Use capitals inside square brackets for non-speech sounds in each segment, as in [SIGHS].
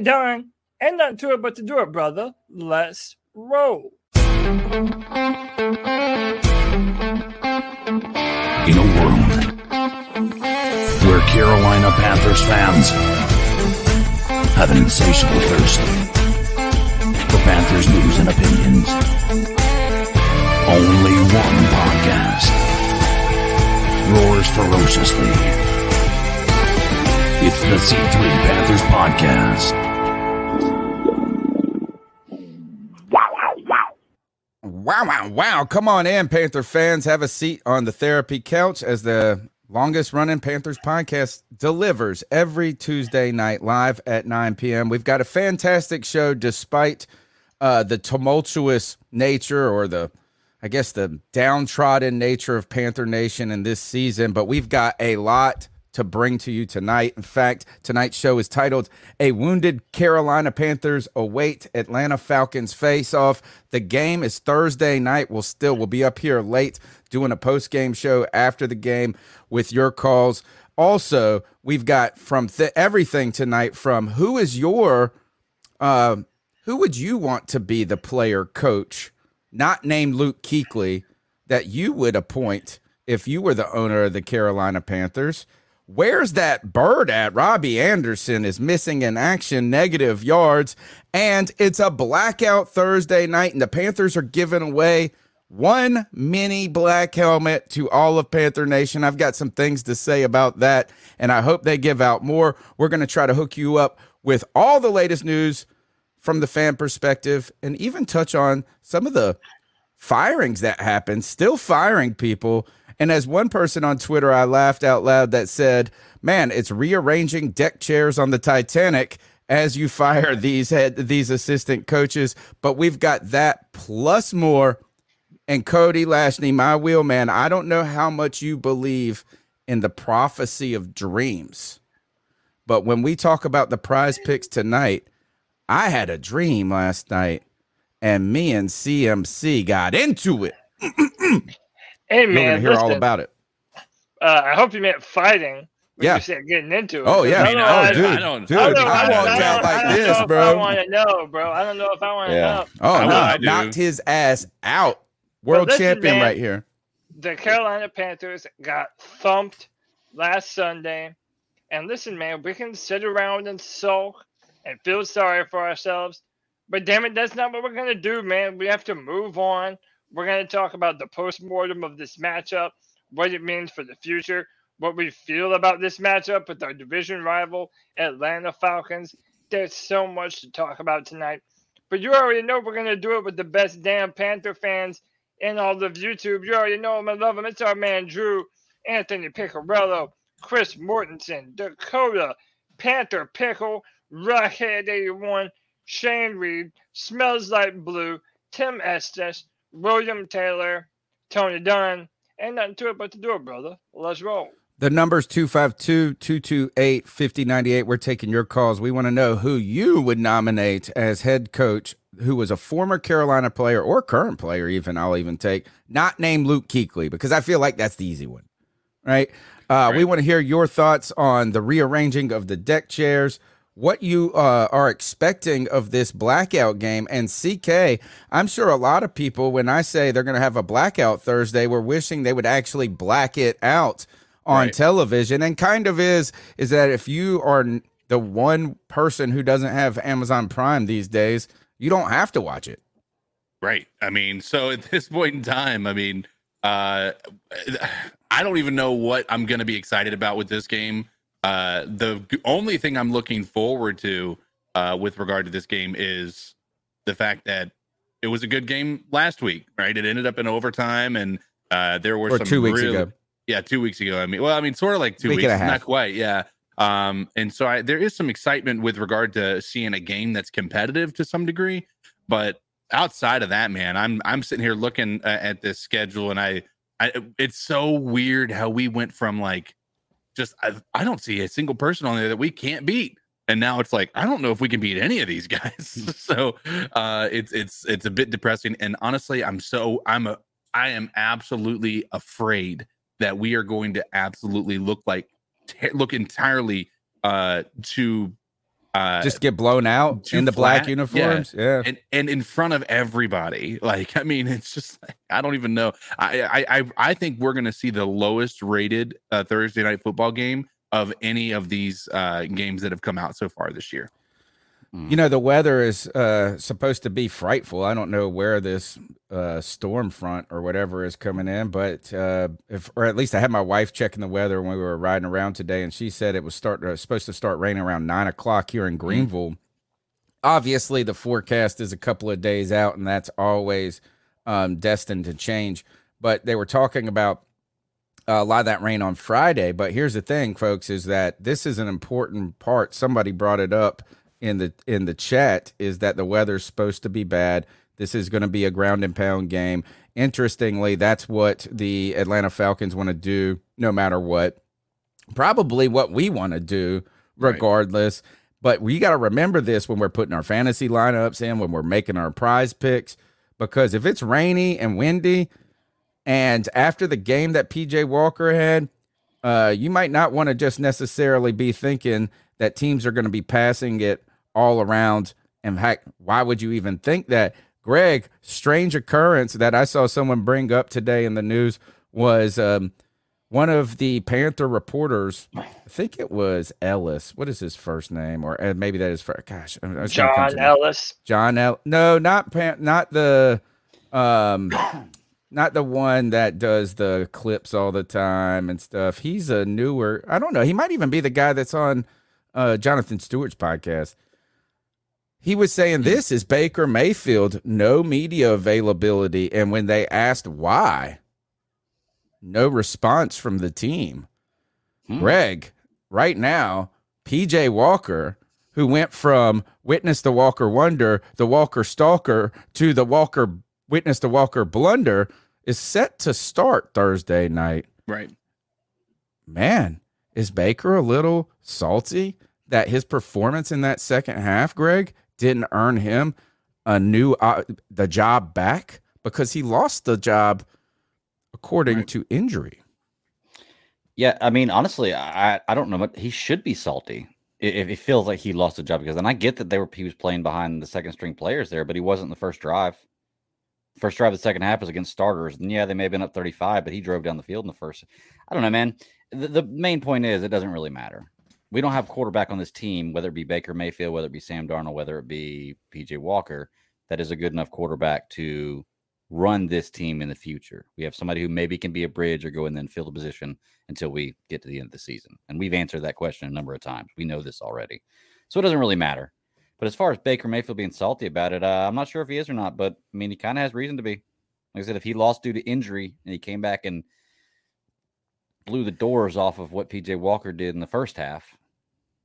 Dunn. Ain't nothing to it but to do it, brother. Let's roll. In a world where Carolina Panthers fans have an insatiable thirst for Panthers news and opinions, only one podcast roars ferociously. It's the C3 Panthers Podcast. Wow, wow, wow. Come on in, Panther fans. Have a seat on the therapy couch as the longest running Panthers podcast delivers every Tuesday night live at 9 p.m. We've got a fantastic show despite uh, the tumultuous nature or the, I guess, the downtrodden nature of Panther Nation in this season, but we've got a lot to bring to you tonight. In fact, tonight's show is titled A Wounded Carolina Panthers Await Atlanta Falcons Face Off. The game is Thursday night. We'll still we'll be up here late doing a post-game show after the game with your calls. Also, we've got from th- everything tonight from who is your uh, who would you want to be the player coach, not named Luke Kuechly, that you would appoint if you were the owner of the Carolina Panthers? Where's that bird at? Robbie Anderson is missing in action, negative yards, and it's a blackout Thursday night, and the Panthers are giving away one mini black helmet to all of Panther Nation. I've got some things to say about that, and I hope they give out more. We're going to try to hook you up with all the latest news from the fan perspective and even touch on some of the firings that happened, still firing people and as one person on Twitter, I laughed out loud that said, "Man, it's rearranging deck chairs on the Titanic." As you fire these head these assistant coaches, but we've got that plus more. And Cody Lashney, my wheel man, I don't know how much you believe in the prophecy of dreams, but when we talk about the prize picks tonight, I had a dream last night, and me and CMC got into it. [CLEARS THROAT] Hey You're man, gonna hear listen, all about it. Uh, I hope you meant fighting. Yeah. You said getting into it. Oh yeah, I don't know, oh I- dude, I don't- dude, I I, don't know, I don't- walked I out like I don't this, know if I bro. want to know, bro. I don't know if I want to Yeah. know. Oh no, I knocked his ass out. World listen, champion man. right here. The Carolina Panthers got thumped last Sunday. And listen, man, we can sit around and sulk and feel sorry for ourselves. But damn it, that's not what we're going to do, man. We have to move on. We're going to talk about the postmortem of this matchup, what it means for the future, what we feel about this matchup with our division rival, Atlanta Falcons. There's so much to talk about tonight. But you already know we're going to do it with the best damn Panther fans in all of YouTube. You already know him and love him. It's our man Drew, Anthony Picarello, Chris Mortensen, Dakota, Panther Pickle, Rockhead81, Shane Reed, Smells Like Blue, Tim Estes, William Taylor, Tony Dunn. Ain't nothing to it but to do it, brother. Let's roll. The number's 252-228-5098. We're taking your calls. We want to know who you would nominate as head coach who was a former Carolina player or current player even I'll even take, not named Luke Kuechly because I feel like that's the easy one. Right? Uh, We want to hear your thoughts on the rearranging of the deck chairs, what you uh, are expecting of this blackout game. And CK, I'm sure a lot of people, when I say they're going to have a blackout Thursday, were wishing they would actually black it out on Right. television. And kind of is is that if you are the one person who doesn't have Amazon Prime these days, you don't have to watch it. Right. I mean, so at this point in time, I mean, uh, I don't even know what I'm going to be excited about with this game. Uh, the only thing I'm looking forward to uh, with regard to this game is the fact that it was a good game last week, right? It ended up in overtime, and uh, there were Or some two weeks ago. Yeah, two weeks ago. I mean, well, I mean, sort of like two Week weeks, and a half. not quite. Yeah. Um, and so I, there is some excitement with regard to seeing a game that's competitive to some degree, but outside of that, man, I'm I'm sitting here looking uh, at this schedule, and I, I it's so weird how we went from like just I, I don't see a single person on there that we can't beat. And now it's like I don't know if we can beat any of these [LAUGHS] guys. so uh it's it's it's a bit depressing. And honestly, I'm so I'm a I am absolutely afraid that we are going to absolutely look like te- look entirely uh to uh, Just get blown out in the black uniforms. Yeah. and and in front of everybody. [LAUGHS] Like, I mean, it's just like, I don't even know. I I I, I think we're gonna see the lowest rated uh, Thursday night football game of any of these uh, games that have come out so far this year. You know, the weather is uh, supposed to be frightful. I don't know where this uh, storm front or whatever is coming in, but uh, if, or at least I had my wife checking the weather when we were riding around today, and she said it was start uh, supposed to start raining around nine o'clock here in Greenville. Obviously, the forecast is a couple of days out, and that's always um, destined to change. But they were talking about uh, a lot of that rain on Friday. But here's the thing, folks, is that this is an important part. Somebody brought it up in the in the chat is that the weather's supposed to be bad. This is going to be a ground and pound game. Interestingly, that's what the Atlanta Falcons want to do no matter what. Probably what we want to do Right. regardless. But we got to remember this when we're putting our fantasy lineups in, when we're making our prize picks because if it's rainy and windy and after the game that PJ Walker had, uh, you might not want to just necessarily be thinking that teams are going to be passing it all around. In fact, why would you even think that? Greg, strange occurrence that I saw someone bring up today in the news was um, one of the Panther reporters. I think it was Ellis. What is his first name? Or uh, maybe that is for gosh, I was gonna John. Ellis. John L. No, not Pan- not the um not the one that does the clips all the time and stuff. He's a newer. I don't know. He might even be the guy that's on uh Jonathan Stewart's podcast. He was saying this is Baker Mayfield, no media availability and when they asked why, no response from the team. Hmm. Greg, right now, PJ Walker, who went from witness the Walker wonder, the Walker stalker, to the Walker witness the Walker blunder, is set to start Thursday night. Right. Man, is Baker a little salty that his performance in that second half, Greg, didn't earn him a new uh, the job back because he lost the job according Right. to injury. Yeah, I mean, honestly, I I don't know, but he should be salty if it feels like he lost a job because, and I get that they were he was playing behind the second string players there, but he wasn't in the first drive. First drive of the second half was against starters, and yeah, they may have been up thirty five, but he drove down the field in the first. I don't know, man. The, the main point is it doesn't really matter. We don't have quarterback on this team, whether it be Baker Mayfield, whether it be Sam Darnold, whether it be PJ Walker, that is a good enough quarterback to run this team in the future. We have somebody who maybe can be a bridge or go in and fill the position until we get to the end of the season. And we've answered that question a number of times. We know this already. So it doesn't really matter. But as far as Baker Mayfield being salty about it, uh, I'm not sure if he is or not, but I mean, he kind of has reason to be. Like I said, if he lost due to injury and he came back and blew the doors off of what PJ Walker did in the first half,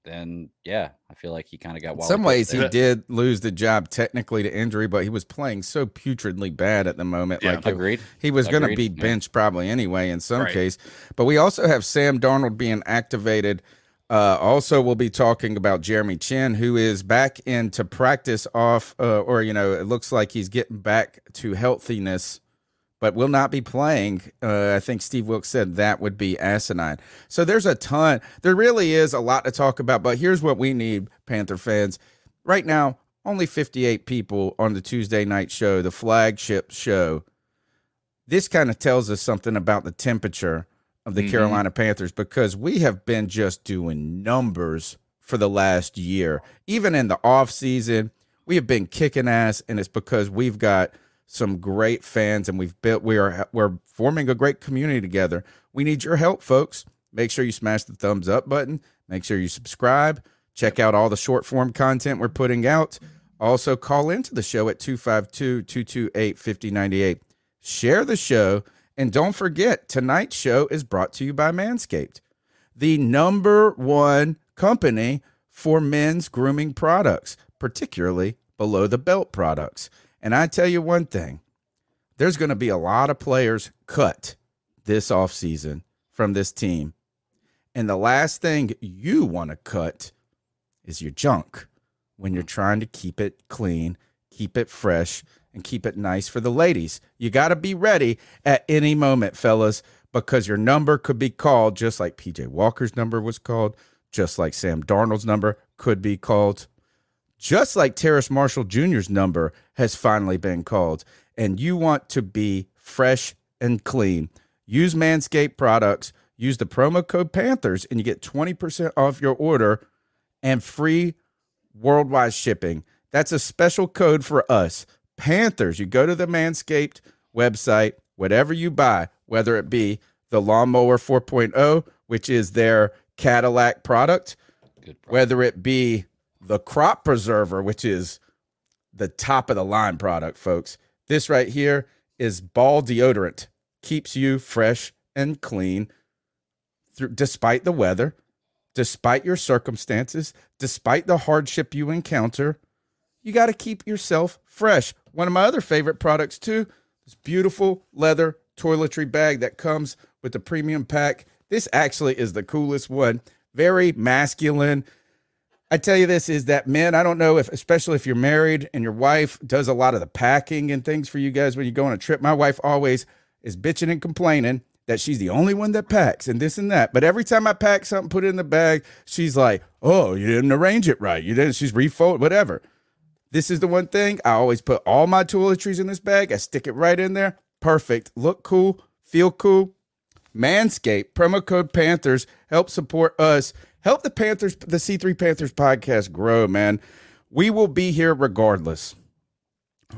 then yeah, I feel like he kind of got In wild. some ways, he did lose the job technically to injury, but he was playing so putridly bad at the moment. Yeah. like it- agreed. he was going to Agreed, be yeah. benched probably anyway in some Right. case. But we also have Sam Darnold being activated. Uh, also, we'll be talking about Jeremy Chinn, who is back into practice off, uh, or you know, it looks like he's getting back to healthiness, but will not be playing. Uh, I think Steve Wilks said that would be asinine. So there's a ton. There really is a lot to talk about. But here's what we need, Panther fans. Right now, only 58 people on the Tuesday night show, the flagship show this kind of tells us something about the temperature of the Mhm. Carolina Panthers because we have been just doing numbers for the last year. Even in the offseason, we have been kicking ass, and it's because we've got some great fans and we've built we are we're forming a great community together. We need your help, folks. Make sure you smash the thumbs up button. Make sure you subscribe. Check out all the short form content we're putting out. Also, call into the show at 252 228 5098 share the show, and don't forget tonight's show is brought to you by Manscaped, the number one company for men's grooming products, particularly below the belt products. And I tell you one thing there's going to be a lot of players cut this offseason from this team. And the last thing you want to cut is your junk when you're trying to keep it clean, keep it fresh, and keep it nice for the ladies. You got to be ready at any moment, fellas, because your number could be called just like PJ Walker's number was called, just like Sam Darnold's number could be called, just like Terrace Marshall Jr.'s number has finally been called, and you want to be fresh and clean. Use Manscaped products, use the promo code Panthers, and you get 20% off your order and free worldwide shipping. That's a special code for us. Panthers, you go to the Manscaped website, whatever you buy, whether it be the Lawnmower 4.0, which is their Cadillac product, product. whether it be the Crop Preserver, which is the top of the line product, folks. This right here is ball deodorant, keeps you fresh and clean through, despite the weather, despite your circumstances, despite the hardship you encounter. You got to keep yourself fresh. One of my other favorite products, too, this beautiful leather toiletry bag that comes with the premium pack. This actually is the coolest one. Very masculine. I tell you this is that men, I don't know if especially if you're married and your wife does a lot of the packing and things for you guys when you go on a trip. My wife always is bitching and complaining that she's the only one that packs and this and that. But every time I pack something, put it in the bag, she's like, "Oh, you didn't arrange it right. You didn't." She's refold whatever. This is the one thing I always put all my toiletries in this bag. I stick it right in there. Perfect. Look cool. Feel cool. Manscaped promo code Panthers help support us. Help the Panthers, the C3 Panthers podcast grow, man. We will be here regardless.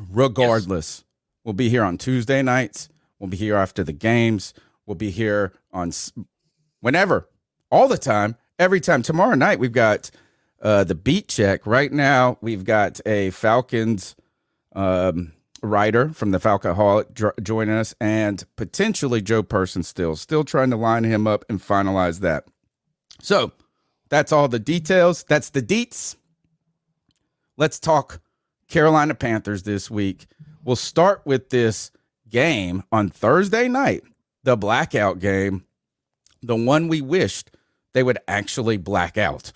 Regardless. We'll be here on Tuesday nights. We'll be here after the games. We'll be here on whenever, all the time, every time. Tomorrow night, we've got uh, the beat check. Right now, we've got a Falcons um, writer from the Falcoholic dr- joining us, and potentially Joe Person still, still trying to line him up and finalize that. So that's all the details. That's the deets. Let's talk Carolina Panthers this week. We'll start with this game on Thursday night, the blackout game, the one we wished they would actually black out.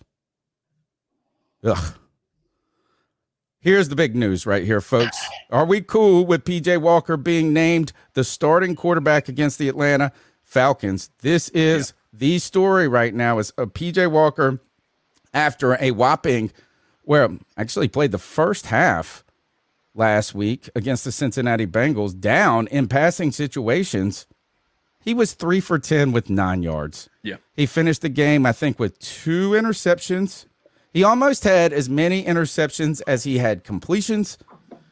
Ugh. Here's the big news right here, folks. Are we cool with PJ Walker being named the starting quarterback against the Atlanta Falcons? This is the story right now is uh, a PJ Walker after a whopping where actually played the first half last week against the Cincinnati Bengals down in passing situations. He was 3 for 10 with 9 yards. Yeah. He finished the game I think with two interceptions. He almost had as many interceptions as he had completions.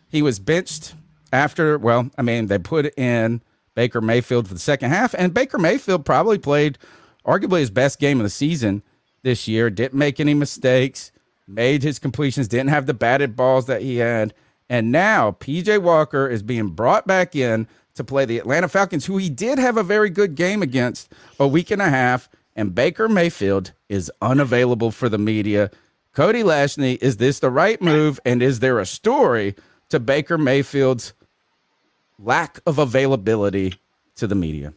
He was benched after, well, I mean, they put in Baker Mayfield for the second half, and Baker Mayfield probably played arguably his best game of the season this year. Didn't make any mistakes, made his completions, didn't have the batted balls that he had. And now PJ Walker is being brought back in to play the Atlanta Falcons, who he did have a very good game against a week and a half. And Baker Mayfield is unavailable for the media. Cody Lashney, is this the right move? And is there a story to Baker Mayfield's lack of availability to the media?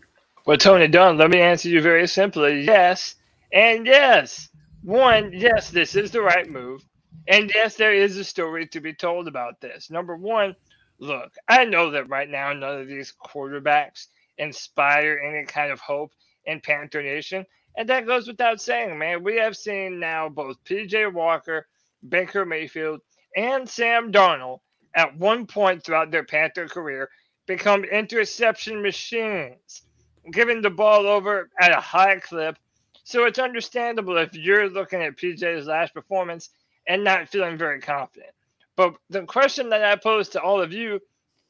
Well, Tony Dunn, let me answer you very simply yes and yes. One, yes, this is the right move. And yes, there is a story to be told about this. Number one, look, I know that right now none of these quarterbacks inspire any kind of hope in Panther Nation. And that goes without saying, man. We have seen now both PJ Walker, Baker Mayfield, and Sam Darnold at one point throughout their Panther career become interception machines, giving the ball over at a high clip. So it's understandable if you're looking at PJ's last performance and not feeling very confident. But the question that I pose to all of you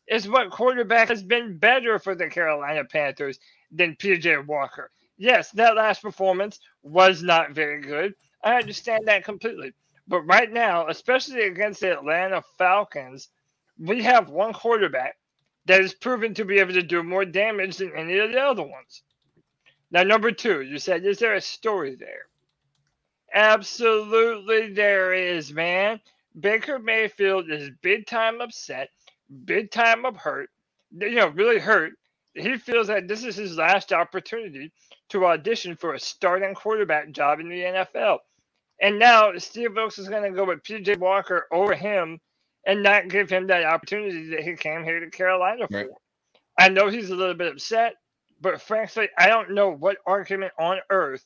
is what quarterback has been better for the Carolina Panthers than PJ Walker? Yes, that last performance was not very good. I understand that completely. But right now, especially against the Atlanta Falcons, we have one quarterback that is proven to be able to do more damage than any of the other ones. Now, number two, you said, is there a story there? Absolutely, there is, man. Baker Mayfield is big time upset, big time up hurt, you know, really hurt. He feels that this is his last opportunity to audition for a starting quarterback job in the NFL. And now Steve Wilks is going to go with PJ Walker over him and not give him that opportunity that he came here to Carolina for. Right. I know he's a little bit upset, but frankly, I don't know what argument on earth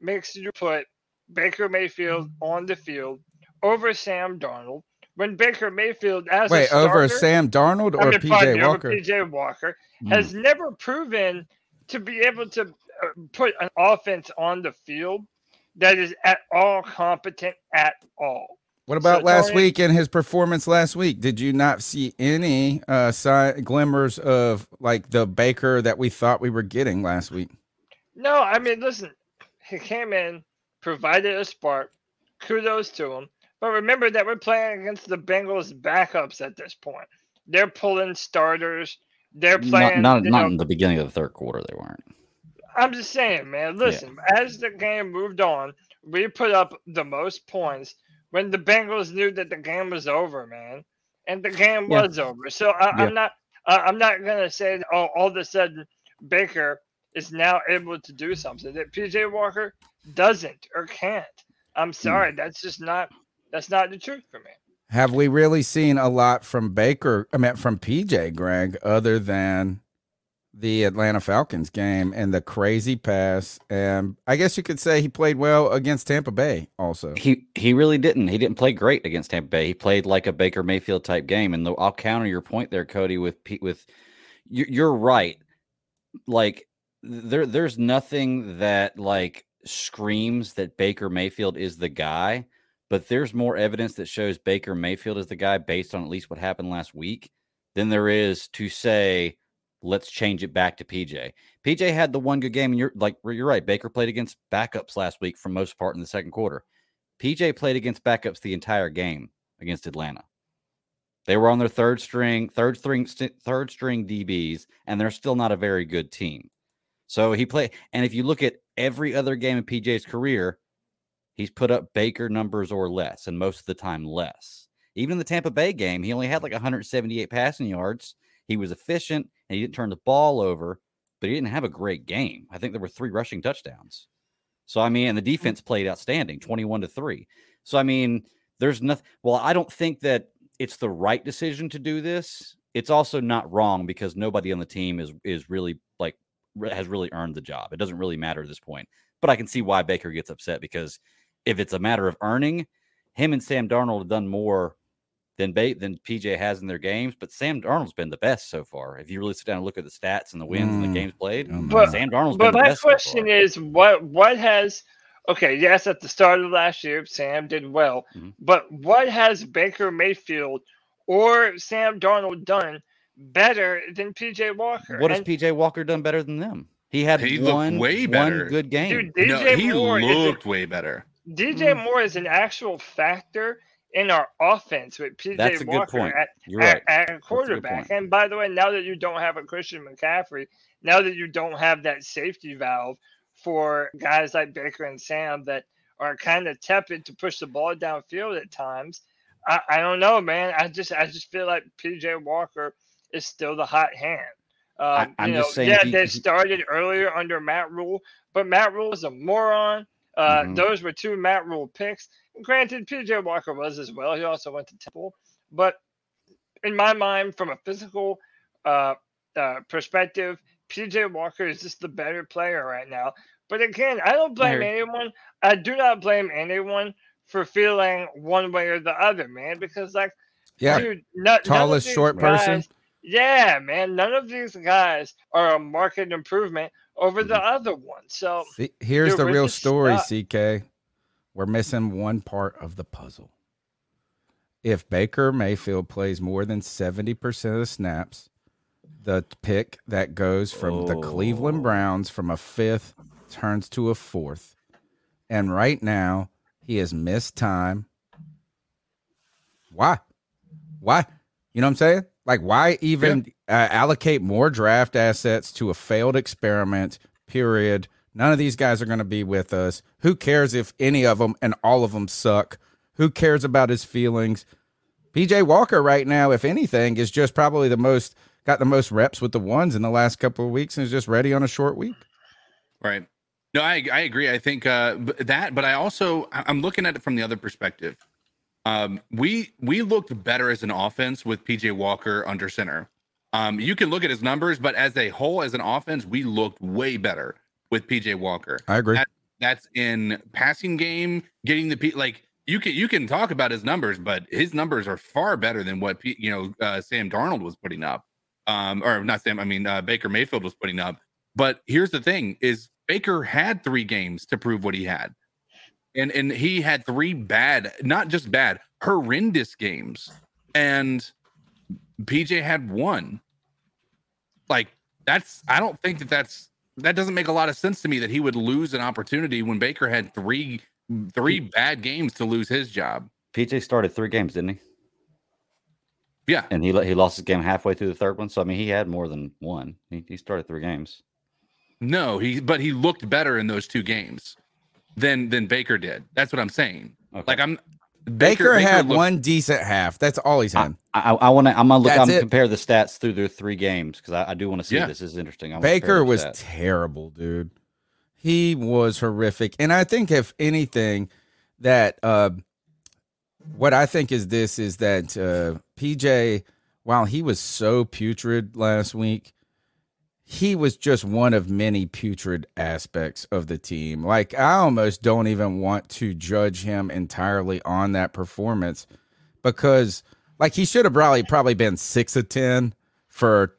makes you put Baker Mayfield on the field over Sam Darnold when Baker Mayfield as Wait, a starter, over Sam Darnold I or mean, PJ Walker? PJ Walker Hmm. has never proven to be able to uh, put an offense on the field that is at all competent at all. What about So, last week and his performance last week? Did you not see any uh si- glimmers of like the Baker that we thought we were getting last week? No, I mean, listen, he came in, provided a spark. Kudos to him. But remember that we're playing against the Bengals backups at this point. They're pulling starters. They're playing. not, you not know, in the beginning of the third quarter, they weren't. I'm just saying, man. Listen, as the game moved on, we put up the most points when the Bengals knew that the game was over, man, and the game Yeah. was over. So I, Yeah. I'm not, uh, I'm not gonna say, oh, all of a sudden Baker is now able to do something that PJ Walker doesn't or can't. Hmm. I'm sorry, that's just not, that's not the truth for me. Have we really seen a lot from Baker? I mean, from PJ Greg, other than the Atlanta Falcons game and the crazy pass. And I guess you could say he played well against Tampa Bay. Also, He he really didn't. He didn't play great against Tampa Bay. He played like a Baker Mayfield type game. And I'll counter your point there, Cody. With with you- you're right. Like there there's nothing that like screams that Baker Mayfield is the guy, but there's more evidence that shows Baker Mayfield is the guy based on at least what happened last week than there is to say let's change it back to PJ. PJ had the one good game, and you're like you're right. Baker played against backups last week for most part in the second quarter. PJ played against backups the entire game against Atlanta. They were on their third string, third string, st- third string DBs, and they're still not a very good team. So he played, and if you look at every other game in PJ's career, he's put up Baker numbers or less, and most of the time less. Even in the Tampa Bay game, he only had like 178 passing yards. He was efficient and he didn't turn the ball over, but he didn't have a great game. I think there were three rushing touchdowns. So I mean, and the mm-hmm. defense played outstanding, 21 to 3. So I mean, there's nothing well, I don't think that it's the right decision to do this. It's also not wrong because nobody on the team is is really like has really earned the job. It doesn't really matter at this point. But I can see why Baker gets upset because if it's a matter of earning, him and Sam Darnold have done more than ba- than PJ has in their games. But Sam Darnold's been the best so far. If you really sit down and look at the stats and the wins and Mm. the games played, Oh, But- Sam Darnold's But been the my best. so question far. is, what what has okay? Yes, at the start of last year, Sam did well, Mhm. but what has Baker Mayfield or Sam Darnold done better than PJ Walker? what has PJ Walker done better than them? He had He one, way one good game. dude, DJ no, he Moore is a- looked way better. DJ Mm. Moore is an actual factor in our offense with PJ That's a good Walker point. at, You're at, at quarterback. And by the way, now that you don't have a Christian McCaffrey, now that you don't have that safety valve for guys like Baker and Sam that are kind of tepid to push the ball downfield at times, I, I don't know, man. I just I just feel like PJ Walker is still the hot hand. Um, I'm you know, just saying yeah, you- they started earlier under Matt Rhule, but Matt Rhule is a moron. Uh, Mhm. Those were two Matt Rhule picks. Granted, PJ Walker was as well. He also went to Temple, but in my mind, from a physical uh, uh, perspective, PJ Walker is just the better player right now. But again, I don't blame Larry. anyone. I do not blame anyone for feeling one way or the other, man. Because like, yeah, dude, no, tallest short person. Yeah, man. None of these guys are a market improvement over the other one. So See, here's Dude, the real story, stuck. CK. We're missing one part of the puzzle. If Baker Mayfield plays more than 70% of the snaps, the pick that goes from the Cleveland Oh. Browns from a fifth turns to a fourth. And right now, he has missed time. Why? Why? You know what I'm saying? Like, why even uh, allocate more draft assets to a failed experiment? Period. None of these guys are going to be with us. Who cares if any of them and all of them suck? Who cares about his feelings? PJ Walker, right now, if anything, is just probably the most got the most reps with the ones in the last couple of weeks and is just ready on a short week. Right. No, I I agree. I think uh, that, but I also I'm looking at it from the other perspective. Um, we we looked better as an offense with PJ Walker under center. Um, you can look at his numbers, but as a whole, as an offense, we looked way better with PJ Walker. I agree. At- That's in passing game, getting the pe- like you can you can talk about his numbers, but his numbers are far better than what P- you know uh, Sam Darnold was putting up, um, or not Sam. I mean uh, Baker Mayfield was putting up. But here's the thing: is Baker had three games to prove what he had, and and he had three bad, not just bad, horrendous games, and PJ had one. Like that's I don't think that that's that doesn't make a lot of sense to me that he would lose an opportunity when Baker had three three bad games to lose his job. PJ started three games, didn't he? Yeah, And he he lost his game halfway through the third one. So I mean, he had more than one. He, he started three games. no, he but he looked better in those two games than than Baker did. That's what I'm saying. Okay. Like I'm Baker, had looked- one decent half. That's all he's had. I, I want to. I'm gonna look. That's I'm gonna compare the stats through their three games because I, I do want to see Yeah. this. This is interesting. I Baker was stats. terrible, dude. He was horrific. And I think if anything, that uh what I think is this is that uh PJ, while he was so putrid last week, he was just one of many putrid aspects of the team. Like I almost don't even want to judge him entirely on that performance because like he should have probably probably been six of ten for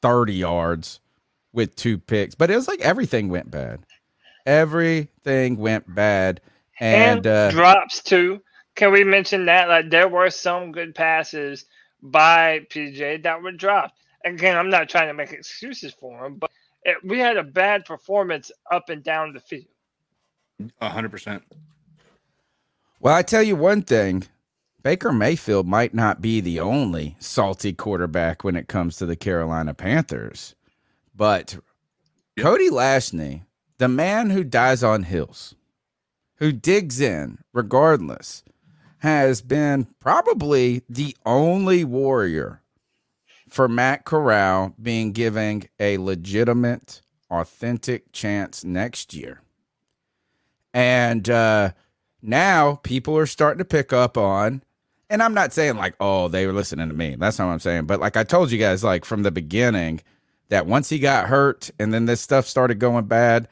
30 yards with two picks. But it was like everything went bad. Everything went bad. And, And, uh drops too. Can we mention that? Like there were some good passes by PJ that were dropped. Again, I'm not trying to make excuses for him, but it, we had a bad performance up and down the field. a hundred percent. well, I tell you one thing. Baker Mayfield might not be the only salty quarterback when it comes to the Carolina Panthers. But Yep. Cody Lashney, the man who dies on hills, who digs in regardless, has been probably the only warrior for Matt Corral being given a legitimate, authentic chance next year. And uh, now people are starting to pick up on, and I'm not saying like, oh, they were listening to me. That's not what I'm saying. But like I told you guys, like from the beginning, that once he got hurt and then this stuff started going bad,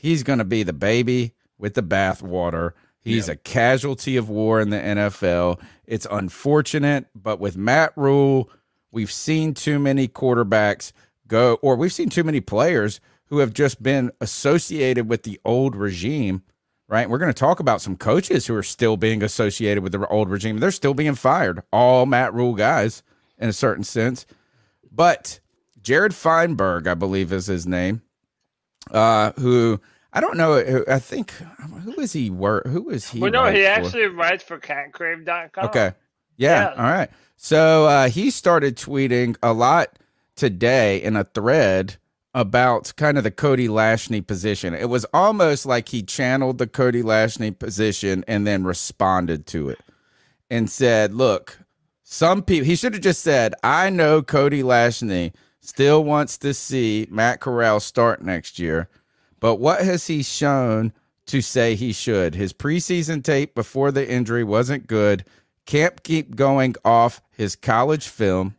he's going to be the baby with the bathwater. He's a casualty of war in the NFL. It's unfortunate, but with Matt Rhule, we've seen too many quarterbacks go, or we've seen too many players who have just been associated with the old regime, right? We're going to talk about some coaches who are still being associated with the old regime. They're still being fired, all Matt Rhule guys in a certain sense. But Jared Feinberg, I believe is his name, uh, who I don't know. I think who is he? Work? Who is he? well, no, he for? actually writes for catcrave.com. Okay. Yeah. Yeah. All right. So uh, he started tweeting a lot today in a thread about kind of the Cody Lashney position. It was almost like he channeled the Cody Lashney position and then responded to it and said, Look, some people, he should have just said, I know Cody Lashney still wants to see Matt Corral start next year, but what has he shown to say he should? His preseason tape before the injury wasn't good. Can't keep going off his college film.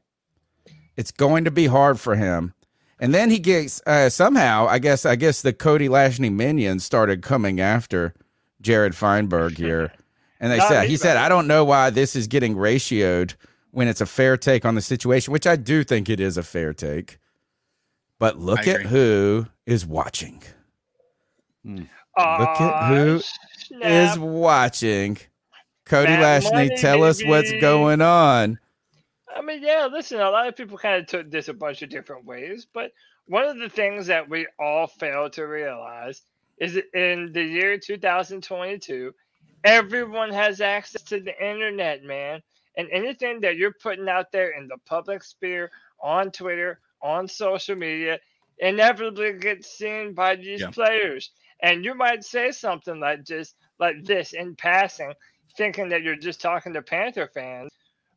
It's going to be hard for him. And then he gets uh, somehow, I guess, I guess the Cody Lashney minions started coming after Jared Feinberg here, [LAUGHS] and they Not said he said, "I don't know why this is getting ratioed when it's a fair take on the situation, which I do think it is a fair take. But look at who is watching. Look at who Is snap. watching. Cody That Lashney, tell us what's going on. I mean, yeah, listen, a lot of people kind of took this a bunch of different ways, but one of the things that we all fail to realize is that in the year 2022, everyone has access to the internet, man. And anything that you're putting out there in the public sphere, on Twitter, on social media, inevitably gets seen by these Yeah. players. And you might say something like just like this in passing, thinking that you're just talking to Panther fans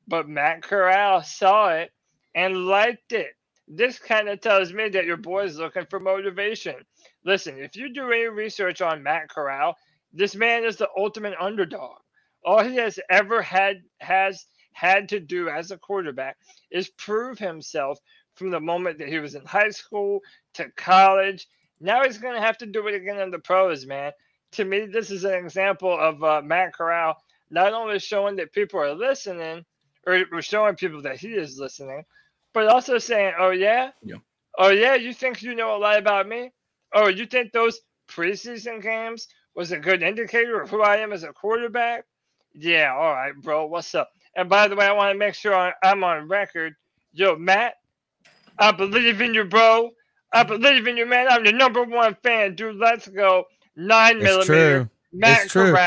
but Matt Corral saw it and liked it. This kind of tells me that your boy's looking for motivation. Listen, if you do any research on Matt Corral, this man is the ultimate underdog. All he has ever had has had to do as a quarterback is prove himself from the moment that he was in high school to college. Now he's going to have to do it again in the pros, man. To me, this is an example of uh, Matt Corral not only showing that people are listening, or we're showing people that he is listening, but also saying, "Oh yeah, Yeah. oh yeah, you think you know a lot about me? Oh, you think those preseason games was a good indicator of who I am as a quarterback? Yeah, all right, bro. What's up? And by the way, I want to make sure I'm on record. Yo, Matt, I believe in you, bro. I believe in you, man. I'm the number one fan, dude. Let's go. Nine It's millimeter. true. Matt It's true.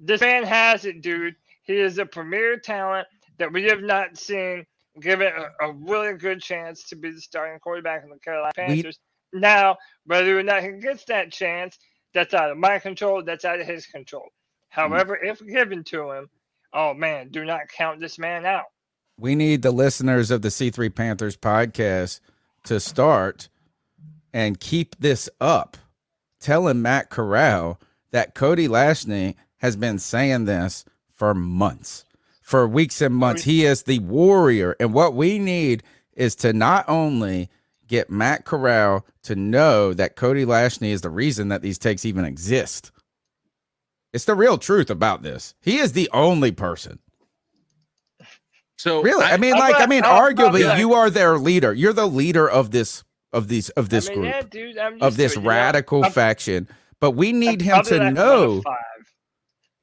This man has it, dude. He is a premier talent that we have not seen given a, a really good chance to be the starting quarterback in the Carolina We- Panthers. Now, whether or not he gets that chance, that's out of my control. That's out of his control. However, if given to him, oh man, do not count this man out. we need the listeners of the C3 Panthers podcast to start and keep this up. Telling Matt Corral that Cody Lashney has been saying this for months, for weeks and months. He is the warrior. And what we need is to not only get Matt Corral to know that Cody Lashney is the reason that these takes even exist. It's the real truth about this. He is the only person. So Really? I, mean, I'm like, I mean, I'm arguably, you are their leader. You're the leader of this of these of this I mean, group yeah, dude, of this it, you know? radical faction. But we need I'm him to know.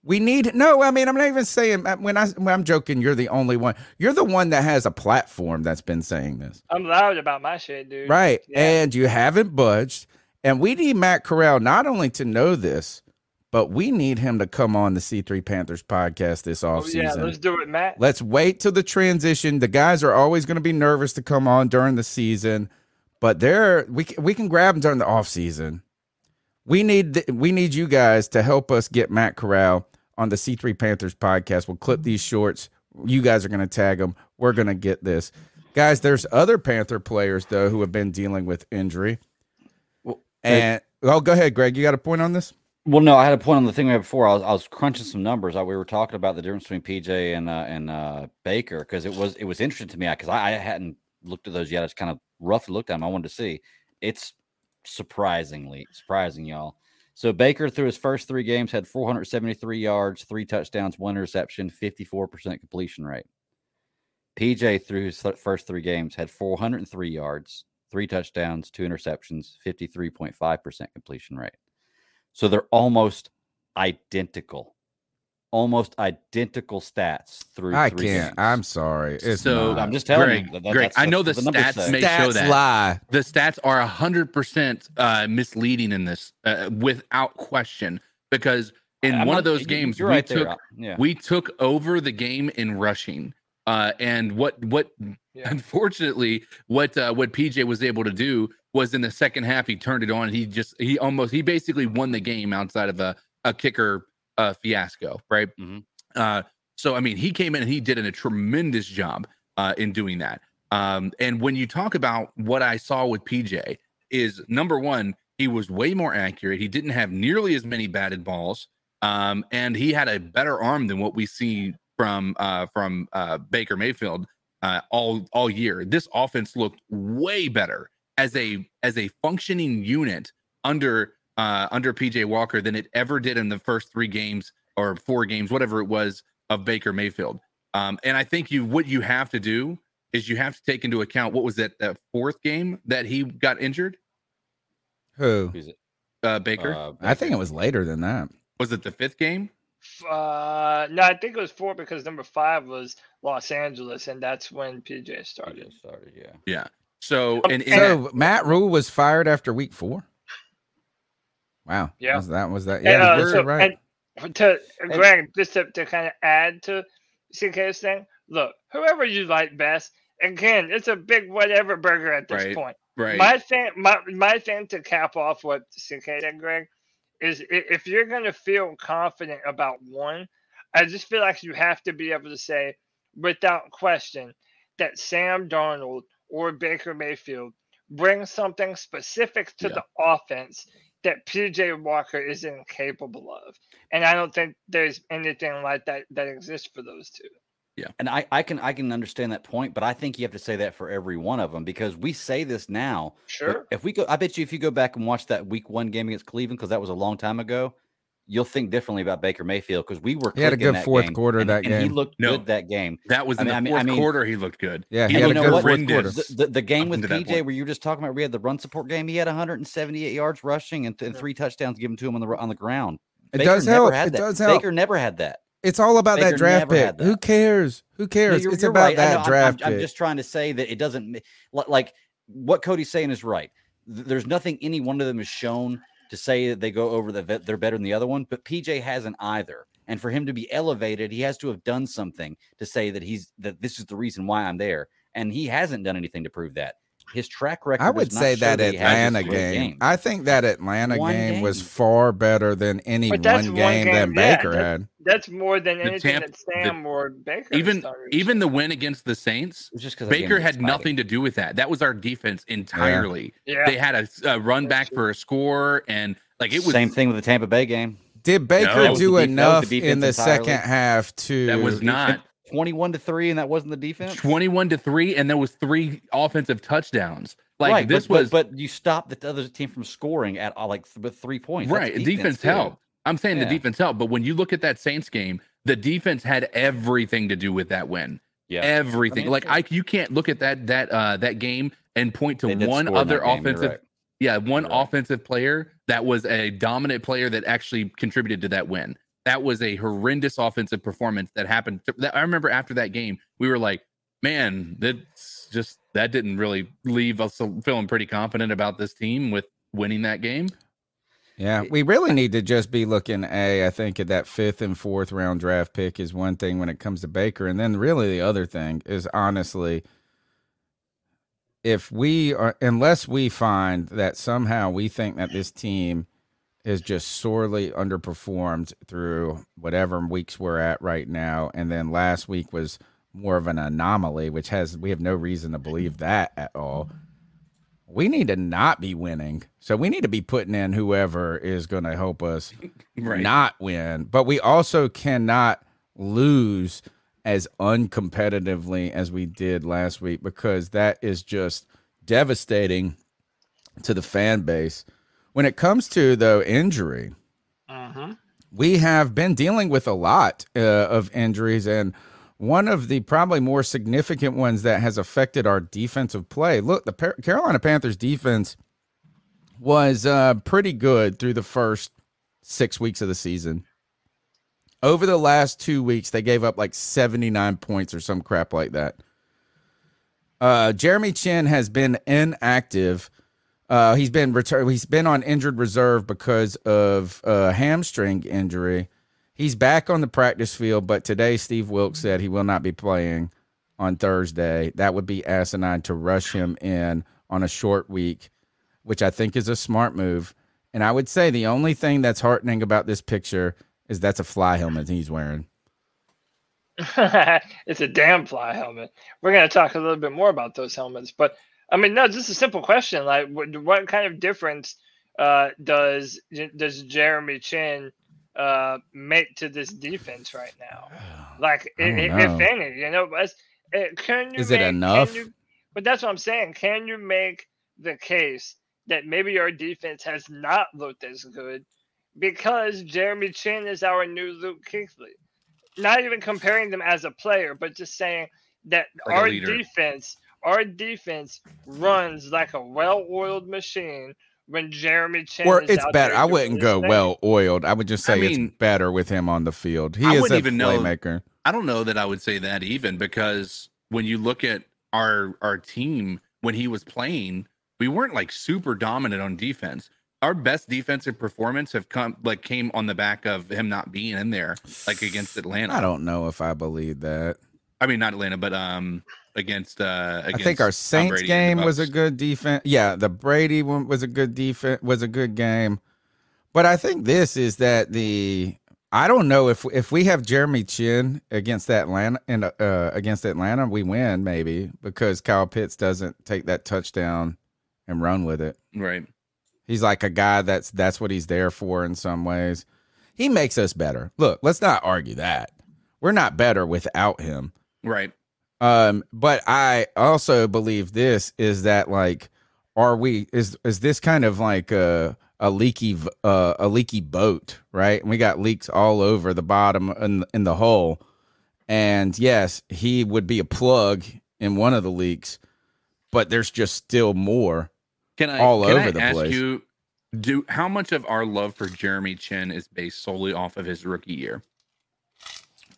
We need no. I mean, I'm not even saying uh, when I when I'm joking. You're the only one. You're the one that has a platform that's been saying this, I'm loud about my shit, dude. right? Yeah. And you haven't budged. And we need Matt Corral not only to know this, but we need him to come on the C3 Panthers podcast this offseason. Oh, yeah, let's do it, Matt. Let's wait till the transition. The guys are always going to be nervous to come on during the season, but they're we can, we can grab them during the off season. We need we need you guys to help us get Matt Corral on the C3 Panthers podcast. We'll clip these shorts. You guys are going to tag them. We're going to get this. Guys, there's other Panther players though who have been dealing with injury. Well, And oh, go ahead, Greg. You got a point on this? Well, no, I had a point on the thing we had before. I was, I was crunching some numbers. I, we were talking about the difference between PJ and uh, and uh, Baker because it was it was interesting to me because I, I hadn't looked at those yet. I just kind of roughly looked at them. I wanted to see. It's surprisingly surprising, y'all. So Baker through his first three games had 473 yards, three touchdowns, one interception, 54% completion rate. PJ through his th- first three games had 403 yards, three touchdowns, two interceptions, 53.5% completion rate. So they're almost identical, almost identical stats through. I three can't. games. I'm sorry. It's So, not. I'm just telling Greg, you. that- that- Greg, I know that's the what numbers stats say. may show Stats that. lie. the stats are 100% uh, misleading in this uh, without question because in I'm one not- of those you- games we right took uh, Yeah. we took over the game in rushing uh, and what what Yeah. unfortunately what uh, what PJ was able to do was in the second half he turned it on he just he almost he basically won the game outside of a, a kicker uh, fiasco right Mhm. uh, so I mean he came in and he did a tremendous job uh, in doing that um, and when you talk about what I saw with PJ is number one he was way more accurate he didn't have nearly as many batted balls um, and he had a better arm than what we see from uh, from uh, Baker Mayfield uh, all all year. This offense looked way better as a as a functioning unit under uh, under PJ Walker than it ever did in the first three games or four games, whatever it was of Baker Mayfield. Um, and I think you what you have to do is you have to take into account what was that that fourth game that he got injured. Who? Who's it? Uh, Baker Uh, I think it was later than that. was it the fifth game? Uh, no, I think it was four because number five was Los Angeles, and that's when PJ started. just started. Yeah. Yeah. So and, and So Matt Rhule was fired after week four. Wow. Yeah. Was that was that? And, Yeah, uh, so- right. and to Greg, just to, to kind of add to CK's thing, look, whoever you like best, again, it's a big whatever burger at this Right. point. right. My thing, my my thing to cap off what CK said, Greg, is if you're gonna feel confident about one, I just feel like you have to be able to say without question that Sam Darnold or Baker Mayfield brings something specific to Yeah. the offense that PJ Walker is incapable of. And I don't think there's anything like that that exists for those two. Yeah. And I, I can I can understand that point, but I think you have to say that for every one of them because we say this now. Sure. If we go, I bet you if you go back and watch that week one game against Cleveland, because that was a long time ago, you'll think differently about Baker Mayfield because we were. He had a good fourth game, quarter and, that and He looked No. good that game. That was I mean- the fourth I mean- quarter. He looked good. Yeah, he he And had you a good what? fourth quarter. The, the, the game with PJ, where you were just talking about, we had the run support game. He had 178 yards rushing and, th- and three touchdowns given to him on the on the ground. It Baker does never help. Had It that. does help. Baker never had that. It's all about that draft pick. had Who cares? Who No, cares? you're, it's you're about right. I that know, I'm- draft I'm, I'm just trying to say that it doesn't like what Cody's saying is right. There's nothing any one of them has shown to say that they go over the vet, they're better than the other one, but PJ hasn't either. And for him to be elevated, he has to have done something to say that he's that this is the reason why I'm there. And he hasn't done anything to prove that. His track record. I would say show that Atlanta this great game. I think that Atlanta One game, was far better than any But that's one one game, game, that yeah, Baker that- had. That's more than The anything Tampa- that Sam or Baker. Even started. even the win against the Saints, just because Baker had exciting. nothing to do with that. That was our defense entirely. yeah. They had a, a run That's back true. for a score, and like it was same thing with the Tampa Bay game. Did Baker That was do the def- that was enough the in the entirely. second half to? That was not 21 to 3, and that wasn't the defense. 21 to 3 and there was three offensive touchdowns. Like right, this but, was but, but you stopped the other team from scoring at uh, like th- with three points. That's right. Defense, too. helped. I'm saying Yeah. the defense helped, but when you look at that Saints game, the defense had everything to do with that win. Yeah, Everything. I mean, like I you can't look at that that uh that game and point to one other that game, you're offensive right. yeah, one right. offensive player that was a dominant player that actually contributed to that win. That was a horrendous offensive performance that happened. I remember after that game, we were like, "Man, that's just that didn't really leave us feeling pretty confident about this team with winning that game." Yeah, we really need to just be looking. A, I think at that fifth and fourth round draft pick is one thing when it comes to Baker, and then really the other thing is honestly, if we are, unless we find that somehow we think that this team is just sorely underperformed through whatever weeks we're at right now, and then last week was more of an anomaly, which has we have no reason to believe that at all we need to not be winning. So we need to be putting in whoever is going to help us [LAUGHS] Right. not win. But we also cannot lose as uncompetitively as we did last week because that is just devastating to the fan base. When it comes to though injury, hmm we have been dealing with a lot uh, of injuries and one of the probably more significant ones that has affected our defensive play. Look the Par- carolina panthers defense was uh, pretty good through the first six weeks of the season. Over the last two weeks they gave up like 79 points or some crap like that. Uh, jeremy chinn has been inactive uh, he's been return. He's been on injured reserve because of a hamstring injury. He's back on the practice field, but today Steve Wilks said he will not be playing on Thursday. That would be asinine to rush him in on a short week, which I think is a smart move. And I would say the only thing that's heartening about this picture is that's a fly helmet he's wearing. [LAUGHS] it's a damn fly helmet. We're going to talk a little bit more about those helmets, but I mean, no, just a simple question. Like, what, what kind of difference uh, does does Jeremy Chinn uh, make to this defense right now? [SIGHS] Like, I i- if any, you know, but uh, can you Is it make- can enough? you- but that's what I'm saying. Can you make the case that maybe our defense has not looked as good because Jeremy Chinn is our new Luke Kuechly? Not even comparing them as a player, but just saying that Like our defense, our defense runs like a well-oiled machine when Jeremy Chinn. Or is it's out better. there I wouldn't go thing. well oiled. I would just say I mean- it's better with him on the field. He I is a wouldn't even know- playmaker. I don't know that I would say that even because when you look at our our team when he was playing, we weren't like super dominant on defense. Our best defensive performance have come like came on the back of him not being in there, like against Atlanta. I don't know if I believe that. I mean, not Atlanta, but um, against uh, against I think our Saints Brady and the game was a good defense. Yeah, the Brady one was a good defense. Was a good game. But I think this is that the I don't know if if we have Jeremy Chinn against Atlanta and uh, against Atlanta, we win maybe because Kyle Pitts doesn't take that touchdown and run with it. right. He's like a guy that's that's what he's there for in some ways. He makes us better. Look, let's not argue that. We're not better without him. Right. Um, but I also believe this is that like, are we is is this kind of like a a leaky uh, a leaky boat, right? And we got leaks all over the bottom in in the hull. And yes, he would be a plug in one of the leaks, but there's just still more. Can I All can over I the ask place. you do how much of our love for Jeremy Chinn is based solely off of his rookie year?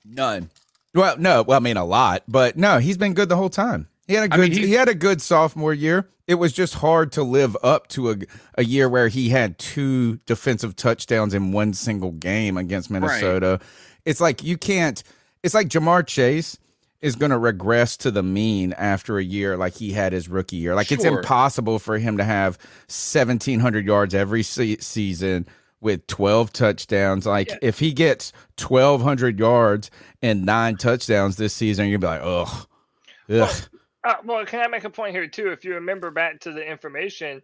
None. Well, no, well, I mean a lot, but no, he's been good the whole time. He had a good mean, he had a good sophomore year. It was just hard to live up to a a year where he had two defensive touchdowns in one single game against Minnesota. It's like you can't it's like Ja'Marr Chase is going to regress to the mean after a year like he had his rookie year. Like it's impossible for him to have 1700 yards every se- season with 12 touchdowns. Like Yeah. if he gets 1200 yards and nine touchdowns this season, you're gonna be like, ugh. Ugh. Uh, well, can I make a point here too? If you remember back to the information,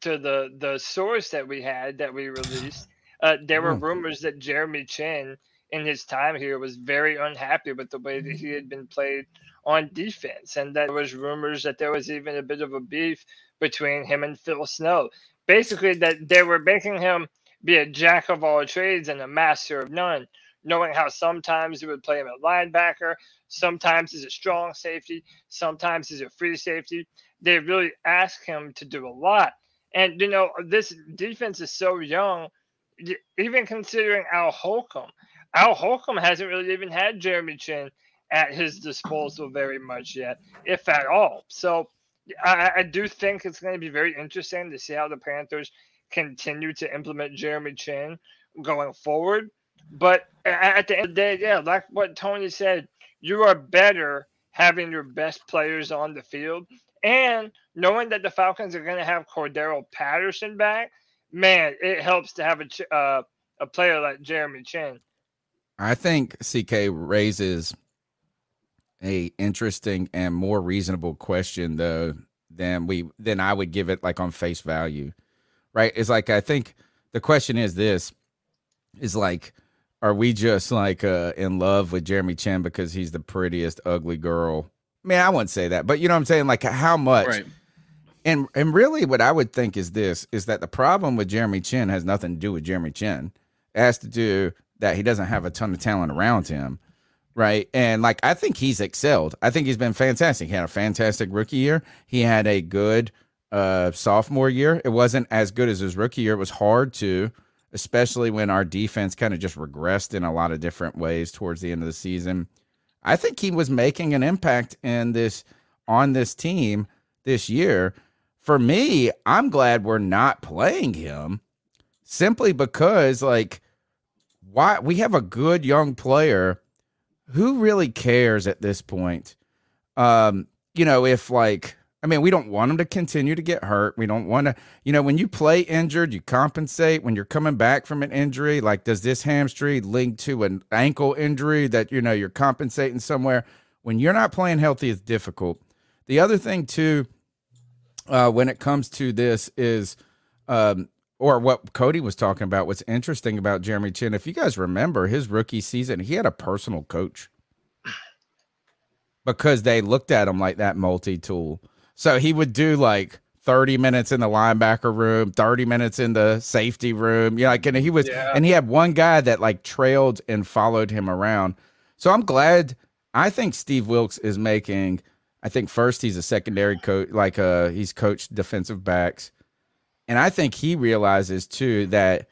to the the source that we had that we released, uh, there were Mm. rumors that Jeremy Chinn, in his time here, was very unhappy with the way that he had been played on defense, and that there was rumors that there was even a bit of a beef between him and Phil Snow. Basically, that they were making him be a jack of all trades and a master of none, knowing how sometimes he would play him at linebacker, sometimes he's a strong safety, sometimes he's a free safety. They really ask him to do a lot. And, you know, this defense is so young, even considering Al Holcomb. Al Holcomb hasn't really even had Jeremy Chinn at his disposal very much yet, if at all. So I, I do think it's going to be very interesting to see how the Panthers continue to implement Jeremy Chinn going forward. But at the end of the day, yeah, like what Tony said, you are better having your best players on the field and knowing that the Falcons are going to have Cordarrelle Patterson back. Man, it helps to have a uh, a player like Jeremy Chinn. I think CK raises a interesting and more reasonable question though than we than I would give it like on face value. Right? It's like I think the question is this is like are we just like uh in love with Jeremy Chinn because he's the prettiest ugly girl? Man, I wouldn't say that, but you know what I'm saying? Like how much Right. and and really what I would think is this is that the problem with Jeremy Chinn has nothing to do with Jeremy Chinn. It has to do that he doesn't have a ton of talent around him. Right. And like I think he's excelled. I think he's been fantastic. He had a fantastic rookie year. He had a good uh sophomore year. It wasn't as good as his rookie year. It was hard to, especially when our defense kind of just regressed in a lot of different ways towards the end of the season. I think he was making an impact in this on this team this year. For me, I'm glad we're not playing him simply because like why we have a good young player who really cares at this point um you know if like i mean we don't want him to continue to get hurt. We don't want to you know when you play injured you compensate. When you're coming back from an injury like does this hamstring link to an ankle injury that you know you're compensating somewhere? When you're not playing healthy it's difficult. The other thing too uh when it comes to this is um or what Cody was talking about, what's interesting about Jeremy Chinn, if you guys remember his rookie season, he had a personal coach. Because they looked at him like that multi tool. So he would do like 30 minutes in the linebacker room, 30 minutes in the safety room. You know, like, and he was, Yeah. and he had one guy that like trailed and followed him around. So I'm glad. I think Steve Wilks is making, I think first he's a secondary coach, like uh, he's coached defensive backs. And I think he realizes too that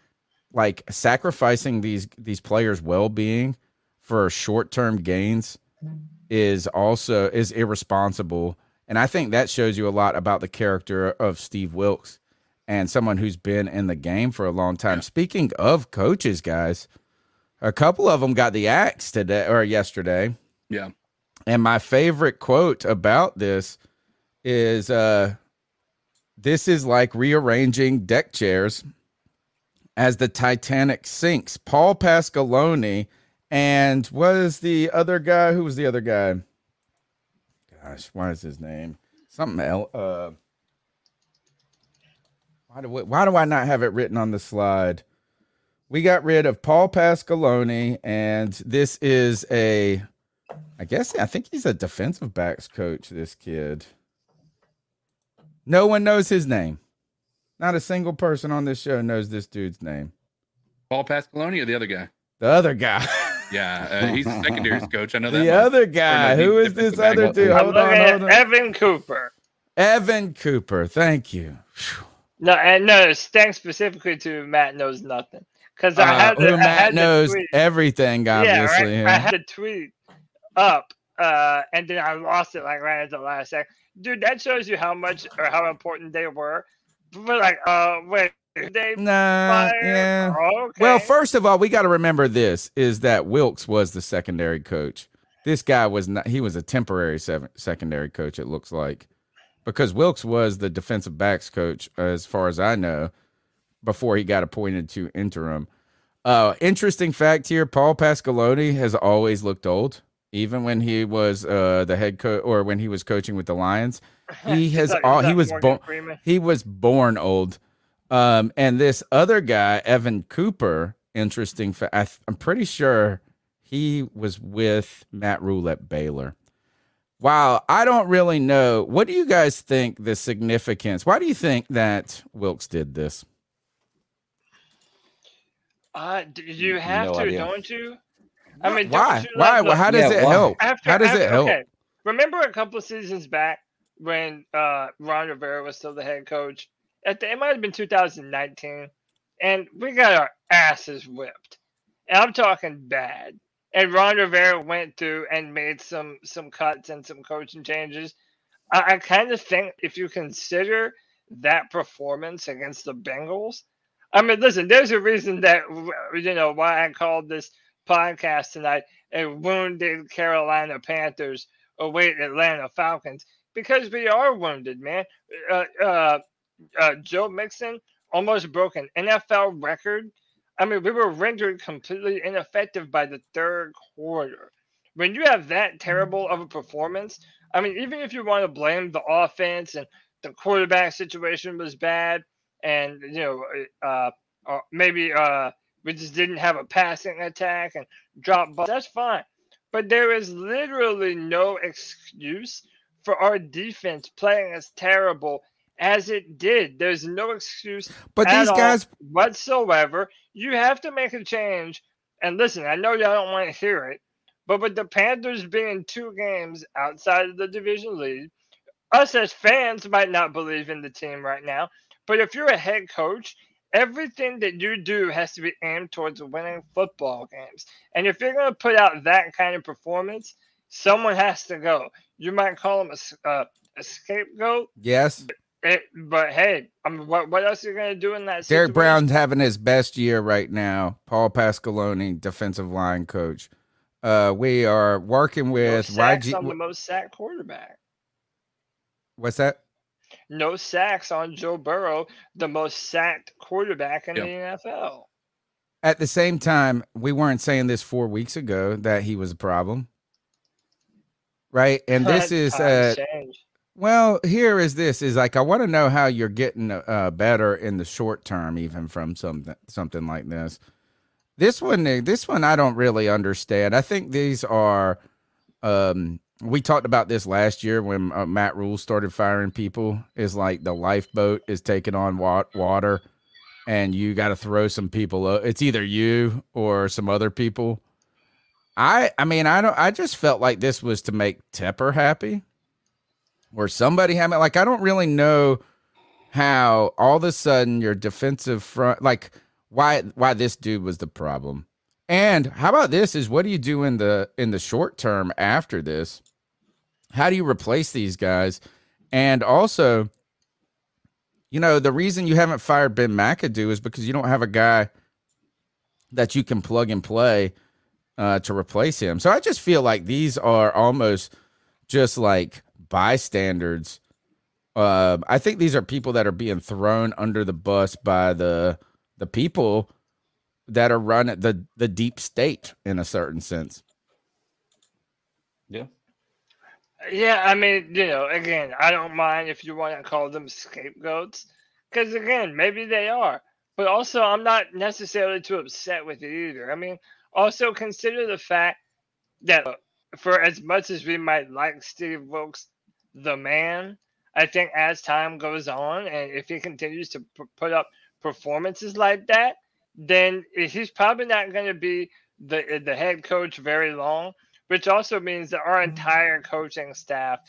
like sacrificing these these players' well-being for short-term gains is also is irresponsible. And I think that shows you a lot about the character of Steve Wilks and someone who's been in the game for a long time. Speaking of coaches, guys, a couple of them got the axe today or yesterday. Yeah. And my favorite quote about this is uh this is like rearranging deck chairs as the Titanic sinks. Paul Pasqualoni and was the other guy? Who was the other guy? Gosh, why is his name? Something else. Uh, why do we, why do I not have it written on the slide? We got rid of Paul Pasqualoni, and this is a I guess I think he's a defensive backs coach. This kid. No one knows his name. Not a single person on this show knows this dude's name. Paul Pasqualoni or the other guy? The other guy. [LAUGHS] Yeah, uh, he's a secondaries [LAUGHS] coach. I know that. the much. other guy. he's Who is this other dude? I'm Hold on, hold on. Evan Cooper. Evan Cooper. Thank you. No, and no, thanks specifically to Matt knows nothing because I Uh, had the, who I Matt had the knows tweet. everything, Yeah, obviously. right. yeah. I had the tweet up, uh, and then I lost it like right at the last second. Dude, that shows you how much or how important they were. But like, uh, wait, they Nah, yeah. Okay. Well, first of all, we got to remember this is that Wilks was the secondary coach. This guy was not, he was a temporary seven, secondary coach, it looks like, because Wilks was the defensive backs coach, as far as I know, before he got appointed to interim. Uh, interesting fact here Paul Pasqualoni has always looked old, even when he was uh, the head coach or when he was coaching with the Lions. [LAUGHS] He has all, he was born he was born old. Um, and this other guy, Evan Cooper, interesting. Fa- I, I'm pretty sure he was with Matt Rhule at Baylor. Wow, I don't really know. What do you guys think the significance? Why do you think that Wilks did this? Uh, d- you have No to, idea. don't you? I mean, don't why? you Why? like, Well, how does Yeah, it why? help? after, how does after, it help? Okay. Remember a couple of seasons back when uh, Ron Rivera was still the head coach? At the, it might have been 2019, and we got our asses whipped. And I'm talking bad. And Ron Rivera went through and made some some cuts and some coaching changes. I, I kind of think if you consider that performance against the Bengals, I mean, listen, there's a reason that you know why I called this podcast tonight a wounded Carolina Panthers await Atlanta Falcons because we are wounded, man. Uh, uh, uh, Joe Mixon almost broke an NFL record. I mean, we were rendered completely ineffective by the third quarter. When you have that terrible of a performance, I mean, even if you want to blame the offense and the quarterback situation was bad, and you know, uh, uh, maybe uh, we just didn't have a passing attack and drop balls. That's fine. But there is literally no excuse for our defense playing as terrible as it did. There's no excuse But these guys, whatsoever. You have to make a change. And listen, I know y'all don't want to hear it, but with the Panthers being two games outside of the division lead, us as fans might not believe in the team right now. But if you're a head coach, everything that you do has to be aimed towards winning football games. And if you're going to put out that kind of performance, someone has to go. You might call him a, uh, a scapegoat, yes, it, but hey, I mean, what, what else are you going to do in that Derrick? Brown's having his best year right now. Paul Pasqualoni, defensive line coach. Uh, we are working No with sacks YG. on the most sacked quarterback. What's that? No sacks on Joe Burrow, the most sacked quarterback in Yeah. the NFL. At the same time, we weren't saying this four weeks ago that he was a problem, right? And [LAUGHS] this is uh, change. Well, here is this is like I want to know how you're getting uh, better in the short term, even from something something like this. This one, uh, this one, I don't really understand. I think these are. Um, we talked about this last year when uh, Matt Rhule started firing people. Is like the lifeboat is taking on wa- water, and you got to throw some people. o- It's either you or some other people. I, I mean, I don't. I just felt like this was to make Tepper happy or somebody having like I don't really know how all of a sudden your defensive front like why why this dude was the problem. And how about this is what do you do in the in the short term after this? How do you replace these guys? And also, you know, the reason you haven't fired Ben McAdoo is because you don't have a guy that you can plug and play uh, to replace him. So I just feel like these are almost just like bystanders. Uh, I think these are people that are being thrown under the bus by the the people that are running the the deep state in a certain sense. Yeah. Yeah, I mean, you know, again, I don't mind if you want to call them scapegoats, because again, maybe they are. But also, I'm not necessarily too upset with it either. I mean, also consider the fact that for as much as we might like Steve Wilks, the man, I think as time goes on, and if he continues to p- put up performances like that, then he's probably not going to be the the head coach very long. Which also means that our mm-hmm. entire coaching staff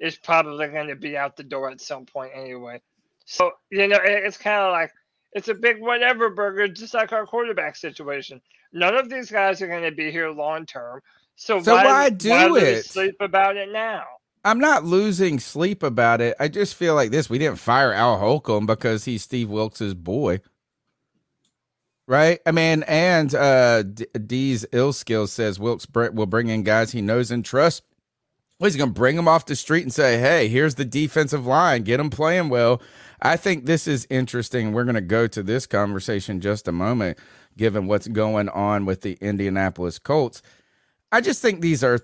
is probably going to be out the door at some point anyway. So you know, it, it's kind of like it's a big whatever burger, just like our quarterback situation. None of these guys are going to be here long term. So, So why, why do why it? Sleep about it now. I'm not losing sleep about it. I just feel like this. We didn't fire Al Holcomb because he's Steve Wilks' boy. Right? I mean, and uh D's ill skill says Wilks will bring in guys he knows and trusts. Well, he's going to bring them off the street and say, hey, here's the defensive line. Get them playing well. I think this is interesting. We're going to go to this conversation just a moment, given what's going on with the Indianapolis Colts. I just think these are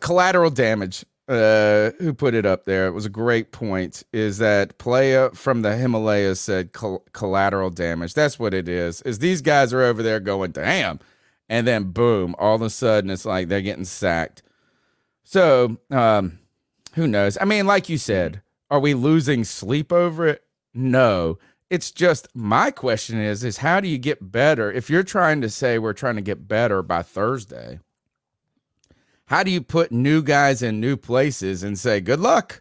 collateral damage. Uh, who put it up there? It was a great point. Is that playa from the Himalayas said col- collateral damage? That's what it is. Is these guys are over there going damn, and then boom, all of a sudden it's like they're getting sacked. So, um, who knows? I mean, like you said, are we losing sleep over it? No. It's just my question is is how do you get better if you're trying to say we're trying to get better by Thursday? How do you put new guys in new places and say good luck?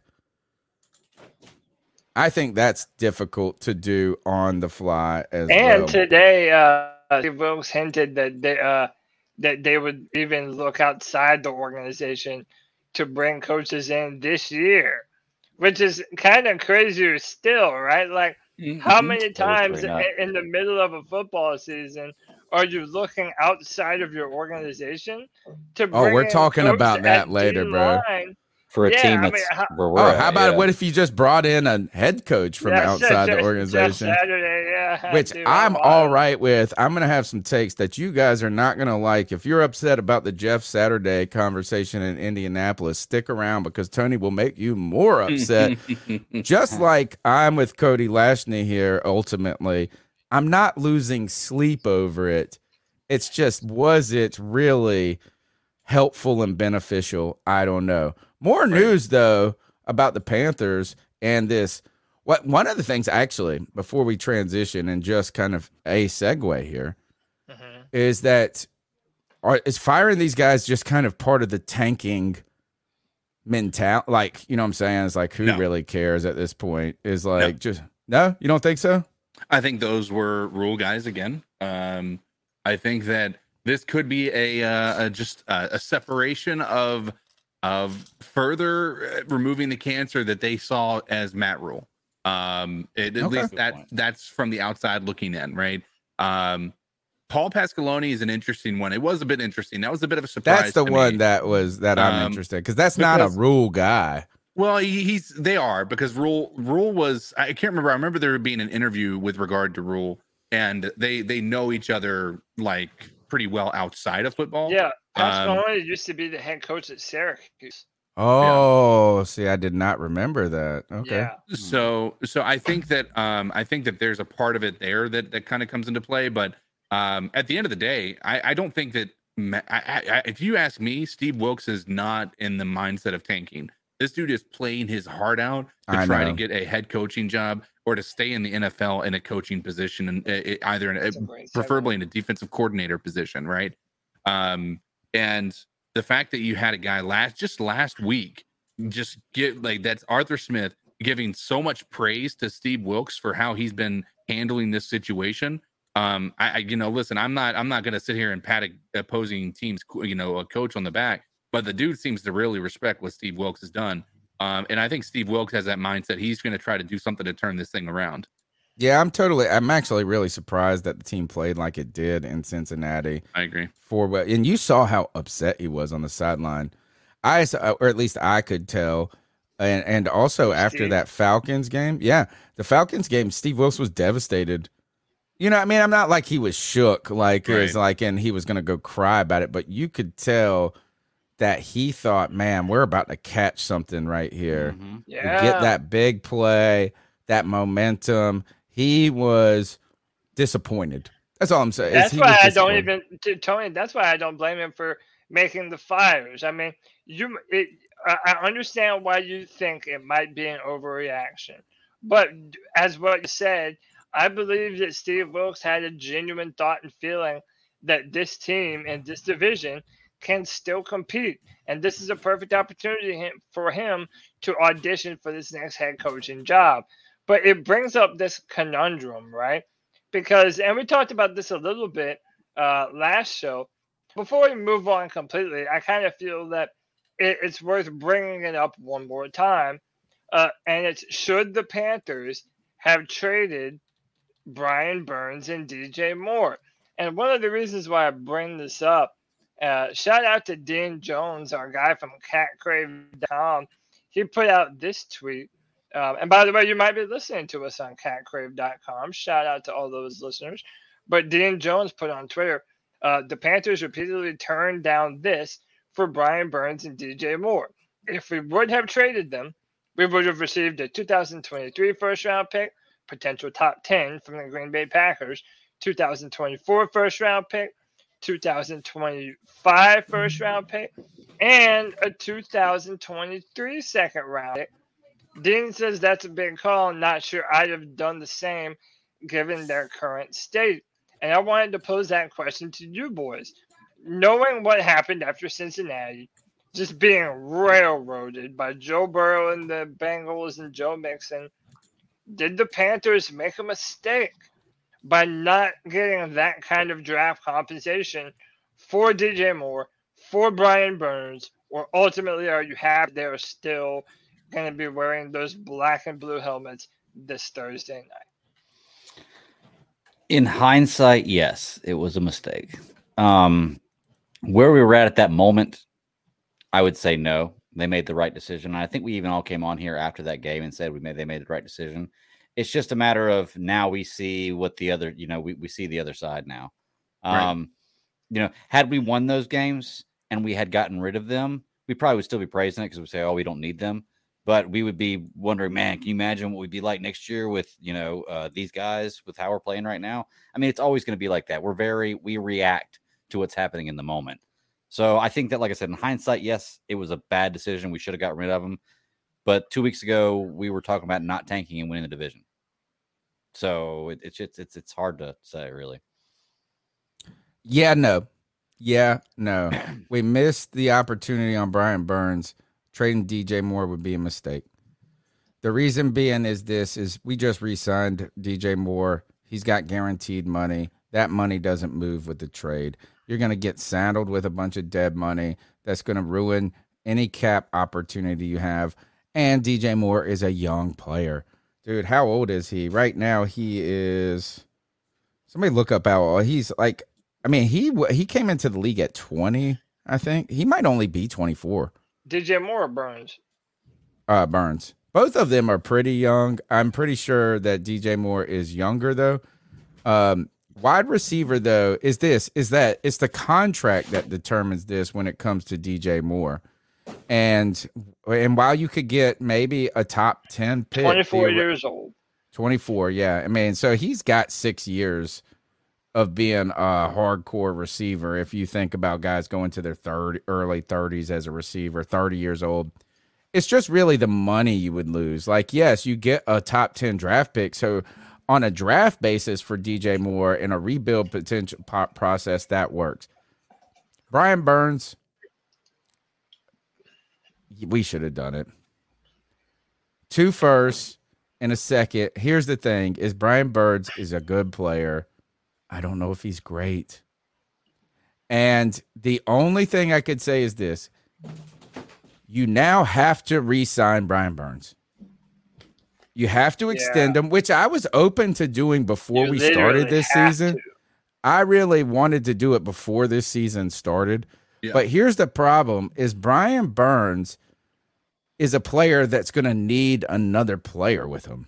I think that's difficult to do on the fly as And well. today, uh, Steve Wilks hinted that they uh, that they would even look outside the organization to bring coaches in this year, which is kind of crazier still, right? Like, how many times very nice. i- in the middle of a football season are you looking outside of your organization to bring Oh, we're in talking coach about that later, bro. D-line? for a Yeah, team I mean, that's how- where we're Oh, at, how about yeah. what if you just brought in a head coach from Yeah, outside Jeff- the Jeff organization? Saturday, yeah, [LAUGHS] Which dude, I'm wild. all right with. I'm going to have some takes that you guys are not going to like. If you're upset about the Jeff Saturday conversation in Indianapolis, stick around because Tony will make you more upset. [LAUGHS] Just like I'm with Cody Lashney here, ultimately, I'm not losing sleep over it. It's just, was it really helpful and beneficial? I don't know. More news, though, about the Panthers and this. What one of the things actually before we transition and just kind of a segue here Mhm. is that are is firing these guys just kind of part of the tanking mentality? like you know what I'm saying it's like who No. really cares at this point is like just no you don't think so I think those were rhule guys again. Um, I think that this could be a, uh, a just uh, a separation of of further uh, removing the cancer that they saw as Matt Rhule. Um, it, at Okay. least that that's from the outside looking in, right? Um, Paul Pasqualoni is an interesting one. It was a bit interesting. That was a bit of a surprise. that's the one me. that was that I'm Um, interested because that's not a rhule guy Well, he, he's they are because Rhule Rhule was I can't remember. I remember there being an interview with regard to Rhule, and they they know each other like pretty well outside of football. Yeah, Um, Pasqualoni used to be the head coach at Syracuse. oh see I did not remember that okay Yeah, So so I think that um I think that there's a part of it there that that kind of comes into play, but um at the end of the day, I I don't think that I, I, I, if you ask me, Steve Wilks is not in the mindset of tanking. This dude is playing his heart out to I try know. to get a head coaching job or to stay in the NFL in a coaching position and uh, either in a, That's a great segue. preferably in a defensive coordinator position, right? Um, and the fact that you had a guy last just last week just get like that's Arthur Smith giving so much praise to Steve Wilks for how he's been handling this situation. Um, I, I you know, listen, I'm not I'm not gonna sit here and pat a, opposing teams, you know, a coach on the back, but the dude seems to really respect what Steve Wilks has done. Um, and I think Steve Wilks has that mindset. He's going to try to do something to turn this thing around. yeah I'm totally I'm actually really surprised that the team played like it did in Cincinnati I agree. for what and you saw how upset he was on the sideline i or at least i could tell and and also after that falcons game yeah the falcons game steve wilks was devastated you know i mean i'm not like he was shook like it was like and he was gonna go cry about it but you could tell that he thought man we're about to catch something right here Mhm. to yeah. get that big play, that momentum. He was disappointed. That's all I'm saying. That's why I don't even Tony. That's why I don't blame him for making the fires. I mean, you it, I understand why you think it might be an overreaction, but as what you said, I believe that Steve Wilks had a genuine thought and feeling that this team and this division can still compete. And this is a perfect opportunity for him to audition for this next head coaching job. But it brings up this conundrum, right? Because, and we talked about this a little bit uh, last show. Before we move on completely, I kind of feel that it, it's worth bringing it up one more time. Uh, and it's should the Panthers have traded Brian Burns and DJ Moore? And one of the reasons why I bring this up, uh, shout out to Dan Jones, our guy from catcrave.com. He put out this tweet. Um, and by the way, you might be listening to us on catcrave.com. Shout out to all those listeners. But Dean Jones put on Twitter, uh, the Panthers repeatedly turned down this for Brian Burns and DJ Moore. If we would have traded them, we would have received a 2023 first round pick, potential top 10 from the Green Bay Packers, 2024 first round pick, 2025 first round pick, and a 2023 second round pick. Dean says that's a big call. Not sure I'd have done the same given their current state. And I wanted to pose that question to you boys. Knowing what happened after Cincinnati, just being railroaded by Joe Burrow and the Bengals and Joe Mixon, did the Panthers make a mistake? By not getting that kind of draft compensation for DJ Moore, for Brian Burns, or ultimately are you happy they're still going to be wearing those black and blue helmets this Thursday night? In hindsight, yes, it was a mistake. Um, where we were at at that moment, I would say no. They made the right decision. I think we even all came on here after that game and said we made they made the right decision. It's just a matter of now we see what the other, you know, we, we see the other side now. Right. Um, you know, had we won those games and we had gotten rid of them, we probably would still be praising it because we say, oh, we don't need them. But we would be wondering, man, can you imagine what we'd be like next year with, you know, uh, these guys with how we're playing right now? I mean, it's always going to be like that. We're very, we react to what's happening in the moment. So I think that, like I said, in hindsight, yes, it was a bad decision. We should have got rid of them. But two weeks ago, we were talking about not tanking and winning the division. So it, it's it's it's it's hard to say, really. Yeah, no. Yeah, no. [CLEARS THROAT] we missed the opportunity on Brian Burns. Trading DJ Moore would be a mistake. The reason being is this is we just re-signed DJ Moore. He's got guaranteed money. That money doesn't move with the trade. You're going to get saddled with a bunch of dead money that's going to ruin any cap opportunity you have. And DJ Moore is a young player. Dude, how old is he? Right now he is Somebody look up how old he's like I mean, he he came into the league at 20, I think. He might only be 24. DJ Moore Burns. Uh Burns. Both of them are pretty young. I'm pretty sure that DJ Moore is younger though. Um wide receiver though is this is that it's the contract that determines this when it comes to DJ Moore. And and while you could get maybe a top 10 pick 24 years old. 24, yeah. I mean, so he's got 6 years of being a hardcore receiver if you think about guys going to their third early 30s as a receiver, 30 years old. It's just really the money you would lose. Like yes, you get a top 10 draft pick, so on a draft basis for DJ Moore in a rebuild potential process that works. Brian Burns we should have done it. Two firsts and a second. Here's the thing: is Brian Burns is a good player. I don't know if he's great. And the only thing I could say is this: you now have to re-sign Brian Burns. You have to extend Yeah. him, which I was open to doing before You we started this season. to. I really wanted to do it before this season started. Yeah. But here's the problem is Brian Burns is a player that's going to need another player with him.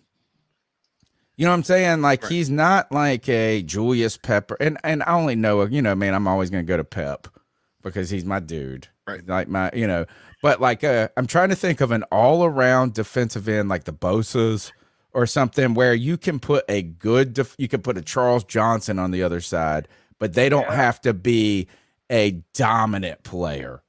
You know what I'm saying? Like Right. he's not like a Julius Pepper and and I only know, you know, man, I'm always going to go to Pep because he's my dude. Right. Like my, you know, but like uh I'm trying to think of an all-around defensive end like the Bosas or something where you can put a good def- you can put a Charles Johnson on the other side, but they don't Yeah. have to be a dominant player.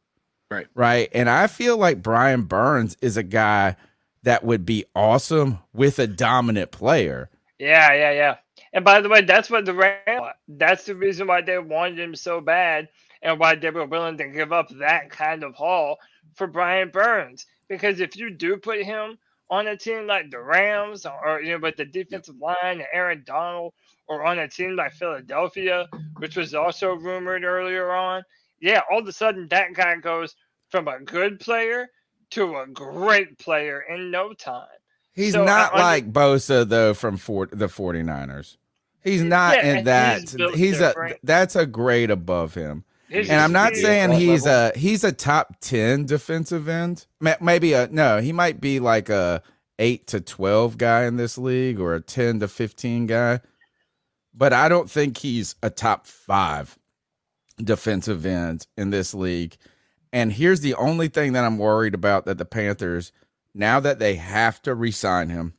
Right. Right. And I feel like Brian Burns is a guy that would be awesome with a dominant player. Yeah, yeah, yeah. And by the way, that's what the Rams. That's the reason why they wanted him so bad, and why they were willing to give up that kind of haul for Brian Burns. Because if you do put him on a team like the Rams, or you know, with the defensive line and Aaron Donald, or on a team like Philadelphia, which was also rumored earlier on, yeah, all of a sudden that guy goes from a good player to a great player in no time. He's So, not like Bosa though from for, the 49ers. He's not Yeah, in that. he's He's, a different. that's a grade above him. His And I'm not saying he's level. a he's a top 10 defensive end. Maybe a no, he might be like a 8 to 12 guy in this league or a 10 to 15 guy. But I don't think he's a top 5 defensive end in this league. And here's the only thing that I'm worried about that the Panthers now that they have to re-sign him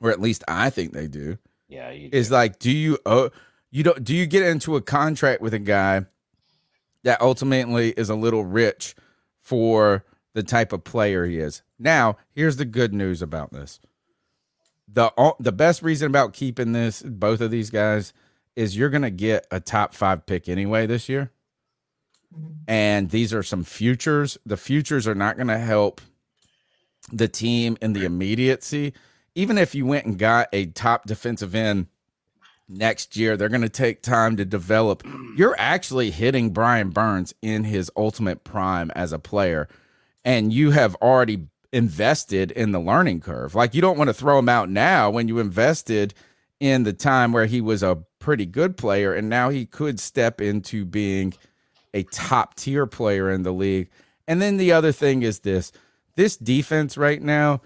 or at least I think they do Yeah, you is like do you oh you don't do you get into a contract with a guy that ultimately is a little rich for the type of player he is? Now here's the good news about this. The the best reason about keeping this both of these guys is you're going to get a top 5 pick anyway this year Mm-hmm. and these are some futures the futures are not going to help the team in the immediacy even if you went and got a top defensive end next year, they're going to take time to develop. Mm. You're actually hitting Brian Burns in his ultimate prime as a player, and you have already invested in the learning curve. Like, you don't want to throw him out now when you invested in the time where he was a pretty good player, and now he could step into being a top tier player in the league. And then the other thing is this this defense right now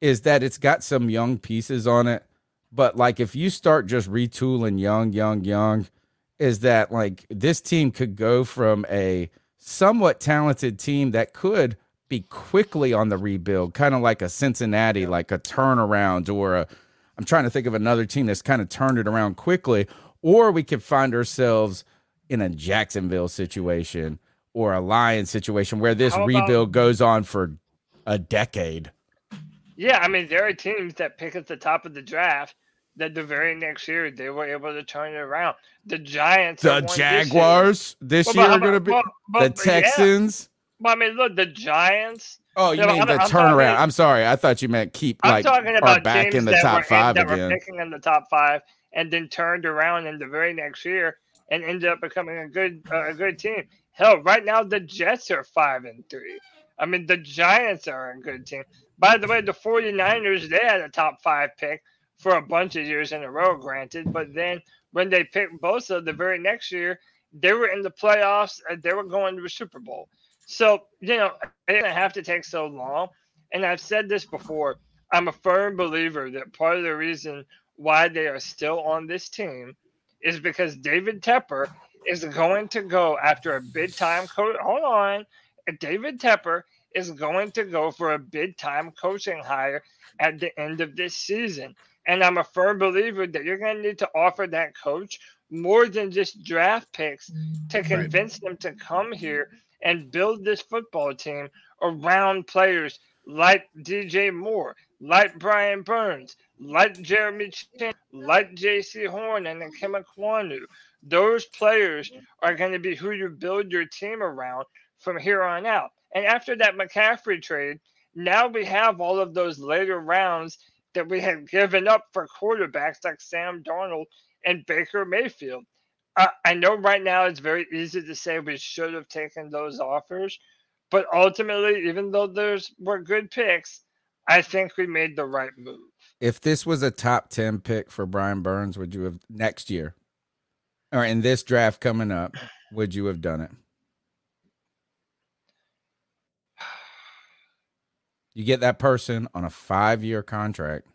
is that it's got some young pieces on it. But like if you start just retooling young, young, young, is that like this team could go from a somewhat talented team that could be quickly on the rebuild, kind of like a Cincinnati, like a turnaround, or a I'm trying to think of another team that's kind of turned it around quickly, or we could find ourselves in a Jacksonville situation or a Lions situation where this about- rebuild goes on for a decade. Yeah, I mean, there are teams that pick at the top of the draft that the very next year they were able to turn it around. The Giants, The one this year. Jaguars this Well, year are going to be well, the but- yeah. Texans. Well, I mean, look, the Giants. Oh, you Yeah, mean I'm- the I'm turnaround? talking- I'm sorry. I thought you meant keep I'm like talking about back in the top were, five that again. were picking in the top five and then turned around in the very next year and ended up becoming a good uh, a good team. Hell, right now the Jets are five and three. I mean, the Giants are a good team. By the way, the 49ers, they had a top five pick for a bunch of years in a row, granted. But then when they picked Bosa the very next year, they were in the playoffs. and They were going to a Super Bowl. So, you know, it didn't have to take so long. And I've said this before. I'm a firm believer that part of the reason why they are still on this team is because David Tepper is going to go after a big time coach. Hold on. David Tepper is going to go for a big time coaching hire at the end of this season. And I'm a firm believer that you're going to need to offer that coach more than just draft picks to convince them to come here and build this football team around players like DJ Moore, like Brian Burns, like Jeremy Chinn, like Jaycee Horn and Ikem Ekwonu. Those players are going to be who you build your team around from here on out. And after that McCaffrey trade, now we have all of those later rounds that we had given up for quarterbacks like Sam Darnold and Baker Mayfield. I, I know right now it's very easy to say we should have taken those offers, but ultimately, even though those were good picks, I think we made the right move. If this was a top 10 pick for Brian Burns, would you have next year or in this draft coming up, would you have done it? You get that person on a five year contract.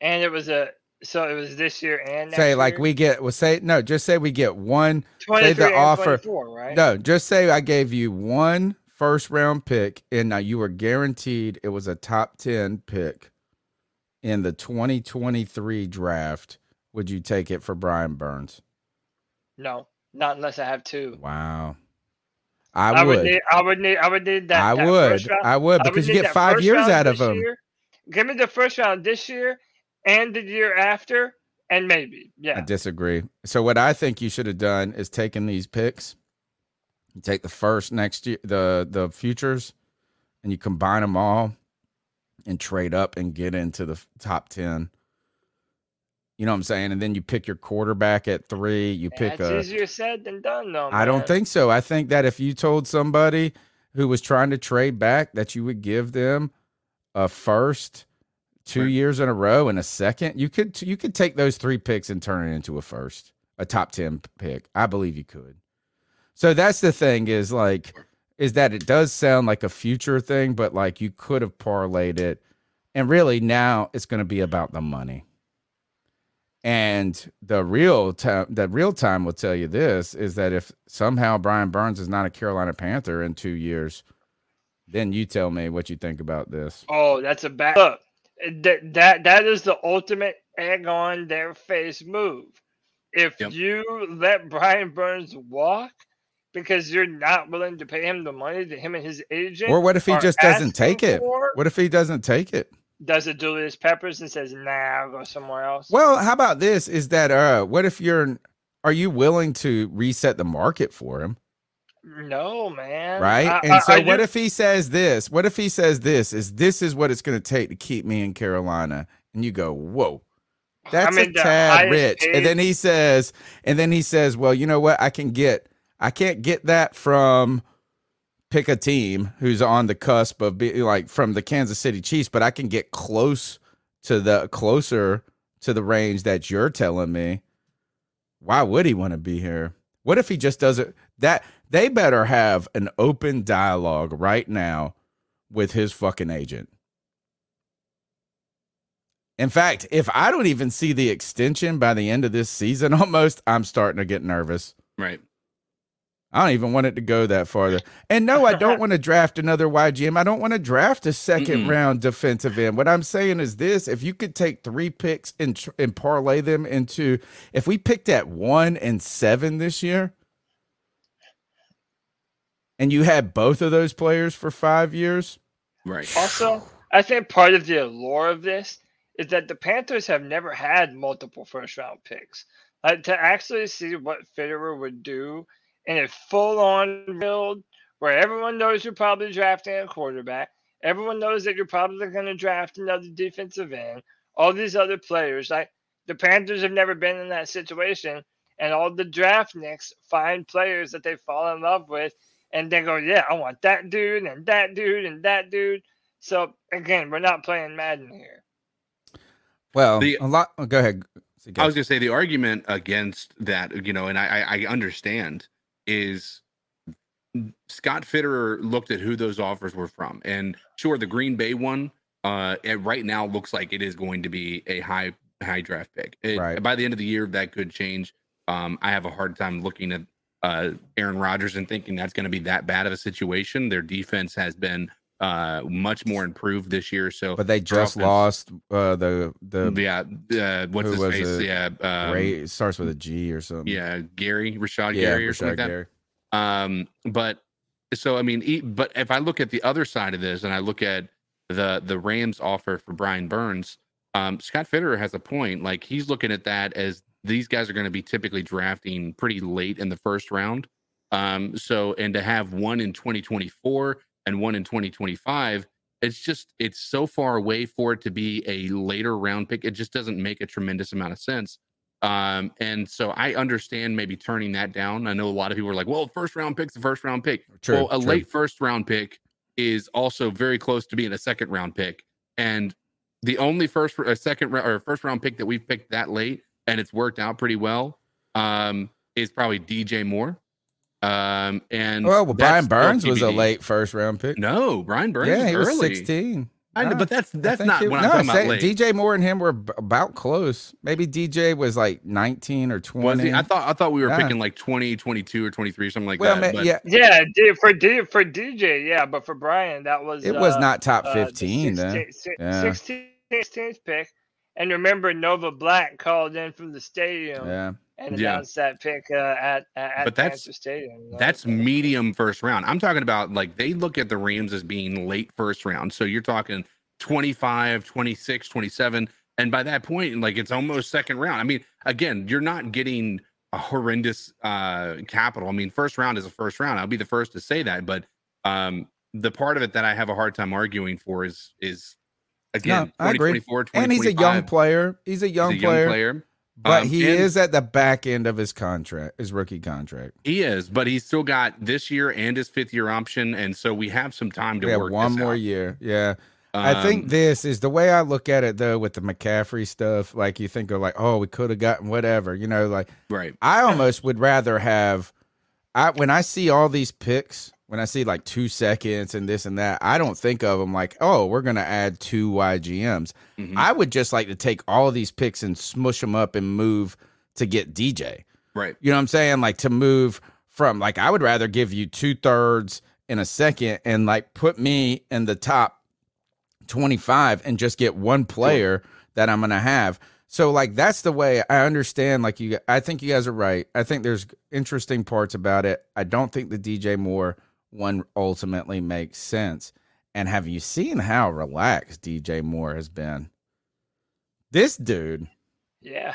And it was a so it was this year and next say like year? we get well say no, just say we get one 23 the offer- right? No, just say I gave you one first round pick and now you were guaranteed it was a top 10 pick in the 2023 draft. Would you take it for Brian Burns? No, not unless I have two. Wow. I I would would. need, I would need, I would need that. I that would. I would I would because you get five years out of him. year. Give me the first round this year and the year after, and maybe, Yeah. I disagree. So what I think you should have done is taken these picks. You take the first next year, the the futures, and you combine them all, and trade up and get into the top ten. You know what I'm saying? And then you pick your quarterback at three. You pick That's a. easier said than done, though. I don't think so. I think that if you told somebody who was trying to trade back that you would give them a first two Right. years in a row and a second, you could you could take those three picks and turn it into a first, a top 10 pick. I believe you could. So that's the thing is like is that it does sound like a future thing, but like you could have parlayed it. And really now it's going to be about the money. And the real time, the real time will tell you this is that if somehow Brian Burns is not a Carolina Panther in two years, then you tell me what you think about this. Oh, that's a bad look. That that that is the ultimate egg on their face move. If Yep. you let Brian Burns walk because you're not willing to pay him the money that him and his agent, Or what if he just doesn't take it? for, What if he doesn't take it? does it Julius Peppers and says, "Nah, I'll go somewhere else." Well, how about this? Is that uh what if you're are you willing to reset the market for him? no, man. Right? I- and I- so I what do- if he says this? What if he says this is this is what it's gonna take to keep me in Carolina? And you go, Whoa, that's a mean, the tad rich. paid- And then he says, and then he says, Well, you know what? I can get I can't get that from pick a team who's on the cusp of being like from the Kansas City Chiefs, but I can get close to the closer to the range that you're telling me. Why would he want to be here? What if he just doesn't that they better have an open dialogue right now with his fucking agent. In fact, if I don't even see the extension by the end of this season [LAUGHS] almost, I'm starting to get nervous. Right. I don't even want it to go that farther. And no, I don't want to draft another YGM. I don't want to draft a 2nd Mm-mm. round defensive end. What I'm saying is this: if you could take three picks and and parlay them into, if we picked at one and seven this year, and you had both of those players for five years, Right. Also, I think part of the allure of this is that the Panthers have never had multiple first round picks. Like to actually see what Fitterer would do in a full on build where everyone knows you're probably drafting a quarterback, everyone knows that you're probably going to draft another defensive end, all these other players. Like the Panthers have never been in that situation, and all the draft nicks find players that they fall in love with and they go, yeah, I want that dude and that dude and that dude. So again, we're not playing Madden here. well, The- a lot. oh, go ahead. I was gonna say the argument against that, you know, and I I I understand is Scott Fitterer looked at who those offers were from, and sure, the Green Bay one, uh, it right now looks like it is going to be a high high draft pick. It- Right. By the end of the year, that could change. Um, I have a hard time looking at uh Aaron Rodgers and thinking that's going to be that bad of a situation. Their defense has been uh much more improved this year, so but they just lost uh, the the yeah, uh, what's his face? it? Yeah, um, Ray, it starts with a G or something. yeah, Gary, Rashad yeah, Gary, or Rashad something like Gary. that. Um, but so I mean, but if I look at the other side of this, and I look at the the Rams offer for Brian Burns, um, Scott Fitterer has a point. Like he's looking at that as these guys are going to be typically drafting pretty late in the first round. Um, so and to have one in 2024 and one in 2025, it's just it's so far away for it to be a later round pick. It just doesn't make a tremendous amount of sense. Um, and so I understand maybe turning that down. I know a lot of people are like, well, first round pick's the first round pick. True, well, a true. late first round pick is also very close to being a second round pick. And the only first a second or first round pick that we've picked that late and it's worked out pretty well um, is probably DJ Moore. Um, and Well, well Brian still Burns was a late first round pick. No, Brian Burns yeah, was he was early. 16. I know, but that's that's not he- what no, I'm talking about. say- Late. DJ Moore and him were b- about close. Maybe DJ was like 19 or 20. Was he? I thought I thought we were Yeah. picking like 20, 22 or 23 or something like well, that. ma- but yeah, Yeah, D- for D, for DJ, yeah, but for Brian, that was it was uh, not top uh, the 15 then. 16 si- Yeah. 16 16th pick. And remember, Nova Black called in from the stadium Yeah. And Yeah. announce that pick uh, at at, But that's- Panther Stadium. Uh, That's medium first round. I'm talking about like they look at the Rams as being late first round. So you're talking 25, 26, 27. And by that point, like it's almost second round. I mean, again, you're not getting a horrendous uh capital. I mean, first round is a first round. I'll be the first to say that. But um the part of it that I have a hard time arguing for is is again I agree. 2024, And he's a young player. He's a young, He's a young player, player. But Um, he is at the back end of his contract, his rookie contract. He is, but he's still got this year and his fifth year option, and so we have some time to have work. one more out. year. Yeah. I think Um, this is the way I look at it though with the McCaffrey stuff. Like you think of like, oh, we could have gotten whatever, you know, like right. I almost would rather have I when I see all these picks, when I see like two seconds and this and that, I don't think of them like, oh, we're gonna add two YGMs. Mhm. I would just like to take all of these picks and smush them up and move to get DJ. Right. You know what I'm saying? Like to move from like I would rather give you two thirds in a second and like put me in the top 25 and just get one player that I'm gonna have. So like that's the way I understand. Like you, I think you guys are right. I think there's interesting parts about it. I don't think the DJ Moore one ultimately makes sense. And have you seen how relaxed DJ Moore has been? This dude, Yeah.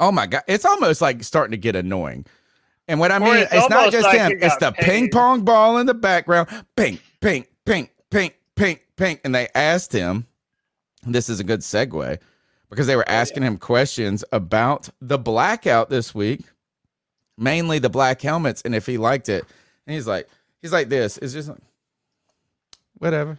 oh my god, it's almost like starting to get annoying. And what I mean, it's it's, not just like him; it's the got ping pong ball in the background, ping, ping, ping, ping, ping, ping. And they asked him. This is a good segue because they were asking him questions about the blackout this week, mainly the black helmets, and if he liked it. And he's like, he's like this. It's just like, whatever,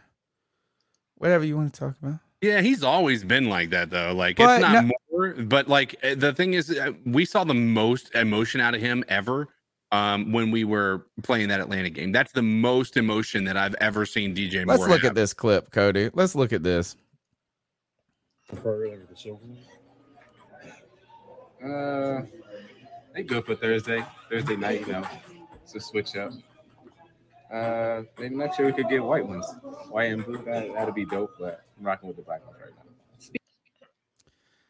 whatever you want to talk about. Yeah, he's always been like that though. Like But it's not no- more, but like eh, the thing is, uh, we saw the most emotion out of him ever um, when we were playing that Atlanta game. That's the most emotion that I've ever seen DJ Moore. Let's look have. at this clip, Cody. Let's look at this. Uh, they good for Thursday. Thursday night, you know, it's a switch up. Uh, maybe next year we could get white ones, white and blue. That that'd be dope. But I'm rocking with the black ones right now.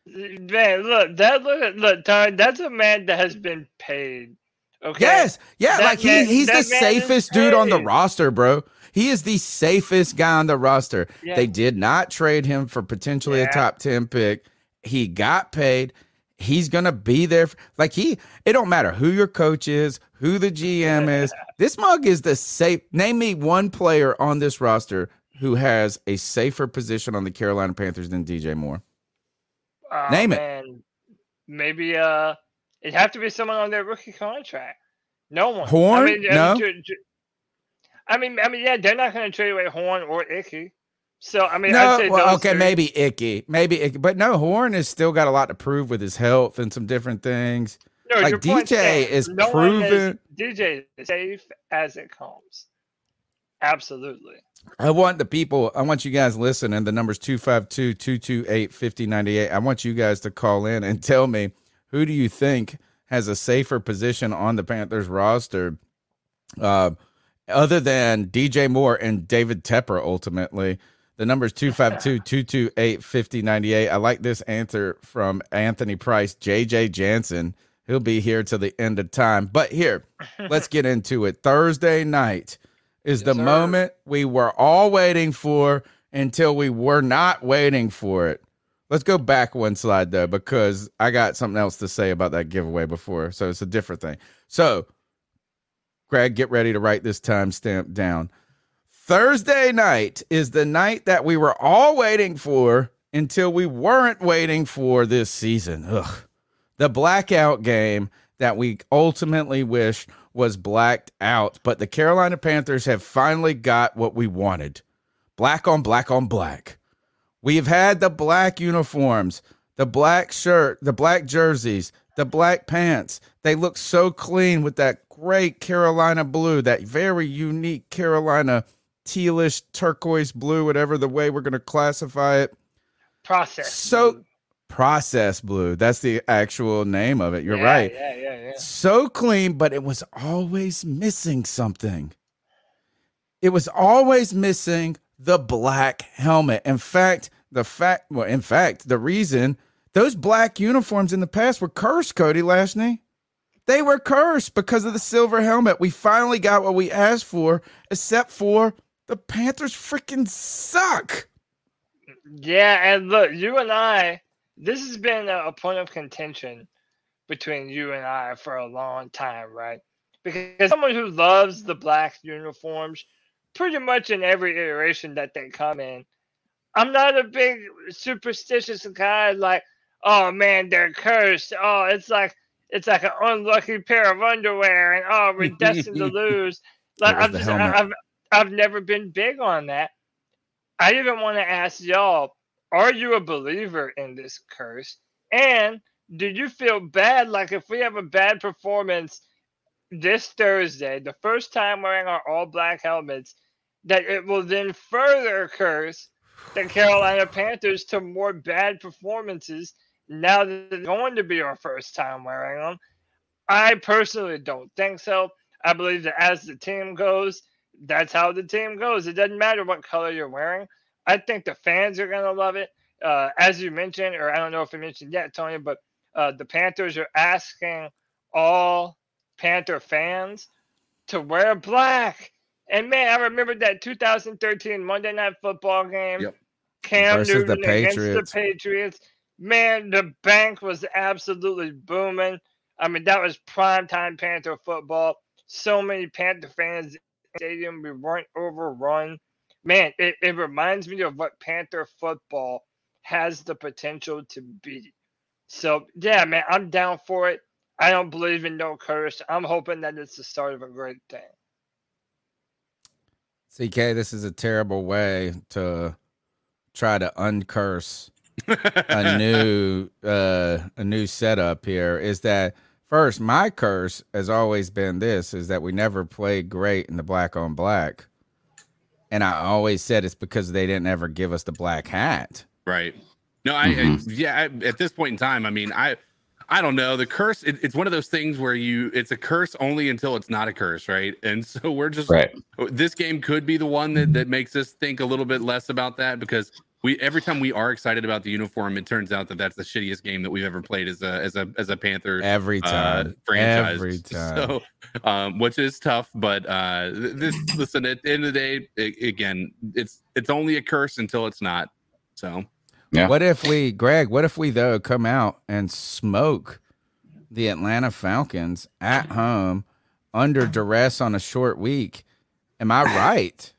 Man, look, that look, look, Tony, that's a man that has been paid. Okay. Yes, yeah, That like he he's the that man is safest dude on the roster, bro. He is the safest guy on the roster. Yeah. They did not trade him for potentially a top 10 pick. He got paid. He's going to be there. f- Like he it don't matter who your coach is, who the GM is. This mug is the safe. Name me one player on this roster who has a safer position on the Carolina Panthers than DJ Moore. Oh, Name it. man. Maybe uh, it'd have to be someone on their rookie contract. No one. Horn? I mean, No? I mean, I mean, I mean, yeah, they're not going to trade away Horn or Icky. So I mean, No, I'd say well, okay, three. maybe Icky, maybe Icky, but no, Horn has still got a lot to prove with his health and some different things. No, like, DJ is no proven- DJ is safe as it comes. Absolutely. I want the people, I want you guys listening. The number's 252 228 5098. I want you guys to call in and tell me who do you think has a safer position on the Panthers roster uh, other than DJ Moore and David Tepper ultimately. The number's 252 228 5098. I like this answer from Anthony Price, JJ Jansen. He'll be here till the end of time. But here, let's get into it. Thursday night is the sir. moment we were all waiting for until we were not waiting for it. Let's go back one slide though, because I got something else to say about that giveaway before. So it's a different thing. So, Greg, get ready to write this timestamp down. Thursday night is the night that we were all waiting for until we weren't waiting for this season. Ugh. The blackout game that we ultimately wish was blacked out, but the Carolina Panthers have finally got what we wanted black on black on black. We've had the black uniforms, the black shirt, the black jerseys, the black pants. They look so clean with that great Carolina blue, that very unique Carolina tealish turquoise blue, whatever the way we're going to classify it. Process. So-. Process blue. That's the actual name of it. You're Yeah, right. Yeah, yeah, yeah. So clean, but it was always missing something. It was always missing the black helmet. In fact, the fact, well, in fact, the reason those black uniforms in the past were cursed, Cody Lashney. They were cursed because of the silver helmet. We finally got what we asked for, except for the Panthers freaking suck. Yeah, and look, you and I, this has been a, a point of contention between you and I for a long time, right? Because someone who loves the black uniforms, pretty much in every iteration that they come in, I'm not a big superstitious guy like, oh man, they're cursed. Oh, it's like it's like an unlucky pair of underwear, and oh, we're [LAUGHS] destined to lose. Like I've just. I've I've never been big on that. I even want to ask y'all: Are you a believer in this curse? And do you feel bad? Like if we have a bad performance this Thursday, the first time wearing our all black helmets, that it will then further curse the [SIGHS] Carolina Panthers to more bad performances now that it's going to be our first time wearing them. I personally don't think so. I believe that as the team goes, that's how the team goes. It doesn't matter what color you're wearing. I think the fans are going to love it. Uh, as you mentioned, or I don't know if you mentioned yet, Tony, but uh, the Panthers are asking all Panther fans to wear black. And man, I remember that 2013 Monday Night Football game. Yep. Cam Versus the Newton against Patriots. the Patriots. Man, the bank was absolutely booming. I mean, that was primetime Panther football. So many Panther fans in the stadium. We weren't overrun. Man, it, it reminds me of what Panther football has the potential to be. So, yeah, man, I'm down for it. I don't believe in no curse. I'm hoping that it's the start of a great thing. CK, this is a terrible way to try to uncurse a [LAUGHS] new uh a new setup here is that first my curse has always been this is that we never played great in the black on black and i always said it's because they didn't ever give us the black hat Right. No, I, mm-hmm. I yeah. I, at this point in time, I mean, I, I don't know. The curse. It, it's one of those things where you, it's a curse only until it's not a curse, right? And so we're just Right. This game could be the one that that makes us think a little bit less about that because we every time we are excited about the uniform, it turns out that that's the shittiest game that we've ever played as a as a as a Panther every uh, time franchise. every [LAUGHS] time So, um, which is tough, but uh, this listen at the end of the day, a- again, it's it's only a curse until it's not. So Yeah. what if we greg what if we though come out and smoke the atlanta falcons at home under duress on a short week am i right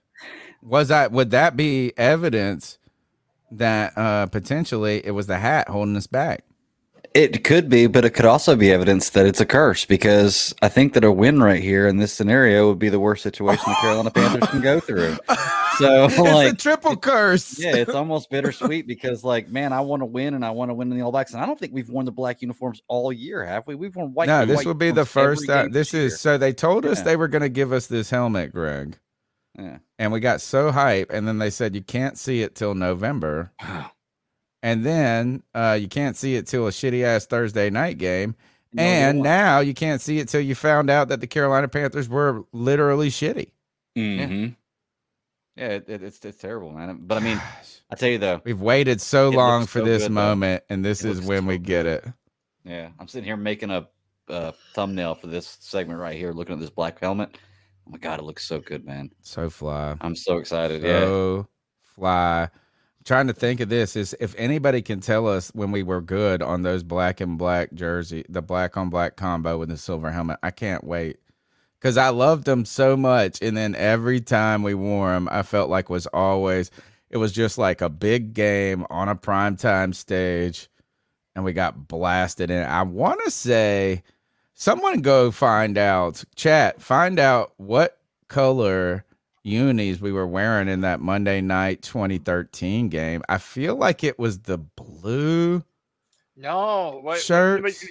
was that would that be evidence that uh potentially it was the hat holding us back It could be, but it could also be evidence that it's a curse because I think that a win right here in this scenario would be the worst situation the Carolina Panthers can go through. So, [LAUGHS] it's a triple curse yeah, it's almost bittersweet because, like, man, I want to win and I want to win in the All Blacks, and I don't think we've worn the black uniforms all year, have we? We've worn white. no this white would be the first time game this is so they told us Yeah. they were going to give us this helmet greg Yeah. and we got so hype and then they said you can't see it till november and then uh, you can't see it till a shitty ass Thursday night game. No, and won't. now you can't see it till you found out that the Carolina Panthers were literally shitty. Mhm. yeah, it, it- it's it's terrible, man. But I mean, I tell you though, We've waited so long for so this good, though. moment, and this It is looks when we so get it. Yeah, I'm sitting here making a, uh thumbnail for this segment right here, looking at this black helmet. Oh my god, it looks so good, man! So fly. I'm so excited. yeah, So fly. I'm trying to think of this is if anybody can tell us when we were good on those black and black jersey, the black on black combo with the silver helmet. I can't wait because I loved them so much, and then every time we wore them, I felt like was always it was just like a big game on a primetime stage, and we got blasted. And I want to say, someone go find out, chat, find out what color unis we were wearing in that Monday night 2013 game. I feel like it was the blue No, what, shirts,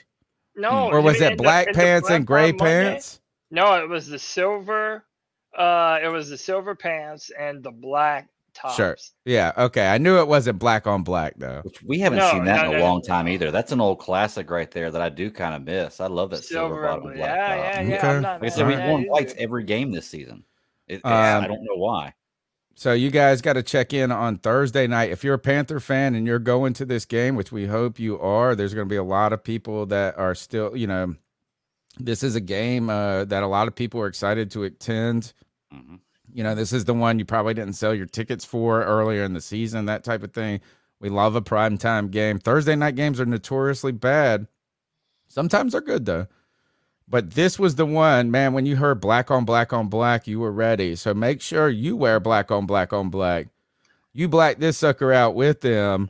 no, or was it black the pants and gray pants? No, it was the silver. Uh, it was the silver pants and the black tops. Shirt. Yeah, okay. I knew it wasn't black on black though. which we haven't No, seen that no, in a no, long no. time either. That's an old classic right there that I do kind of miss. I love that silver, Silver, bottom and black yeah, top. yeah, yeah. Okay. I'm not Like I said, we've at worn whites every game this season. It, it's- I Um, don't know why. So you guys got to check in on Thursday night. If you're a Panther fan and you're going to this game, which we hope you are, there's going to be a lot of people that are still, you know, This is a game uh, that a lot of people are excited to attend. Mhm. You know, this is the one you probably didn't sell your tickets for earlier in the season, that type of thing. We love a prime time game. Thursday night games are notoriously bad. Sometimes they're good though. But this was the one, man, when you heard black on black on black, you were ready. So make sure you wear black on black on black. You black this sucker out with them.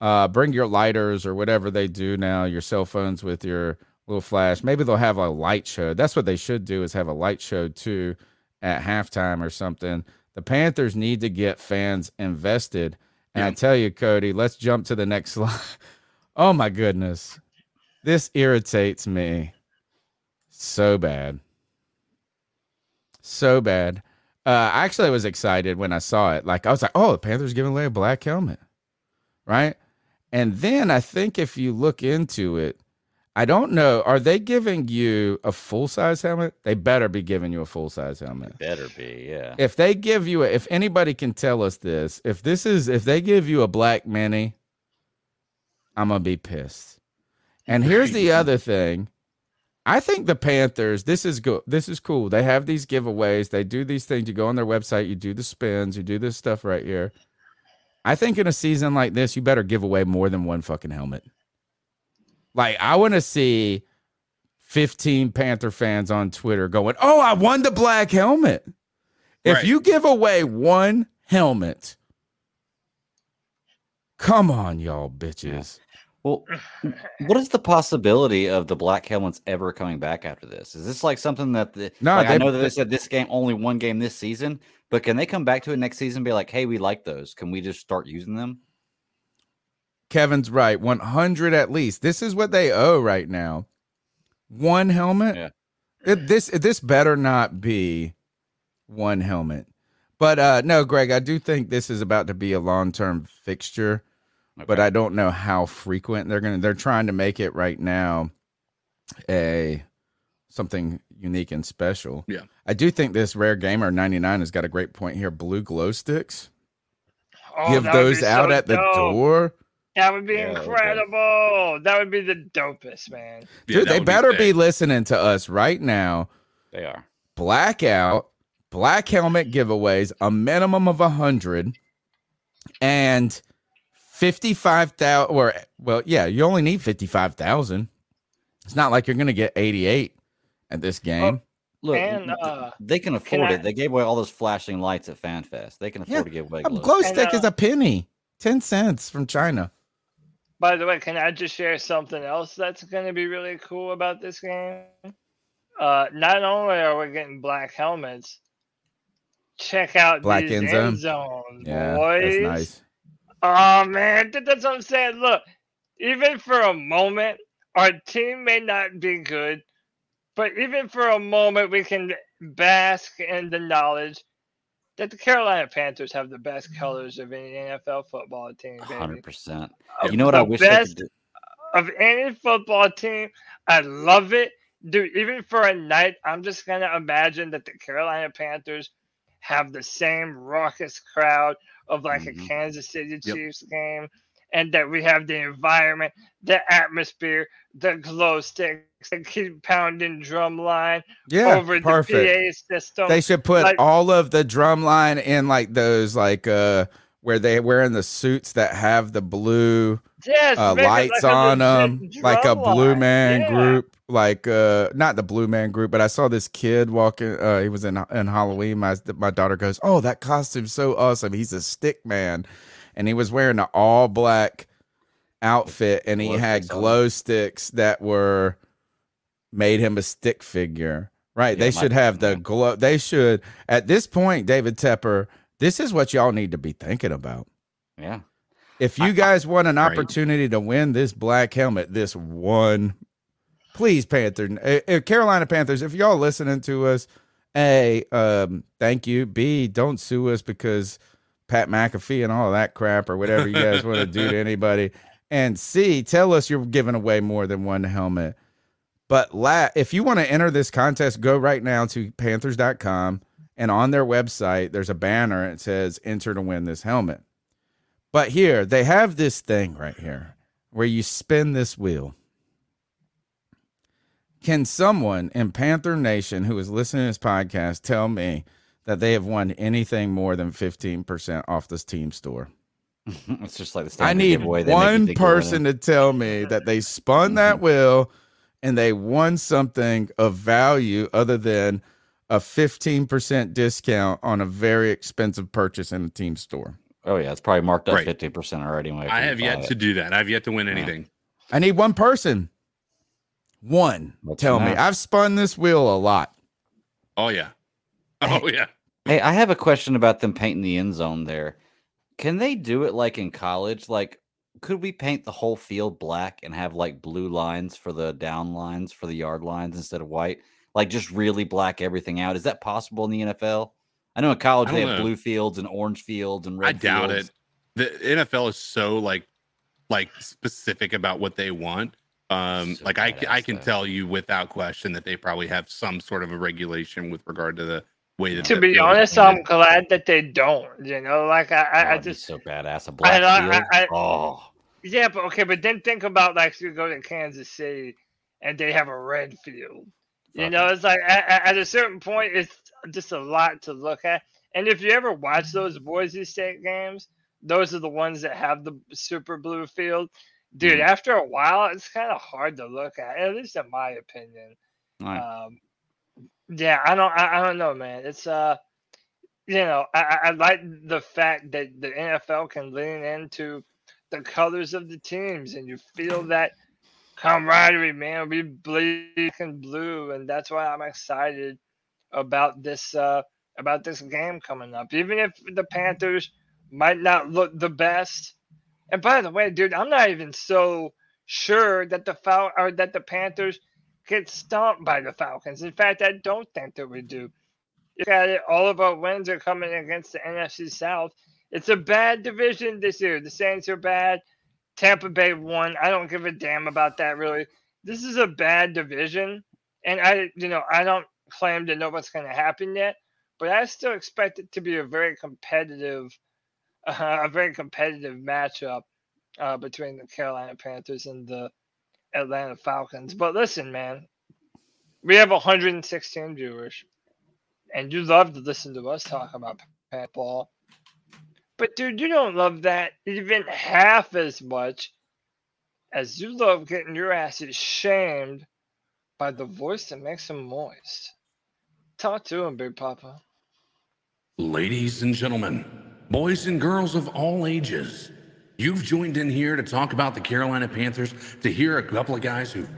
Uh, bring your lighters or whatever they do now, your cell phones with your little flash. Maybe they'll have a light show. That's what they should do is have a light show too at halftime or something. The Panthers need to get fans invested. And I tell you, Cody, let's jump to the next [LAUGHS] slide. Oh my goodness. This irritates me so bad. So bad. Uh, I actually, I was excited when I saw it. Like, I was like, oh, the Panthers giving away a black helmet. Right. And then I think if you look into it, I don't know. Are they giving you a full size helmet? They better be giving you a full size helmet. Better be, yeah. If they give you, a, if anybody can tell us this, if this is, if they give you a black mini, I'm gonna be pissed. And here's the other thing. I think the Panthers, this is good. This is cool. They have these giveaways. They do these things. You go on their website, you do the spins, you do this stuff right here. I think in a season like this, you better give away more than one fucking helmet. Like, I want to see 15 Panther fans on Twitter going, Oh, I won the black helmet. If Right. you give away one helmet, come on, y'all bitches. Well, what is the possibility of the black helmets ever coming back after this? Is this like something that the No, like, I know that they- they said this game only one game this season, but can they come back to it next season and be like, hey, we like those. Can we just start using them? Kevin's right. 100 at least. This is what they owe right now. One helmet. Yeah. It, this this better not be one helmet. But uh no, Greg, I do think this is about to be a long-term fixture, but I don't know how frequent they're going to they're trying to make it right now a something unique and special. Yeah. I do think this rare gamer 99 has got a great point here. Blue glow sticks. Oh, Give those out so at the dope. door. That would be Yeah, okay. incredible. That would be the dopest, man. Dude, that they better be sick. listening to us right now. They are. Blackout, black helmet giveaways, a minimum of a hundred, and fifty-five thousand. Or well, yeah, you only need fifty-five thousand. It's not like you're gonna get eighty-eight at this game. Look, And, uh, they can afford I- it. They gave away all those flashing lights at FanFest. They can afford Yeah, to give away a glow. glow And, stick is uh, a penny, ten cents from China. By the way, can I just share something else that's going to be really cool about this game? Uh, not only are we getting black helmets, check out Black these end end, zone. zones, Yeah, boys. that's nice. Oh man, that's what I'm saying. Look, even for a moment, our team may not be good, but even for a moment, we can bask in the knowledge that the Carolina Panthers have the best colors of any NFL football team. Hundred percent. You know what I the wish they best could do? of any football team. I love it. Dude, even for a night, I'm just gonna imagine that the Carolina Panthers have the same raucous crowd of like a Mhm. Kansas City Yep. Chiefs game, and that we have the environment, the atmosphere, the glow sticks the keep pounding drum line Yeah, over the perfect. PA system. They should put like- all of the drum line in like those like uh where they wearing the suits that have the blue yes, uh, lights like on them, like a blue man Yeah. group, like uh, not the blue man group, but I saw this kid walking. Uh, he was in in Halloween. My my daughter goes, "Oh, that costume's so awesome! He's a stick man," and he was wearing an all black outfit, and he had glow sticks that were made him a stick figure. Right? Yeah, they should have the glow. They should at this point, David Tepper. This is what y'all need to be thinking about. Yeah. If you guys want an opportunity to win this black helmet, this one, please, Panther, uh, uh, Carolina Panthers, if y'all listening to us, A, um, thank you. B, don't sue us because Pat McAfee and all that crap or whatever you guys want to do to anybody. And C, tell us you're giving away more than one helmet. But la- if you want to enter this contest, go right now to panthers.com and on their website, there's a banner. It says enter to win this helmet. But here, they have this thing right here where you spin this wheel. Can someone in Panther Nation who is listening to this podcast tell me that they have won anything more than 15% off this team store? [LAUGHS] it's just like the I standard need giveaway. they make one think you're winning. person to tell me that they spun that mm-hmm. wheel and they won something of value other than a 15% discount on a very expensive purchase in a team store. Oh yeah, it's probably marked up Right. fifty percent already. when I have yet it. to do that. I've yet to win anything. I need one person. One. What's tell me. I've spun this wheel a lot. Oh yeah. [LAUGHS] Oh yeah. Hey, I have a question about them painting the end zone there. Can they do it like in college? Like, could we paint the whole field black and have like blue lines for the down lines for the yard lines instead of white? Like, just really black everything out. Is that possible in the NFL? I know in college they have know. blue fields and orange fields and red. I doubt fields. it. The NFL is so like like specific about what they want. Um, So like I, badass, can tell you without question that they probably have some sort of a regulation with regard to the way that To be honest. I'm glad that they don't. You know, like I, Oh, I, I it'd be just so badass. A black I-. I- oh, yeah, but okay, but then think about like you go to Kansas City and they have a red field. You know, it's like at, at- a certain point, it's just a lot to look at. And if you ever watch those Boise State games, those are the ones that have the super blue field. Dude, Mhm. after a while, it's kind of hard to look at, at least in my opinion. Right. Um, yeah, I don't, I, I don't know, man. It's uh, you know, I, I like the fact that the NFL can lean into the colors of the teams, and you feel that camaraderie, man. We bleed and blue, and that's why I'm excited about this uh about this game coming up. Even if the Panthers might not look the best. And by the way, dude, I'm not even so sure that the Fal- or that the Panthers get stomped by the Falcons. In fact, I don't think that we do. Look at it, all of our wins are coming against the NFC South. It's a bad division this year. The Saints are bad. Tampa Bay won. I don't give a damn about that really. This is a bad division, and I, you know, I don't claim to know what's going to happen yet, but I still expect it to be a very competitive, uh, [LAUGHS] a very competitive matchup uh, between the Carolina Panthers and the Atlanta Falcons. But listen, man, we have 116 viewers, and you love to listen to us talk about Pat ball. But dude, you don't love that even half as much as you love getting your asses shamed by the voice that makes them moist. Talk to him, Big Papa. Ladies and gentlemen, boys and girls of all ages, you've joined in here to talk about the Carolina Panthers, to hear a couple of guys who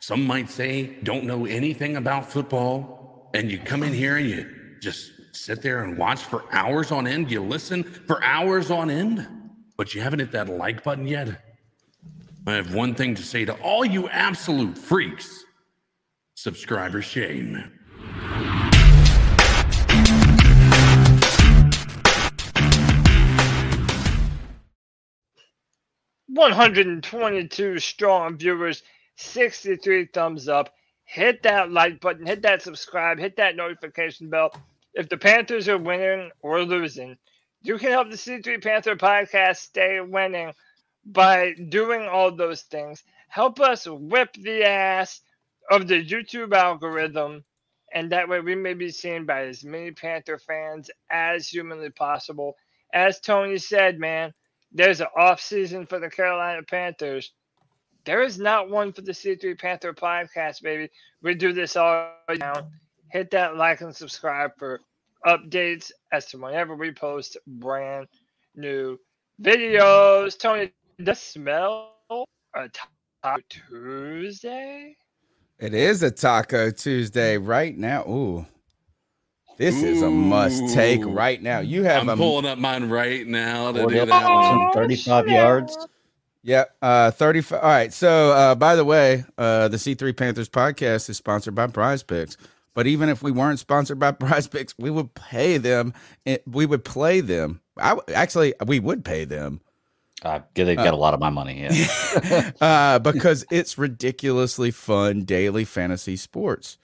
some might say don't know anything about football, and you come in here and you just sit there and watch for hours on end. You listen for hours on end, but you haven't hit that like button yet. I have one thing to say to all you absolute freaks subscriber shame. 122 strong viewers, 63 thumbs up. Hit that like button, hit that subscribe, hit that notification bell. If the Panthers are winning or losing, you can help the C3 Panther podcast stay winning by doing all those things. Help us whip the ass of the YouTube algorithm, and that way we may be seen by as many Panther fans as humanly possible. As Tony said, man, there's an off season for the Carolina Panthers. There is not one for the C3 Panther podcast, baby. We do this all down. Hit that like and subscribe for updates as to whenever we post brand new videos. Tony, does smell a Taco Tuesday? It is a Taco Tuesday right now. Ooh. This is a must take right now. You have I'm a pulling up mine right now to do that put one. some 35 yards. Yeah, uh 35. All right. So, uh by the way, uh the C3 Panthers podcast is sponsored by Prize Picks. But even if we weren't sponsored by [LAUGHS] Prize Picks, we would pay them. It, we would play them. I actually we would pay them Uh, they've got a lot of my money. Yeah. [LAUGHS] uh, because it's ridiculously fun daily fantasy sports.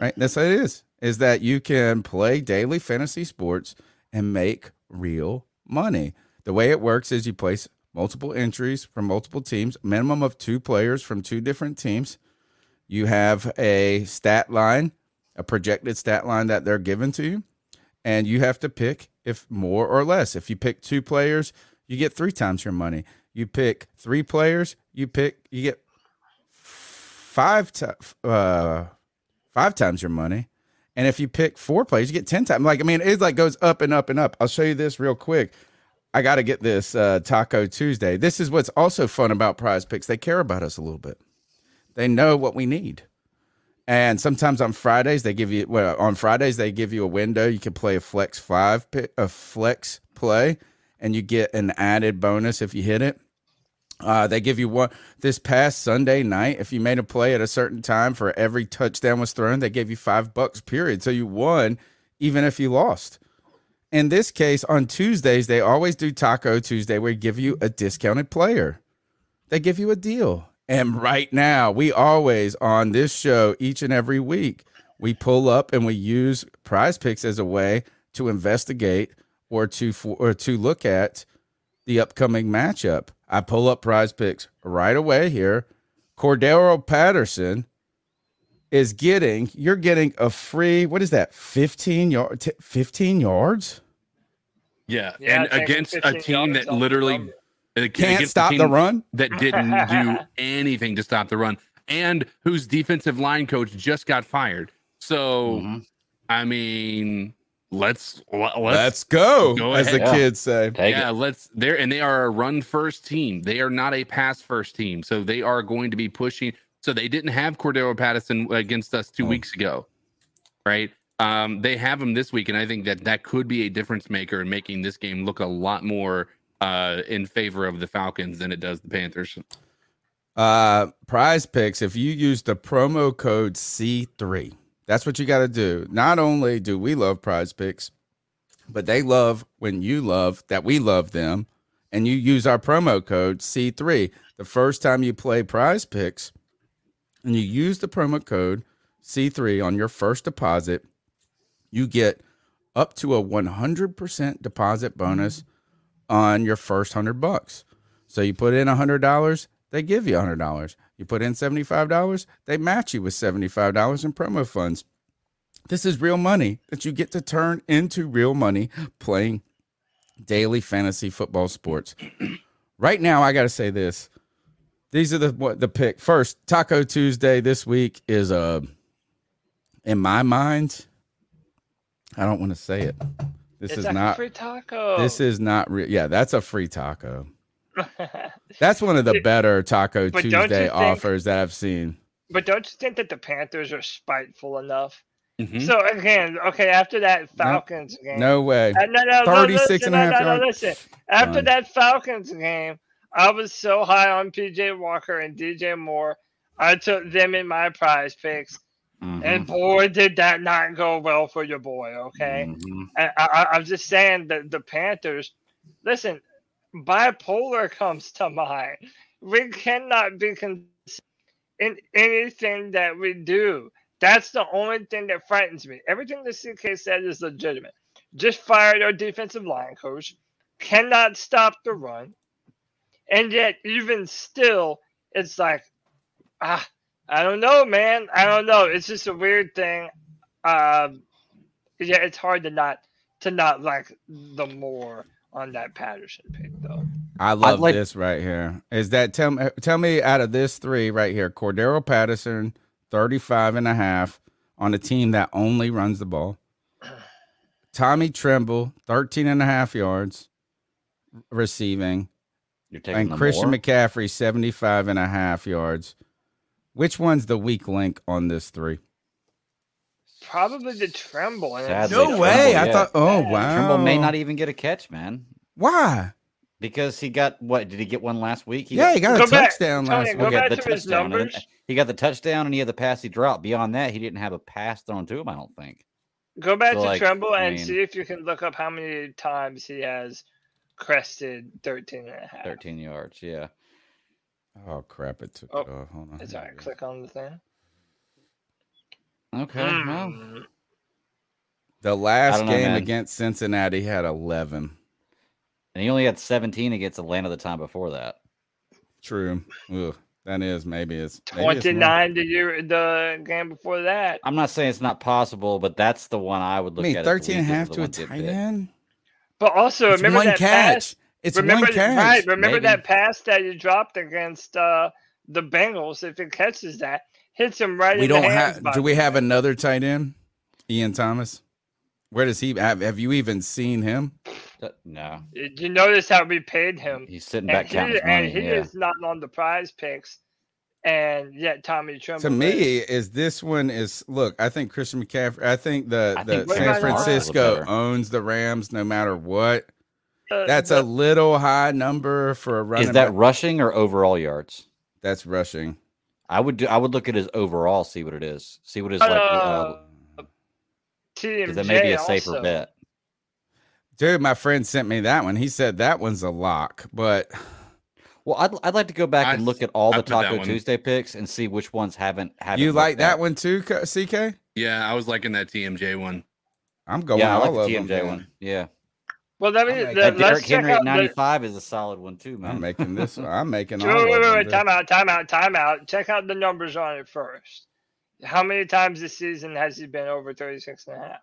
Right? That's what it is. Is that you can play daily fantasy sports and make real money. The way it works is you place multiple entries from multiple teams, minimum of two players from two different teams. you have a stat line, a projected stat line that they're given to you, and you have to pick if more or less. If you pick two players, you get three times your money. You pick three players, you pick you get five ti uh, five times your money. And if you pick four players, you get ten times. Like I mean, it like goes up and up and up. I'll show you this real quick. I got to get this uh, Taco Tuesday. This is what's also fun about Prize Picks. They care about us a little bit. They know what we need. And sometimes on Fridays they give you well on Fridays they give you a window you can play a flex five a flex play and you get an added bonus if you hit it. Uh, they give you one this past Sunday night. If you made a play at a certain time for every touchdown was thrown, they gave you five bucks. Period. So you won, even if you lost. In this case, on Tuesdays they always do Taco Tuesday, where they give you a discounted player. They give you a deal. And right now, we always on this show each and every week, we pull up and we use prize picks as a way to investigate or to for, or to look at the upcoming matchup. I pull up prize picks right away here. Cordarrelle Patterson is getting you're getting a free what is that 15 yard 15 yards Yeah, Yeah, and against a team that literally can't stop the team run that didn't do [LAUGHS] anything to stop the run, and whose defensive line coach just got fired. So, Mhm. I mean, let's let's, let's go, Go as the ahead. kids say Take yeah, it. let's there and they are a run first team. They are not a pass first team. So they are going to be pushing. So they didn't have Cordarrelle Patterson against us two Oh. weeks ago. Right? Um, they have him this week, and I think that that could be a difference maker in making this game look a lot more uh in favor of the Falcons than it does the Panthers. Uh, prize picks, if you use the promo code C3, that's what you got to do. Not only do we love prize picks, but they love when you love that we love them and you use our promo code C3. The first time you play prize picks and you use the promo code C3 on your first deposit, you get up to a 100% deposit bonus on your first 100 bucks. So you put in $100, they give you $100. You put in $75, they match you with $75 in promo funds. This is real money that you get to turn into real money playing daily fantasy football sports. [CLEARS THROAT] right now, I got to say this. These are the what the pick. First, Taco Tuesday this week is uh in my mind, I don't want to say it. This it's is a not free taco. this is not real. Yeah, that's a free taco. [LAUGHS] That's one of the better Taco But Tuesday think- offers that I've seen. but don't you think that the Panthers are spiteful enough? Mhm. So again, okay, after that Falcons game, No way. Uh, no, no, no, 36 listen, and a half no, no, listen. After Fine. that Falcons game, I was so high on PJ Walker and DJ Moore. I took them in my prize picks, Mhm. and boy, did that not go well for your boy. Okay, Mhm. I, I, I'm just saying that the Panthers. Listen, bipolar [LAUGHS] comes to mind. We cannot be con- in anything that we do. That's the only thing that frightens me. Everything the CK said is legitimate. Just fired our defensive line coach, cannot stop the run, and yet even still, it's like, ah, I don't know, man. I don't know. It's just a weird thing. Um, yeah, it's hard to not to not like the more on that Patterson pick though. I love like- this right here. Is that tell me tell me out of this three right here, Cordarrelle Patterson, 35 and a half on a team that only runs the ball. [SIGHS] Tommy Tremble, 13 and a half yards receiving. You're taking And Christian more? McCaffrey, 75 and a half yards. Which one's the weak link on this three? Probably the tremble. And Sadly, No Tremble, way. I yeah. thought, oh, Yeah. wow. Tremble may not even get a catch, man, Why? because he got what? Did he get one last week? yeah, he got a Go back, touchdown Tony, last go week. back the to his touchdown, and numbers. He got the touchdown and he had the pass he dropped. Beyond that, he didn't have a pass thrown to him. I don't think. Go back So, to like, Tremble I and mean- see if you can look up how many times he has crested 13 and a half. 13 yards. Yeah. Oh, crap. It took Oh, it off. Hold on. It's Here alright. Click on the thing. Okay. Well, Mm. The last don't know, game man. against Cincinnati had 11. and he only had 17 against Atlanta the time before that. True. Ugh. That is maybe it's maybe it's more. 29 the year the game before that. I'm not saying it's not possible, but that's the one I would I look mean, at. 13 and a half to a the ones tight that fit. end. But also It's remember one that catch. pass. It's remember one catch. right. Remember Maybe. that pass that you dropped against uh, the Bengals. If it catches that, hits him right. We in don't the hands have. Do we have another tight end? Ian Thomas. Where does he have? Have you even seen him? Uh, No, Did you notice how we paid him? he's sitting And back he, counting his and he Yeah. is not on the prize picks, and yet Tommy Tremble. To me, is this one is look? I think Christian McCaffrey. I think the I the think San? Francisco owns the Rams no matter what. uh, That's the- a little high number for a running. Is that back. rushing or overall yards? That's rushing. I would do. I would look at his overall, see what it is, see what his like. uh, Uh, TMJ because that may be a safer also. bet. Dude, my friend sent me that one. He said that one's a lock, but Well, I'd, I'd like to go back I and look at all I the Taco Tuesday picks and see which ones haven't haven't. you like that out. one too, CK? Yeah, I was liking that TMJ one. I'm going Yeah, I all like of the them. TMJ man. one. Yeah, Well, let me. I'm let, that let's Derrick Henry out at the- 95 is a solid one too, man. I'm making this. [LAUGHS] I'm making all Wait, of wait, them. wait, wait, dude. time out, time out, time out. Check out the numbers on it first. How many times this season has he been over 36 and a half?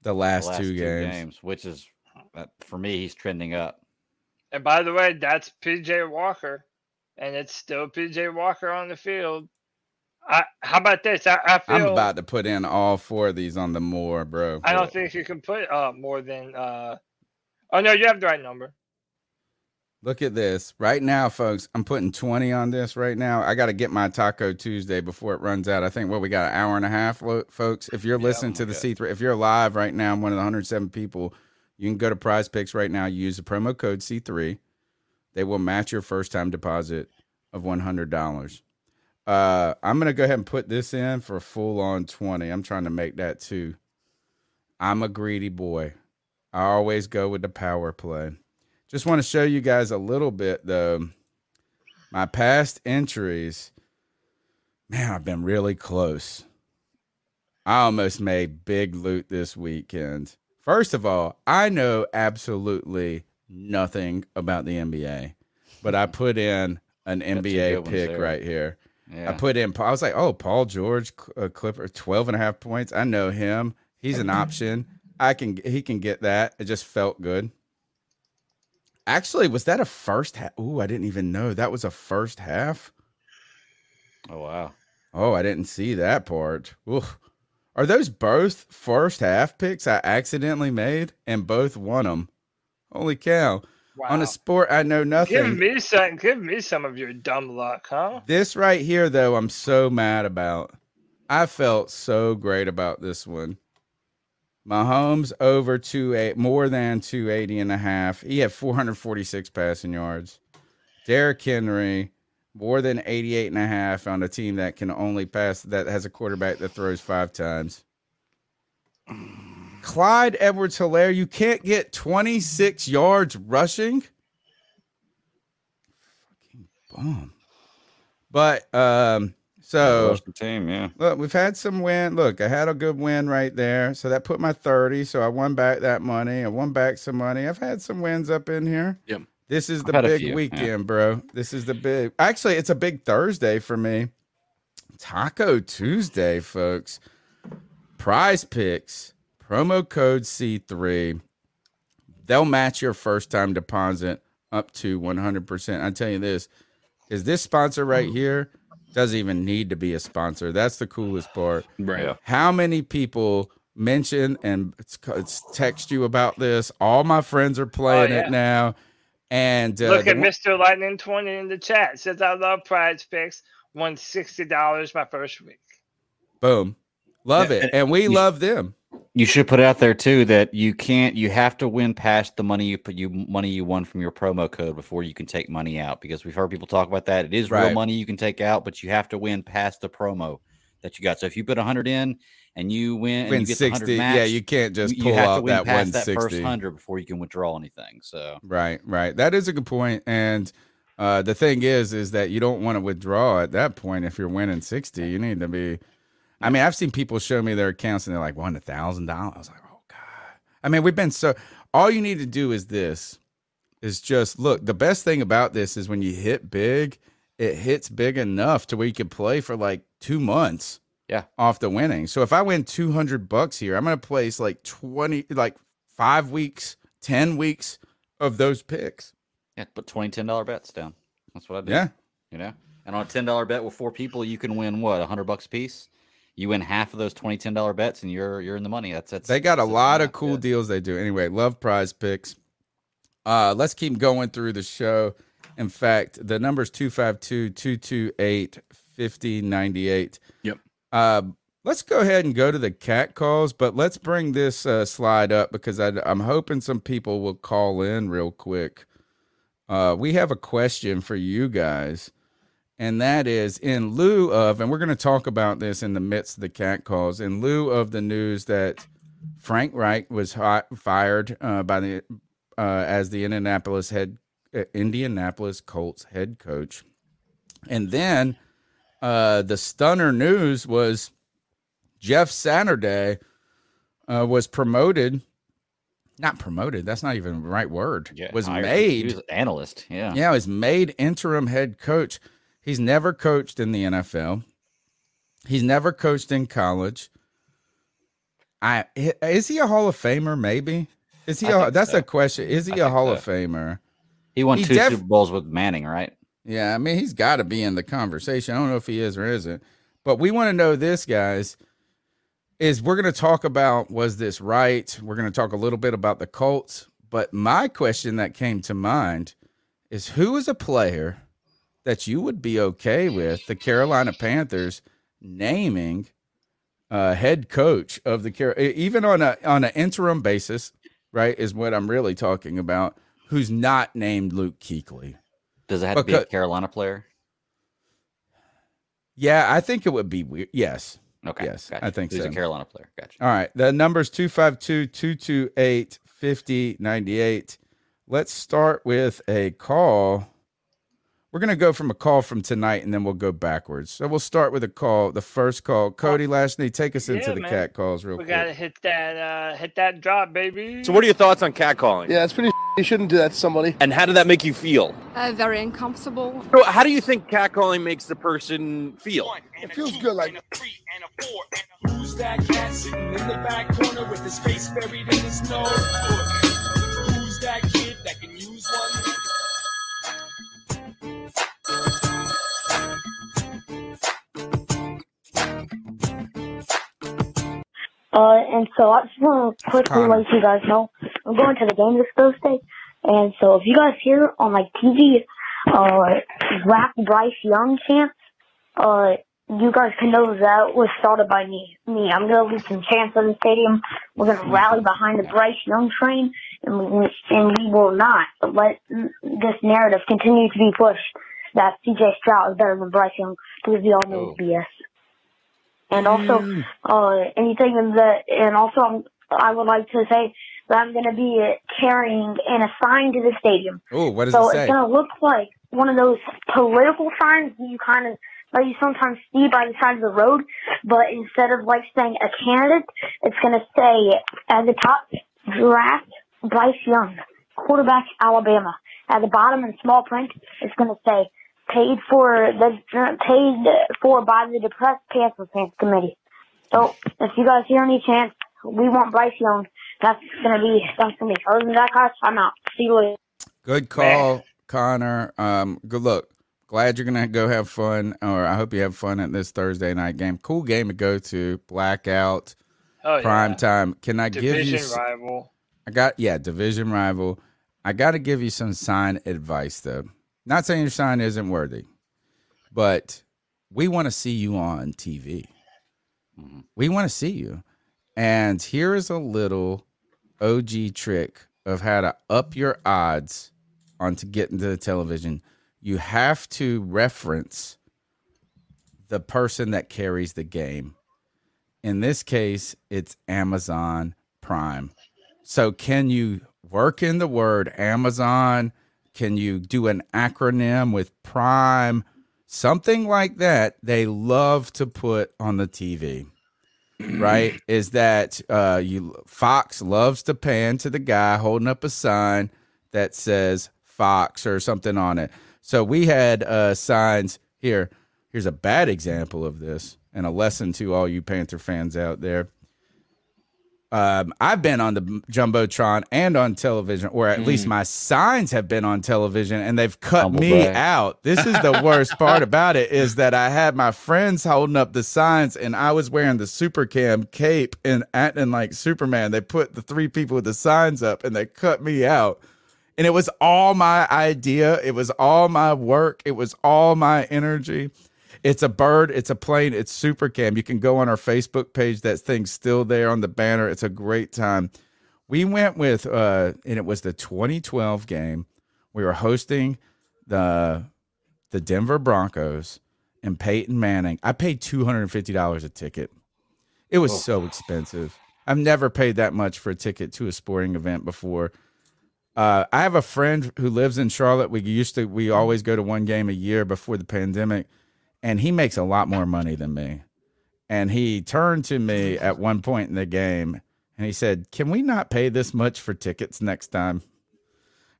The The last, last two, games. which is uh, for me, he's trending up. And by the way, that's PJ Walker, and it's still PJ Walker on the field. I, how about this? I, I feel I'm about to put in all four of these on the more, bro. I don't think you can put uh more than uh. Oh no, you have the right number. Look at this right now, folks. I'm putting 20 on this right now. I got to get my Taco Tuesday before it runs out. I think what we got an hour and a half, folks. If you're Yeah, listening oh to the God. C3, if you're live right now, I'm one of the 107 people. You can go to Prize Picks right now. Use the promo code C3. They will match your first time deposit of $100. Uh, I'm gonna go ahead and put this in for a full on 20. I'm trying to make that too. I'm a greedy boy. I always go with the power play. Just want to show you guys a little bit though. My past entries, man, I've been really close. I almost made big loot this weekend. First of all, I know absolutely nothing about the NBA, but I put in an good NBA pick right here. Yeah. I put in, I was like, oh, Paul George, uh, Clipper, 12 and a half points. I know him. He's an option. I can, he can get that. It just felt good. Actually, was that a first half? Ooh, I didn't even know that was a first half. oh wow. Oh, I didn't see that part. Oof. Are those both first half picks I accidentally made and both won them? Holy cow. Wow. On a sport I know nothing. give me some. Give me some of your dumb luck, huh? This right here, though, I'm so mad about. I felt so great about this one. Mahomes over two eight, more than 280 and a half. He had 446 passing yards. Derrick Henry, more than 88 and a half on a team that can only pass, that has a quarterback that throws five times. Clyde Edwards-Helaire, you can't get 26 yards rushing? Fucking bomb. But um, so the team, yeah. look, we've had some win. Look, I had a good win right there. So that put my 30. So I won back that money. I won back some money. I've had some wins up in here. Yep. This is the big few, yeah. weekend, bro. This is the big. Actually, it's a big Thursday for me. Taco Tuesday, folks. Prize picks, promo code C3. They'll match your first time deposit up to 100%. I tell you this, is this sponsor right here doesn't even need to be a sponsor. That's the coolest part. Right. How many people mention and it's, it's text you about this? All my friends are playing yeah. it now. And uh, Look at one- Mr. Lightning 20 in the chat. Says I love prize picks. Won $60 my first week. boom, love Yeah, it, and and we you- love them. You should put out there too that you can't. You have to win past the money you put you money you won from your promo code before you can take money out because we've heard people talk about that. It is Right. real money you can take out, but you have to win past the promo that you got. So if you put hundred in and you win, and you get the 60, 100 yeah, you can't just you, pull you have to win that past that first hundred before you can withdraw anything. So Right, right. That is a good point. And uh, the thing is, is that you don't want to withdraw at that point if you're winning 60. You need to be. I mean, I've seen people show me their accounts and they're like, won a thousand dollars. I was like, oh God. I mean, we've been so all you need to do is this is just look, the best thing about this is when you hit big it hits big enough to where you can play for like two months. Yeah. Off the winning. So if I win 200 bucks here, I'm going to place like 20, like five weeks, 10 weeks of those picks. Yeah, put 20 ten dollar bets down. That's what I do. Yeah. You know? And on a ten dollar bet with four people, you can win what, hundred bucks a piece? You win half of those 20 ten dollar bets and you're you're in the money. That's that's They got a lot of cool yeah. deals they do. Anyway, love prize picks. Uh, let's keep going through the show. In fact, the number's 252 228 5098. Yep. Uh, let's go ahead and go to the cat calls, but let's bring this uh, slide up because I, I'm hoping some people will call in real quick. Uh, we have a question for you guys, and that is in lieu of, and we're going to talk about this in the midst of the cat calls, in lieu of the news that Frank Reich was hi- fired uh, by the uh, as the Indianapolis head uh, Indianapolis Colts head coach, and then uh, the stunner news was Jeff Saturday uh, was promoted. Not promoted. That's not even the right word. Yeah, was hired- made. Was analyst. Yeah. Yeah, was made interim head coach. He's never coached in the NFL. He's never coached in college. I is he a Hall of Famer? Maybe is he? A, that's so. a question. Is he I a Hall so. of Famer? He won He two def- Super Bowls with Manning, right? Yeah, I mean he's got to be in the conversation. I don't know if he is or isn't, but we want to know this, guys. Is we're going to talk about was this right? We're going to talk a little bit about the Colts, but my question that came to mind is who is a player that you would be okay with the Carolina Panthers naming uh, head coach of the Car- even on a on an interim basis, right? Is what I'm really talking about. Who's not named Luke Kuechly? Does it have to be a Carolina player? Yeah, I think it would be weird. Yes. Okay. Yes, gotcha. I think He's so. a Carolina player. Gotcha. All right. The number's 252 228 5098. Let's start with a call. We're going to go from a call from tonight and then we'll go backwards. So we'll start with a call. The first call. Cody Lashney, take us into the man. cat calls real We quick. We gotta hit that uh hit that drop, baby. So, what are your thoughts on catcalling? Yeah, it's pretty. You shouldn't do that to somebody. And how did that make you feel? Uh, very uncomfortable. So how do you think catcalling makes the person feel? It feels good. Like Who's that cat sitting in the back corner with his face buried in his nose? Who's that kid that can use one? Uh, and so I just want to quickly let you guys know I'm going to the game this Thursday. And so if you guys hear on like TV, uh, rap Bryce Young chants, uh, you guys can know that was started by me. Me, I'm gonna lead some chants in the stadium. We're gonna rally behind the Bryce Young train, and we, and we will not let this narrative continue to be pushed that CJ Stroud is better than Bryce Young because we all know it's BS. And also, uh, anything that, and also I'm, I would like to say that I'm going to be uh, carrying an sign to the stadium. Oh, what does so it say? it's going to look like one of those political signs that you kind of, that you sometimes see by the side of the road, but instead of like saying a candidate, it's going to say at the top, draft Bryce Young, quarterback Alabama. At the bottom in small print, it's going to say paid for the uh, paid for by the depressed Panther fans committee. So if you guys hear any chance, we want Bryce Young. That's gonna be that's gonna be. Other than that, guys, I'm out. See you later. Good call, Connor. Um, good luck. Glad you're gonna go have fun, or I hope you have fun at this Thursday night game. Cool game to go to. Blackout, oh, yeah. prime time. Can I give you? Division rival. I got yeah, division rival. I got to give you some sign advice though. Not saying your sign isn't worthy, but we want to see you on TV. Mhm. We want to see you. And here is a little OG trick of how to up your odds getting to the television. You have to reference the person that carries the game. In this case, it's Amazon Prime. So, can you work in the word Amazon? Can you do an acronym with Prime? Something like that, they love to put on the TV, [CLEARS THROAT] right? Is that uh, you Fox loves to pan to the guy holding up a sign that says Fox or something on it. So we had uh, signs here. Here's a bad example of this and a lesson to all you Panther fans out there. Um, I've been on the jumbotron and on television, or at least Mm. my signs have been on television, and they've cut Humble me brag. out. This is the [LAUGHS] worst part about it is that I had my friends holding up the signs, and I was wearing the super cam cape and acting like Superman. They put the three people with the signs up, and they cut me out. And it was all my idea. It was all my work. It was all my energy. It's a bird. It's a plane. It's super cam. You can go on our Facebook page. That thing's still there on the banner. It's a great time. We went with, uh, and it was the 2012 game. We were hosting the the Denver Broncos and Peyton Manning. I paid two hundred and fifty dollars a ticket. It was so expensive. I've never paid that much for a ticket to a sporting event before. Uh, I have a friend who lives in Charlotte. We used to we always go to one game a year before the pandemic, and he makes a lot more money than me. And he turned to me at one point in the game and he said, "Can we not pay this much for tickets next time?"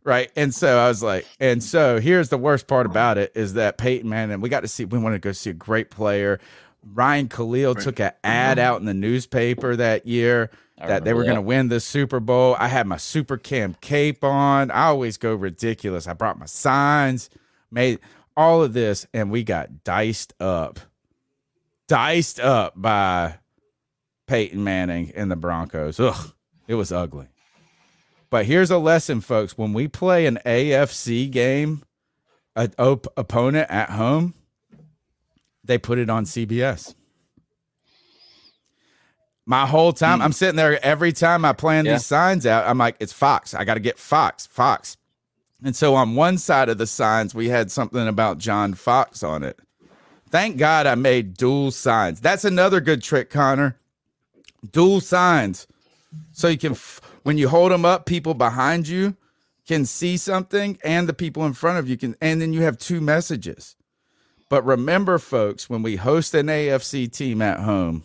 Right. And so I was like, and so here's the worst part about it is that Peyton Manning, we got to see, we want to go see a great player. Ryan Kalil took an ad out in the newspaper that year that they were going to win the Super Bowl. I had my Super Cam cape on. I always go ridiculous. I brought my signs, made all of this, and we got diced up. Diced up by Peyton Manning and the Broncos. Ugh, it was ugly. But here's a lesson, folks. When we play an AFC game, an op- opponent at home, they put it on CBS. My whole time, hmm. I'm sitting there every time I plan Yeah. these signs out. I'm like, it's Fox. I got to get Fox, Fox. And so on one side of the signs, we had something about John Fox on it. Thank God I made dual signs. That's another good trick, Connor. Dual signs. So you can, when you hold them up, people behind you can see something and the people in front of you can, and then you have two messages. But remember, folks, when we host an AFC team at home,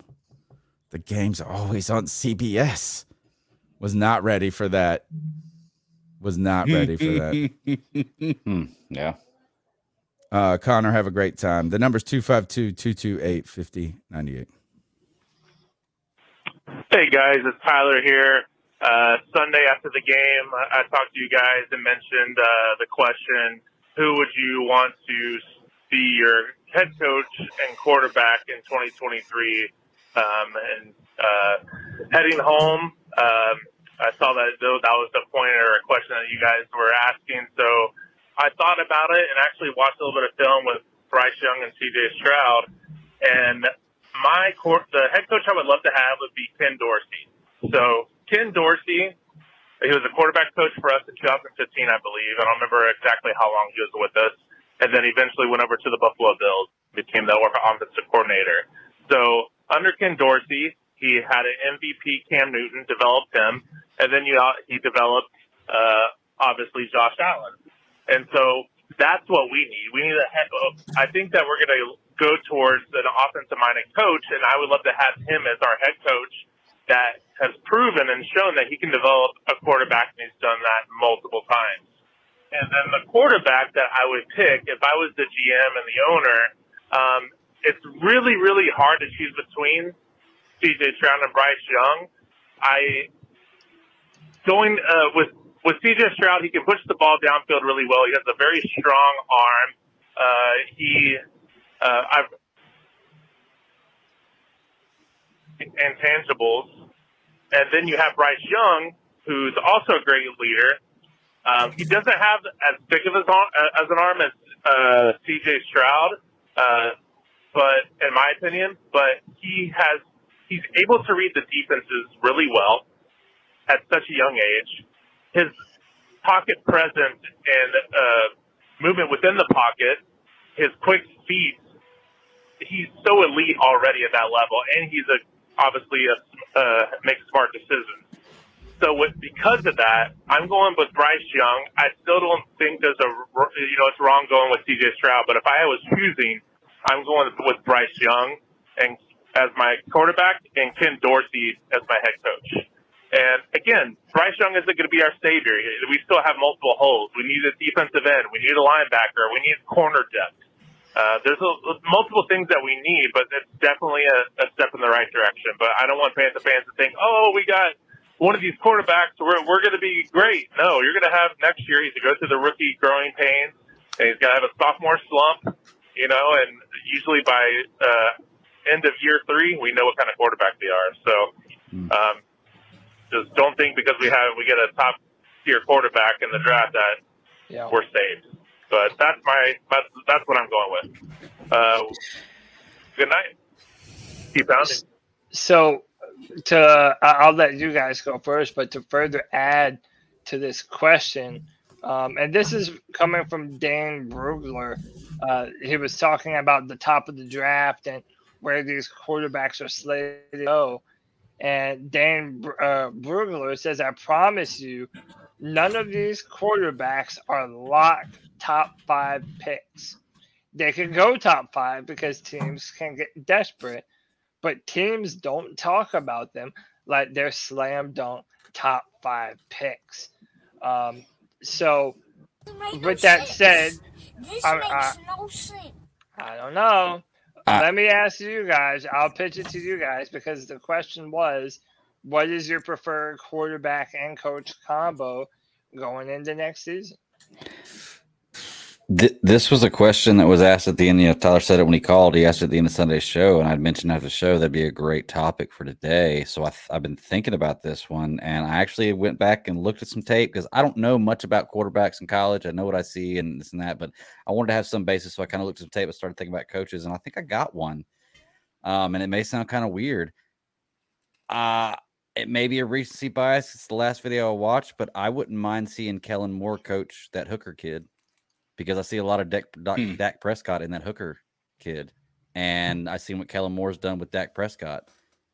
the game's always on CBS. Was not ready for that. Was not ready for that. [LAUGHS] Hmm, yeah. Uh, Connor, have a great time. The number's 252 228 5098. Hey guys, it's Tyler here. Uh, Sunday after the game, I, I talked to you guys and mentioned uh, the question: Who would you want to be your head coach and quarterback in 2023? Um, and uh, heading home, um, I saw that that was the point or a question that you guys were asking. So I thought about it and actually watched a little bit of film with Bryce Young and C.J. Stroud, and my court, the head coach I would love to have would be Ken Dorsey. So Ken Dorsey, he was a quarterback coach for us in 2015, I believe. I don't remember exactly how long he was with us, and then eventually went over to the Buffalo Bills, became the offensive coordinator. So under Ken Dorsey, he had an MVP Cam Newton, developed him, and then you he developed uh, obviously Josh Allen. And so that's what we need. We need a head. I think that we're going to go towards an offensive minded coach, and I would love to have him as our head coach that has proven and shown that he can develop a quarterback, and he's done that multiple times. And then the quarterback that I would pick, if I was the GM and the owner, um, it's really, really hard to choose between CJ Stroud and Bryce Young. I going uh, with with CJ Stroud, he can push the ball downfield really well. He has a very strong arm. Uh, he, uh, I've intangibles, and then you have Bryce Young, who's also a great leader. Um, he doesn't have as big of arm, uh, as an arm as uh, CJ Stroud, uh, but in my opinion, but he has he's able to read the defenses really well at such a young age. His pocket presence and uh, movement within the pocket, his quick feet, he's so elite already at that level, and he's a obviously a, uh, makes smart decisions. So with because of that, I'm going with Bryce Young. I still don't think there's a you know it's wrong going with CJ Stroud, but if I was choosing, I'm going with Bryce Young and as my quarterback and Ken Dorsey as my head coach. And again, Bryce Young isn't going to be our savior. We still have multiple holes. We need a defensive end. We need a linebacker. We need corner depth. Uh, there's a, multiple things that we need, but it's definitely a, a step in the right direction. But I don't want Panther fans to think, oh, we got one of these quarterbacks, we're, we're going to be great. No, you're going to have next year, he's going to go through the rookie growing pains, and he's going to have a sophomore slump, you know, and usually by uh, end of year three, we know what kind of quarterback they are. So um, just don't think because we have we get a top tier quarterback in the draft that Yeah. we're saved. But that's my that's that's what I'm going with. Uh, good night. Keep pounding. So, to I- I'll let you guys go first, but to further add to this question, um, and this is coming from Dan Brugler. Uh, he was talking about the top of the draft and where these quarterbacks are slated to go. And Dan uh, Brugler says, "I promise you, none of these quarterbacks are locked top five picks. They can go top five because teams can get desperate." but teams don't talk about them like they're slam dunk top five picks. Um, so, with that said, This I, makes I, no sense. I don't know. Let me ask you guys. I'll pitch it to you guys because the question was, what is your preferred quarterback and coach combo going into next season? Th- this was a question that was asked at the end. You know, Tyler said it when he called. He asked at the end of Sunday's show, and I'd mentioned after the show that'd be a great topic for today. So I I've been thinking about this one, and I actually went back and looked at some tape because I don't know much about quarterbacks in college. I know what I see and this and that, but I wanted to have some basis. So I kind of looked at some tape and started thinking about coaches, and I think I got one. Um, and it may sound kind of weird. Uh it may be a recency bias. It's the last video I watched, but I wouldn't mind seeing Kellen Moore coach that Hooker kid because I see a lot of Dak, Dak, Dak Prescott in that Hooker kid, and I seen what Kellen Moore's done with Dak Prescott,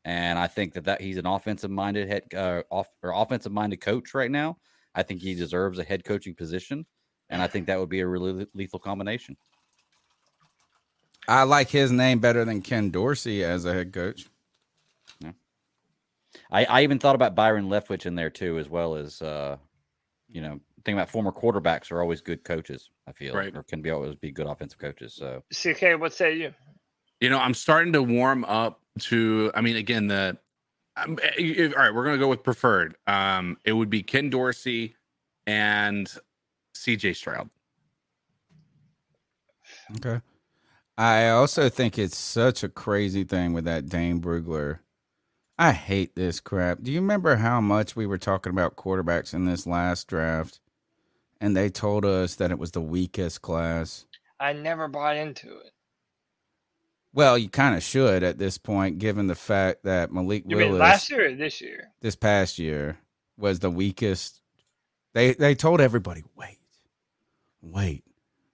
and I think that that he's an offensive minded head uh, off or offensive minded coach right now. I think he deserves a head coaching position, and I think that would be a really lethal combination. I like his name better than Ken Dorsey as a head coach. I, I even thought about Byron Leftwich in there too, as well as uh, you know, think about former quarterbacks are always good coaches. I feel Right. or can be always be good offensive coaches. So CK, what say you? You know, I'm starting to warm up to. I mean, again, the. Um, eh, eh, all right, we're gonna go with preferred. Um, it would be Ken Dorsey and CJ Stroud. Okay. I also think it's such a crazy thing with that Dane Brugler. I hate this crap. Do you remember how much we were talking about quarterbacks in this last draft? And they told us that it was the weakest class. I never bought into it. Well, you kind of should at this point, given the fact that Malik You Willis mean last year or this year? this past year was the weakest. They they told everybody, wait, wait,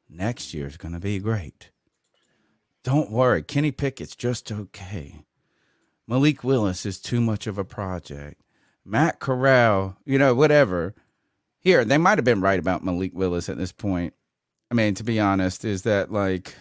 next year's gonna be great. Don't worry, Kenny Pickett's just okay. Malik Willis is too much of a project. Matt Corral, you know, whatever. Here, they might have been right about Malik Willis at this point. I mean, to be honest, is that like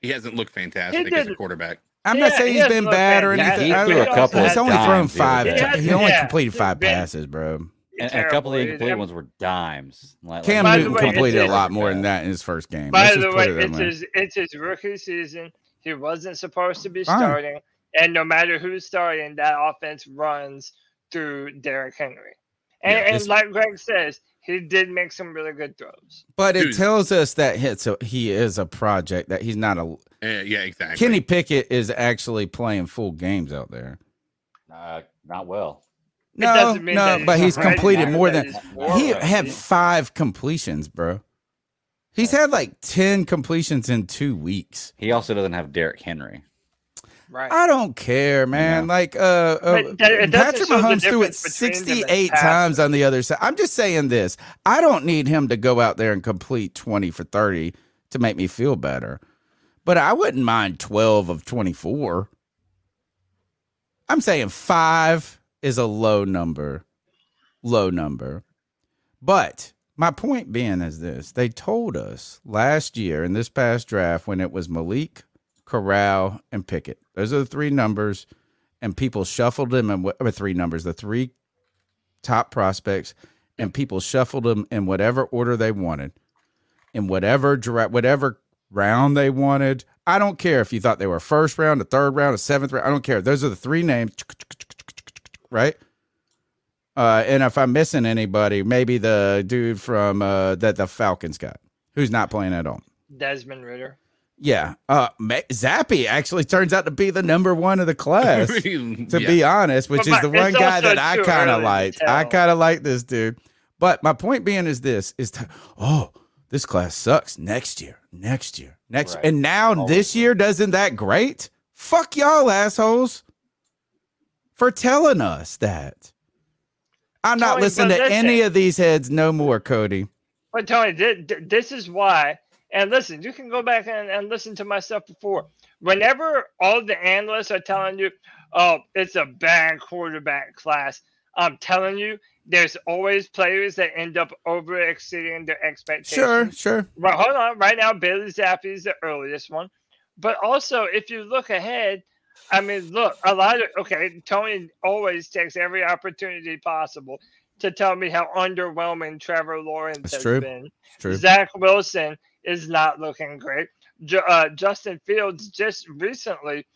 He hasn't looked fantastic as a quarterback. I'm not saying he he's hasn't been bad or anything. He threw a couple he's only thrown dimes the other five. day. t- he only Yeah, completed five been- passes, bro. and, and a couple of the incomplete ones were dimes. Like, Cam By Newton way, completed a a- lot more than that in his first game. By Let's the way, it it's way. his it's his rookie season. He wasn't supposed to be Fine. starting, and no matter who's starting, that offense runs through Derrick Henry. And, Yeah, and like Greg says, he did make some really good throws. But it Dude. tells us that hits a, he is a project that he's not a. Eh, yeah, exactly. Kenny Pickett is actually playing full games out there. uh, not well. No, doesn't mean no, but he's he's completed that more than he's he ready. had five completions, bro. He's had like ten completions in two weeks. He also doesn't have Derrick Henry. Right. I don't care, man. Like, uh, uh But that- it doesn't Patrick Mahomes threw it difference between them as 68 times on the other side. I'm just saying this. I don't need him to go out there and complete 20 for 30 to make me feel better. But I wouldn't mind 12 of 24. I'm saying five is a low number. Low number. But my point being is this they told us last year in this past draft when it was Malik, Corral, and Pickett. Those are the three numbers, and people shuffled them and with three numbers, the three top prospects, and people shuffled them in whatever order they wanted, in whatever dra- whatever round they wanted. I don't care if you thought they were first round, a third round, a seventh round. I don't care. Those are the three names, right? Uh, and if I'm missing anybody, maybe the dude from uh, that the Falcons got, who's not playing at all. Desmond Ridder. Yeah, uh, Ma- Zappe actually turns out to be the number one of the class. [LAUGHS] to Yeah. be honest, which But is the one guy that I kind of to liked. I kind of like this dude. But my point being is this: is to, oh, this class sucks next year, next year, next, Right. and now Always this year doesn't that great? Fuck y'all assholes for telling us that. I'm not listening but to any of these heads no more, Cody. But Tony, thi- thi- this is why. And listen, you can go back and, and listen to my stuff before. Whenever all the analysts are telling you, "Oh, it's a bad quarterback class," I'm telling you, there's always players that end up over exceeding their expectations. Sure, sure. Well, hold on. Right now, Bailey Zappe is the earliest one. But also, if you look ahead, I mean, look, a lot of, okay, Tony always takes every opportunity possible to tell me how underwhelming Trevor Lawrence has true. been. It's true. Zach Wilson is not looking great. Uh, Justin Fields just recently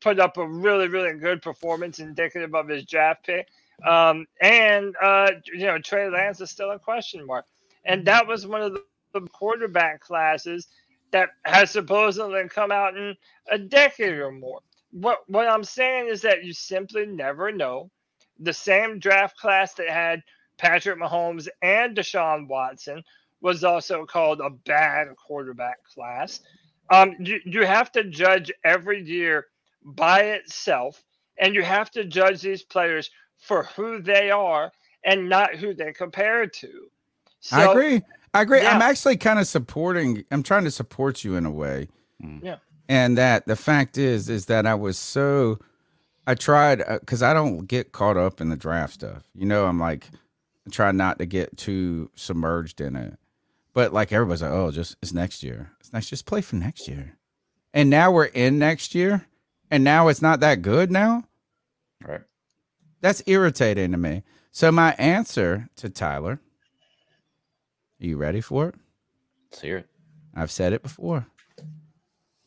put up a really, really good performance indicative of his draft pick. Um, and, uh, you know, Trey Lance is still a question mark. And that was one of the quarterback classes that has supposedly come out in a decade or more. What, what I'm saying is that you simply never know. The same draft class that had Patrick Mahomes and Deshaun Watson was also called a bad quarterback class. Um, you, you have to judge every year by itself, and you have to judge these players for who they are and not who they compare to. I agree. I agree. I'm actually kind of supporting. I'm trying to support you in a way. Yeah. And that the fact is, is that I was so. I tried because I don't get caught up in the draft stuff. You know, I'm like, I try not to get too submerged in it. But like everybody's like, oh, just it's next year. It's next. Just play for next year. And now we're in next year, and now it's not that good now. Right. That's irritating to me. So my answer to Tyler, are you ready for it? Let's hear it. I've said it before.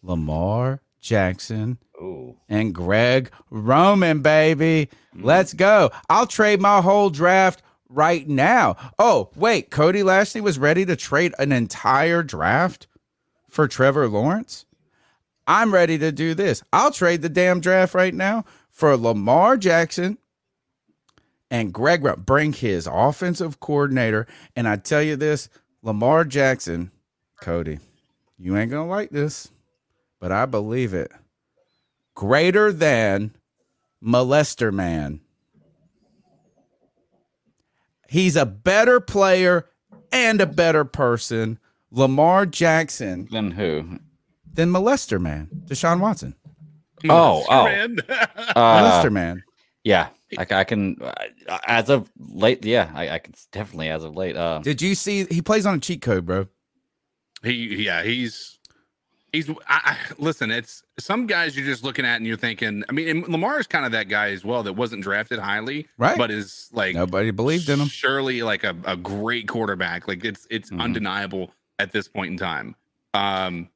Lamar Jackson Ooh. and Greg Roman, baby. Mm-hmm. Let's go. I'll trade my whole draft right now. Oh, wait. Cody Lashley was ready to trade an entire draft for Trevor Lawrence. I'm ready to do this. I'll trade the damn draft right now for Lamar Jackson and Greg Ro- bring his offensive coordinator. And I tell you this, Lamar Jackson, Cody, you ain't gonna like this, but I believe it. Greater than molester man. He's a better player and a better person. Lamar Jackson Then who? than molester man. Deshaun Watson. Oh, oh. Man. [LAUGHS] Uh, molester man. yeah. I, I can, uh, as of late, yeah, I, I can definitely as of late. Uh, Did you see he plays on a cheat code, bro? He, yeah, he's he's. I, I, listen, it's some guys you're just looking at and you're thinking. I mean, and Lamar is kind of that guy as well that wasn't drafted highly, Right. But is like Nobody believed in him. surely like a, a great quarterback. Like it's it's Mhm. undeniable at this point in time. Um,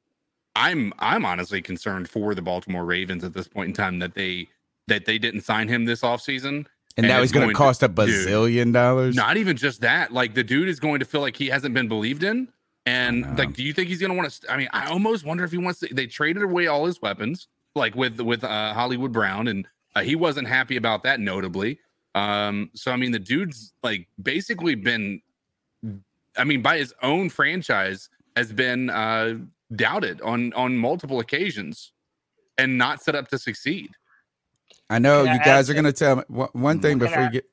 I'm I'm honestly concerned for the Baltimore Ravens at this point in time that they that they didn't sign him this offseason. And, now he's going to cost a dude, bazillion dollars. Not even just that. Like the dude is going to feel like he hasn't been believed in. And know. like, do you think he's going to want to? I mean, I almost wonder if he wants to. They traded away all his weapons, like with with uh, Hollywood Brown, and uh, he wasn't happy about that, notably. Um, so I mean, the dude's like basically been, I mean, by his own franchise has been uh, doubted on on multiple occasions, and not set up to succeed. I know you guys are going to tell me one, one thing before you get.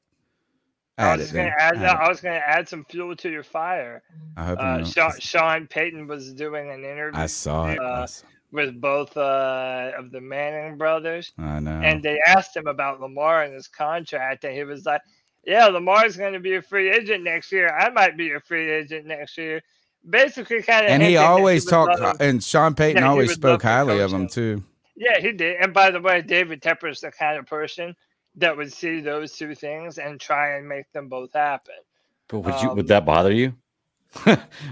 I was gonna then. add. I was gonna add some fuel to your fire. I hope Uh. Sean, Sean Payton was doing an interview. I saw it. I uh, saw- with both uh, of the Manning brothers, I know. and they asked him about Lamar and his contract, and he was like, "Yeah, Lamar's going to be a free agent next year. I might be a free agent next year." Basically, kind of. and he always talked, and Sean Payton always spoke highly of him him. too. Yeah, he did. And by the way, David Tepper's the kind of person that would see those two things and try and make them both happen. But would you Um, would that bother you? [LAUGHS]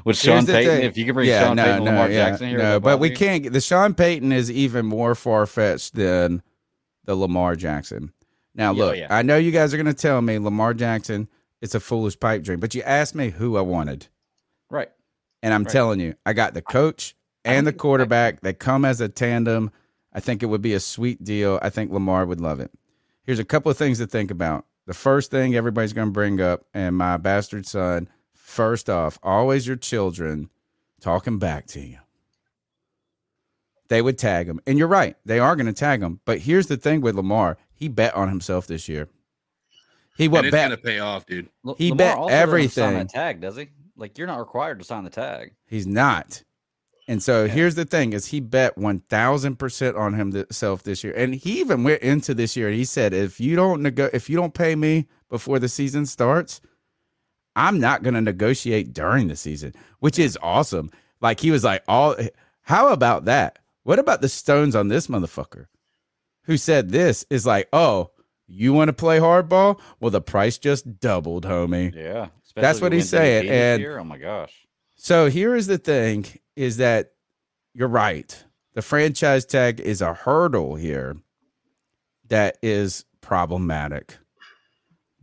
would Sean Payton, thing. if you could bring yeah, Sean no, Payton no, Lamar yeah, Jackson here, no, but we you? can't. The Sean Payton is even more far fetched than the Lamar Jackson. Now, Yeah, look, yeah. I know you guys are going to tell me Lamar Jackson it's a foolish pipe dream, but you asked me who I wanted, Right. and I'm Right. telling you, I got the coach and the quarterback. They come as a tandem. I think it would be a sweet deal. I think Lamar would love it. Here's a couple of things to think about. The first thing everybody's going to bring up, and my bastard son, first off, always your children talking back to you. They would tag him. And you're right. They are going to tag him. But here's the thing with Lamar. He bet on himself this year. He and what it's bet gonna pay off, dude. L- He Lamar bet also doesn't sign everything. that tag, does he? Like you're not required to sign the tag. He's not. And so here's the thing: is he bet one thousand percent on himself this year, and he even went into this year. And he said, "If you don't nego- if you don't pay me before the season starts, I'm not going to negotiate during the season," which is awesome. Like he was like, "All how about that? What about the stones on this motherfucker who said this is like, oh." You want to play hardball? Well, the price just doubled, homie. Yeah, That's what he's went to the saying. And oh my gosh, so here is the thing is that you're right. The franchise tag is a hurdle here that is problematic.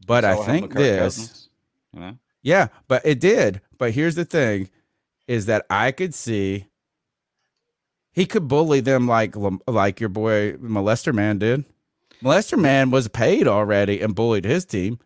But So I think this Cousins, you know? yeah, but it did. But here's the thing is that I could see he could bully them like like your boy Molester Man did. Molester Man was paid already and bullied his team.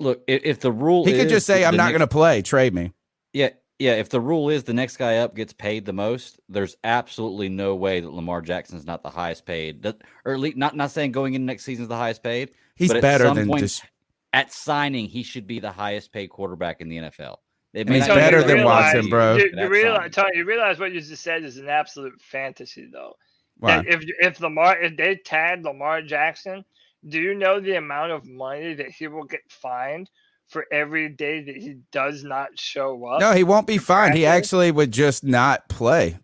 Look, if, if the rule He could just say, "I'm not going to play. Trade me." Yeah, yeah. If the rule is the next guy up gets paid the most, there's absolutely no way that Lamar Jackson's not the highest paid. That- Or at least not not saying going into next season's the highest paid. He's better than point, Desha- at signing, he should be the highest paid quarterback in the NFL. It he's better than realize- Watson, bro. You, you realize. Tony, you realize what you just said is an absolute fantasy, though. Why? If if Lamar if they tag Lamar Jackson, do you know the amount of money that he will get fined for every day that he does not show up? No, he won't be fined. He actually would just not play.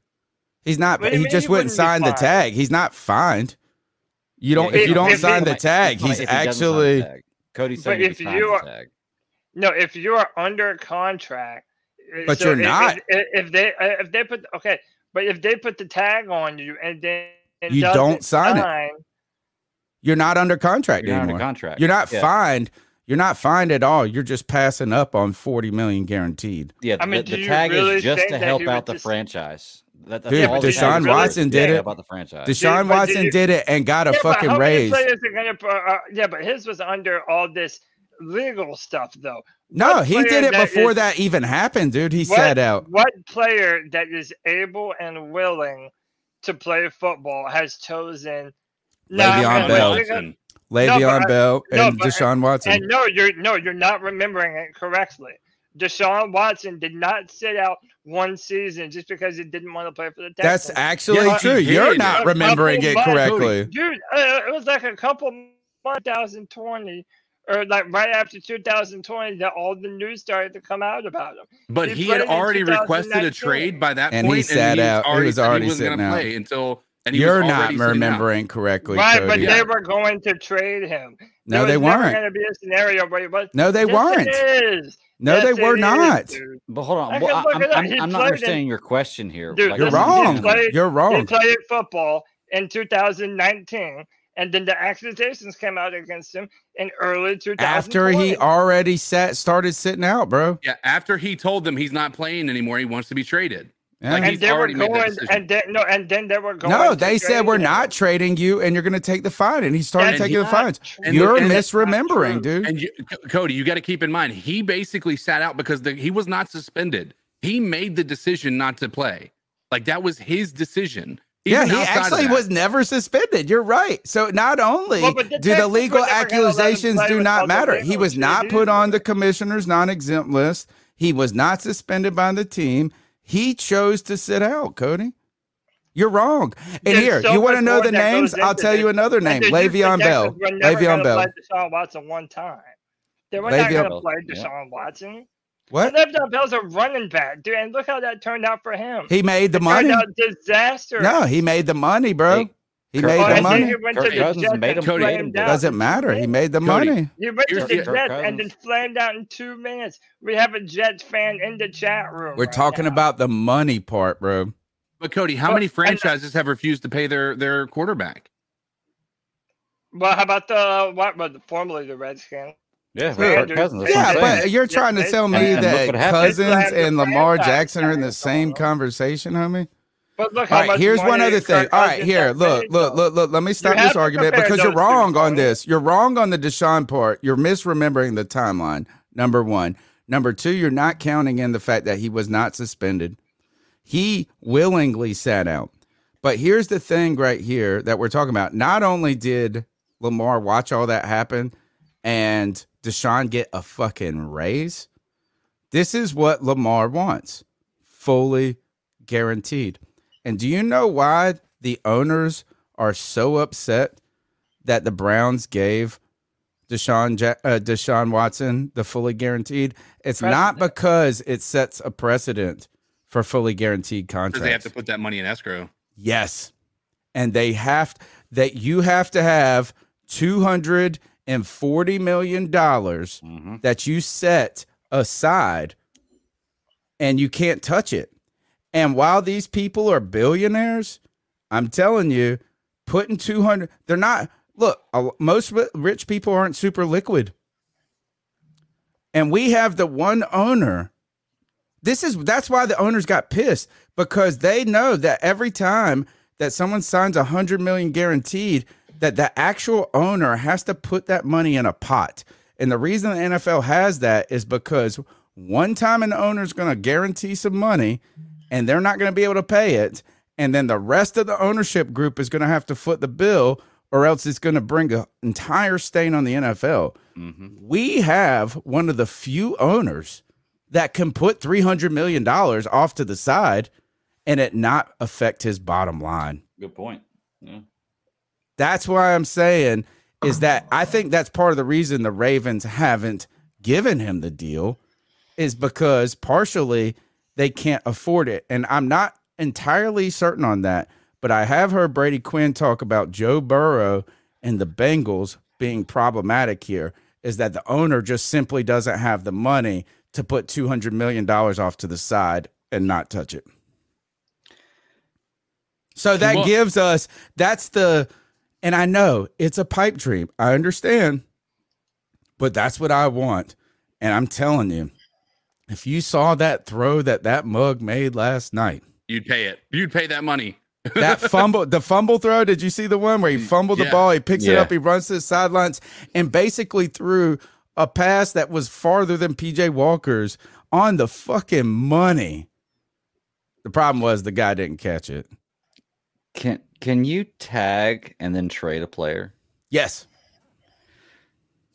He's not. What He just he wouldn't wouldn't sign the tag. He's not fined. You don't. Yeah, if you don't if sign he- the tag, he's he doesn't sign the actually. tag. Cody's But saying if, if you are- the tag. No, if you are under contract, uh, But so you're if- not. If, if they uh, if they put okay, but if they put the tag on you and then it You don't doesn't sign it. You're not under contract You're not anymore. under contract. You're not Yeah. fined. You're not fined at all. You're just passing up on forty million guaranteed. Yeah, I mean, the, the tag really is just to help out the just- franchise. That, that's Dude, all the Deshaun tag is Watson to did help it. out the franchise. Deshaun but Watson you- did it and got a Yeah, fucking raise. gonna, uh, uh, yeah, but his was under all this legal stuff, though. No, What he did it that before is- that even happened, dude. He what, sat out. What player that is able and willing to play football has chosen? Le'Veon and Bell. We're gonna- Le'Veon but I- Bell no, and but- Deshaun Watson. And no, you're no, you're not remembering it correctly. Deshaun Watson did not sit out one season just because he didn't want to play for the Texans. That's Texans. actually Yeah, he true. You're did. not remembering it months- correctly. dude. Uh, it was like a couple months, 2020, or like right after 2020, that all the news started to come out about him. But He he had already requested a trade by that And he point, sat out. He was said already wasn't sitting gonna out. play until. And he You're was not already sitting out. remembering correctly, Right, but they were going to trade him. No, There they was never weren't. going to be a scenario but he was. No, they Yes, weren't. It is. No, Yes, they were not. dude. But hold on, Well, I, I'm. I'm, I'm not played in- understanding your question here. Dude, Like, You're wrong. Played, You're wrong. He wrong. played football in 2019, and then the accusations came out against him in early 2020. After he already sat, started sitting out, bro. Yeah, after he told them he's not playing anymore, he wants to be traded. Yeah. Like, and he's they were already going, and then no, and then they were going. no, they said we're him. not trading you, and you're going to take the fine. And he started That's taking the fines. true. And You're and misremembering, dude. And you, Cody, you got to keep in mind, he basically sat out because the, he was not suspended. He made the decision not to play. Like that was his decision. yeah, he actually was never suspended. You're right. So not only Well, the do the legal never gonna let him accusations do not matter, he was not put on the commissioner's non-exempt list. He was not suspended by the team. He chose to sit out. Cody, you're wrong. And There's here, so you want to know the names? I'll tell you another name: And the Houston Le'Veon Bell. Texans were never Le'Veon Bell. Deshaun Watson one time. They were not going to play Yeah. Deshaun Watson. What? Le'Veon Bell's a running back, dude, and look how that turned out for him. He made the It money. Disaster. No, he made the money, bro. Hey, He Kirk made the money. he went Kirk to the Cousins Jets made him- Cody, flamed out. Doesn't matter. He made the Cody, money. You went to the the- Jets Kirk and then Cousins. flamed out in two minutes. We have a Jets fan in the chat room. We're right talking now. about the money part, bro. But Cody, how Well, many and- franchises have refused to pay their their quarterback? Well, how about the what? was formerly the Redskins? Yeah, Yeah, Cousins. Yeah, what I'm saying. but you're trying to tell me and that what. Cousins and Lamar Jackson are in the same conversation, homie. But look, All right, here's one other thing. All right, here, look, look, look, look. Let me stop this argument because you're wrong on this. You're wrong on the Deshaun part. You're misremembering the timeline. Number one. Number two, you're not counting in the fact that he was not suspended. He willingly sat out. But here's the thing right here that we're talking about. Not only did Lamar watch all that happen and Deshaun get a fucking raise, this is what Lamar wants fully guaranteed. And do you know why the owners are so upset that the Browns gave Deshaun, Ja- uh, Deshaun Watson the fully guaranteed? It's not because it sets a precedent for fully guaranteed contracts. they have to put that money in escrow. Yes. And they have that you have to have 240 million dollars Mhm. that you set aside and you can't touch it. And while these people are billionaires, I'm telling you, putting 200 they're not look, most rich people aren't super liquid. And we have the one owner this is that's why the owners got pissed because they know that every time that someone signs a hundred million guaranteed, that the actual owner has to put that money in a pot. And the reason the NFL has that is because one time an owner is going to guarantee some money and they're not going to be able to pay it. And then the rest of the ownership group is going to have to foot the bill or else it's going to bring an entire stain on the NFL. Mm-hmm. We have one of the few owners that can put $300 million off to the side and it not affect his bottom line. Good point. Yeah. That's why I'm saying is that I think that's part of the reason the Ravens haven't given him the deal is because partially they can't afford it. And I'm not entirely certain on that, but I have heard Brady Quinn talk about Joe Burrow and the Bengals being problematic here is that the owner just simply doesn't have the money to put $200 million off to the side and not touch it. So that Well- gives us that's the and I know it's a pipe dream. I understand. But that's what I want. And I'm telling you, if you saw that throw that that mug made last night, You'd pay it. You'd pay that money. that [LAUGHS] fumble, the fumble throw, did you see the one where he fumbled the ball, he picks it up, he runs to the sidelines and basically threw a pass that was farther than PJ Walker's on the fucking money. The problem was the guy didn't catch it. Can can you tag and then trade a player? Yes.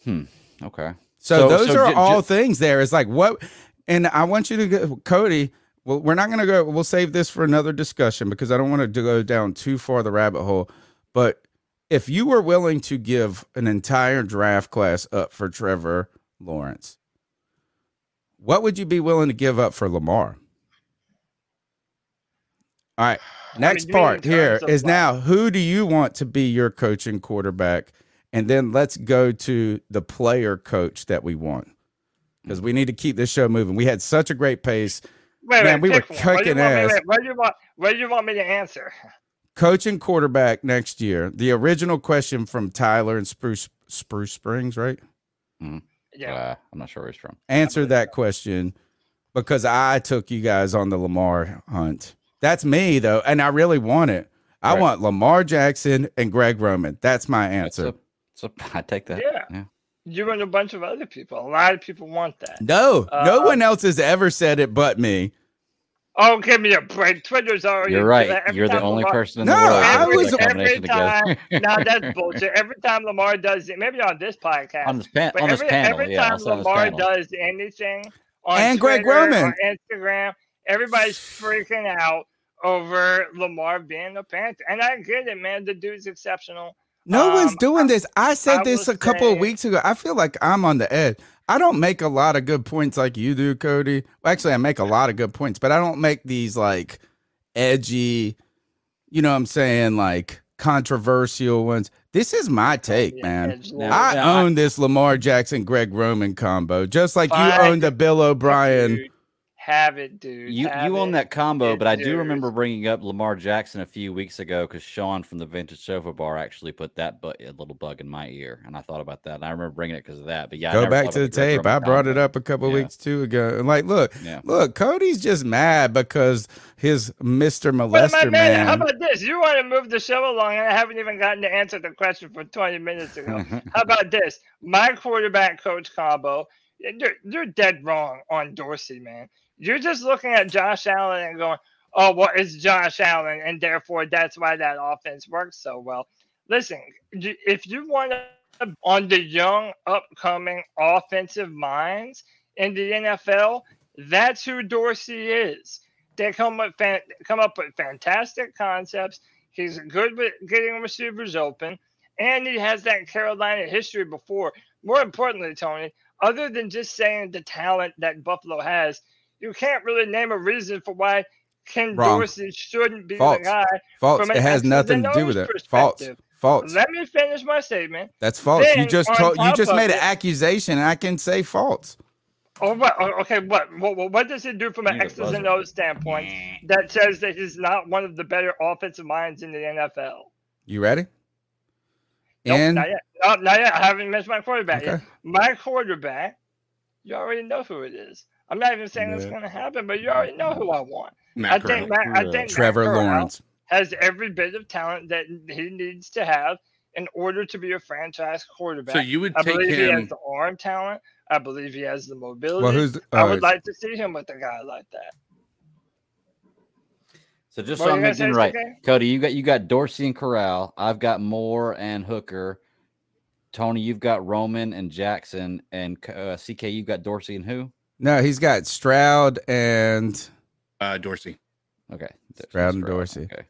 Hmm. Okay. So, So- those so are ju- all ju- things there. It's like what, and I want you to go, Cody. Well, we're not going to go. We'll save this for another discussion because I don't want to go down too far the rabbit hole. But if you were willing to give an entire draft class up for Trevor Lawrence, what would you be willing to give up for Lamar? All right. Next you mean part here is terms of is what? now who do you want to be your coaching quarterback? And then let's go to the player coach that we want because we need to keep this show moving. We had such a great pace. Wait, Man, wait, we were pick one. What do you kicking want me- ass. wait, What do you want? What do you want me to answer? Coaching quarterback next year. The original question from Tyler and Spruce Spruce Springs, right? Yeah. Uh, I'm not sure where he's from. Answer that question because I took you guys on the Lamar hunt. That's me though, and I really want it. I Right. want Lamar Jackson and Greg Roman. That's my answer. So [LAUGHS] I take that. Yeah. You and a bunch of other people. A lot of people want that. No, no Uh, one else has ever said it but me. Oh, give me a break. Twitter's already. You're right. You're the only Lamar- person in No, the world. I was every, puts that every combination time. together. [LAUGHS] now that's [LAUGHS] bullshit. Every time Lamar does it, maybe on this podcast, on this, pan- but on this every, panel, every yeah. time also Lamar panel. does anything on And Greg Twitter Roman. or Instagram, everybody's freaking out over Lamar being a Panther. And I get it, man. The dude's exceptional. No Um, one's doing this. I said I this a couple of weeks ago. I feel like I'm on the edge. I don't make a lot of good points like you do, Cody. Well, actually, I make a lot of good points, but I don't make these like edgy, you know what I'm saying, like controversial ones. This is my take, man. edge Now- I now, own this Lamar Jackson, Greg Roman combo, just like you Fine. own the Bill O'Brien. Dude, have it, dude. You have you own that combo, It but I do deserves- remember bringing up Lamar Jackson a few weeks ago because Sean from the Vintage Sofa Bar actually put that but a little bug in my ear, and I thought about that. And I remember bringing it because of that. But yeah, Go never back to the tape. Roman I brought it up a couple Yeah. weeks two ago. And like, look, Yeah. look, Cody's just mad because his Mr. Wait Molester minute, man. How about this? You want to move the show along, and I haven't even gotten to answer the question for 20 minutes ago. [LAUGHS] How about this? My quarterback coach combo. You're, you're dead wrong on Dorsey, man. You're just looking at Josh Allen and going, oh, well, it's Josh Allen, and therefore that's why that offense works so well. Listen, if you want to, on the young, upcoming offensive minds in the NFL, that's who Dorsey is. They come up, fan, come up with fantastic concepts. He's good with getting receivers open, and he has that Carolina history before. More importantly, Tony, other than just saying the talent that Buffalo has, you can't really name a reason for why Ken Wrong. Dorsey shouldn't be False. the guy. False. It has nothing to do with O's it. False. False. Let me finish my statement. That's false. You just told you just made an it- accusation and I can say false. Oh, what? oh, Okay, what? What, what- what does it do from an Need a X's and. O's standpoint that says that he's not one of the better offensive minds in the NFL? You ready? Nope, and not yet. No, not yet. I haven't mentioned my quarterback yet. Okay. My quarterback, you already know who it is. I'm not even saying it's Yeah. going to happen, but you already know who I want. Matt I think. Matt, I think Trevor Corral Lawrence. has every bit of talent that he needs to have in order to be a franchise quarterback. So you would I take believe he has the arm talent. I believe he has the mobility. Well, the- I oh, would it's- like to see him with a guy like that. So just What so I'm you gonna making right, CK? Cody, you got you got Dorsey and Corral. I've got Moore and Hooker. Tony, you've got Roman and Jackson, and uh, CK, you've got Dorsey and who? No, he's got Stroud and Uh, Dorsey. Okay, Stroud and Dorsey. Okay,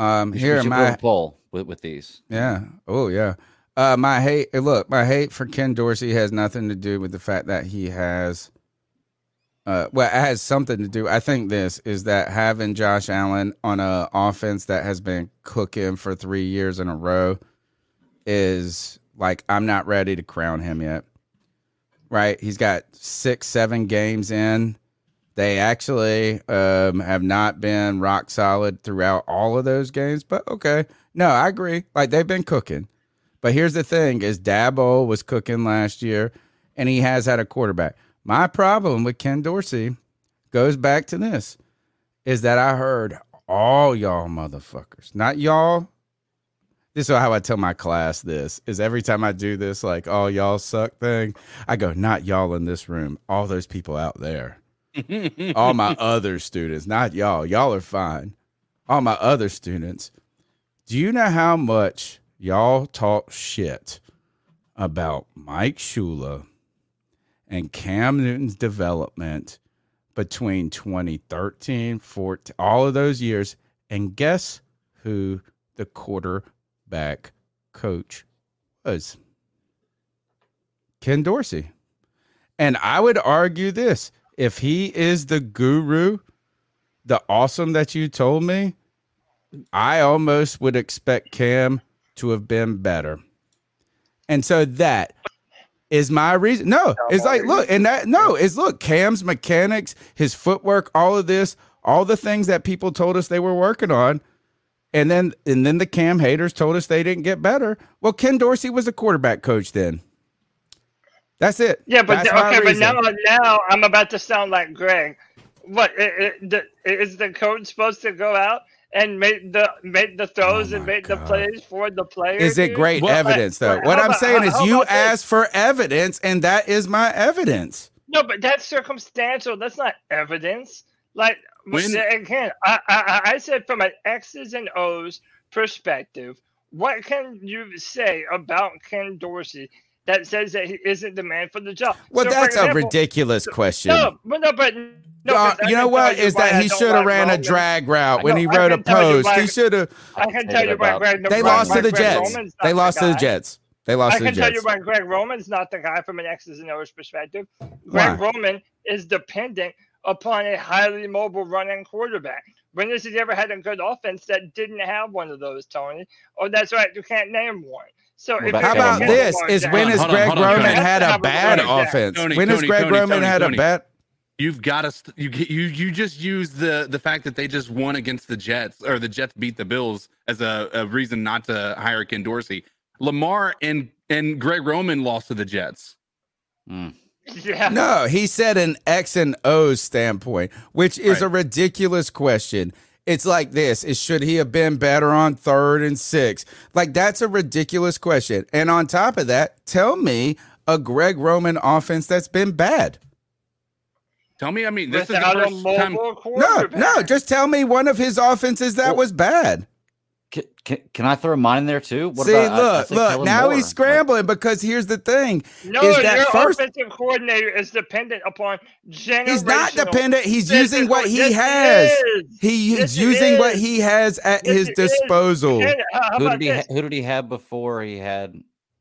Um, here we are should my a poll with, with these. yeah. Oh yeah. Uh, my hate. Look, my hate for Ken Dorsey has nothing to do with the fact that he has. Uh, well, it has something to do. I think this is that having Josh Allen on a offense that has been cooking for three years in a row is like I'm not ready to crown him yet. Right? He's got six, seven games in. They actually um, have not been rock solid throughout all of those games, but okay. No, I agree. Like they've been cooking. But here's the thing: is Daboll was cooking last year, and he has had a quarterback. My problem with Ken Dorsey goes back to this: is that I heard all y'all motherfuckers, not y'all. This is how I tell my class this is every time I do this, like, oh, y'all suck thing, I go, not y'all in this room, all those people out there [LAUGHS] all my other students, not y'all. Y'all are fine. All my other students. Do you know how much y'all talk shit about Mike Shula and Cam Newton's development between 2013, 14, all of those years? And guess who the quarterback coach was? Ken Dorsey. And I would argue this if he is the guru, the awesome that you told me, I almost would expect Cam to have been better. And so that is my reason. No, it's like, look, and that, no, it's look, Cam's mechanics, his footwork, all of this, all the things that people told us they were working on. And then, and then the Cam haters told us they didn't get better. Well, Ken Dorsey was a quarterback coach then. That's it. Yeah, but That's okay, but now now I'm about to sound like Greg. What i- i- the- is the coach supposed to go out and made the make the throws and make the plays for the players? Oh Is it great evidence though? what I'm saying is you asked for evidence and that is my evidence. No, but that's circumstantial. That's not evidence. Like When- again, I, I I said from an X's and O's perspective, what can you say about Ken Dorsey that says that he isn't the man for the job? Well, So, for that's a ridiculous question. No, but no, but no, Uh, but you know can what? you Is that he should have like ran a drag route I when know, he I wrote a can tell you post. why- He should have. I can tell you why Greg. They lost to the Jets. They lost to the. Jets. They lost I to the can tell you Jets. why Greg Roman's not the guy from an X's and O's perspective. Greg Why? Roman is dependent upon a highly mobile running quarterback. When has he ever had a good offense that didn't have one of those, Tony? Oh, that's right. You can't name one. So if How you're about this? Lamar Is when has Greg on, Roman Tony. had a bad running offense? Tony, when has Greg Roman had a bad? You've got to you you you just used the the fact that they just won against the Jets or the Jets beat the Bills as a, a reason not to hire Ken Dorsey. Lamar and and Greg Roman lost to the Jets. Hmm. Yeah. No, he said an X and O standpoint, which is Right. a ridiculous question. It's like this: Is should he have been better on third and six? Like that's a ridiculous question. And on top of that, tell me a Greg Roman offense that's been bad. Tell me, I mean, this is the Without a first time. No, no, just tell me one of his offenses that Well- was bad. Can, can, can I throw mine in there too? What See, about, I- I look, look. Kellen Now Moore. he's scrambling because here's the thing: No, is that your first offensive coordinator is dependent upon generational. he's not dependent. He's using what he has. is. He Yes, is it using what is. he has at Yes, his it is. disposal. And how, how Who did he ha- who did he have before he had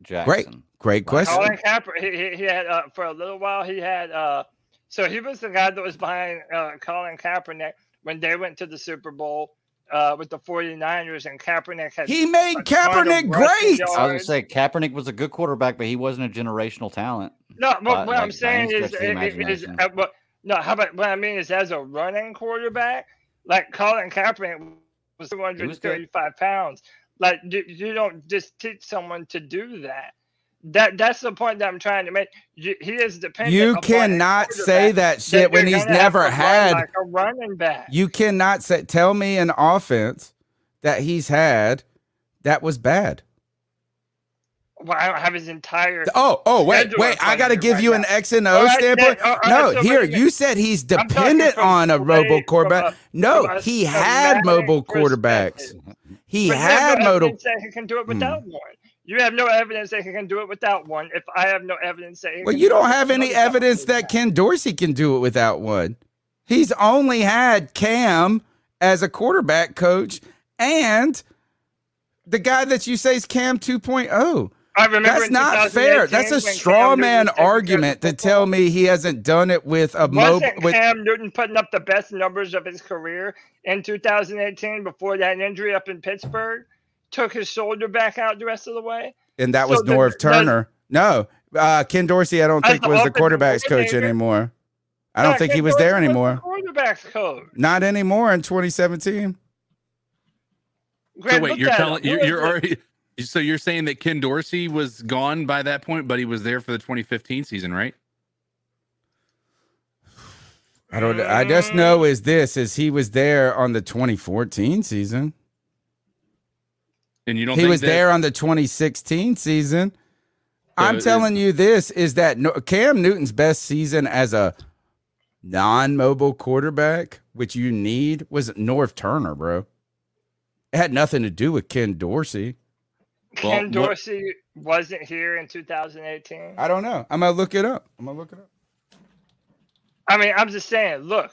Jackson? Great, great question. Colin Kaepernick. He, he, he had uh, for a little while. He had uh, so he was the guy that was behind uh, Colin Kaepernick when they went to the Super Bowl uh, with the 49ers, and Kaepernick had He made a Kaepernick rushing great. I was gonna say Kaepernick was a good quarterback, but he wasn't a generational talent. No, but by- what I'm saying is, stretch of the is, is imagination. uh, but, no. How about what I mean is, as a running quarterback, like Colin Kaepernick was 235 pounds. Like you, you don't just teach someone to do that. That that's the point that I'm trying to make. You, he is dependent. You cannot say that shit when he's never had. like a running back. You cannot say. Tell me an offense that he's had that was bad. Well, I don't have his entire. Oh, oh, wait, wait. I got to give right you now. an X and O right, standpoint. then, all right, no, so here you said he's dependent on a mobile quarterback. a- No, a he had mobile quarterbacks. He But had mobile. he can do it Hmm. without one. You have no evidence that he can do it without one. If I have no evidence that he Well, you do don't have any evidence that Ken Dorsey can do it without one. He's only had Cam as a quarterback coach and the guy that you say is Cam 2.0. I remember That's not fair. That's a straw Cam man was taking care of argument to tell me he hasn't done it with a mobile. With, Cam Newton putting up the best numbers of his career in 2018 before that injury up in Pittsburgh? Took his shoulder back out the rest of the way. and that was so the- Norv does- Turner. No, uh, Ken Dorsey, I don't think the was the quarterbacks coach anymore. I don't Yeah, think Ken he was Dorsey there the anymore. Quarterbacks coach. Not anymore in 2017. So wait, you're telling you're, you're already. So you're saying that Ken Dorsey was gone by that point, but he was there for the 2015 season, right? I don't. I just know is this is he was there on the 2014 season. And you don't. He think was that- there on the 2016 season. I'm telling you this is that Cam Newton's best season as a non-mobile quarterback, which you need, was Norv Turner, bro. It had nothing to do with Ken Dorsey. Well, Ken what- Dorsey wasn't here in 2018. I don't know. I'm gonna look it up. I'm gonna look it up. I mean, I'm just saying. Look,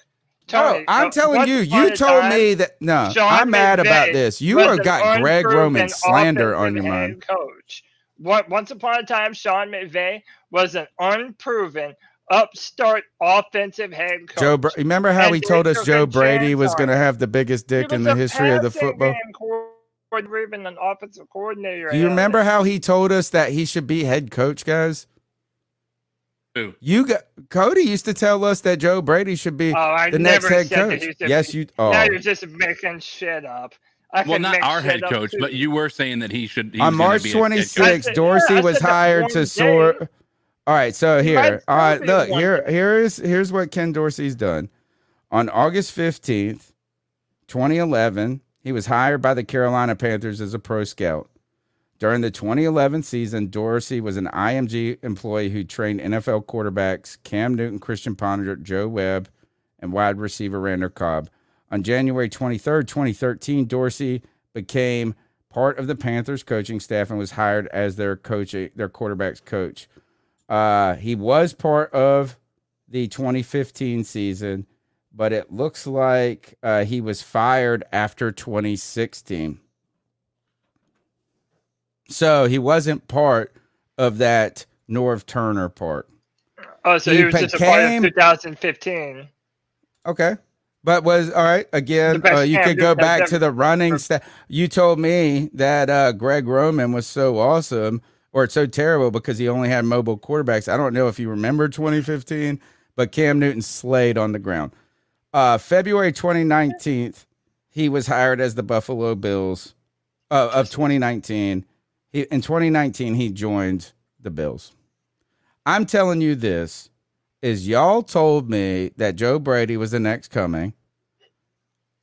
Tony. Oh, I'm telling you. You told time, me that. No, Sean I'm mad about this. You have got Greg Roman slander on your mind. Coach. What, once upon a time, Sean McVay was an unproven upstart offensive head coach. Joe, remember how And he told us Joe Brady was going to have the biggest dick in the history of the football? even an offensive coordinator. Do you remember how he told us that he should be head coach, guys? Who? You got Cody used to tell us that Joe Brady should be Oh, the next never head said coach. he Yes, you. Oh, Now you're just making shit up. I Well, not our head coach, too. but you were saying that he should. He on March be a head coach. 26th, Dorsey yeah, was hired to day. soar. All right, so here, all uh, right, look one here. Here's here's what Ken Dorsey's done. On August 15th, 2011, he was hired by the Carolina Panthers as a pro scout. During the 2011 season, Dorsey was an IMG employee who trained NFL quarterbacks Cam Newton, Christian Ponder, Joe Webb, and wide receiver Randall Cobb. On January 23, 2013, Dorsey became part of the Panthers coaching staff and was hired as their coach, their quarterbacks coach. Uh, he was part of the 2015 season, but it looks like uh, he was fired after 2016. So he wasn't part of that Norv Turner part. Oh, so he he, was just a part of 2015. Okay. But was all right again. Uh, you could go back to the running stat. You told me that uh, Greg Roman was so awesome or it's so terrible because he only had mobile quarterbacks. I don't know if you remember 2015, but Cam Newton slayed on the ground. Uh, February 2019, he was hired as the Buffalo Bills uh, of 2019. He, in 2019, he joined the Bills. I'm telling you this is y'all told me that Joe Brady was the next coming.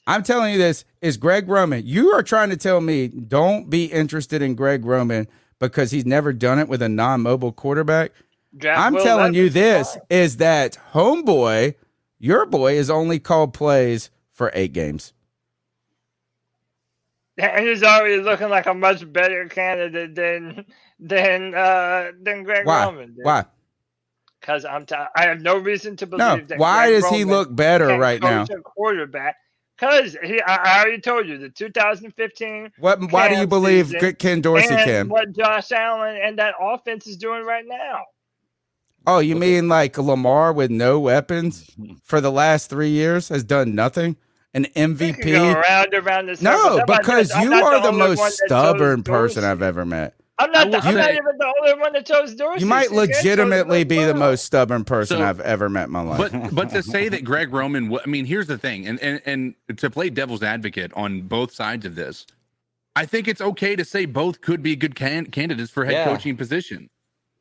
I'm telling you this is Greg Roman. You are trying to tell me don't be interested in Greg Roman because he's never done it with a non-mobile quarterback. Draft I'm Will telling you this is that homeboy, your boy, is only called plays for eight games. And he's already looking like a much better candidate than than uh than Greg Why? Roman. Why? Because I'm t- I have no reason to believe No. that. Why Greg does he look better right now? quarterback. Because he, I, I already told you the 2015. What? Why do you believe Ken Dorsey can and can? What Josh Allen and that offense is doing right now. Oh, you mean like Lamar with no weapons [LAUGHS] for the last three years has done nothing? An We can go MVP? around around this. No, because you are the most stubborn person I've. I've ever met. I'm not. The, will I'm not even the only one that chose Dorsey. You might legitimately be the most stubborn person So- I've ever met in my life. But but to say that Greg Roman, wa- I mean, here's the thing, and and and to play devil's advocate on both sides of this, I think it's okay to say both could be good can- candidates for head Yeah. coaching position,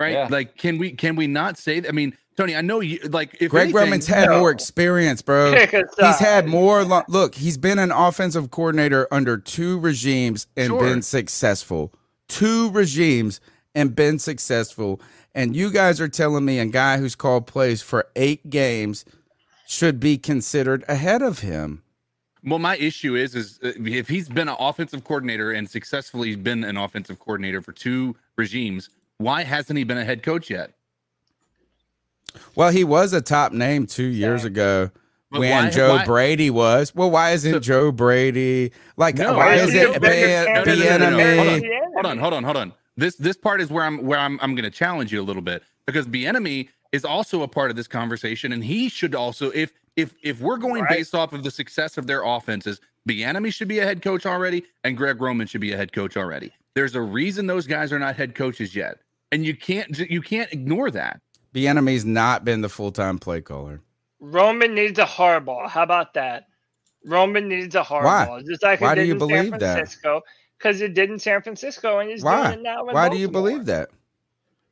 right? Yeah. Like, can we can we not say? that? I mean, Tony, I know you like if Greg anything- Roman's had no. more experience, bro. [LAUGHS] He's had more. Lo- look, he's been an offensive coordinator under two regimes and Sure. been successful. Two regimes and been successful. And you guys are telling me a guy who's called plays for eight games should be considered ahead of him. Well, my issue is, is uh, if he's been an offensive coordinator and successfully been an offensive coordinator for two regimes, why hasn't he been a head coach yet? Well, he was a top name two years ago But when why- Joe why- Brady was. Well, why isn't So- Joe Brady like? No, why is it on, hold on, hold on, hold on. This this part is where I'm where I'm I'm going to challenge you a little bit because Bieniemy is also a part of this conversation, and he should also if if if we're going Right. based off of the success of their offenses, Bieniemy should be a head coach already, and Greg Roman should be a head coach already. There's a reason those guys are not head coaches yet, and you can't you can't ignore that. Bieniemy's not been the full time play caller. Roman needs a hardball. How about that? Roman needs a hardball. Just like Why do you believe that? Because it did in San Francisco and he's Why? doing it now Why do you believe that?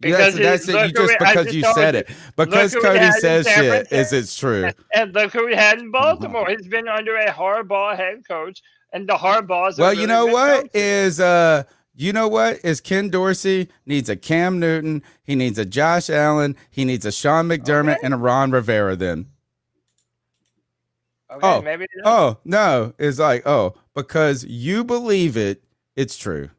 Because that's, that's it. You just because just you said you. it. Because Cody says shit, is it's true. And look who he had in Baltimore. He's been under a hardball head coach, and the hardballs. Well, are you know what coaches. is uh you know what is Ken Dorsey needs a Cam Newton, he needs a Josh Allen, he needs a Sean McDermott and a Ron Rivera then. Okay, oh, maybe. Oh, no, it's like, oh, because you believe it, it's true.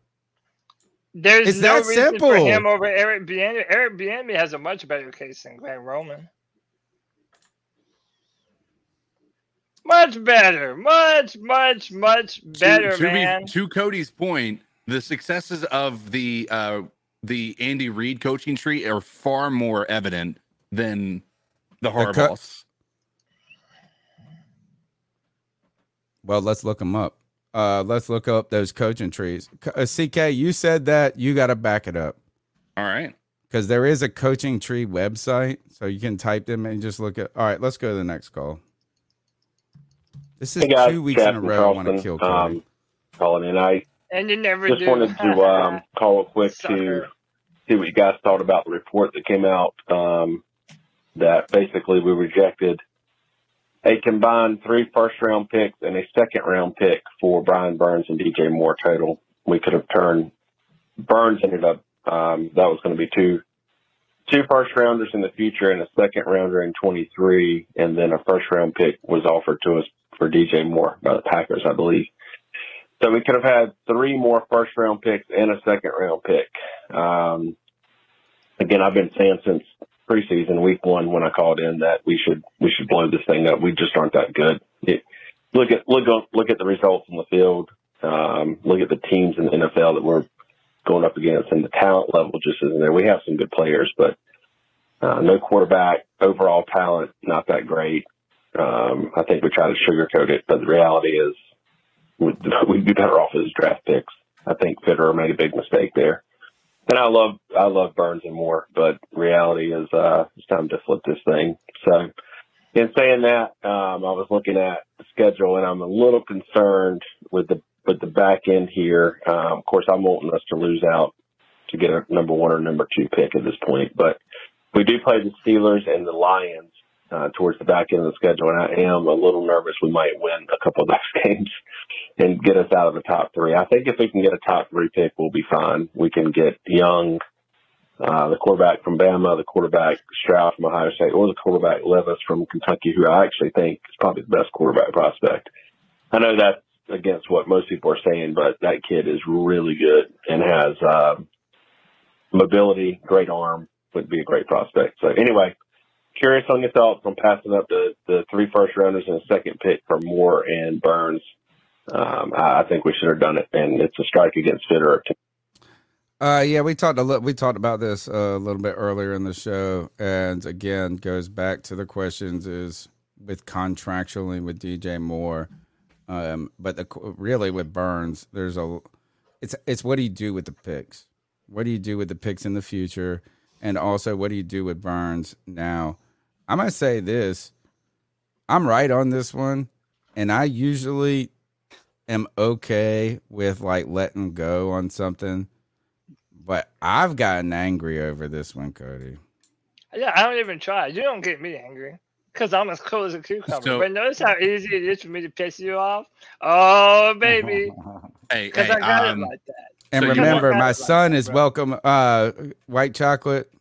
There's it's no that reason simple. for him over Eric Bieniemy. Eric Bieniemy has a much better case than Greg Roman. Much better, much, much, much better, to, to be- man. to Cody's point, the successes of the uh the Andy Reid coaching tree are far more evident than the co- Harbaughs. Well, let's look them up. Uh, let's look up those coaching trees. Uh, CK, you said that you got to back it up All right. because there is a coaching tree website, so you can type them and just look at. All right, let's go to the next call. This is Hey guys, two weeks in a Captain row. I want to kill Cody. um, calling in. I and you never just do. wanted to [LAUGHS] um, call real quick to see what you guys thought about the report that came out um, that basically we rejected a combined three first round picks and a second round pick for Brian Burns and DJ Moore total. We could have turned Burns ended up um, that was going to be two two first rounders in the future and a second rounder in 23 and then a first round pick was offered to us for DJ Moore by the Packers, I believe. So we could have had three more first round picks and a second round pick. Um, again, I've been saying since preseason week one when I called in that we should we should blow this thing up. We just aren't that good. It, look at look look at the results on the field. Um, look at the teams in the NFL that we're going up against, and the talent level just isn't there. We have some good players, but uh, no quarterback. Overall talent not that great. Um, I think we try to sugarcoat it, but the reality is [LAUGHS] we'd, be better off as draft picks. I think Fitterer made a big mistake there. And I love I love Burns and Moore, but reality is uh, it's time to flip this thing. So, in saying that, um, I was looking at the schedule, and I'm a little concerned with the with the back end here. Um, of course, I'm wanting us to lose out to get a number one or number two pick at this point, but we do play the Steelers and the Lions uh, towards the back end of the schedule, and I am a little nervous we might win a couple of [LAUGHS] those games and get us out of the top three. I think if we can get a top three pick, we'll be fine. We can get Young, uh, the quarterback from Bama, the quarterback Stroud from Ohio State, or the quarterback Levis from Kentucky, who I actually think is probably the best quarterback prospect. I know that's against what most people are saying, but that kid is really good and has uh, mobility, great arm, would be a great prospect. So anyway, curious on your thoughts on passing up the, the three first rounders and a second pick for Moore and Burns. Um, I, think we should have done it, and it's a strike against Fitterer. Uh, yeah, we talked a little. We talked about this uh, a little bit earlier in the show, and again, goes back to the questions: is with contractually with DJ Moore, um, but the, really with Burns, there's a. It's it's what do you do with the picks? What do you do with the picks in the future? And also, what do you do with Burns now? I'm gonna say this: I'm right on this one, and I usually am okay with like letting go on something, but I've gotten angry over this one, Cody. Yeah, I don't even try. You don't get me angry because I'm as cool as a cucumber. So- but notice how easy it is for me to piss you off. Oh, baby. [LAUGHS] Hey, Because hey, I got um, it like that. And So remember, my son is welcome. Uh, white chocolate,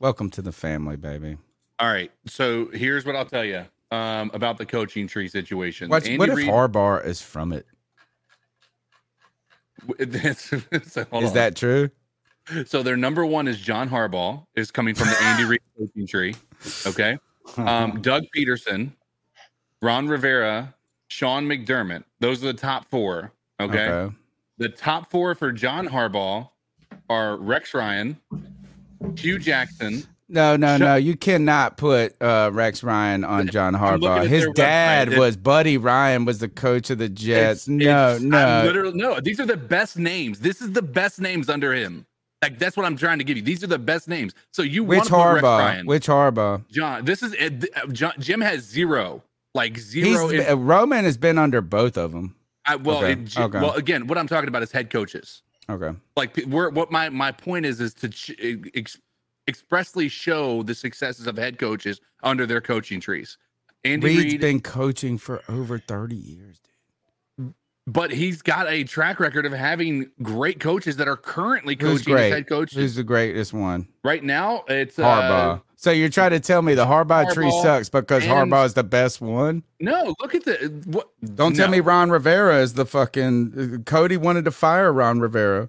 welcome to the family, baby. All right. So here's what I'll tell you um, about the coaching tree situation. What, what if Reid- Harbaugh is from it? [LAUGHS] That's- so Is on. that true? So their number one is John Harbaugh is coming from the Andy Reid [LAUGHS] coaching tree. Okay. Um, Doug Pederson, Ron Rivera, Sean McDermott. Those are the top four. Okay. Okay. The top four for John Harbaugh are Rex Ryan, Hue Jackson. No, no, no. You cannot put uh, Rex Ryan on John Harbaugh. His website. dad was Buddy Ryan, was the coach of the Jets. It's- no, it's- no. no. These are the best names. This is the best names under him. Like that's what I'm trying to give you. These are the best names. So you Which want to Rex Harbaugh? Ryan? Which Harbaugh? John. This is uh, John, Jim has zero. Like He's zero. in- uh, Roman has been under both of them. I, well, Okay, it, okay. well, again, what I'm talking about is head coaches. Okay. Like we're, what my my point is is to ch- ex- expressly show the successes of head coaches under their coaching trees. Andy Reid's Reid, been coaching for over 30 years. dude. but he's got a track record of having great coaches that are currently coaching as head coaches. Who's the greatest one? right now, it's uh, Harbaugh. so you're trying to tell me the Harbaugh, tree sucks because and- Harbaugh is the best one? No, look at the what. Don't tell me Ron Rivera is the fucking Cody wanted to fire Ron Rivera.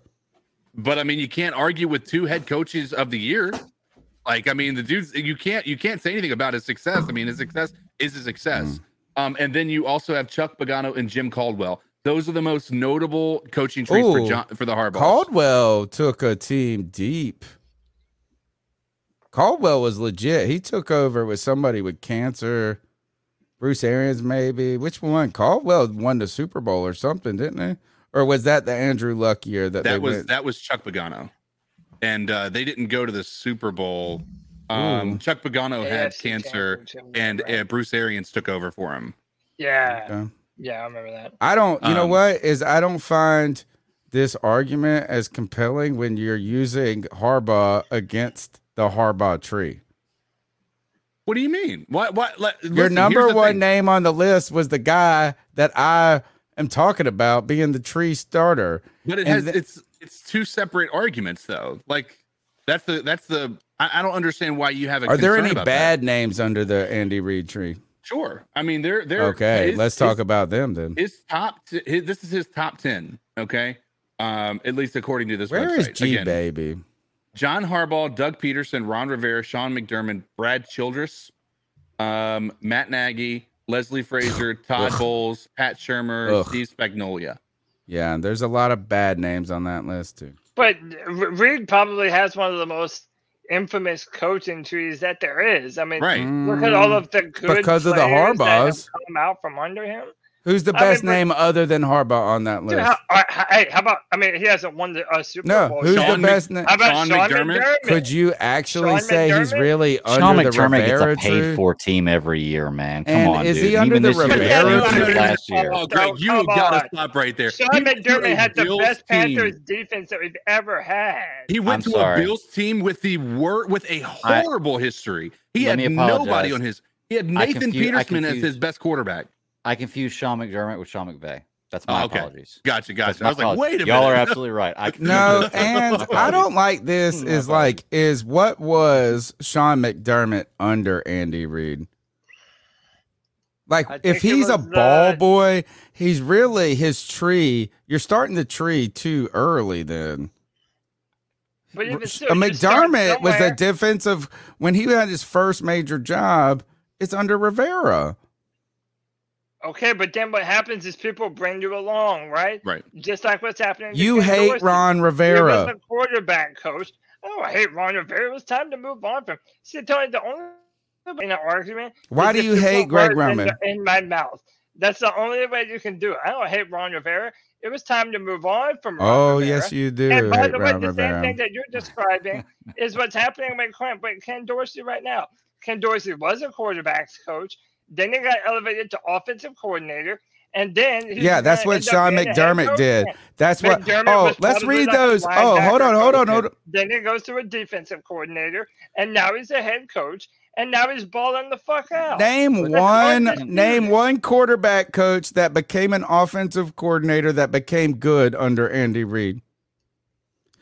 But I mean, you can't argue with two head coaches of the year. Like, I mean, the dudes you can't you can't say anything about his success. I mean, his success is a success. Mm. Um, and then you also have Chuck Pagano and Jim Caldwell. Those are the most notable coaching trees for John for the Harbaugh. Caldwell took a team deep. Caldwell was legit. He took over with somebody with cancer. Bruce Arians, maybe. Which one? Caldwell won the Super Bowl or something, didn't he? Or was that the Andrew Luck year that, they that was went? that was Chuck Pagano, and uh, they didn't go to the Super Bowl. Um, Chuck Pagano had cancer, and right. uh, Bruce Arians took over for him. Yeah. Okay. Yeah, I remember that. I don't. You know Um, what is? I don't find this argument as compelling when you're using Harbaugh against the Harbaugh tree. What do you mean? What? What? Let, Your listen, number one thing. name on the list was the guy that I am talking about being the tree starter. But it has th- it's it's two separate arguments though. Like that's the that's the I, I don't understand why you have a Are there any bad names under the Andy Reid tree? Sure. I mean they're they're Okay, his- let's talk his- about them then. his top t- his, this is his top 10, okay? Um at least according to this Where website. is G Again, baby? John Harbaugh, Doug Pederson, Ron Rivera, Sean McDermott, Brad Childress, um, Matt Nagy, Leslie Frazier, Todd Ugh. Bowles, Pat Shurmur, Ugh. Steve Spagnuolo. Yeah, there's a lot of bad names on that list too. But R- Reid probably has one of the most infamous coaching trees that there is. I mean, Right. look at all mm. of the good Because of the players that Harbaughs. come out from under him. Who's the I mean, best but- name other than Harbaugh on that Dude, list? how, all right, hey, how about? I mean, he hasn't won the uh, Super No, Bowl. No, who's the best name? How about Sean Sean McDermott? McDermott? Could you actually Sean say he's really Sean under the McDermott Rivera gets a paid for team every year, man. Come And on, is dude. he under Even the this year, he Rivera was tree? good last year. Oh, Greg, Oh, you come gotta stop right there. Sean He McDermott had the Bills best team. Panthers defense that we've ever had. He went I'm to sorry. a Bills team with the wor- with a I- horrible history. He had nobody on his. He had Nathan confu- I Peterman as his best quarterback. I confused Sean McDermott with Sean McVay. That's my Oh, okay. apologies. Gotcha, That's gotcha. my I was like, wait a minute. Y'all are absolutely right. I [LAUGHS] No, and I don't like this. Is like is what was Sean McDermott under Andy Reid? Like I if he's a ball uh, boy, he's really his tree. You're starting the tree too early. Then But even still, you McDermott was a somewhere. defensive when he had his first major job. It's under Rivera. Okay, but then what happens is people bring you along, right? Right. Just like what's happening. You hate Dorsey. Ron He was Rivera. a quarterback coach. Oh, I hate Ron Rivera. It was time to move on from. See, Tony, the only in an argument. Why is do you hate Greg words in Roman? In my mouth. That's the only way you can do it. I don't hate Ron Rivera. It was time to move on from. Ron Oh Rivera. yes, you do And by hate the way, Ron the same thing that you're describing [LAUGHS] is what's happening with Ken, with Ken Dorsey right now. Ken Dorsey was a quarterbacks coach, then he got elevated to offensive coordinator, and then Yeah, that's uh, what Sean being the head McDermott did. That's what. Oh, let's read those. Oh, hold on, hold on, hold on. Then he goes to a defensive coordinator, and now he's a head coach, and now he's balling the fuck out. Name one. Name one quarterback coach that became an offensive coordinator that became good under Andy Reid.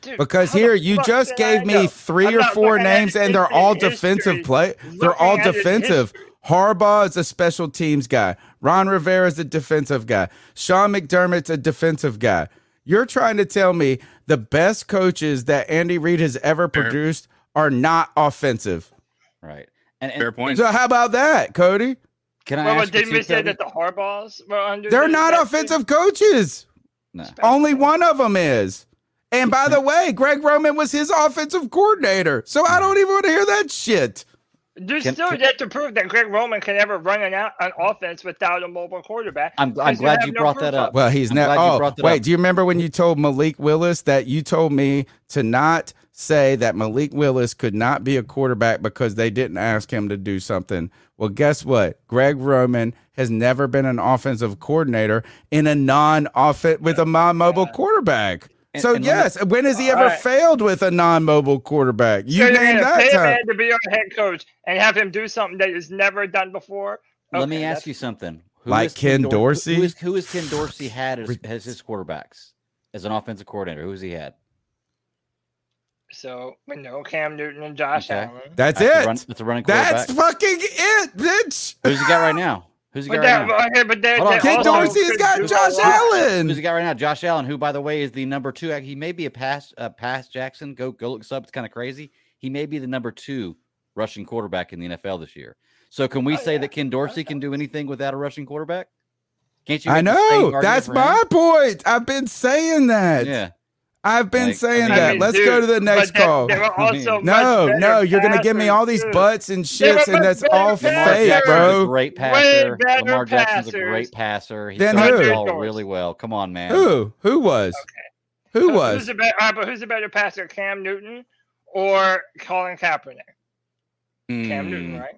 Dude, Because here you just gave me 3 I'm or four names, and they're all history. defensive play. They're all defensive. history. Harbaugh is a special teams guy. Ron Rivera is a defensive guy. Sean McDermott's a defensive guy. You're trying to tell me the best coaches that Andy Reid has ever Fair. produced are not offensive. Right. And, and Fair point. So how about that, Cody? can I Well, ask didn't we say Cody? that the Harbaughs were under? They're not that- offensive coaches. No. Only one of them is. And by the [LAUGHS] way, Greg Roman was his offensive coordinator. So I don't even want to hear that shit. There's Can- still can- yet to prove that Greg Roman can ever run an, out, an offense without a mobile quarterback. I'm, I'm glad have you no brought that of up. Well, he's I'm never. Oh, brought that wait. up. Do you remember when you told Malik Willis that you told me to not say that Malik Willis could not be a quarterback because they didn't ask him to do something? Well, guess what? Greg Roman has never been an offensive coordinator in a non-offense with a non-mobile quarterback. And- so and let me- yes, when has he ever Alright. failed with a non-mobile quarterback? You So you're named gonna that pay a man to be your head coach and have him do something that he's never done before. Let me ask you something. Who Like has Ken Dor- who- Dorsey? Who is, who is Ken Dorsey had as, as his quarterbacks as an offensive coordinator? Who's he had? So we know Cam Newton and Josh Okay. Allen. That's That's it. run- that's a running quarterback. That's fucking it, bitch. Who's he got right now? Who's he But got that, right now? but they, Hold on, Ken hold also on. Dorsey's could got Josh lot. Allen. Who's he got right now? Josh Allen, who by the way is the number two. He may be a pass uh, pass Jackson. Go go look this up. It's kind of crazy. He may be the number two rushing quarterback in the NFL this year. So can we Oh, say yeah. that Ken Dorsey can do anything without a rushing quarterback? Can't you? I make the same know. That's for him? my point. I've been saying that. Yeah. I've been Like, I saying mean- that. I mean, Let's dude, go to the next there- call. There were also No, better no, you're gonna give me all these too. butts and shits, and that's all fake, Jackson's a bro. great passer. better Lamar Jackson's a great passer. He Then throws who? the ball really well. Come on, man. Who? Who was? Who So was? Who's a better, uh, but who's a better passer, Cam Newton or Colin Kaepernick? Cam Newton, Hmm. right?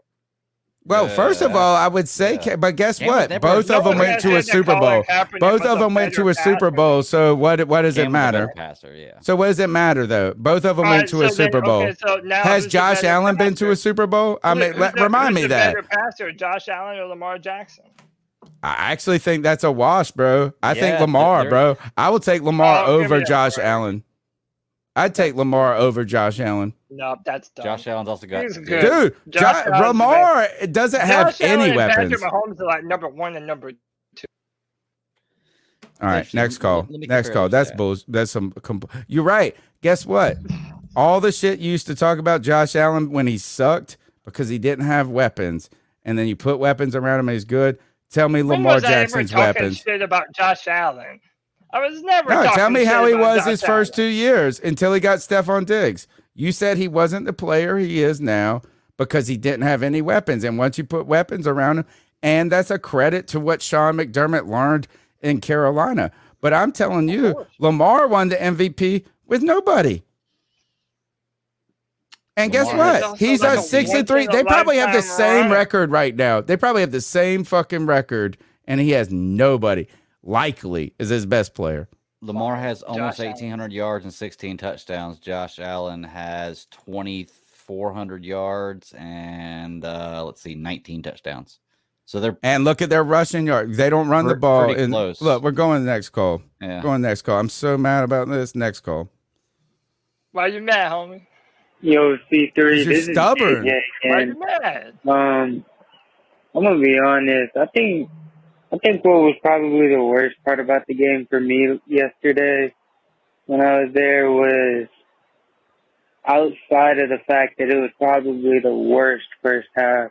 Well, first of all, I would say, yeah. But guess Cam what? never- Both of them went to a Super Bowl. Both of them went to better a Super. Bowl. So what? What does it Cam was matter? Passer, yeah. So what does it matter though? Both of them All went right, to a so then- Super Bowl. okay, so now Has Josh better Allen been to a? Super Bowl? I mean, who's let, the- remind who's me the that. Better passer, Josh Allen or Lamar Jackson? I actually think that's a wash, bro. I think Lamar, bro. I will take Lamar Oh, over Josh bro. Allen. I'd take Lamar over Josh Allen. No, that's dumb. Josh Allen's also got. He's good. Dude, Josh Jo- Allen's Lamar doesn't have Josh Allen any and weapons. Patrick Mahomes are like number one and number two. All right, Actually, next call. Next call. That's stats. bull. That's some. Compl- You're right. Guess what? [LAUGHS] All the shit you used to talk about Josh Allen when he sucked because he didn't have weapons, and then you put weapons around him and he's good. Tell me When Lamar was I ever Jackson's talking weapons. shit about Josh Allen? I was never. No, talking tell me shit how he was Josh his first two years until he got Stefon Diggs. You said he wasn't the player he is now because he didn't have any weapons. And once you put weapons around him, and that's a credit to what Sean McDermott learned in Carolina. But I'm telling you, Lamar won the MVP with nobody. And guess Lamar what? He's like a a six and three. They probably have the same run. record right now. They probably have the same fucking record, and he has nobody. Likely is his best player. Lamar has almost Allen. 1,800 yards and 16 touchdowns. Josh Allen has 2,400 yards and uh, let's see, 19 touchdowns. So they're And look at their rushing yard. They don't run the ball. pretty And close. look, we're going to the next call. yeah. Going next call. I'm so mad about this. Next call. Why you mad, homie? Yo, C3, You're this is stubborn. JJ, Why and you mad? um, I'm gonna be honest. I think I think what was probably the worst part about the game for me yesterday when I was there was outside of the fact that it was probably the worst first half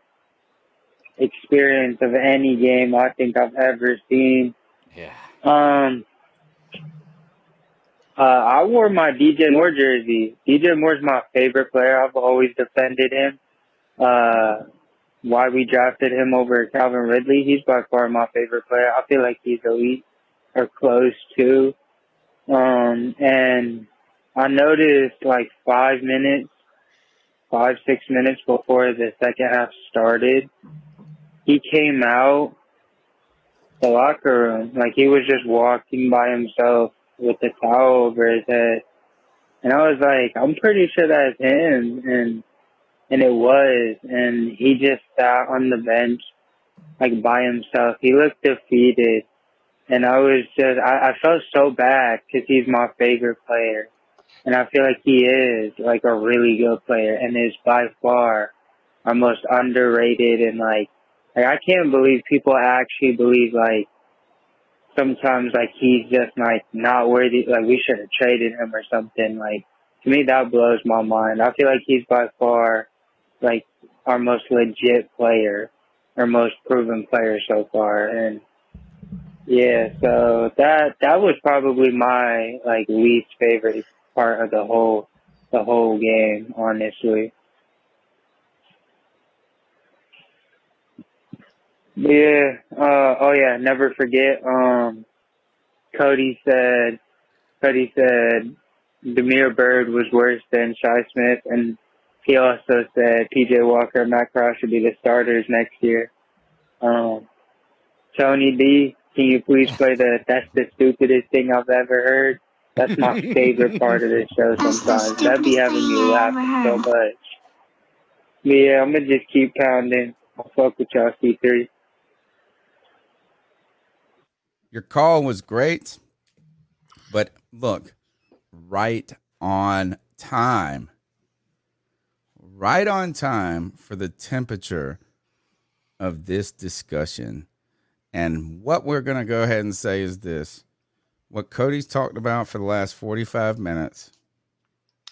experience of any game I think I've ever seen. Yeah. Um, uh, I wore my DJ Moore jersey. DJ Moore's my favorite player. I've always defended him. Uh, why we drafted him over Calvin Ridley. He's by far my favorite player. I feel like he's elite or close to. Um, and I noticed like five minutes, five, six minutes before the second half started, he came out the locker room. Like he was just walking by himself with the towel over his head. And I was like, I'm pretty sure that's him. And, and it was. And he just sat on the bench, like by himself. He looked defeated. And I was just, I, I felt so bad because he's my favorite player. And I feel like he is like a really good player and is by far our most underrated and like, like I can't believe people actually believe like sometimes like he's just like not worthy like we should have traded him or something. Like to me that blows my mind. I feel like he's by far like our most legit player, our most proven player so far and yeah, so that that was probably my like least favorite part of the whole the whole game, honestly. Yeah. Uh, oh yeah. Never forget. Um, Cody said. Cody said Damiere Byrd was worse than Shi Smith, and he also said PJ Walker and Matt Corral should be the starters next year. Um, Tony D, can you please play the "That's the stupidest thing I've ever heard"? That's my [LAUGHS] favorite part of this show. Sometimes that be having me laughing so much. But yeah, I'm gonna just keep pounding. I'll fuck with y'all, C3. Your call was great, but look, right on time. Right on time for the temperature of this discussion. And what we're going to go ahead and say is this what Cody's talked about for the last 45 minutes.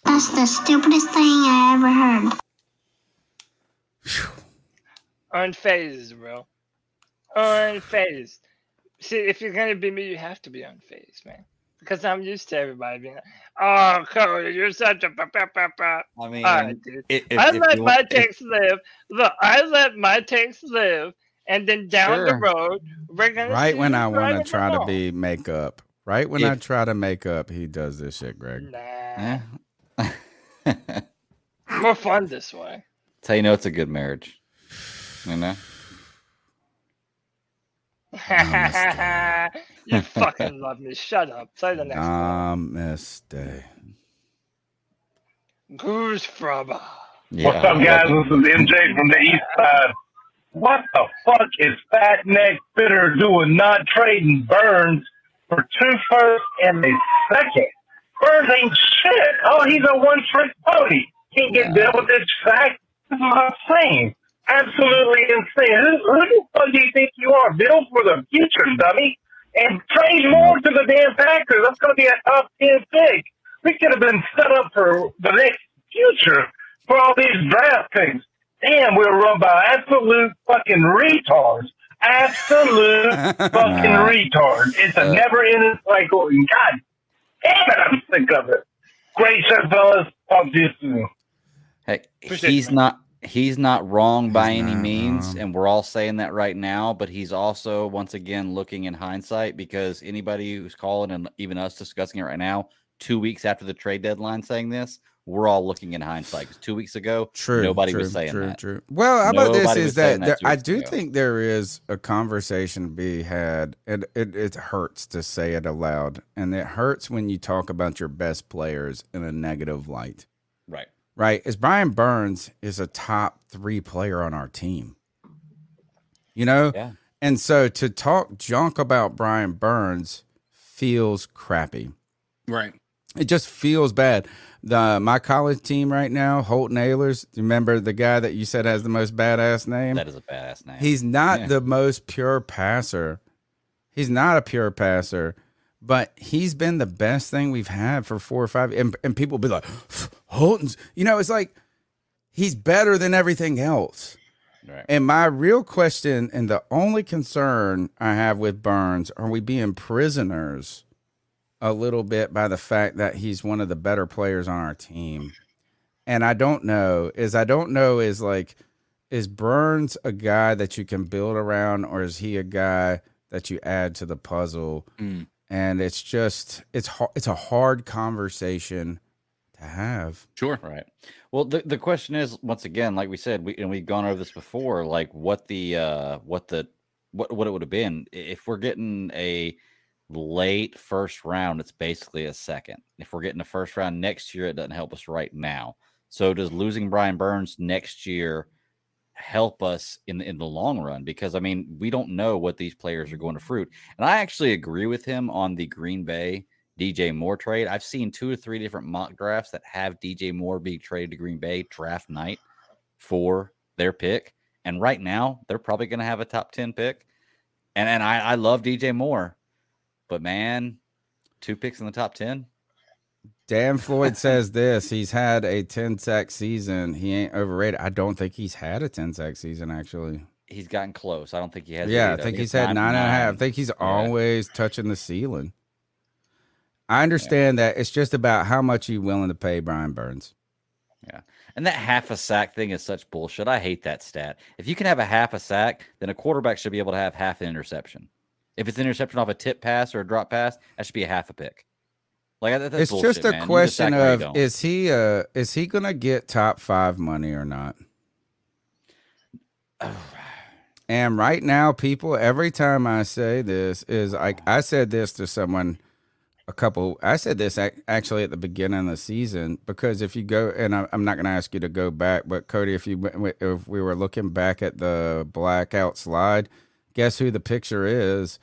That's the stupidest thing I ever heard. Unfazed, bro. Unfazed. See, if you're gonna be me, you have to be unfazed, man. Because I'm used to everybody being like, "Oh, Cody, you're such a." Ba, ba, ba, ba." I mean, All right, dude. i- if- I let my want- if- live. Look, I let my takes live, and then down the road, we're gonna Right when I want to try to be make up. Right when I try to make up, he does this shit, Greg. Yeah. wrong. Eh. More fun this way. That's how you know it's a good marriage. You know? Oh, [LAUGHS] you fucking love me. Shut up. Play the next one. Ah, Namaste. Goose Fraba. What's up, guys? This is MJ from the East Side. What the fuck is Fat Neck Fitter doing not trading Burns for two first and a second? Burns ain't shit. Oh, he's a one trick pony. Can't get dealt with this fact. This is insane. Absolutely insane. Who, who the fuck do you think you are? Built for the future, dummy. And trade more to the damn Packers. That's going to be a top 10 pick. We could have been set up for the next future for all these draft picks. Damn, we were run by absolute fucking retards. Absolute [LAUGHS] fucking retard. It's a uh. never ending cycle. And God damn it, I'm sick of it. Great show, fellas. Talk to you soon. Hey, Appreciate he's it, not he's not wrong by He's any not means, and we're all saying that right now. But he's also once again looking in hindsight because anybody who's calling and even us discussing it right now, two weeks after the trade deadline, saying this, we're all looking in hindsight. Because two weeks ago, True. nobody true, was saying true, that. True. Well, how about this? Is that, that there, I do ago. think there is a conversation to be had, and it, it hurts to say it aloud, and it hurts when you talk about your best players in a negative light. Right. Right? Is Brian Burns is a top three player on our team. You know? Yeah. And so to talk junk about Brian Burns feels crappy. Right. It just feels bad. The my college team right now, Holton Ahlers. Remember the guy that you said has the most badass name? That is a badass name. He's not Yeah. the most pure passer. He's not a pure passer, but he's been the best thing we've had for four or five. And, and people be like, [SIGHS] Holton's, you know, it's like he's better than everything else. Right. And my real question and the only concern I have with Burns are we being prisoners a little bit by the fact that he's one of the better players on our team. And I don't know is I don't know is like is Burns a guy that you can build around or is he a guy that you add to the puzzle? Mm. And it's just it's hard, it's a hard conversation to have. Sure. Right. Well, the, the question is once again, like we said, we and we've gone over this before, like what the uh what the what what it would have been if we're getting a late first round. It's basically a second. If we're getting a first round next year, it doesn't help us right now. So does losing Brian Burns next year help us in the, in the long run? Because I mean, we don't know what these players are going to fruit. And I actually agree with him on the Green Bay DJ Moore trade. I've seen two or three different mock drafts that have DJ Moore being traded to Green Bay draft night for their pick. And right now, they're probably going to have a top 10 pick. And and I, I love DJ Moore, but man, two picks in the top 10. Dan Floyd says this. He's had a 10 sack season. He ain't overrated. I don't think he's had a 10 sack season, actually. He's gotten close. I don't think he has. Yeah. I think he's had nine and a half. I think he's Yeah. always touching the ceiling. I understand that it's just about how much you willing to pay Brian Burns. Yeah. And that half a sack thing is such bullshit. I hate that stat. If you can have a half a sack, then a quarterback should be able to have half an interception. If it's an interception off a tip pass or a drop pass, that should be a half a pick. Like it's bullshit, just a man. Question sack or you of is he uh is he gonna get top five money or not? [SIGHS] And right now, people, every time I say this is like I said this to someone a couple. I said this actually at the beginning of the season because if you go and I'm not going to ask you to go back, but Cody, if you if we were looking back at the blackout slide, guess who the picture is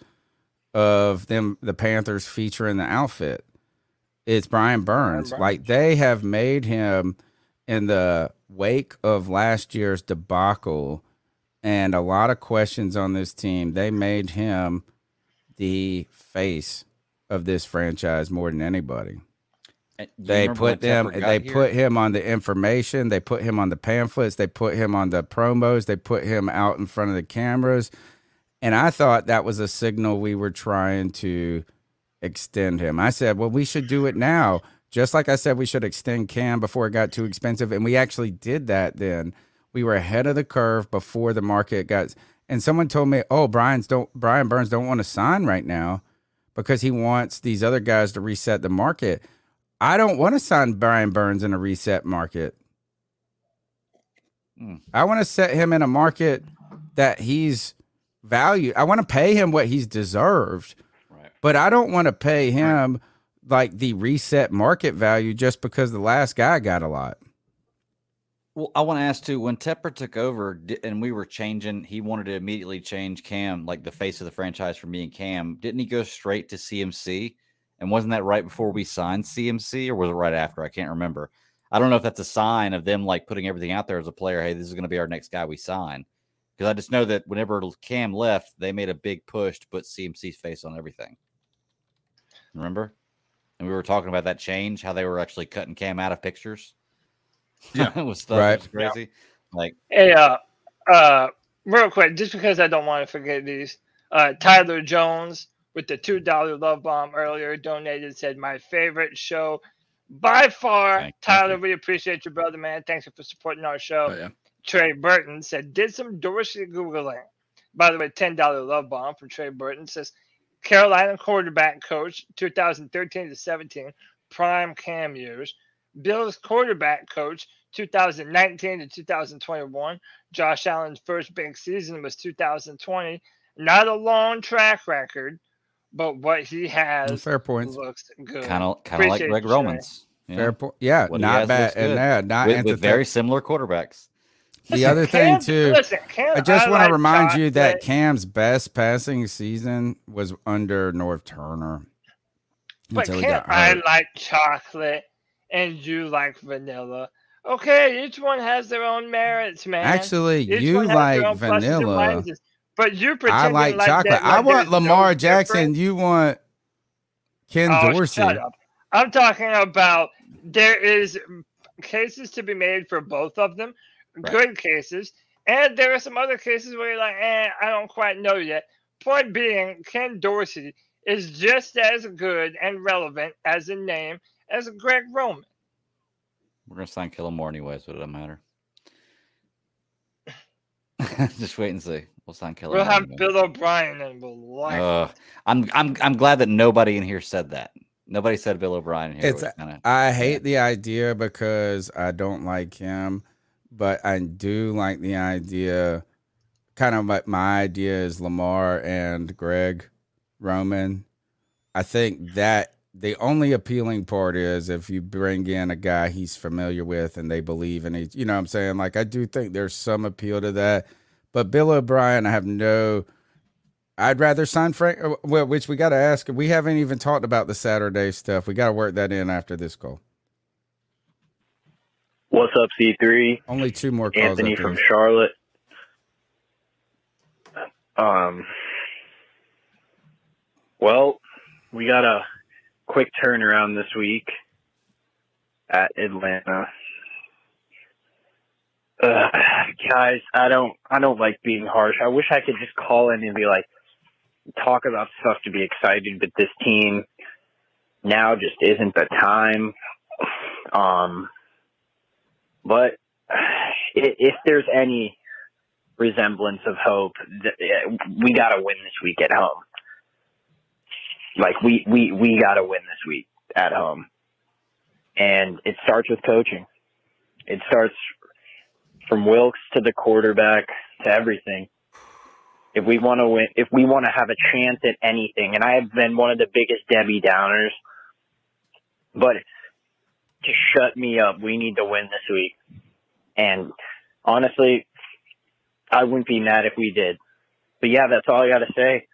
of them the Panthers featuring the outfit? It's Brian Burns. Like they have made him in the wake of last year's debacle and a lot of questions on this team. They made him the face of this franchise more than anybody. You They put them. They here? put him on the information. They put him on the pamphlets. They put him on the promos. They put him out in front of the cameras. And I thought that was a signal we were trying to extend him. I said, well, we should do it now. Just like I said, we should extend Cam before it got too expensive. And we actually did that then. We were ahead of the curve before the market got. And someone told me, oh, Brian's don't Brian Burns don't want to sign right now because he wants these other guys to reset the market. I don't want to sign Brian Burns in a reset market. Hmm. I want to set him in a market that he's valued. I want to pay him what he's deserved. But I don't want to pay him like the reset market value just because the last guy got a lot. Well, I want to ask too. When Tepper took over, and we were changing, he wanted to immediately change Cam, like the face of the franchise, for me and Cam. Didn't he go straight to CMC? And wasn't that right before we signed CMC, or was it right after? I can't remember. I don't know if that's a sign of them like putting everything out there as a player. Hey, this is going to be our next guy we sign. Because I just know that whenever Cam left, they made a big push to put CMC's face on everything. Remember? And we were talking about that change, how they were actually cutting Cam out of pictures. Yeah. [LAUGHS] it was stuff Right. that was crazy. Like, Hey, uh, uh, real quick, just because I don't want to forget these, uh, Tyler Jones with the two dollar love bomb earlier donated said my favorite show By far, Thank- thank Tyler, we appreciate you, brother, man. Thanks for supporting our show. Oh, yeah. Trey Burton said, did some Dorsey Googling. By the way, $10 love bomb from Trey Burton says, Carolina quarterback coach 2013 to 17, prime cam years. Bills quarterback coach 2019 to 2021. Josh Allen's first big season was 2020. Not a long track record, but what he has Fair points. looks good. Kind of, kind of like Greg you, Trey. Romans. Fair point. Yeah, What not bad. And good. yeah, not with, with very similar quarterbacks. The other thing too, listen, Cam- I just I want to like remind you that chocolate. Cam's best passing season was under Norv Turner. But can't I like chocolate and you like vanilla? Okay, each one has their own merits, man. Actually, Each you one has their like own pluses and vanilla. But you I pretend like like chocolate. that, I want there's no Lamar Jackson. You want Ken Oh, Dorsey. I'm talking about there is cases to be made for both of them, good cases, and there are some other cases where you're like, eh, I don't quite know yet. Point being, Ken Dorsey is just as good and relevant as a name as Greg Roman. We're gonna sign Kellen Moore anyways, so it doesn't matter. [LAUGHS] Just wait and see. We'll sign Kellen We'll have anyway. Bill O'Brien and we'll like. Ugh. I'm I'm I'm glad that nobody in here said that. Nobody said Bill O'Brien here. It's kinda- I hate the idea because I don't like him, but I do like the idea. Kind of like my idea is Lamar and Greg Roman. I think that the only appealing part is if you bring in a guy he's familiar with and they believe in it. You know what I'm saying? Like I do think there's some appeal to that. But Bill O'Brien, I have no I'd rather sign Frank. uh, Well, which we got to ask. We haven't even talked about the Saturday stuff. We got to work that in after this call. What's up, C3? Only two more calls. Anthony from this. Charlotte. Um, well, we got a quick turnaround this week at Atlanta. Uh, guys, I don't, I don't like being harsh. I wish I could just call in and be like, talk about stuff to be excited, but this team now just isn't the time. Um, but if there's any resemblance of hope, we got to win this week at home. Like we we we got to win this week at home, and it starts with coaching. It starts from Wilks to the quarterback to everything. If we want to win, if we want to have a chance at anything, and I have been one of the biggest Debbie Downers, but to shut me up, we need to win this week. And honestly, I wouldn't be mad if we did. But yeah, that's all I got to say.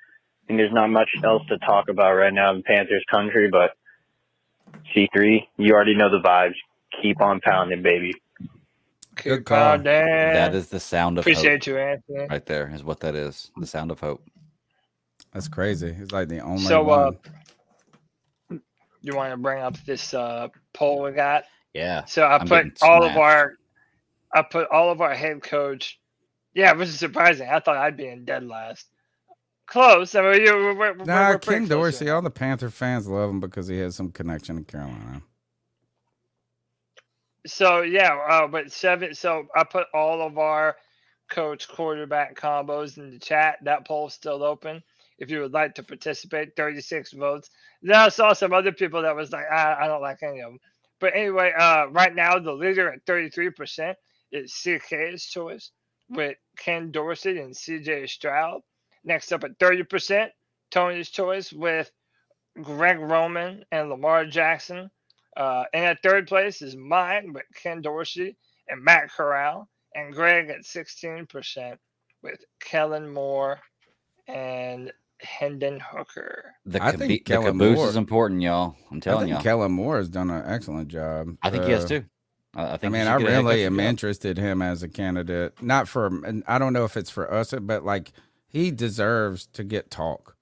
And there's not much else to talk about right now in Panthers country, but C3, you already know the vibes. Keep on pounding, baby. Good call, Dan. That is the sound of Appreciate hope. you, Anthony. Right there is what that is. The sound of hope. That's crazy. It's like the only So, uh, one. You want to bring up this uh, poll we got? Yeah. So I I'm put getting all of our, I put all of our head coach. Yeah, which is surprising. I thought I'd be in dead last. Close. I mean, you, we're, we're, we're, nah, we're pretty Ken close Dorsey. All the Panther fans love him because he has some connection to Carolina. So yeah, uh, but seven. So I put all of our coach quarterback combos in the chat. That poll's still open. If you would like to participate, 36 votes. Then I saw some other people that was like, I, I don't like any of them. But anyway, uh, right now the leader at 33% is CK's choice with Ken Dorsey and CJ Stroud. Next up at 30%, Tony's choice with Greg Roman and Lamar Jackson. Uh, and at third place is mine with Ken Dorsey and Matt Corral, and Greg at 16% with Kellen Moore and Hendon Hooker. The, I cabe- think the Kellen caboose Moore- is important, y'all. I'm telling y'all. Kellen Moore has done an excellent job. I think he has Uh, too. I, I I think. he mean, I get a head really am job. interested in him as a candidate. Not for, and I don't know if it's for us, but like he deserves to get talk,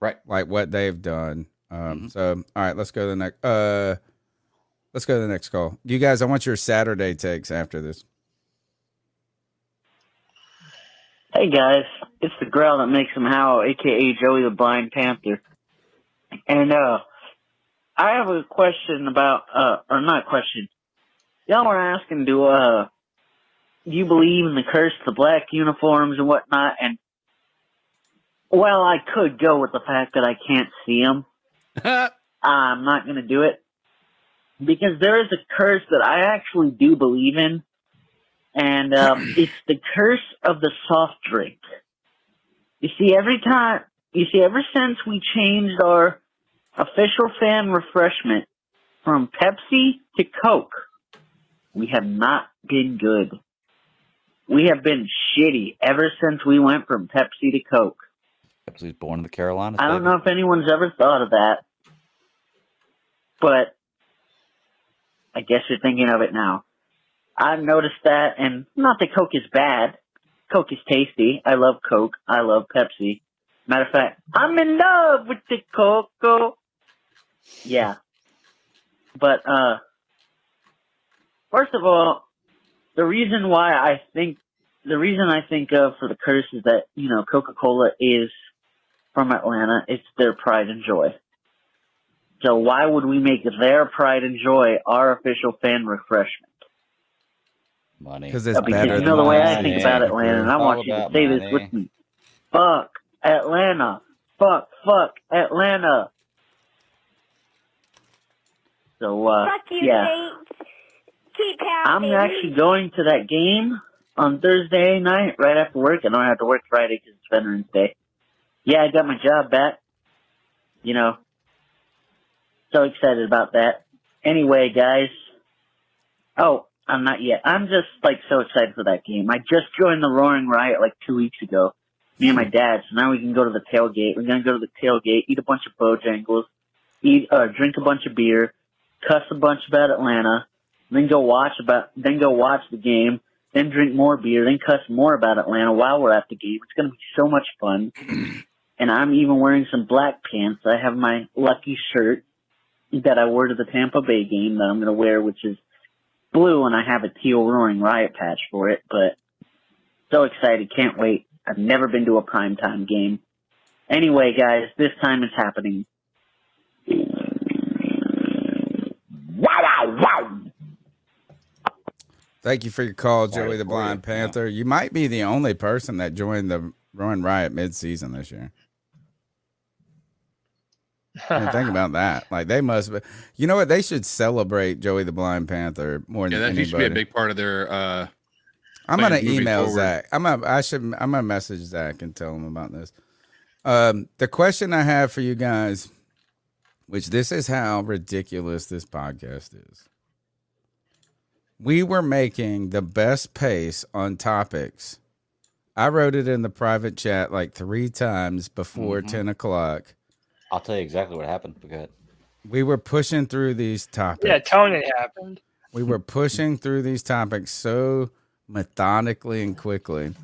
right? Like what they've done. Um, Mm-hmm. So, all right, let's go to the next. Uh, let's go to the next call. You guys, I want your Saturday takes after this. Hey guys, it's the growl that makes him howl, aka Joey the Blind Panther. And uh I have a question about, uh, or not a question. Y'all were asking, do, uh, you believe in the curse of the black uniforms and whatnot? And, well, I could go with the fact that I can't see them. [LAUGHS] I'm not going to do it because there is a curse that I actually do believe in, and um, [CLEARS THROAT] it's the curse of the soft drink. You see, every time, you see, ever since we changed our official fan refreshment from Pepsi to Coke, we have not been good. We have been shitty ever since we went from Pepsi to Coke. Pepsi's born in the Carolinas. I don't baby. know if anyone's ever thought of that, but I guess you're thinking of it now. I've noticed that, and not that Coke is bad. Coke is tasty. I love Coke. I love Pepsi. Matter of fact, I'm in love with the Coco. Yeah. But, uh, first of all, the reason why I think, the reason I think of for the curse is that, you know, Coca-Cola is from Atlanta. It's their pride and joy. So why would we make their pride and joy our official fan refreshment? Money. Because it's because better you know than the way I mine. think about Atlanta, and I want you to about say this with me. Fuck Atlanta. Fuck, fuck Atlanta. So, uh, Fuck you, yeah. Keep I'm actually going to that game on Thursday night right after work. I don't have to work Friday because it's Veterans Day. Yeah, I got my job back. You know, so excited about that. Anyway, guys. Oh, I'm not yet. I'm just like so excited for that game. I just joined the Roaring Riot like two weeks ago. Me and my dad. So now we can go to the tailgate. We're gonna go to the tailgate, eat a bunch of Bojangles, eat, uh, drink a bunch of beer, cuss a bunch about Atlanta, then go watch about, then go watch the game, then drink more beer, then cuss more about Atlanta while we're at the game. It's gonna be so much fun. [CLEARS THROAT] and I'm even wearing some black pants. I have my lucky shirt that I wore to the Tampa Bay game that I'm gonna wear, which is blue, and I have a teal Roaring Riot patch for it. But so excited, can't wait. I've never been to a primetime game. Anyway, guys, this time it's happening. Wow, wow, wow. Thank you for your call, Joey the Blind Panther. You might be the only person that joined the Roaring Riot mid-season this year. Think about that. [LAUGHS] Like they must be. You know what? They should celebrate Joey the Blind Panther more than. Yeah, than that needs to be a big part of their. uh I'm gonna email forward. Zach. I'm gonna. I should. I'm gonna message Zach and tell him about this. Um, the question I have for you guys, which this is how ridiculous this podcast is. We were making the best pace on topics. I wrote it in the private chat like three times before Mhm. ten o'clock. I'll tell you exactly what happened. Go ahead. We were pushing through these topics. Yeah, Tony it happened. We were pushing through these topics so methodically and quickly.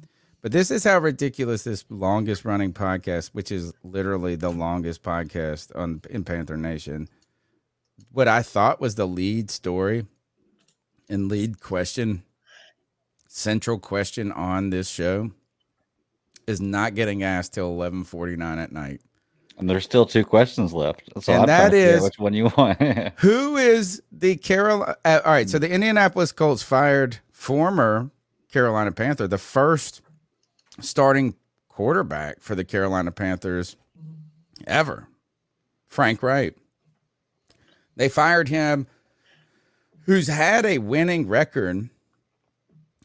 But this is how ridiculous this longest running podcast, which is literally the longest podcast on in Panther Nation. What I thought was the lead story and lead question, central question on this show is not getting asked till 11:49 at night. And there's still two questions left. So And I'm that to figure out is- which one you want. [LAUGHS] Who is the Carolina? Uh, all right, so the Indianapolis Colts fired former Carolina Panther, the first starting quarterback for the Carolina Panthers ever, Frank Reich. They fired him, who's had a winning record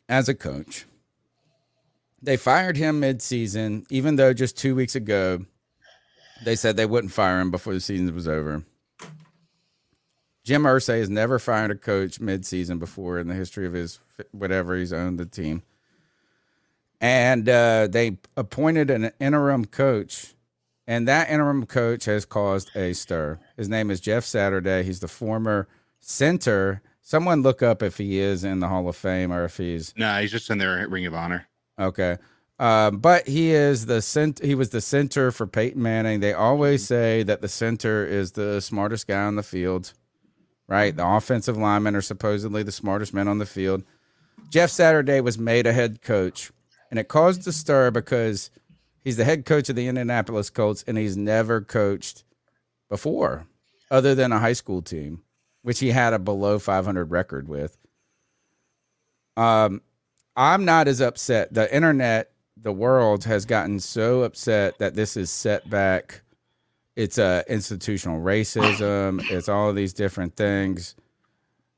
as a coach. They fired him midseason, even though just two weeks ago they said they wouldn't fire him before the season was over. Jim Irsay has never fired a coach midseason before in the history of his whatever he's owned the team. And uh, they appointed an interim coach, and that interim coach has caused a stir. His name is Jeff Saturday. He's the former center. Someone look up if he is in the Hall of Fame or if he's Nah, he's just in their Ring of Honor. Okay. Um, but he is the cent- he was the center for Peyton Manning. They always say that the center is the smartest guy on the field, right? The offensive linemen are supposedly the smartest men on the field. Jeff Saturday was made a head coach, and it caused a stir because he's the head coach of the Indianapolis Colts and he's never coached before. other than a high school team, which he had a below 500 record with. Um, I'm not as upset. The internet, the world has gotten so upset that this is set back. It's uh, institutional racism. it's all of these different things.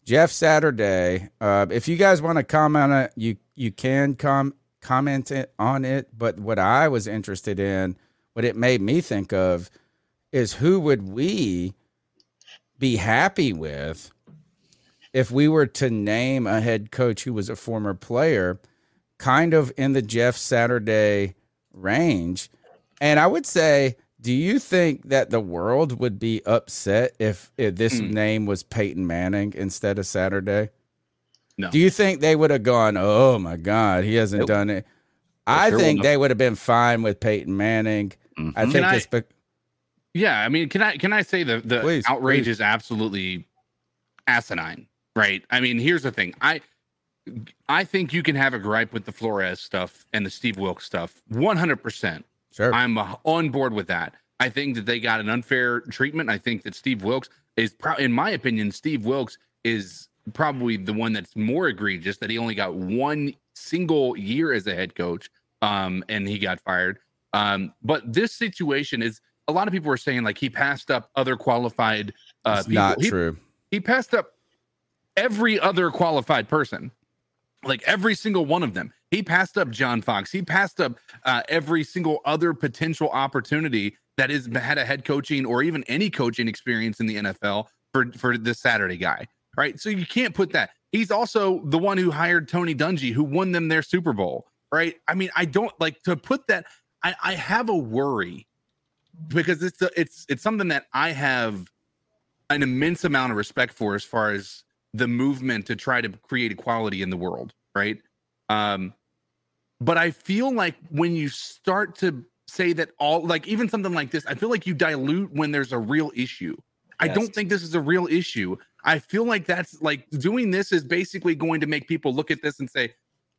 Jeff Saturday. Uh, if you guys want to comment on it, you you can come comment it, on it. But what I was interested in, what it made me think of, is who would we be happy with if we were to name a head coach who was a former player, kind of in the Jeff Saturday range. And I would say, do you think that the world would be upset if, if this Hmm. name was Peyton Manning instead of Saturday? No. Do you think they would have gone, oh my God, he hasn't Nope. done it? I sure think they would have been fine with Peyton Manning. I Mhm. think Can I- be- Yeah, I mean, can I can I say the the Please, outrage please. is absolutely asinine, right? I mean, here's the thing. I I think you can have a gripe with the Flores stuff and the Steve Wilks stuff. 100%. Sure. I'm on board with that. I think that they got an unfair treatment. I think that Steve Wilks is pro- in my opinion, Steve Wilks is probably the one that's more egregious that he only got one single year as a head coach um and he got fired. Um but this situation is a lot of people are saying like he passed up other qualified uh It's people. not He- true. he passed up every other qualified person like every single one of them. He passed up john fox. He passed up uh, every single other potential opportunity that is had a head coaching or even any coaching experience in the nfl for for this saturday guy right? So you can't put that. He's also the one who hired tony dungy who won them their super bowl right? I mean i don't like to put that i, I have a worry because it's a, it's it's something that i have an immense amount of respect for as far as the movement to try to create equality in the world, right? Um, but I feel like when you start to say that all, like even something like this, I feel like you dilute when there's a real issue. I Yes. don't think this is a real issue. I feel like that's like doing this is basically going to make people look at this and say,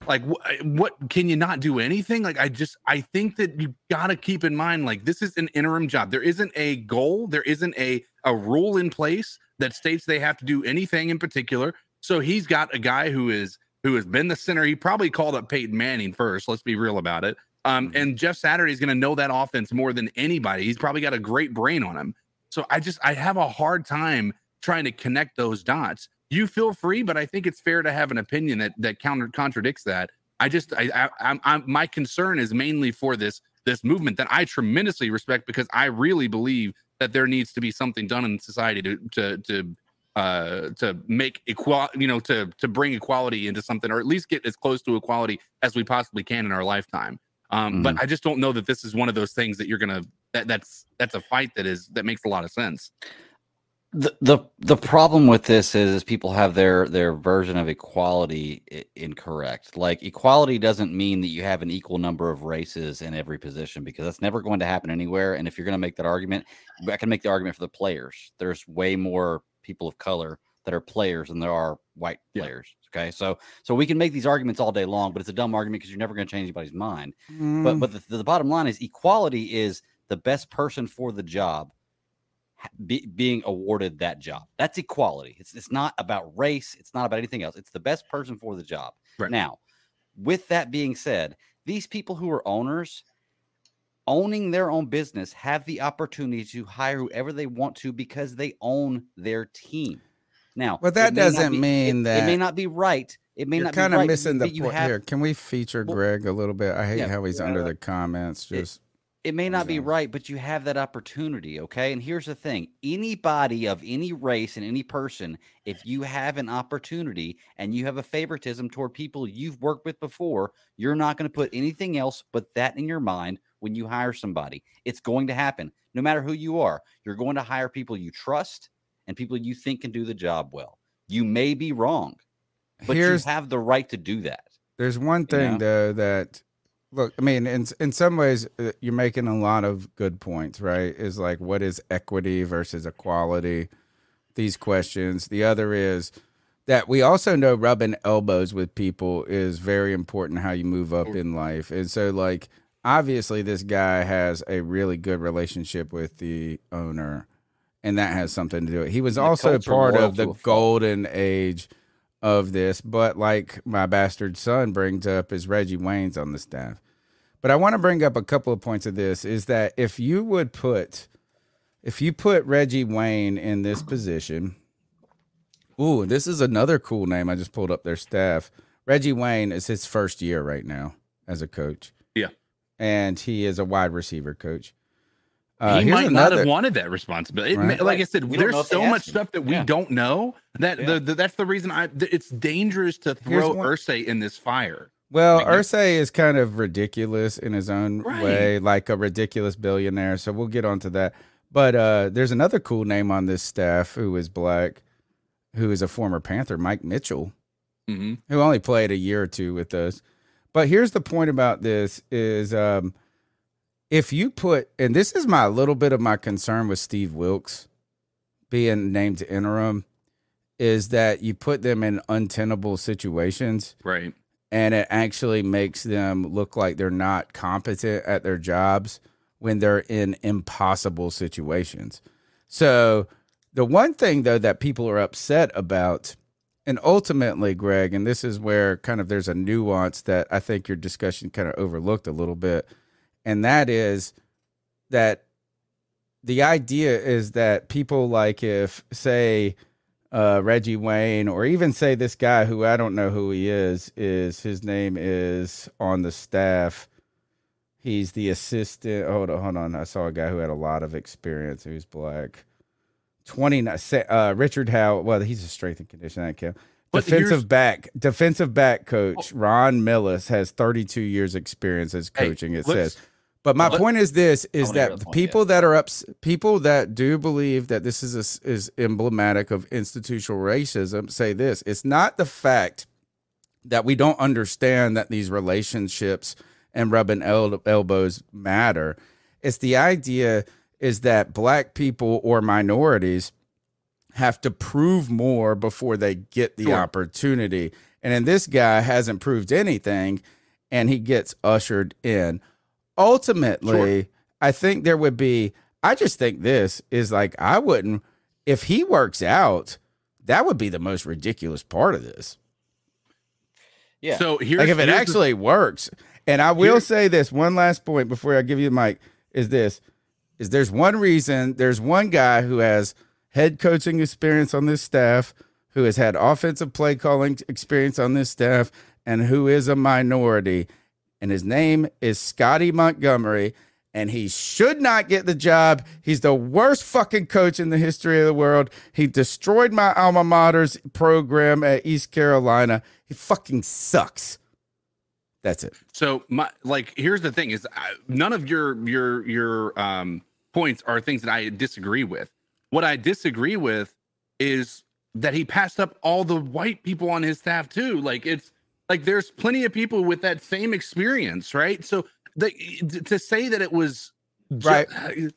like, wh- what can you not do anything? Like, I just, I think that you got to keep in mind, like, this is an interim job. There isn't a goal, there isn't a a rule in place that states they have to do anything in particular. So he's got a guy who is who has been the center. He probably called up Peyton Manning first. Let's be real about it. Um, and Jeff Saturday is going to know that offense more than anybody. He's probably got a great brain on him. So I just I have a hard time trying to connect those dots. You feel free, but I think it's fair to have an opinion that that counter contradicts that. I just I, I I'm, I'm my concern is mainly for this this movement that I tremendously respect because I really believe that there needs to be something done in society to to to uh to make equal you know to to bring equality into something or at least get as close to equality as we possibly can in our lifetime. Um but i just don't know that this is one of those things that you're gonna that that's that's a fight that is that makes a lot of sense the the the problem with this is, is people have their their version of equality i- incorrect. Like equality doesn't mean that you have an equal number of races in every position because that's never going to happen anywhere. And if you're going to make that argument, I can make the argument for the players. There's way more people of color that are players than there are white players. Okay, so so we can make these arguments all day long, but it's a dumb argument because you're never going to change anybody's mind. But Mm. but the, the bottom line is equality is the best person for the job be, being awarded that job. That's equality. It's it's not about race. It's not about anything else. It's the best person for the job. Right. Now, with that being said, these people who are owners owning their own business have the opportunity to hire whoever they want to because they own their team. Now, But that doesn't be- mean it, it may not be right. It may not kind of right, missing the point have here. Can we feature Greg a little bit? I hate yeah. how he's under the comments. Just it may not be right, but you have that opportunity. Okay. And here's the thing anybody of any race and any person, if you have an opportunity and you have a favoritism toward people you've worked with before, you're not going to put anything else but that in your mind when you hire somebody. It's going to happen no matter who you are. You're going to hire people you trust and people you think can do the job well. You may be wrong, but Here's- you have the right to do that. There's one You thing know? though that look, I mean, in in some ways, uh, you're making a lot of good points, right? Is like what is equity versus equality? These questions. The other is that we also know rubbing elbows with people is very important. How you move up in life, and so like obviously this guy has a really good relationship with the owner, and that has something to do with it. He was also part of the to a fault. golden age of this, but like my bastard son brings up, is Reggie Wayne's on the staff. But I want to bring up a couple of points of this is that if you would put if you put Reggie Wayne in this position, ooh, this is another cool name. I just pulled up their staff. Reggie Wayne is his first year right now as a coach. Yeah. And he is a wide receiver coach. Uh, he here's might not have wanted that responsibility. Right. may- like I said, We there's so much him. stuff that we Yeah. don't know that Yeah. the, the, that's the reason I. th- It's dangerous to throw one- Irsay in this fire. Well, Like, Irsay is kind of ridiculous in his own Right. way, like a ridiculous billionaire. So we'll get onto that. But uh, there's another cool name on this staff who is black, who is a former Panther, Mike Mitchell, Mhm. who only played a year or two with us. But here's the point about this: is um, if you put, and this is my little bit of my concern with Steve Wilks being named interim, is that you put them in untenable situations Right. and it actually makes them look like they're not competent at their jobs when they're in impossible situations. So, the one thing though that people are upset about, and ultimately, Greg, and this is where kind of there's a nuance that I think your discussion kind of overlooked a little bit, and that is that the idea is that people like if say uh, Reggie Wayne, or even say this guy who I don't know who he is, is his name is on the staff. He's the assistant. Hold on, hold on. I saw a guy who had a lot of experience who's black. 29 uh Richard Howe. Well, he's a strength and conditioning. Count. Defensive back, defensive back coach Ron Milus has 32 years experience as Hey, coaching. it let's- says, but my point is this: is that the point, people that are ups, people that do believe that this is a is emblematic of institutional racism say this: it's not the fact that we don't understand that these relationships and rubbing el- elbows matter. It's the idea is that black people or minorities have to prove more before they get the Sure. opportunity. And then this guy hasn't proved anything and he gets ushered in. Ultimately, I think there would be, I just think this is like, I wouldn't, if he works out, that would be the most ridiculous part of this. Yeah. So here's like if it here's the- actually works. And I will Here- say this one last point before I give you the mic is this is there's one reason there's one guy who has head coaching experience on this staff, who has had offensive play calling experience on this staff, and who is a minority. And his name is Scotty Montgomery. And he should not get the job. He's the worst fucking coach in the history of the world. He destroyed my alma mater's program at East Carolina. He fucking sucks. That's it. So my like here's the thing is I, none of your your your um points are things that I disagree with. What I disagree with is that he passed up all the white people on his staff too. Like it's like there's plenty of people with that same experience, right? So the, to say that it was Right.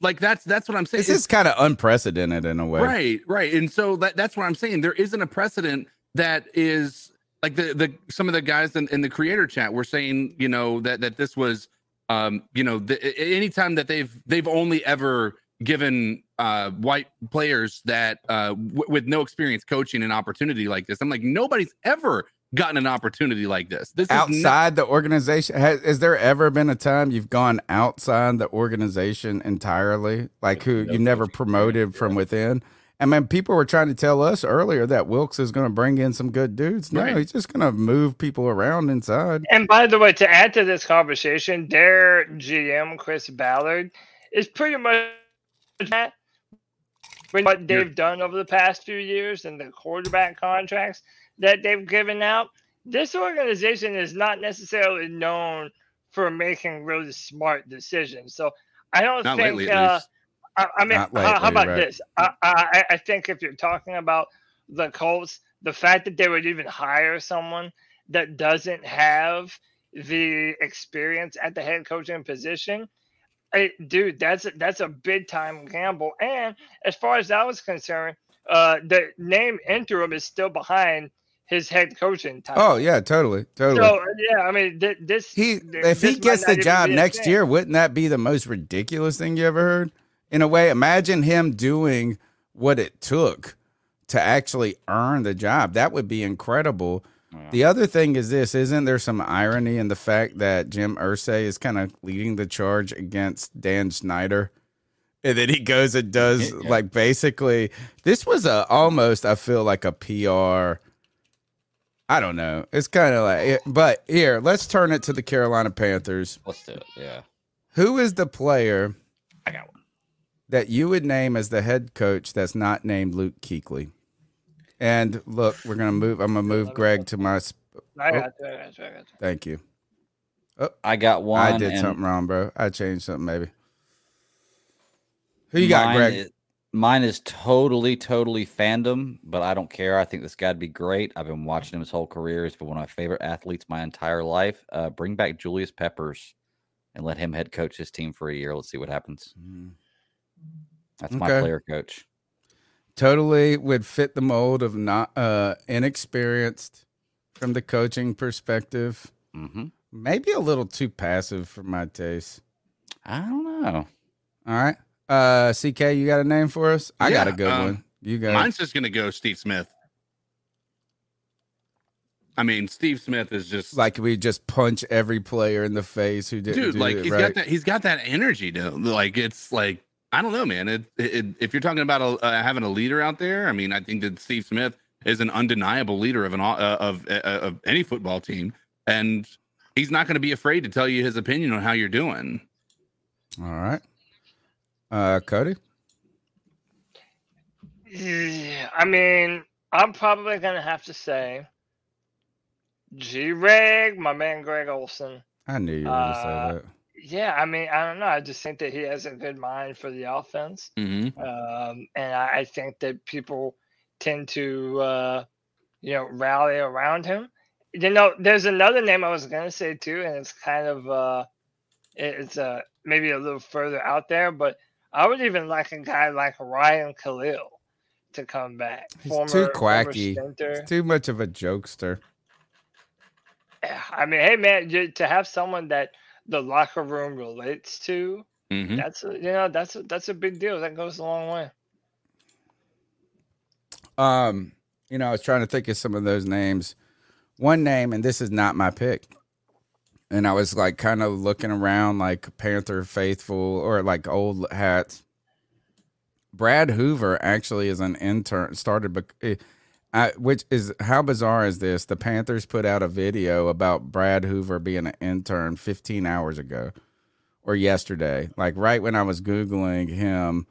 like that's that's what I'm saying. This is kind of unprecedented in a way. Right, right. And so that, that's what I'm saying. There isn't a precedent that is like the the some of the guys in, in the creator chat were saying, you know, that that this was um, you know, the, anytime that they've they've only ever given uh white players that uh w- with no experience coaching an opportunity like this. I'm like nobody's ever gotten an opportunity like this. This is not- Outside the organization, has, has there ever been a time you've gone outside the organization entirely? Like who you never promoted from within? I mean, people were trying to tell us earlier that Wilks is going to bring in some good dudes. No, Right. he's just going to move people around inside. And by the way, to add to this conversation, their GM Chris Ballard is pretty much that what they've done over the past few years and the quarterback contracts that they've given out. This organization is not necessarily known for making really smart decisions. So I don't Not think. lately, uh. I, I mean, Not how- how about right. this? I, I, I think if you're talking about the Colts, the fact that they would even hire someone that doesn't have the experience at the head coaching position, I, dude, that's a, that's a big time gamble. And as far as I was concerned, uh, the name interim is still behind his head coaching title. Oh yeah, totally, totally. So yeah, I mean, th- this he th- if he this might gets the job next thing. year, wouldn't that be the most ridiculous thing you ever heard? In a way, imagine him doing what it took to actually earn the job. That would be incredible. The other thing is this: isn't there some irony in the fact that Jim Irsay is kind of leading the charge against Dan Snyder? And then he goes and does [LAUGHS] Yeah. like basically this was a almost I feel like a PR. I don't know. It's kind of like, but here let's turn it to the Carolina Panthers. Let's do it. Yeah. Who is the player? I got one that you would name as the head coach that's not named Luke Kuechly. And look, we're gonna move. I'm gonna move Greg to my. sp- I oh, got you. I got you. I got you. Thank you. Oh. I got one. I did and something wrong, bro. I changed something, maybe. Who you got, mine Greg? Is, mine is totally, totally fandom, but I don't care. I think this guy'd be great. I've been watching him his whole career. He's been one of my favorite athletes my entire life. Uh, bring back Julius Peppers and let him head coach his team for a year. Let's see what happens. That's my Okay. player coach. Totally would fit the mold of not uh inexperienced from the coaching perspective. Mm-hmm. Maybe a little too passive for my taste. I don't know. All right. Uh CK, you got a name for us? I got a good um, one. You got Mine's just gonna go Steve Smith. I mean, Steve Smith is just like we just punch every player in the face who didn't dude. Like it he's right. got that. He's got that energy. To like it's like I don't know, man. It, it, if you're talking about a, uh, having a leader out there, I mean, I think that Steve Smith is an undeniable leader of an uh, of uh, of any football team, and he's not going to be afraid to tell you his opinion on how you're doing. All right. Uh Cody? I mean, I'm probably gonna have to say G Reg, my man Greg Olsen. I knew you were gonna Uh, say that. Yeah, I mean, I don't know. I just think that he has a good mind for the offense. Mm-hmm. Um, and I, I think that people tend to, uh, you know, rally around him. You know, there's another name I was going to say too, and it's kind of, uh, it's uh, maybe a little further out there, but I would even like a guy like Ryan Kalil to come back. He's former, too quacky. He's too much of a jokester. I mean, hey man, to have someone that the locker room relates to, Mhm. that's a, you know that's a, that's a big deal. That goes a long way. Um, you know, I was trying to think of some of those names. One name, and this is not my pick. And I was like kind of looking around like Panther faithful or like old hats. Brad Hoover actually is an intern started eh, I, which is how bizarre is this? The Panthers put out a video about Brad Hoover being an intern 15 hours ago or yesterday. Like right when I was googling him,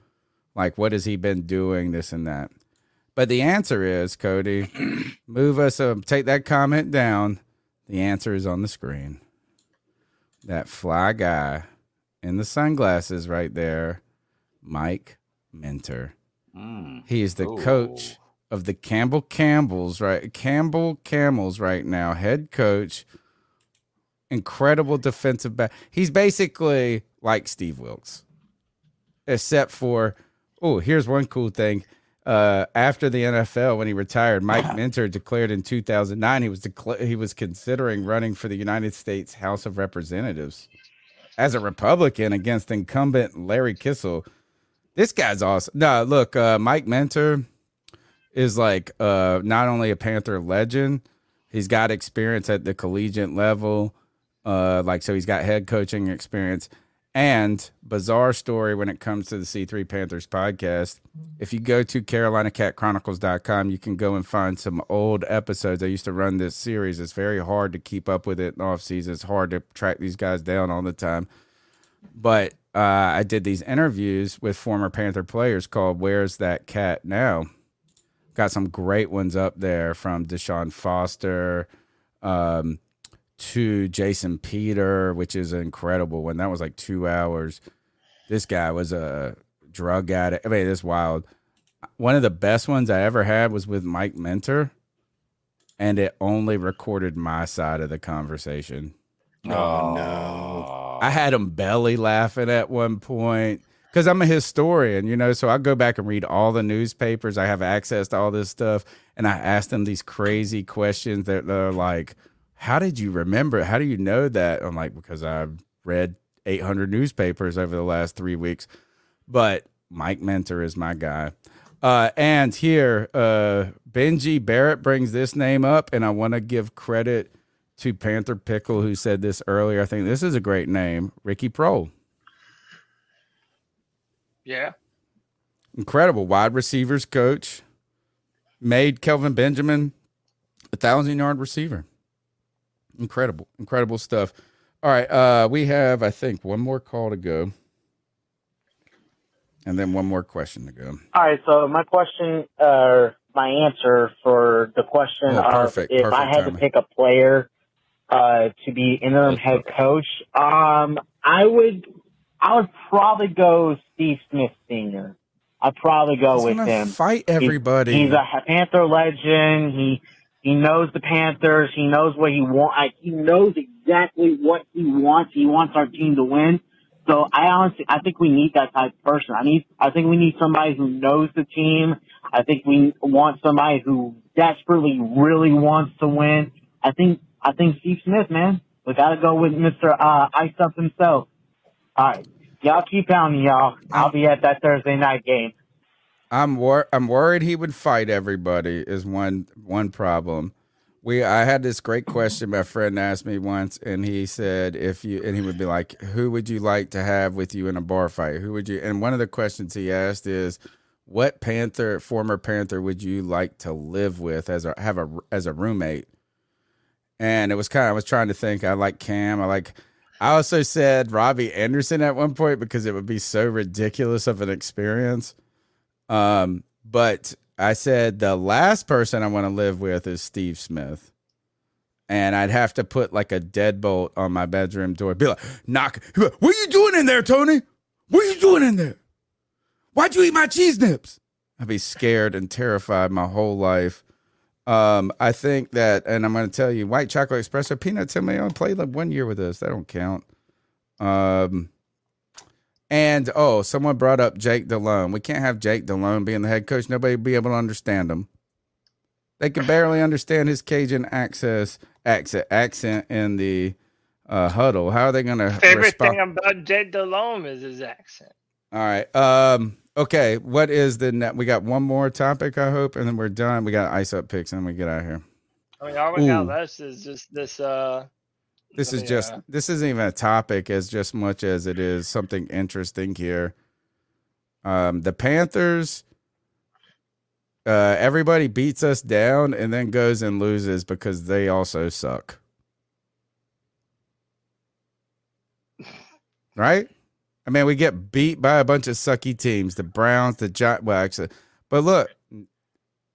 like what has he been doing this and that. But the answer is, Cody, [CLEARS THROAT] move us um, take that comment down. The answer is on the screen. That fly guy in the sunglasses right there, Mike Minter. Mm. He is the coach of the Campbell Campbells, right? Campbell Camels right now, head coach. Incredible defensive back. He's basically like Steve Wilks, except for oh, here's one cool thing. Uh, after the NFL, when he retired, Mike Minter declared in 2009 he was decla- he was considering running for the United States House of Representatives as a Republican against incumbent Larry Kissell. This guy's awesome. No, look, uh, Mike Minter is like uh, not only a Panther legend, he's got experience at the collegiate level. Uh, like so, he's got head coaching experience. And bizarre story when it comes to the C3 Panthers podcast. If you go to CarolinaCatChronicles.com, you can go and find some old episodes. I used to run this series. It's very hard to keep up with it in off season. It's hard to track these guys down all the time. But uh, I did these interviews with former Panther players called "Where's That Cat Now." Got some great ones up there from Deshaun Foster um, to Jason Peter, which is an incredible one. That was like two hours. This guy was a drug addict. I mean, it's wild. One of the best ones I ever had was with Mike Minter, and it only recorded my side of the conversation. Oh no! I had him belly laughing at one point because I'm a historian, you know. So I go back and read all the newspapers. I have access to all this stuff, and I ask them these crazy questions that they're like, "How did you remember? How do you know that?" I'm like, "Because I've read 800 newspapers over the last three weeks." But Mike Minter is my guy. Uh, and here, uh, Benji Barrett brings this name up, and I want to give credit to Panther Pickle, who said this earlier. I think this is a great name, Ricky Proehl. Yeah. Incredible wide receivers coach, made Kelvin Benjamin a thousand yard receiver. Incredible, incredible stuff. All right, uh, we have I think one more call to go, and then one more question to go. All right, so my question, uh, my answer for the question Oh, of perfect, if I perfect had to pick a player uh, to be interim head coach, um, I would, I would probably go Steve Smith Senior. I'd probably go He's with him. fight He's- everybody. He's, a Panther legend. He he knows the Panthers. He knows what he want. I, he knows exactly what he wants. He wants our team to win. So I honestly, I think we need that type of person. I need, I think we need somebody who knows the team. I think we want somebody who desperately really wants to win. I think, I think Steve Smith, man, we got to go with Mr. Uh, Ice Up himself. All right, y'all keep pounding, y'all. I'll be at that Thursday night game. I'm wor- I'm worried he would fight everybody is one one problem. We I had this great question my friend asked me once and he said if you and he would be like who would you like to have with you in a bar fight? Who would you and one of the questions he asked is what panther former panther would you like to live with as a have a as a roommate? And it was kind of I was trying to think I like Cam, I like I also said Robbie Anderson at one point because it would be so ridiculous of an experience. Um, but I said the last person I want to live with is Steve Smith. And I'd have to put like a deadbolt on my bedroom door. Be like, knock. What are you doing in there, Tony? What are you doing in there? Why'd you eat my cheese nips? I'd be scared and terrified my whole life. Um, I think that, and I'm going to tell you, white chocolate espresso Peanut I played like one year with us. That don't count. Um, and oh, someone brought up Jake Delhomme. We can't have Jake Delhomme being the head coach. Nobody will be able to understand him. They can barely understand his Cajun access accent accent in the uh, huddle. How are they going to Favorite respond? thing about Jake Delhomme is his accent. All right. Um. Okay. What is the net? We got one more topic. I hope, and then we're done. We got ice up picks, and then we get out of here. I mean, all we got Ooh. left is just this. Uh, This is me, just this isn't even a topic as just much as it is something interesting here. Um, the Panthers. Uh, everybody beats us down and then goes and loses because they also suck. Right? I mean, we get beat by a bunch of sucky teams, the Browns, the Giants. Well, actually, but look,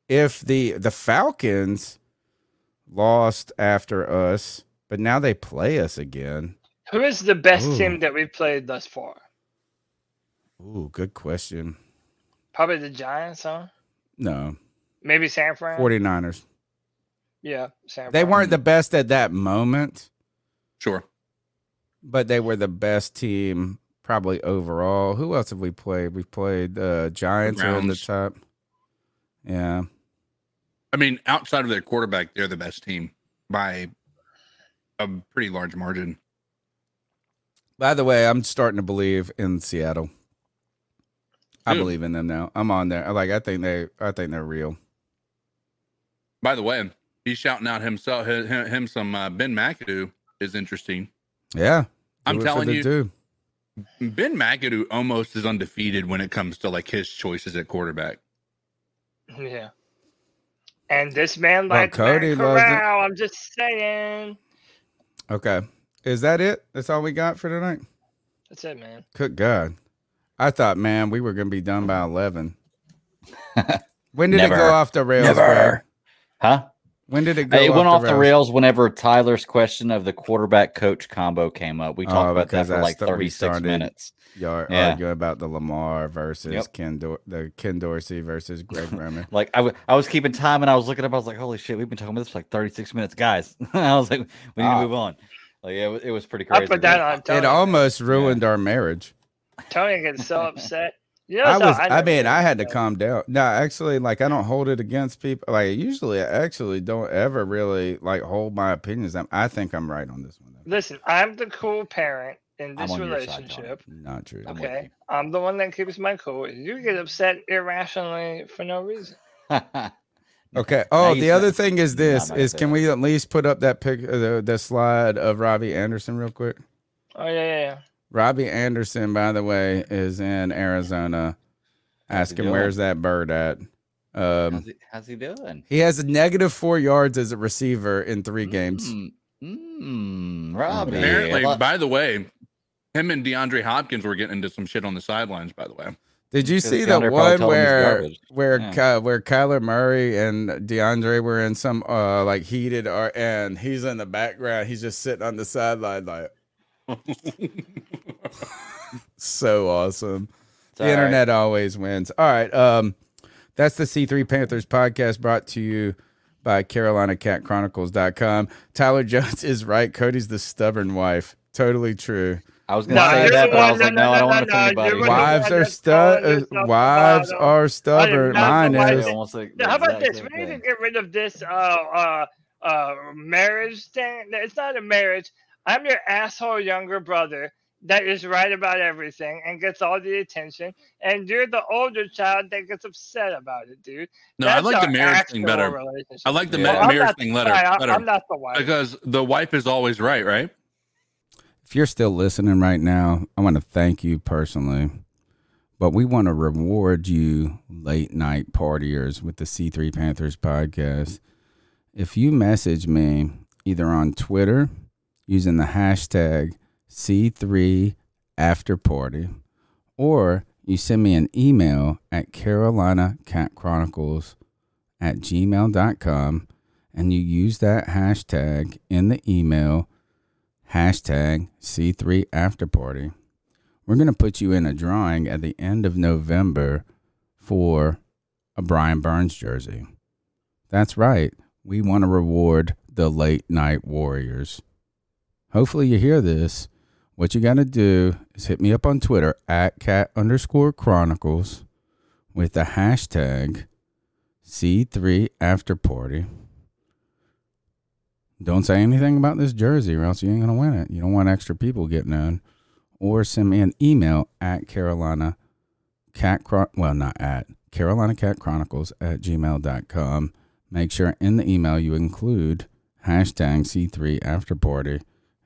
if the the Falcons lost after us, but now they play us again. who is the best Ooh. team that we've played thus far? Ooh, good question. Probably the Giants, huh? No, Maybe San Fran. 49ers. Yeah, San They Fran. weren't the best at that moment, Sure. but they were the best team probably overall. Who else have we played? We've played uh Giants are in the top. Yeah. I mean, outside of their quarterback, they're the best team by a pretty large margin. By the way, I'm starting to believe in Seattle. I Dude. believe in them now. I'm on there. Like I think they I think they're real. By the way, he's shouting out himself him, him some uh, Ben McAdoo is interesting. Yeah. I'm Do it for telling you, dude. Ben McAdoo almost is undefeated when it comes to like his choices at quarterback. Yeah. And this man Well, like Cody Matt loves it. Corral. I'm just saying. Okay. Is that it? That's all we got for tonight? That's it, man. Good God. I thought, man, we were going to be done by 11. [LAUGHS] when did it go off the rails, Never. Brad? Huh? When did it go It off, went the, off rails? the rails whenever Tyler's question of the quarterback coach combo came up. We talked Oh, about that for like 36 minutes. Y'all Yeah. arguing about the Lamar versus Yep. Ken Dor- the Ken Dorsey versus Greg Roman. [LAUGHS] Like I, w- I was keeping time and I was looking up. I was like, "Holy shit, we've been talking about this for like 36 minutes, guys." [LAUGHS] I was like, "We need Ah. to move on." Like it was, it was pretty crazy. I crazy. put that on it almost ruined our marriage. Tony gets so upset. You know, I so was. I, never mean, I had to calm down. No, actually, like I don't hold it against people. Like usually, I actually don't ever really like hold my opinions. I'm, I think I'm right on this one. Listen, I'm the cool parent in this on your side, relationship. Not true. I'm Okay, I'm the one that keeps my cool. You get upset irrationally for no reason. [LAUGHS] Okay. Oh, the other thing is this: is gonna can we at least put up that pic, uh, the, the slide of Robbie Anderson real quick? Oh yeah, yeah, yeah. Robbie Anderson, by the way, is in Arizona. How's he Asking where's that bird at? How's Um, he, how's he doing? he has a negative four yards as a receiver in three games. Mm, mm, Robbie. Apparently, Well, by the way, him and DeAndre Hopkins were getting into some shit on the sidelines. By the way, Did you see the one told him he's where garbage. where Yeah. Ky- where Kyler Murray and DeAndre were in some uh like heated art, and he's in the background. He's just sitting on the sideline like so awesome. It's the all right. internet always wins. All right, um, that's the C3 Panthers podcast brought to you by CarolinaCatChronicles.com. Tyler Jones is right. Cody's the stubborn wife. Totally true. I was gonna No, say that, the but I one- was like, no, no, no, I don't no, want to no, offend you're anybody. Wives are that's stu- calling uh, yourself a wives are stubborn. Mine is. that- like Now, how about this? same We need to get rid of this uh uh uh marriage thing. It's not a marriage. I'm your asshole younger brother that is right about everything and gets all the attention, and you're the older child that gets upset about it, dude. no, I like the marriage thing better. I like the Yeah. ma- marriage thing better. better I'm not the wife. because the wife is always right, right? If you're still listening right now, I want to thank you personally. But we want to reward you, late night partiers, with the C3 Panthers podcast. If you message me either on Twitter using the hashtag C3AfterParty, or you send me an email at Carolina Cat Chronicles at gmail.com and you use that hashtag in the email hashtag C3AfterParty. We're going to put you in a drawing at the end of November for a Brian Burns jersey. That's right. We want to reward the late night warriors. Hopefully, you hear this. What you got to do is hit me up on Twitter at cat underscore chronicles with the hashtag C3 After Party. Don't say anything about this jersey or else you ain't going to win it. You don't want extra people getting in. Or send me an email at Carolina Cat Chron- well, not at Carolina Cat Chronicles at gmail.com. Make sure in the email you include hashtag C3 After Party,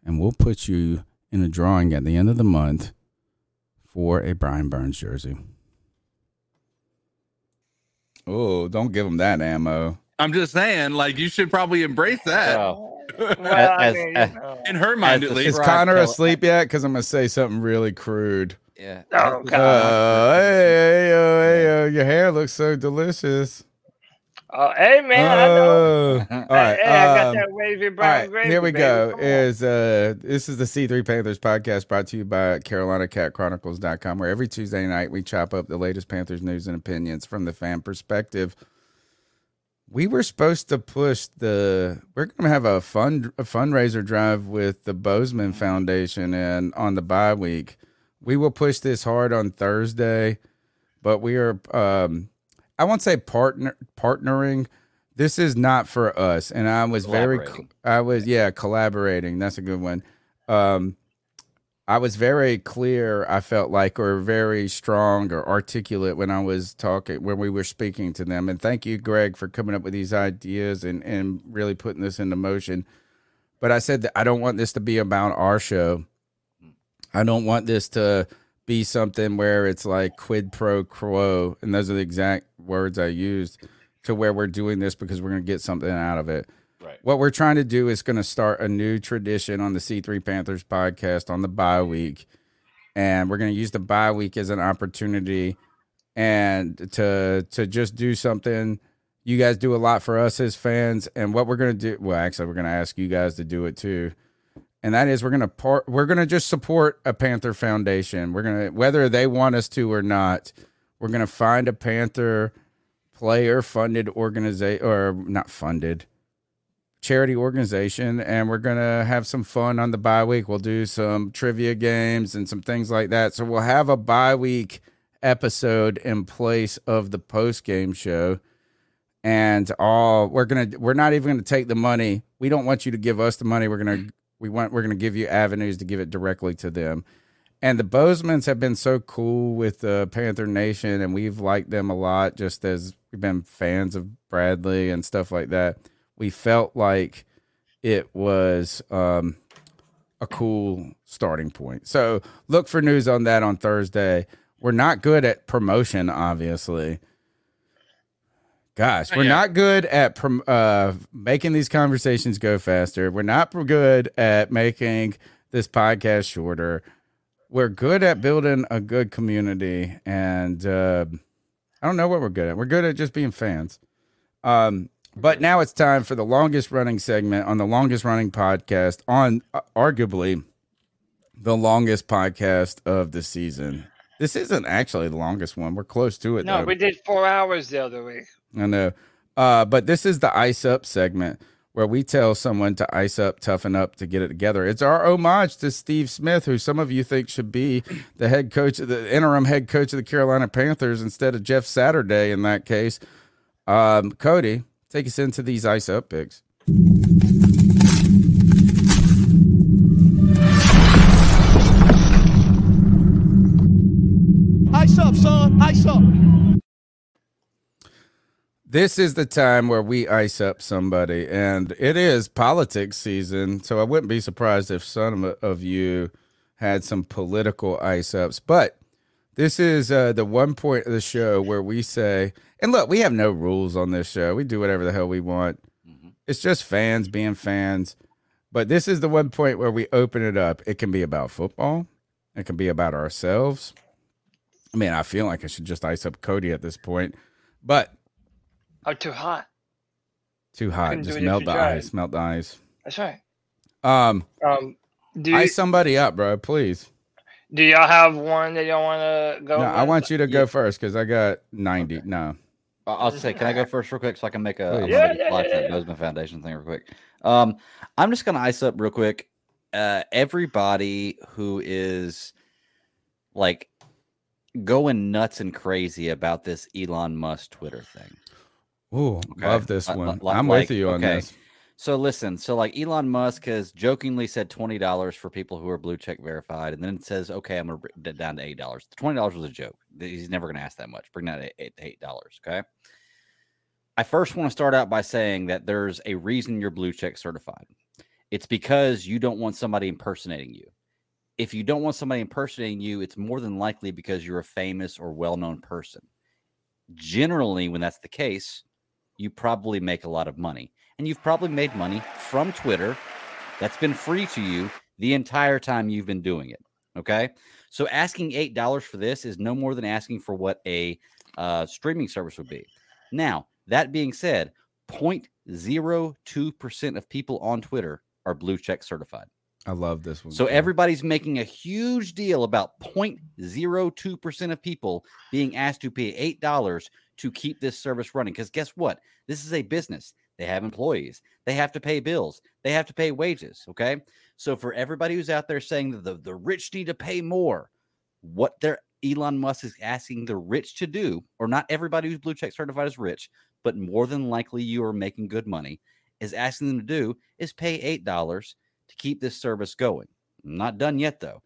and we'll put you in a drawing at the end of the month for a Brian Burns jersey. Oh, don't give him that ammo. I'm just saying, like you should probably embrace that. Well, I As- mean, as- you know. In her mind, As at least. Is Connor Kel- asleep yet? Because I'm going to say something really crude. Yeah. Oh, God. Uh, hey, hey, yo, hey, yo, your hair looks so delicious. Oh, hey man, I know. Oh. [LAUGHS] all right. Hey, I got um, that wavy all brown right, here we baby. go. Come. Is uh this is the C3 Panthers podcast brought to you by CarolinaCatChronicles.com, where every Tuesday night we chop up the latest Panthers news and opinions from the fan perspective. We were supposed to push the we're gonna have a fund a fundraiser drive with the Bozeman Foundation and on the bye week. We will push this hard on Thursday, but we are um I won't say partner partnering. This is not for us, and I was very, I was yeah, collaborating. That's a good one. Um, I was very clear. I felt like, or very strong or articulate when I was talking when we were speaking to them. And thank you, Greg, for coming up with these ideas and and really putting this into motion. But I said that I don't want this to be about our show. I don't want this to be something where it's like quid pro quo, and those are the exact words I used to where we're doing this because we're going to get something out of it. Right. What we're trying to do is going to start a new tradition on the C3 Panthers podcast on the bye week. And we're going to use the bye week as an opportunity and to to just do something you guys do a lot for us as fans and what we're going to do well actually we're going to ask you guys to do it too and that is we're gonna part we're gonna just support a panther foundation. We're gonna whether they want us to or not we're gonna find a panther player funded organization or not funded charity organization and we're gonna have some fun on the bye week. We'll do some trivia games and some things like that. So we'll have a bye week episode in place of the post game show. And all we're gonna we're not even gonna take the money. We don't want you to give us the money. We're gonna We want we're going to give you avenues to give it directly to them. And the Bozemans have been so cool with the Panther Nation, and we've liked them a lot. Just as we've been fans of Bradley and stuff like that, we felt like it was um, a cool starting point. So look for news on that on Thursday. We're not good at promotion, obviously. Gosh, we're Yeah. not good at prom- uh, making these conversations go faster. We're not good at making this podcast shorter. We're good at building a good community, and uh, I don't know what we're good at. We're good at just being fans. Um, but now it's time for the longest running segment on the longest running podcast on uh, arguably the longest podcast of the season. This isn't actually the longest one. We're close to it. No, though. we did four hours the other week. I know. Uh, but this is the ice up segment where we tell someone to ice up, toughen up to get it together. It's our homage to Steve Smith, who some of you think should be the head coach, of the interim head coach of the Carolina Panthers instead of Jeff Saturday in that case. Um, Cody, take us into these ice up picks. This is the time where we ice up somebody, and it is politics season. So I wouldn't be surprised if some of you had some political ice ups. But this is uh, the one point of the show where we say, and look, we have no rules on this show. We do whatever the hell we want. It's just fans being fans. But this is the one point where we open it up. It can be about football. It can be about ourselves. I mean, I feel like I should just ice up Cody at this point, but Oh, too hot. too hot. Couldn't Just melt the tried. ice. Melt the ice. That's right. Um, Um, do you, ice somebody up, bro. Please. do y'all have one that y'all want to go? No, I want you to go first because I got ninety. No, I- I'll say, can I go first real quick so I can make a, I'm Please. gonna Yeah, make a yeah, flash yeah, that yeah. Bozeman Foundation thing real quick. Um, I'm just gonna ice up real quick. Uh, everybody who is like going nuts and crazy about this Elon Musk Twitter thing. Ooh, Okay. love this one. li- I'm like, with you on okay. this. So listen, so like Elon Musk has jokingly said twenty dollars for people who are blue check verified, and then it says, "Okay, I'm gonna bring it down to eight dollars." The twenty dollars was a joke. He's never gonna ask that much. Bring that to eight dollars. Okay. I first want to start out by saying that there's a reason you're blue check certified. It's because you don't want somebody impersonating you. If you don't want somebody impersonating you, it's more than likely because you're a famous or well known person. Generally, when that's the case, you probably make a lot of money. And you've probably made money from Twitter that's been free to you the entire time you've been doing it. Okay. So asking $8 for this is no more than asking for what a uh, streaming service would be. Now, that being said, 0.02% of people on Twitter are blue check certified. I love this one. So everybody's making a huge deal about 0.02% of people being asked to pay $8 to keep this service running. Because guess what? This is a business. They have employees. They have to pay bills. They have to pay wages. Okay. So for everybody who's out there saying that the, the rich need to pay more, what they're Elon Musk is asking the rich to do, or not everybody who's blue check certified is rich, but more than likely you are making good money, is asking them to do is pay eight dollars to keep this service going. I'm not done yet though.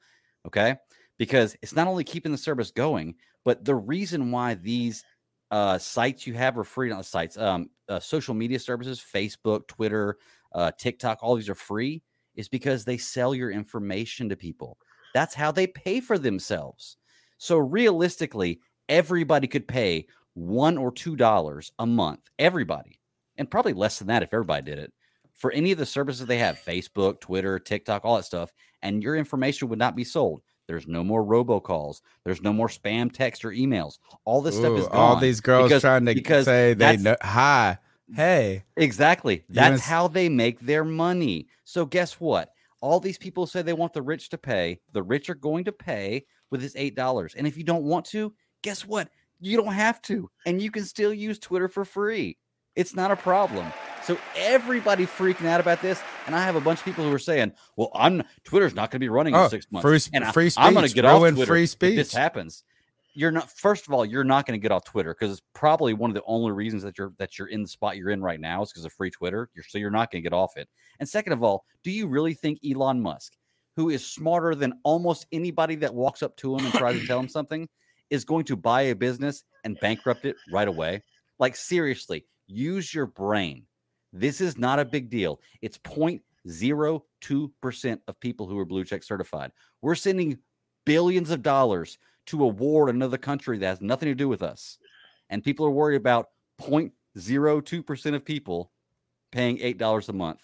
Okay. Because it's not only keeping the service going, but the reason why these uh, sites you have are free, not sites, um, uh, social media services, Facebook, Twitter, uh, TikTok, all these are free, is because they sell your information to people. That's how they pay for themselves. So realistically, everybody could pay one or two dollars a month. Everybody, and probably less than that if everybody did it for any of the services they have Facebook, Twitter, TikTok, all that stuff, and your information would not be sold. There's no more robocalls. There's no more spam text or emails. All this stuff is gone. all these girls because- trying to say they know. Hi, hey. Exactly. That's how they make their money. So guess what? All these people say they want the rich to pay. The rich are going to pay with this eight dollars. And if you don't want to, guess what? You don't have to, and you can still use Twitter for free. It's not a problem. So everybody freaking out about this, and I have a bunch of people who are saying, "Well, I'm Twitter's not going to be running Oh, in six months, free and I, free I'm going to speech. get off Twitter free if this happens." you're not. First of all, you're not going to get off Twitter because it's probably one of the only reasons that you're that you're in the spot you're in right now is because of free Twitter. You're, so you're not going to get off it. And second of all, do you really think Elon Musk, who is smarter than almost anybody that walks up to him and tries to tell him something, is going to buy a business and bankrupt it right away? Like seriously, use your brain. This is not a big deal. It's 0.02% of people who are blue check certified. We're sending billions of dollars to award another country that has nothing to do with us. And people are worried about 0.02% of people paying $8 a month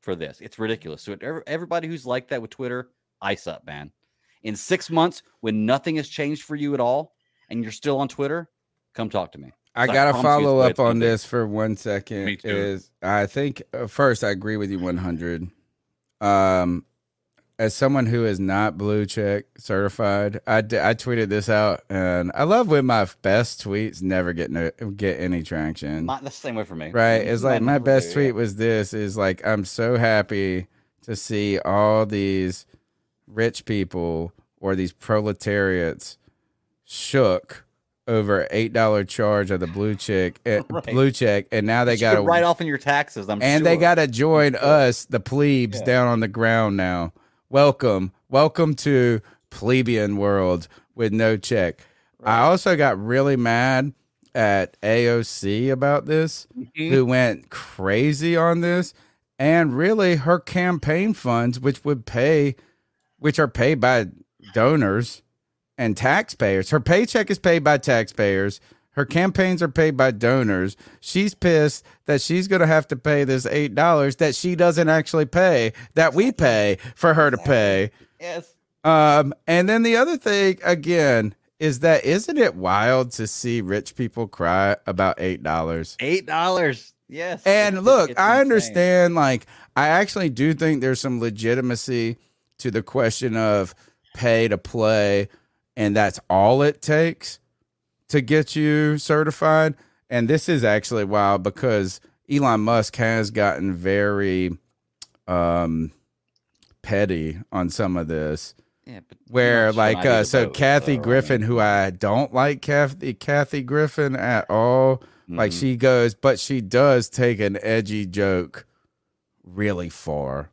for this. It's ridiculous. So everybody who's like that with Twitter, ice up, man. In 6 months when nothing has changed for you at all and you're still on Twitter, come talk to me. I 'Cause gotta promise you it's follow up on be. this for one second. Me too. Is I think uh, first I agree with you one hundred. Um, as someone who is not blue check certified, I, d- I tweeted this out, and I love when my best tweets never get no, get any traction. My, that's the same way for me. Right. It's like my best do, tweet yeah. was this is like I'm so happy to see all these rich people or these proletariats shook over eight dollar charge of the blue check eh, [LAUGHS] Right. blue check and now they got to write off in your taxes. I'm and they got to join us the plebes Yeah. down on the ground now welcome welcome to plebeian world with no check i also got really mad at aoc about this Mhm. who went crazy on this and really her campaign funds which would pay which are paid by donors and taxpayers her paycheck is paid by taxpayers her campaigns are paid by donors she's pissed that she's going to have to pay this eight dollars that she doesn't actually pay that we pay for her to pay Yes. um, and then the other thing again is that isn't it wild to see rich people cry about eight dollars? Eight dollars. Yes. And It's- look, it's I understand. Like, I actually do think there's some legitimacy to the question of pay to play, and that's all it takes to get you certified. And this is actually wild because Elon Musk has gotten very um petty on some of this. Yeah, Where like uh so vote, Kathy I Griffin, mean- who I don't like Kathy Kathy Griffin at all. Like Mhm. she goes, but she does take an edgy joke really far.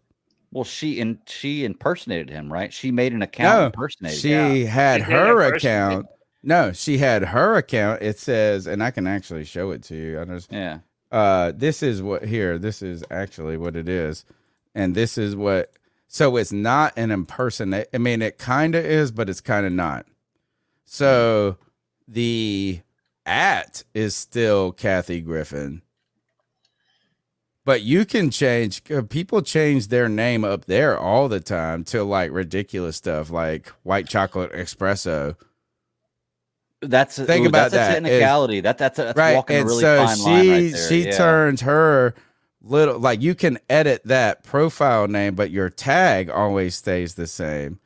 Well, she and she impersonated him, right? She made an account No, impersonating. she him. had She her account. No, she had her account. It says, and I can actually show it to you. I just, Yeah. uh, this is what here. This is actually what it is, and this is what. So it's not an impersonate. I mean, it kind of is, but it's kind of not. So the at is still Kathy Griffin. But you can change. uh, People change their name up there all the time to like ridiculous stuff, like white chocolate espresso. That's a, Think ooh, about that's a that, is- technicality. that that's a, that's right, walking and a really so fine she line right there. she yeah. turns her little like you can edit that profile name, but your tag always stays the same.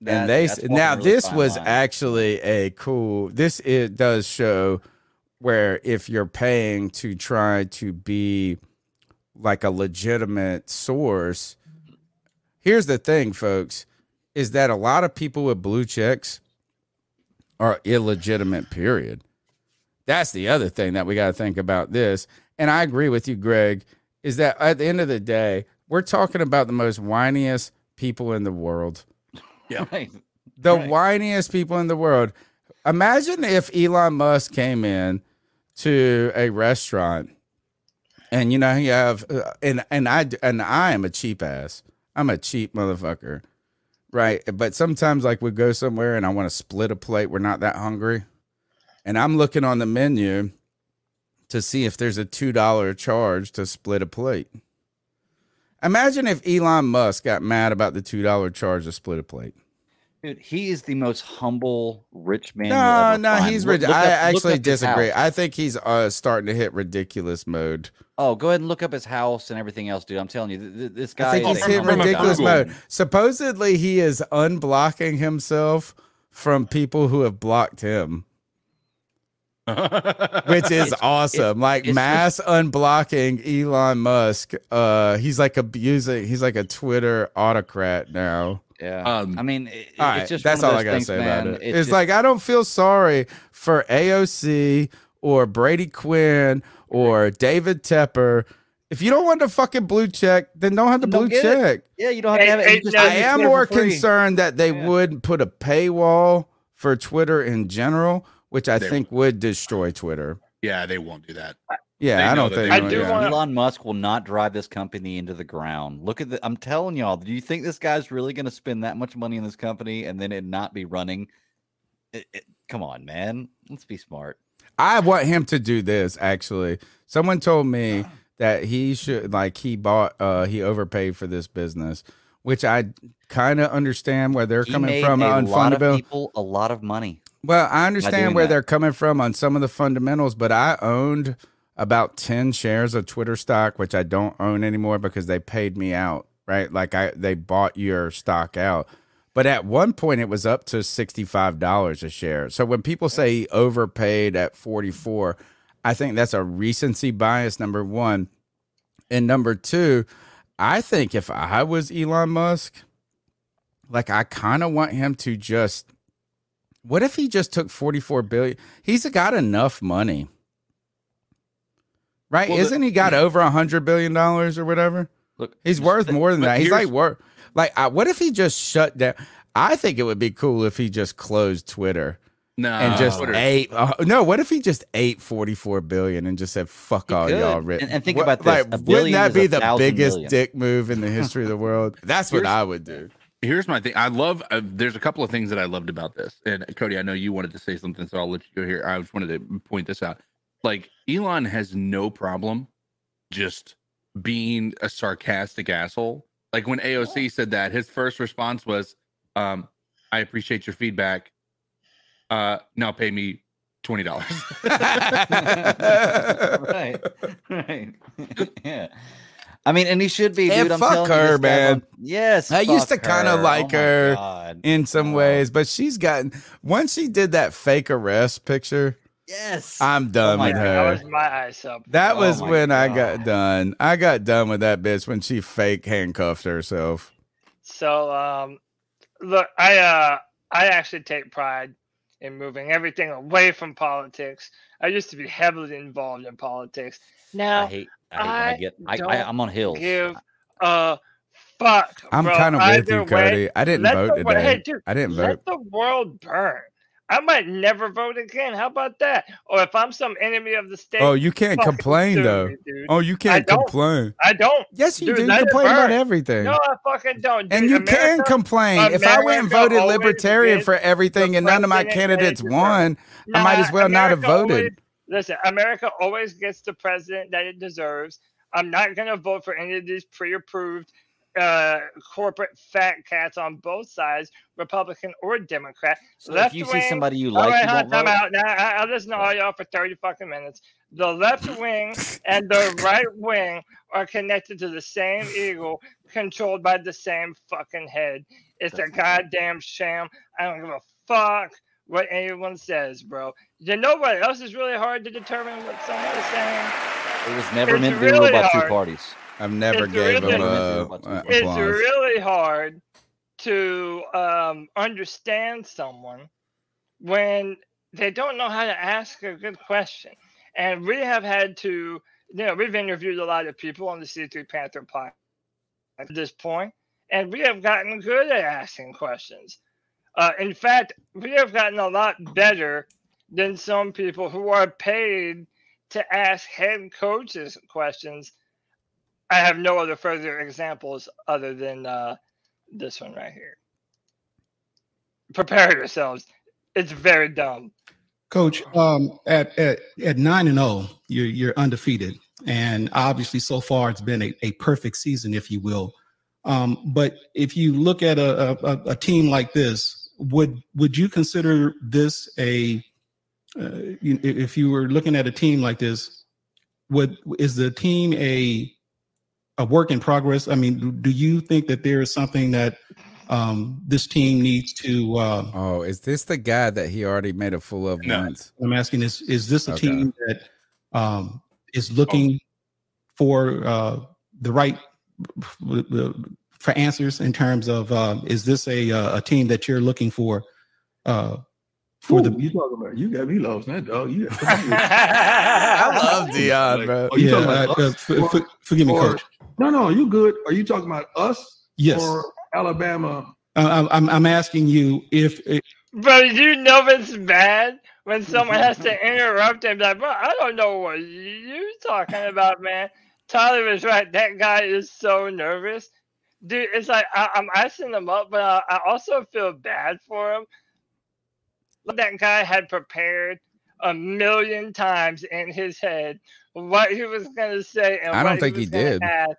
That- and they that's s- walking now really this was line. actually a cool. This it does show where if you're paying to try to be like a legitimate source. Here's the thing, folks, is that a lot of people with blue checks are illegitimate, period. That's the other thing that we got to think about this. And I agree with you, Greg, is that at the end of the day, we're talking about the most whiniest people in the world. Yeah. [LAUGHS] Right. The Right. whiniest people in the world. Imagine if Elon Musk came in to a restaurant and you know you have uh, and and I and I am a cheap ass. I'm a cheap motherfucker. Right? But sometimes like we go somewhere and I want to split a plate. We're not that hungry. And I'm looking on the menu to see if there's a $2 charge to split a plate. Imagine if Elon Musk got mad about the $2 charge to split a plate. Dude, he is the most humble rich man. No, no, find. he's. Look- rid- look I up- actually disagree. I think he's uh, starting to hit ridiculous mode. Oh, go ahead and look up his house and everything else, dude. I'm telling you, th- th- this guy. I think he's humble ridiculous guy. mode. Supposedly, he is unblocking himself from people who have blocked him. Which is It's- awesome. like it's mass unblocking Elon Musk. Uh, he's like abusing. He's like a Twitter autocrat now. Yeah. Um, I mean, it, All it's just that's all I gotta things, say man. about it. It's It's, just- like I don't feel sorry for AOC or Brady Quinn or David Tepper. If you don't want the fucking blue check, then don't have the Don't blue get it. check. Yeah, you don't have to have it. Hey, You just hey, I am more concerned that they would put a paywall for Twitter in general, which I They think would destroy Twitter. yeah, they won't do that. Yeah, They I don't think. I do that. want- Elon Musk will not drive this company into the ground. Look at the. I'm telling y'all. Do you think this guy's really going to spend that much money in this company and then it not be running? It- it- come on, man. Let's be smart. I want him to do this. Actually, someone told me that he should like he bought uh he overpaid for this business, which I kind of understand where they're He coming made from a on lot of people a lot of money. Well, I understand where that. they're coming from on some of the fundamentals, but I owned about 10 shares of Twitter stock, which I don't own anymore because they paid me out, right? Like I they bought your stock out. But at one point it was up to $65 a share. So when people say he overpaid at 44, I think that's a recency bias number 1. And number 2, I think if I was Elon Musk, like I kind of want him to just what if he just took 44 billion? He's got enough money. Right? Well, Isn't he got over a hundred billion dollars or whatever? Look, He's worth more than that. He's like here's- worth like I, what if he just shut down? I think it would be cool if he just closed Twitter No, and just Twitter- ate. Uh, no, what if he just ate 44 billion and just said, fuck He all could. y'all rich? And- and think What- about this, Like, wouldn't that be the biggest million. dick move in the history of the world? That's what Here's- I would do. Here's my thing. I love. Uh, there's a couple of things that I loved about this. And Cody, I know you wanted to say something, so I'll let you go here. I just wanted to point this out. Like Elon has no problem just being a sarcastic asshole. Like when AOC said that, his first response was, um, "I appreciate your feedback. Uh, now pay me twenty dollars." [LAUGHS] right, [LAUGHS] right, [LAUGHS] yeah. I mean, and he should be, And dude. I'm fuck you, her, guy man. look- Yes, I used to kind of like Oh her God. in some ways, but she's gotten once she did that fake arrest picture. Yes, I'm done my with God. That her. was my eyes up. That Oh was my when I got done. I got done with that bitch when she fake handcuffed herself. So um look, I uh I actually take pride in moving everything away from politics. I used to be heavily involved in politics. Now I hate. I, I I get. I, I, I'm on hills. give a fuck. I'm bro. kind of with Either you, way, Cody. I didn't vote today. hey, dude, I didn't let vote. the world burn. I might never vote again. How about that? Or if I'm some enemy of the state, Oh, you can't complain sue though. me, dude. Oh, you can't don't. complain. I don't. Yes, you Dude, do. let it Complain about everything. No, I fucking don't. And dude. you can America- complain. If I went and voted libertarian for everything and none of my candidates they deserve. won, I might as well not have America always- voted. Listen, America always gets the president that it deserves. I'm not going to vote for any of these pre-approved uh, corporate fat cats on both sides, Republican or Democrat. So if left you see wing, somebody you like, right, you time vote? out. Now, I, I'll listen to all y'all for 30 fucking minutes. The left wing [LAUGHS] and the right wing are connected to the same eagle, controlled by the same fucking head. It's a goddamn sham. I don't give a fuck what anyone says, bro. You know what else is really hard to determine what someone is saying? It was never It's meant to be ruled really by two parties. I've never It's gave really- him uh, It's applause. really hard to um, understand someone when they don't know how to ask a good question. And we have had to, you know, we've interviewed a lot of people on the C3 Panther podcast at this point, and we have gotten good at asking questions. Uh, in fact, we have gotten a lot better than some people who are paid to ask head coaches questions. I have no other further examples other than uh, this one right here. Prepare yourselves. It's very dumb. Coach, um, at, at at nine and zero, you're you're undefeated, and obviously so far it's been a, a perfect season, if you will. Um, but if you look at a, a a team like this, would would you consider this a uh, if you were looking at a team like this, would is the team a a work in progress? I mean, do, you think that there is something that Um, this team needs to. Uh, oh, is this the guy that he already made a fool of once? I'm asking is is this a Okay. team that um, is looking for uh, the right for answers in terms of uh, is this a uh, a team that you're looking for uh, for the you talking about? You got me lost, that dog. You [LAUGHS] I love Deion, bro. Are you Yeah, talking about uh, uh, us f- f- forgive me, or- Coach. No, no, you good. Are you talking about us? Yes. Or Alabama? Uh, I'm I'm I'm asking you if Bro, you know it's bad when someone has to interrupt and be like, bro, I don't know what you're talking about, man. Tyler was right. That guy is so nervous. Dude, it's like I, I'm icing him up, but I, I also feel bad for him. That guy had prepared a million times in his head what he was gonna say and I don't what think he, he was gonna did. ask.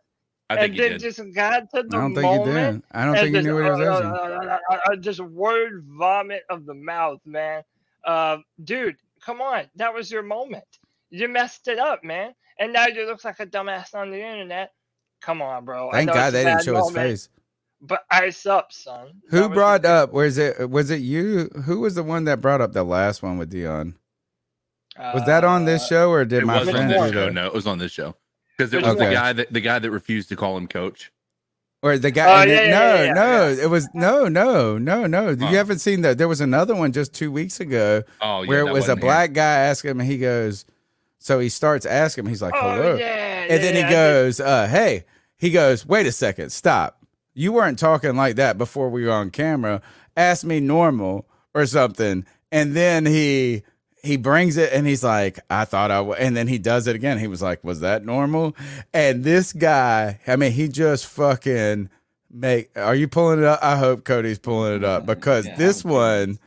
I and he then did. just got to the I don't think he moment did. I don't think he knew what he was uh, asking. uh, uh, uh, just word vomit of the mouth, man. Uh, dude, come on, that was your moment. You messed it up, man, and now you look like a dumbass on the internet. Come on, bro. Thank God they didn't bad show his face. But ice up, son. Who brought up? Was it was it you? Who was the one that brought up the last one with Deion? Was that on this show or did it my was on friend this do show. that? No, it was on this show because it Which was the guy that the guy that refused to call him coach. Or the Oh, guy? and yeah, it- yeah, no, yeah, yeah, no, it was no, no, no, no. You Oh. haven't seen that? There was another one just two weeks ago Oh, yeah, where it was a wasn't here. black guy asking him. and He goes, so he starts asking him. He's like, Oh, "Hello," yeah, and then he I goes, uh, "Hey," he goes, "Wait a second, stop. You weren't talking like that before we were on camera. Ask me normal or something." And then he he brings it and he's like, I thought I would. And then he does it again. He was like, Was that normal? And this guy, I mean, he just fucking make. Are you pulling it up? I hope Cody's pulling it up because this one,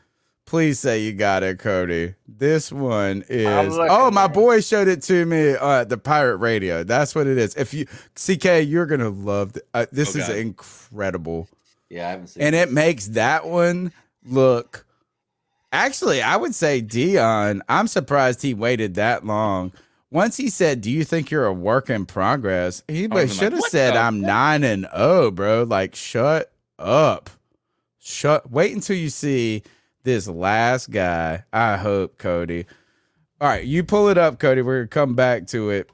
please say you got it, Cody. This one is. Oh, my boy showed it to me uh, the pirate radio. That's what it is. If you, CK, you're going to love th- uh, this. is Okay. incredible. Yeah, I haven't seen And this. it makes that one look. Actually, I would say Deion. I'm surprised he waited that long. Once he said, "Do you think you're a work in progress?" He should have like, said, the "I'm nine and oh, bro." Like, shut up. Shut. Wait until you see this last guy. I hope, Cody. All right, you pull it up, Cody. We're gonna come back to it.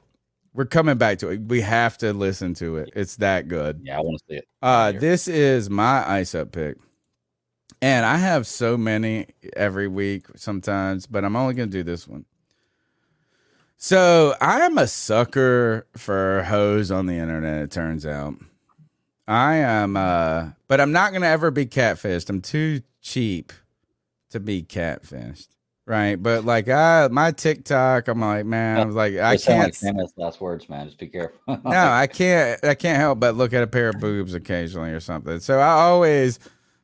We're coming back to it. We have to listen to it. It's that good. Yeah, I want to see it. Uh, this is my ice up pick. And I have so many every week sometimes, but I'm only going to do this one. So I am a sucker for hoes on the internet, it turns out. I am, uh, but I'm not going to ever be catfished. I'm too cheap to be catfished. Right. But like, I, my TikTok, I'm like, man, I was like, I can't. Like famous last words, man. Just be careful. [LAUGHS] no, I can't. I can't help but look at a pair of boobs occasionally or something. So I always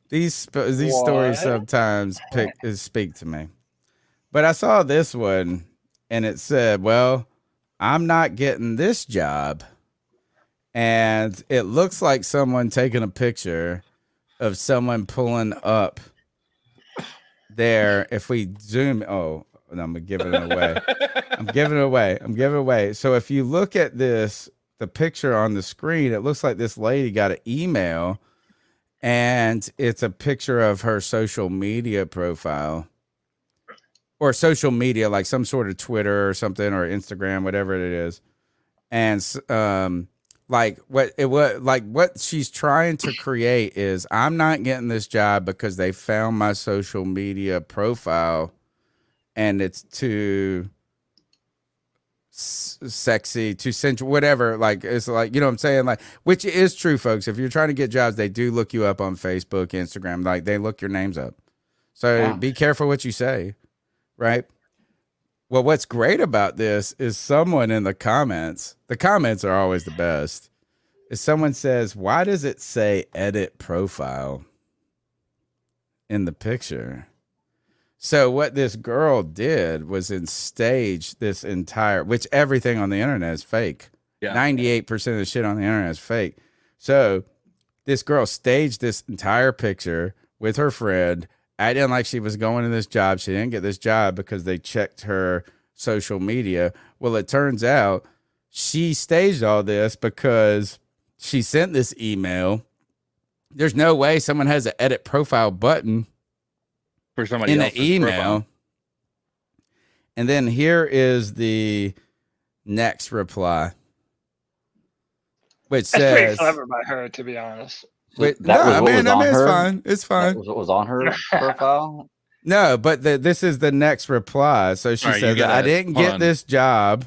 these sp- these stories sometimes pick uh, speak to me. But I saw this one, and it said, "Well, I'm not getting this job," and it looks like someone taking a picture of someone pulling up there. If we zoom, oh, no, I'm giving it away. I'm giving it away. I'm giving it away. So if you look at this, the picture on the screen, it looks like this lady got an email and it's a picture of her social media profile or social media, like some sort of Twitter or something or Instagram, whatever it is. And um, like what it what like what she's trying to create is I'm not getting this job because they found my social media profile and it's too s- sexy, too sensual, whatever. Like it's like you know what I'm saying, like which is true, folks. If you're trying to get jobs, they do look you up on Facebook, Instagram, like they look your names up. So Yeah. be careful what you say, right? Well, what's great about this is someone in the comments. The comments are always the best. Is someone says, "Why does it say edit profile in the picture?" So what this girl did was in stage this entire, which everything on the internet is fake. Yeah. Ninety-eight percent of the shit on the internet is fake. So this girl staged this entire picture with her friend, acting like she was going to this job. She didn't get this job because they checked her social media. Well, it turns out she staged all this because she sent this email There's no way someone has an edit profile button for somebody in else's the email. profile. And then here is the next reply, which That's pretty clever by her, to be honest. Wait, That no, was I mean, was I mean, it's her- fine. It's fine. That was what was on her [LAUGHS] profile. No, but the, this is the next reply. So she All right, you said, I gotta- didn't get on. this job.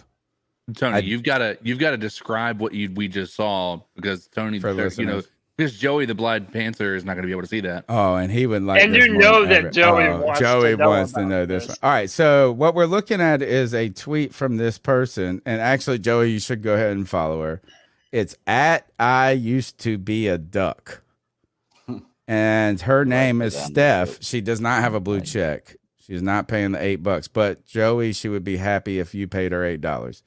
Tony, I- you've got to you've got to describe what you we just saw because Tony, For you know, because Joey the Blind Panther is not going to be able to see that. Oh, and he would like. And this you know that ever. Joey Oh, wants Joey to know wants to know this. this. All right, so what we're looking at is a tweet from this person, and actually, Joey, you should go ahead and follow her. It's at I used to be a duck, and her name is Steph. She does not have a blue check. She's not paying the eight bucks, but Joey, she would be happy if you paid her eight dollars.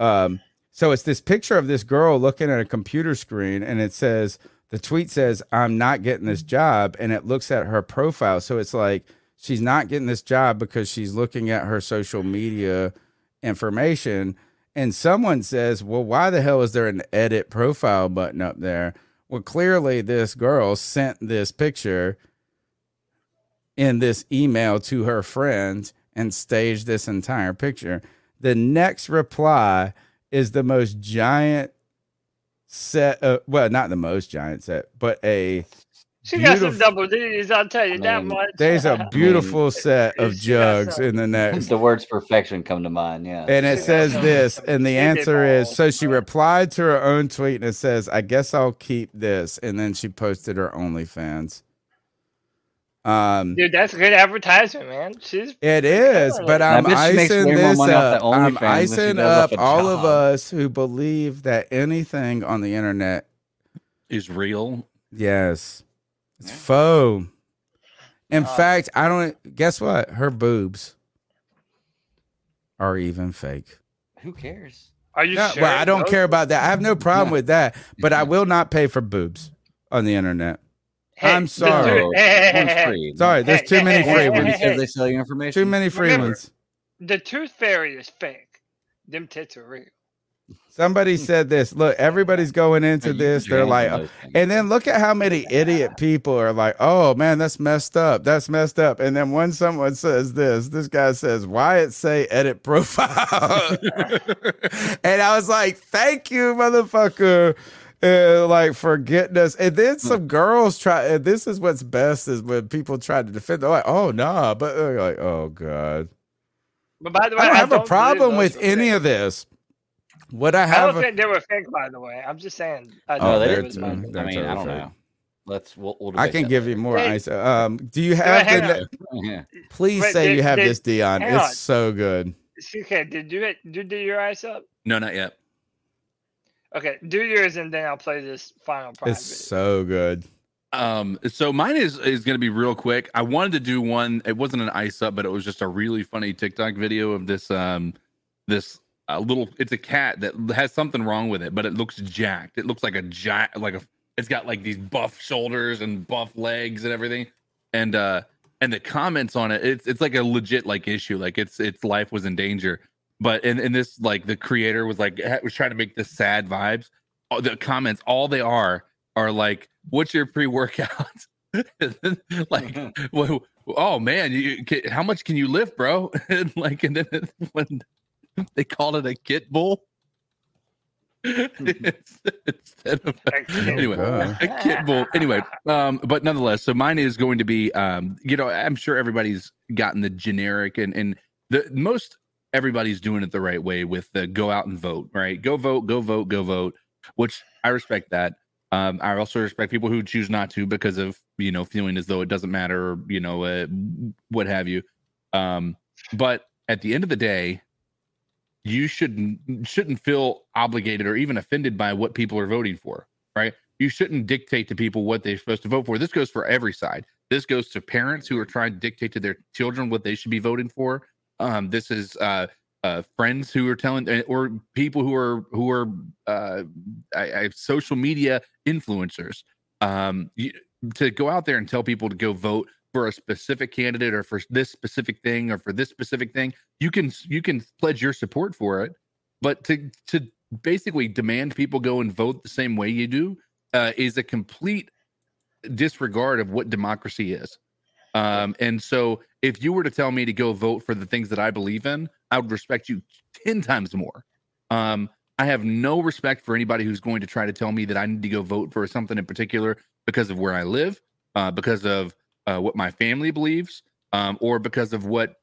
Um, so it's this picture of this girl looking at a computer screen, and it says the tweet says, "I'm not getting this job," and it looks at her profile. So it's like she's not getting this job because she's looking at her social media information. And someone says, "Well, why the hell is there an edit profile button up there?" Well, clearly this girl sent this picture in this email to her friends and staged this entire picture. The next reply is the most giant set of, well, not the most giant set, but a She got some double D's, I'll tell you that mean, much. there's a [LAUGHS] beautiful set of jugs in the next. the words perfection come to mind. Yeah. And it She says this, and the answer is so she replied to her own tweet and it says, I guess I'll keep this. And then she posted her OnlyFans. Um, Dude, that's good advertisement, man. She's It is, but I'm That bitch makes icing this up. I'm OnlyFans than she icing up a all of us who believe that anything on the internet, Is real. yes, it's faux. In Uh, fact, I don't. Guess what? Her boobs are even fake. Who cares? Are you No, sure? well, I don't Those- care about that. I have no [LAUGHS] problem with that, but I will not pay for boobs on the internet. Hey, I'm sorry. truth- hey, hey, hey. Sorry, there's Hey, too hey, many hey, free hey, ones. you say they sell you information. Too many free Remember, ones. The tooth fairy is fake. Them tits are real. Somebody said this. Look, everybody's going into this. They're like, on and then look at how many idiot people are like, "Oh man, that's messed up. That's messed up." And then when someone says this, this guy says, "Why it say edit profile?" [LAUGHS] and I was like, "Thank you, motherfucker." Uh, like for getting us, and then some girls try. And this is what's best is when people try to defend. They're like, "Oh nah," but they're like, "Oh god." But by the way, I don't have a problem with any fake. of this. What I I have, don't think they were fake, by the way. I'm just saying. I Oh, don't they're think it too- was they're. I mean, I don't totally know. Let's we'll, we'll I can that give you more Hey. ice. Um, do you have hang the? on. [LAUGHS] Please Wait, say did- you have did- this, Deion. It's on. so good. Okay, did you did you do your ice up? No, not yet. Okay, do yours and then I'll play this final private. It's so good. Um, so mine is is gonna be real quick. I wanted to do one. It wasn't an ice up, but it was just a really funny TikTok video of this um this uh, little. It's a cat that has something wrong with it, but it looks jacked. It looks like a giant, like a. It's got like these buff shoulders and buff legs and everything, and uh and the comments on it, it's it's like a legit like issue. Like it's its life was in danger. But in, in this, like the creator was like was trying to make this sad vibes. All the comments, all they are are like, "What's your pre workout?" [LAUGHS] like, well, oh man, you, ca- how much can you lift, bro? [LAUGHS] and like, and then [LAUGHS] when [LAUGHS] they called it a kit bull. [LAUGHS] Instead of anyway, God. a kit bull. Anyway, um, but nonetheless, so mine is going to be, um, you know, I'm sure everybody's gotten the generic and and the most everybody's doing it the right way with the go out and vote, right? Go vote, go vote, go vote, which I respect that. Um, I also respect people who choose not to because of you know feeling as though it doesn't matter, or, you know, uh, what have you. Um, but at the end of the day, you shouldn't shouldn't feel obligated or even offended by what people are voting for, right? You shouldn't dictate to people what they're supposed to vote for. This goes for every side. This goes to parents who are trying to dictate to their children what they should be voting for. Um, this is uh, uh, friends who are telling, uh, or people who are who are uh, I, I, social media influencers. Um, you, to go out there and tell people to go vote for a specific candidate or for this specific thing or for this specific thing, you can you can pledge your support for it. But to to basically demand people go and vote the same way you do uh, is a complete disregard of what democracy is. Um, and so if you were to tell me to go vote for the things that I believe in, I would respect you 10 times more. Um, I have no respect for anybody who's going to try to tell me that I need to go vote for something in particular because of where I live, uh, because of uh, what my family believes, um, or because of what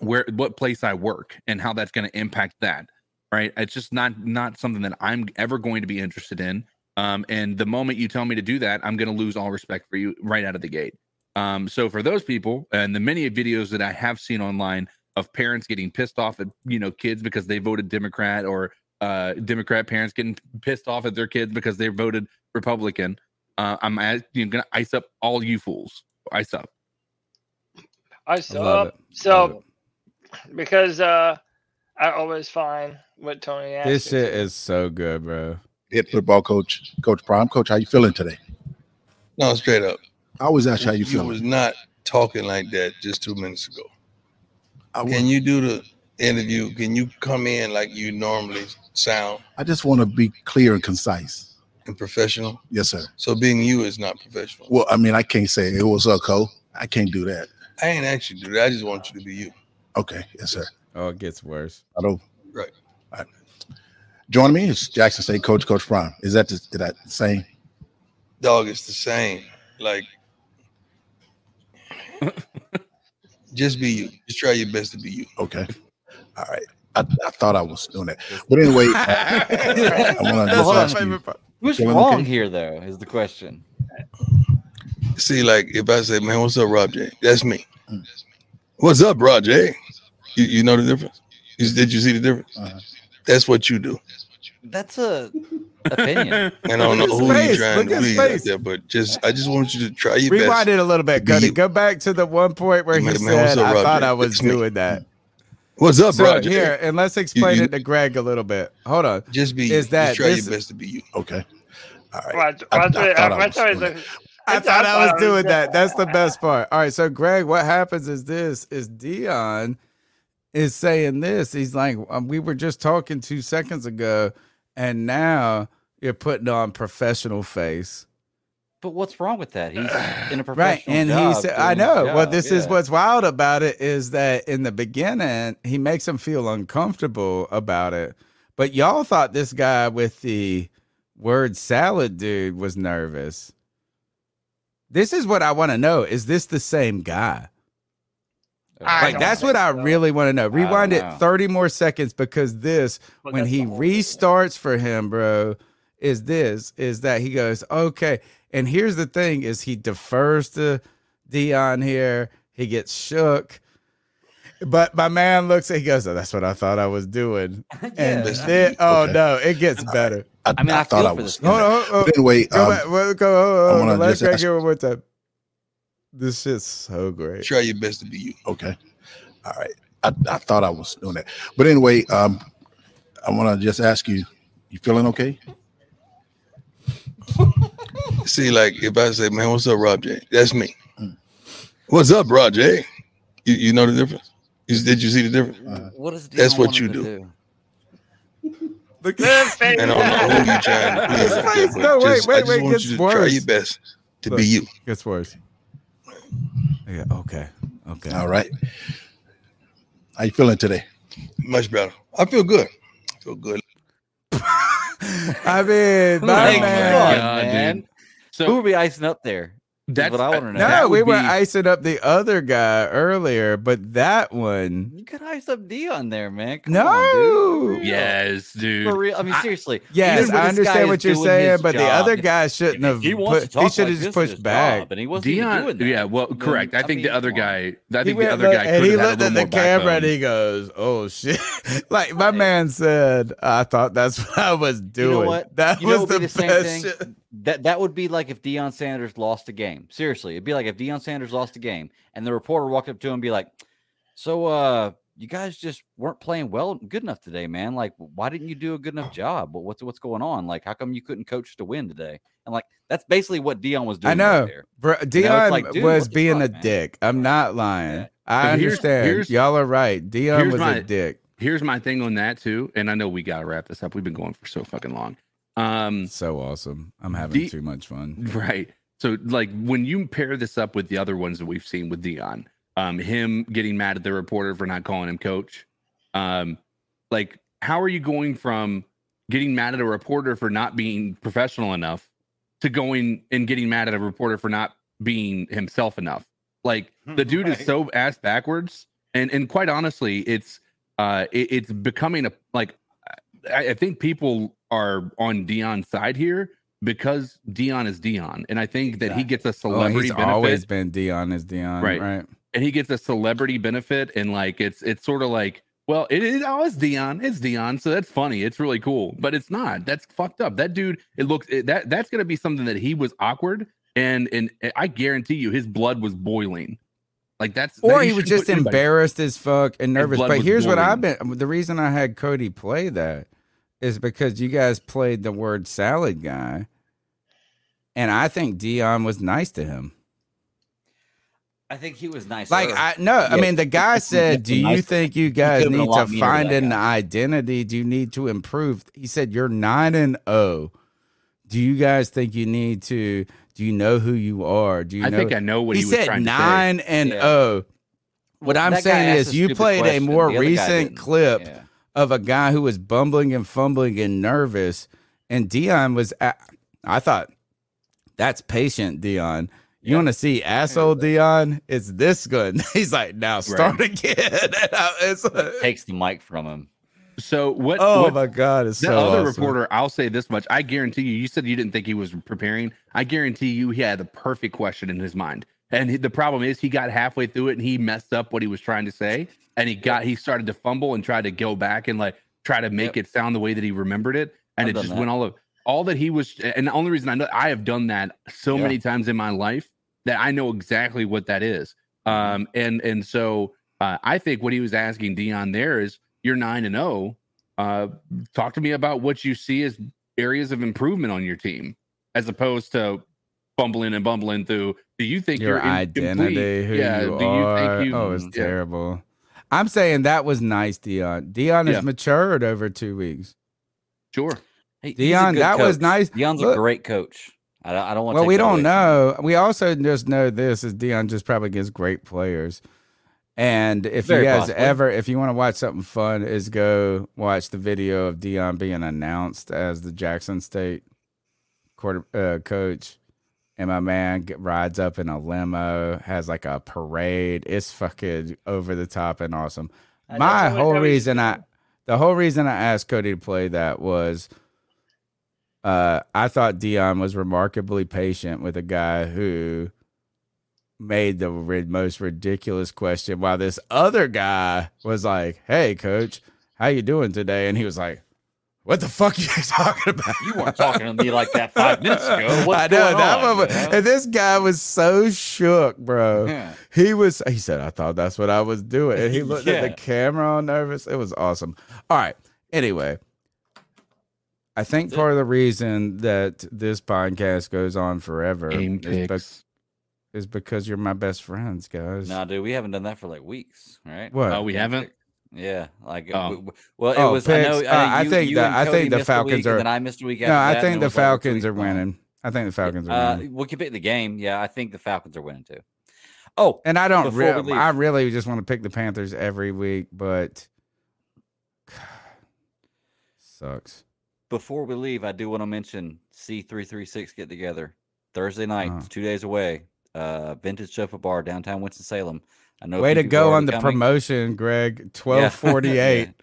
where what place I work and how that's going to impact that. Right? It's just not not something that I'm ever going to be interested in. Um, and the moment you tell me to do that, I'm going to lose all respect for you right out of the gate. Um, so for those people and the many videos that I have seen online of parents getting pissed off at you know kids because they voted Democrat or uh, Democrat parents getting pissed off at their kids because they voted Republican, uh, I'm you know, gonna ice up all you fools. Ice up. I love saw so because uh I always find what Tony asked. This shit is so good, bro. Head football coach, Coach Prime. Coach, how you feeling today? No, straight up. I always ask you how you You feeling. was not talking like that just two minutes ago. I Can you do the interview? Can you come in like you normally sound I just want to be clear and concise. And professional? Yes, sir. So being you is not professional. Well, I mean, I can't say it was up, Cole. I can't do that. I ain't actually do that. I just want you to be you. Okay, yes, sir. Oh, it gets worse. I don't. Right. All right. Joining me is Jackson State coach, Coach Prime. Is that the, is that the same? Dog, it's the same. Like, [LAUGHS] just be you. Just try your best to be you. Okay. All right. I, I thought I was doing that, but anyway, [LAUGHS] I want to Well, just hold on. ask you. Who's wrong okay? here, though? Is the question. See, like if I say, "Man, what's up, Rob J?" That's me. Mm. What's up, Rob J? You, you know the difference? You, did you see the difference? Uh-huh. That's what you do. That's a opinion. And I don't know who his you're trying Look to be his please out there, but just I just want you to try your Rewind best. it a little bit, be Cody. Go back to the one point where he Man, man, said, up, "I Roger? thought I was It's me. doing that." What's up, So Roger? here, and let's explain you- it to Greg a little bit. Hold on. Just be. Is you. that just try this- your best to be you. Okay. All right. I- I thought I was is doing a- I thought I was doing doing that. That's the best part. All right, so Greg, what happens is this: is Deion is saying this. He's like, um, we were just talking two seconds ago, and now you're putting on professional face. But what's wrong with that? He's [SIGHS] in a professional Right, and he job said, doing "I his know." Well, job, this is what's wild about it is that in the beginning he makes him feel uncomfortable about it, but y'all thought this guy with the word salad dude was nervous. This is what I want to know: is this the same guy? I Like that's what I so. really want to know. Rewind it know. 30 more seconds because this But when he the whole thing. restarts for him, bro, is this is that he goes, "Okay." And here's the thing is he defers to Deion here. He gets shook. But my man looks at he goes, oh, that's what I thought I was doing. [LAUGHS] And Yeah. then oh Okay. no, it gets better. I, I mean, I thought I was. this guy. Hold on, hold on. Anyway, Go um, back. Well, go, hold on, I hold on. wanna Let's just Greg ask- give one more time. This shit's so great. Try your best to be you. Okay. All right. I, I thought I was doing that, but anyway, um, I want to just ask you: you feeling okay? [LAUGHS] See, like if I say, "Man, what's up, Rob J?" That's me. Mm. What's up, Rob J? You, you know the difference? You, did you see the difference? Uh, What is That's what you him do. to Look face. And I don't know who you trying to please. out there, Face, but no, wait, just- wait, I just wait, want gets you to try your best to Look. be you. Gets worse. Yeah, okay. Okay. All right. How you feeling today? Much better. I feel good. I feel good. I mean, my Like, man. come on, God, dude. man. So Who are we icing up there? That's That's what I want to uh, know. No, we were be- icing up the other guy earlier, but that one, You could ice up Deion there, man. Come on, dude. no. yes, dude. For real. I mean, seriously. Yes, I understand what you're saying, his but the other guy shouldn't have. He wants put, to talk he should like have this just pushed back. job, and he wasn't Deion, doing that. yeah, well, correct. I I think mean, the other guy, I think the other look- guy and could he have had a looked little at more the camera and backbone. he goes, "Oh shit!" [LAUGHS] like my man said, "I thought that's [LAUGHS] what I was doing." You know what? That was the, be the same best thing? shit. That that would be like if Deion Sanders lost a game. Seriously, it'd be like if Deion Sanders lost a game and the reporter walked up to him and be like, "So, uh, you guys just weren't playing well, good enough today, man. Like, why didn't you do a good enough [CLEARS THROAT] job? What- What's what's going on? Like, how come you couldn't coach to win today?" And like, that's basically what Deion was doing. I know, right there. bro. You know, Deion like, was being fuck, a man? dick. I'm not lying. I But here's- understand. here's- Y'all are right. Deion was my- a dick. Here's my thing on that too, and I know we gotta wrap this up. We've been going for so fucking long. Um, So awesome. I'm having Di- too much fun. right. So like when you pair this up with the other ones that we've seen with Deion, um, him getting mad at the reporter for not calling him coach, um, like how are you going from getting mad at a reporter for not being professional enough to going and getting mad at a reporter for not being himself enough? Like [LAUGHS] the dude is so ass backwards, and and quite honestly, it's uh, it, it's becoming a like I, I think people are on Deion's side here because Deion is Deion, and I think that he gets a Oh, celebrity he's benefit. always been Deion is Deion, right, right? And he gets a celebrity benefit, and like it's it's sort of like, well, it is oh, it's Deion, it's Deion, so that's funny, it's really cool, but it's not. That's fucked up. That dude, it looks it, that that's gonna be something that he was awkward, and and I guarantee you, his blood was boiling. Like that's Or that- he was just embarrassed as fuck and nervous. But here's what. I've been the reason I had Cody play that is because you guys played the word salad guy. And I think Deion was nice to him. I think he was nice. Like I no, I mean the guy [LAUGHS] said, "Do you think you guys could've been a need to find that an identity? Do you need to improve?" He said, "You're 9 and 0. Do you guys think you need to do you know who you are? Do you I know think I know what he was said trying to say. 9 and Yeah. 0. What I'm that saying is you stupid played a more The other guy recent didn't. clip of a guy who was bumbling and fumbling and nervous and Deion was at, I thought that's patient Deion. You want to see asshole Deion? It's this good. [LAUGHS] He's like, now start again. [LAUGHS] And it's like- takes the mic from him. So what? Oh what- my God, it's the so other awesome. reporter. I'll say this much: I guarantee you. You said you didn't think he was preparing. I guarantee you, he had the perfect question in his mind. And he- the problem is, he got halfway through it and he messed up what he was trying to say, and he got he started to fumble and tried to go back and like try to make it sound the way that he remembered it, and I've it just that. went all of all that he was. And the only reason I know I have done that so Yeah. many times in my life that I know exactly what that is. Mm-hmm. Um, and and so uh, I think what he was asking Deion there is, you're nine and zero. Uh, talk to me about what you see as areas of improvement on your team, as opposed to bumbling and bumbling through. Do you think your you're incomplete? identity, who yeah. you do you are. think you? oh, it's yeah. terrible. I'm saying that was nice, Deion. Deion Yeah. has matured over two weeks. Sure. Hey, Deion, good that was nice. Deion's Look- a great coach. I don't, I don't want. Well, to we don't know. We also just know this is Deion just probably gets great players. And if Very you guys possibly. ever, if you want to watch something fun, is go watch the video of Deion being announced as the Jackson State quarter uh, coach. And my man rides up in a limo, has like a parade. It's fucking over the top and awesome. I My whole reason I, the whole reason I asked Cody to play that was uh, I thought Deion was remarkably patient with a guy who made the most ridiculous question, while this other guy was like, "Hey, coach, how you doing today?" And he was like, "What the fuck are [LAUGHS] you talking about? You weren't talking to me like that five minutes ago. [LAUGHS] What's I know going that on, one, man? and this guy was so shook, bro. Yeah. He was. He said, "I thought that's what I was doing," and he [LAUGHS] looked at the camera all nervous. It was awesome. All right. Anyway, I think part of the reason that this podcast goes on forever Game is, bec- picks. is because you're my best friends, guys. No, dude, we haven't done that for like weeks, right? What? Oh, we haven't. Yeah, like Oh. w- w- well, it Oh, was. I know. picks. I, Uh, I you- think you the I think the Falcons week, are. And I missed a week. No, I think the Falcons are winning. I think the Falcons are Uh, winning. we can pick the game. Yeah, I think the Falcons are winning too. Oh, And I don't. Re- leave- I really just want to pick the Panthers every week, but [SIGHS] sucks. before we leave, I do want to mention C three three six get together Thursday night. Uh-huh. Two days away. Uh, Vintage Sofa Bar downtown Winston Salem. I know. Way to go on the coming. promotion, Greg. [LAUGHS] Twelve forty eight.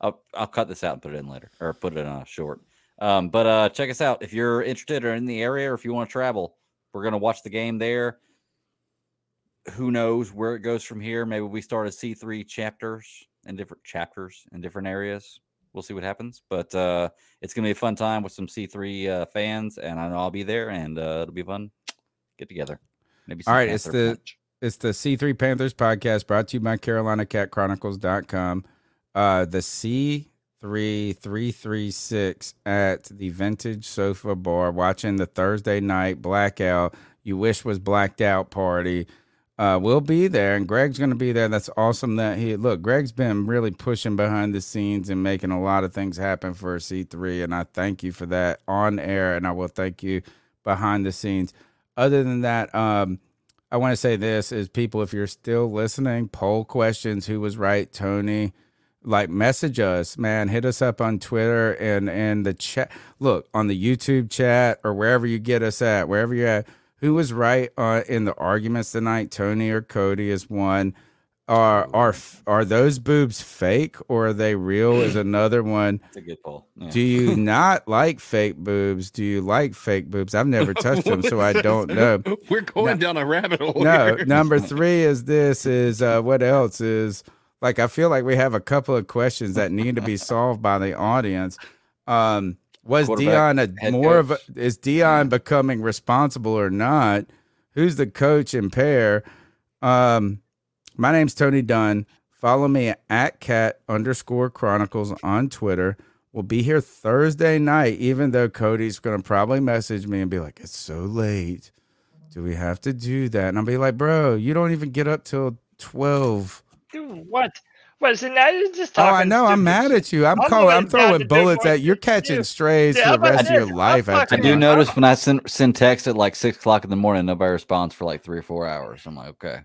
I'll I'll cut this out and put it in later, or put it on a short. Um, but uh, check us out if you're interested or in the area, or if you want to travel. We're gonna watch the game there. Who knows where it goes from here? Maybe we start a C three chapters and different chapters in different areas. We'll see what happens, but uh, it's gonna be a fun time with some C three uh, fans, and I know I'll be there, and uh, it'll be fun. Get together. Maybe. All right, it's the. It's the C3 Panthers podcast brought to you by CarolinaCatChronicles.com. Uh the C3336 at the Vintage Sofa Bar watching the Thursday night blackout you wish was blacked out party. Uh we'll be there and Greg's going to be there. That's awesome that he look, Greg's been really pushing behind the scenes and making a lot of things happen for C3 and I thank you for that on air and I will thank you behind the scenes. other than that, um, I want to say this is people, if you're still listening, poll questions. Who was right, Tony? Like message us, man. Hit us up on Twitter and and the chat. Look on the YouTube chat or wherever you get us at, wherever you're at. Who was right uh, in the arguments tonight? Tony or Cody is one. Are are are those boobs fake or are they real? Is [CLEARS THROAT] another one. That's a good poll. Yeah. Do you [LAUGHS] not like fake boobs? Do you like fake boobs? I've never touched them, so I [LAUGHS] don't know. We're going down a rabbit hole. No, here. [LAUGHS] number three is this is uh what else is like I feel like we have a couple of questions that need to be solved by the audience. Um was Deion a more of a is Deion becoming responsible or not? Who's the coach and pair? Um my name's Tony Dunn. Follow me at cat underscore chronicles on Twitter. We'll be here Thursday night, even though Cody's going to probably message me and be like, it's so late. Do we have to do that? And I'll be like, bro, you don't even get up till 12. Dude, what? What? So now you're just Oh. I know. I'm mad shit. at you. I'm I'm calling. I'm throwing bullets at you. You're catching strays dude, for the rest of your life. After I do notice when I send send text at like six o'clock in the morning, nobody responds for like three or four hours. I'm like, okay.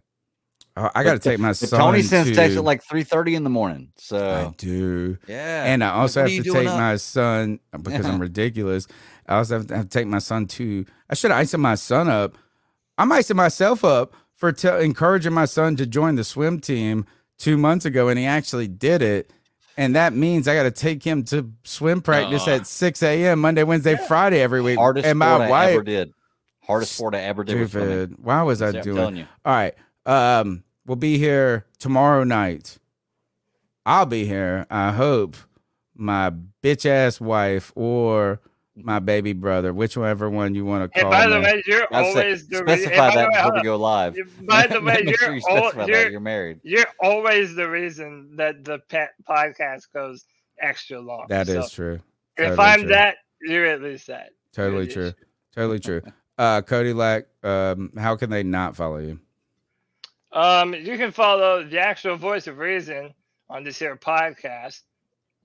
I got to take my son. Tony sends text at like three thirty in the morning. So I do. yeah, And I also have to take up?" my son because I'm [LAUGHS] ridiculous. I also have to, have to take my son to. I should have iced my son up. I'm icing myself up for te- encouraging my son to join the swim team two months ago, and he actually did it. And that means I got to take him to swim practice Uh. at 6 a.m. Monday, Wednesday, Friday every week. hardest and sport my I wife, ever did. Hardest sport I ever did. Stupid. Why was I doing? telling you. All right. Um, we'll be here tomorrow night. I'll be here. I hope my bitch ass wife or my baby brother, whichever one you want to call. And call by the me. way, you're I'd say- always the reason. [LAUGHS] specify that before we go live. By the way, you're sure you al- you're, you're married. You're always the reason that the pet podcast goes extra long. That is So, true. If I'm true. that, you're at least that. Totally You're true. Totally true. [LAUGHS] Uh, Cody Lack, um, how can they not follow you? Um, you can follow the actual voice of reason on this here podcast.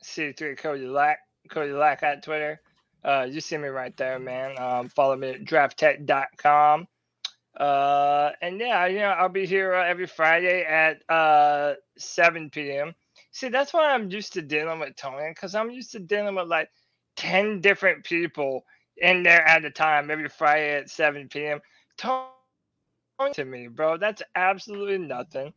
C3 Cody Lack, Cody Lack at Twitter. Uh, you see me right there, man. Um, follow me at drafttech.com. Uh, and yeah, you know, I'll be here uh, every Friday at uh 7 p.m. See, that's why I'm used to dealing with Tony, because I'm used to dealing with like 10 different people in there at a time every Friday at 7 p.m. Tony to me, bro. That's absolutely nothing.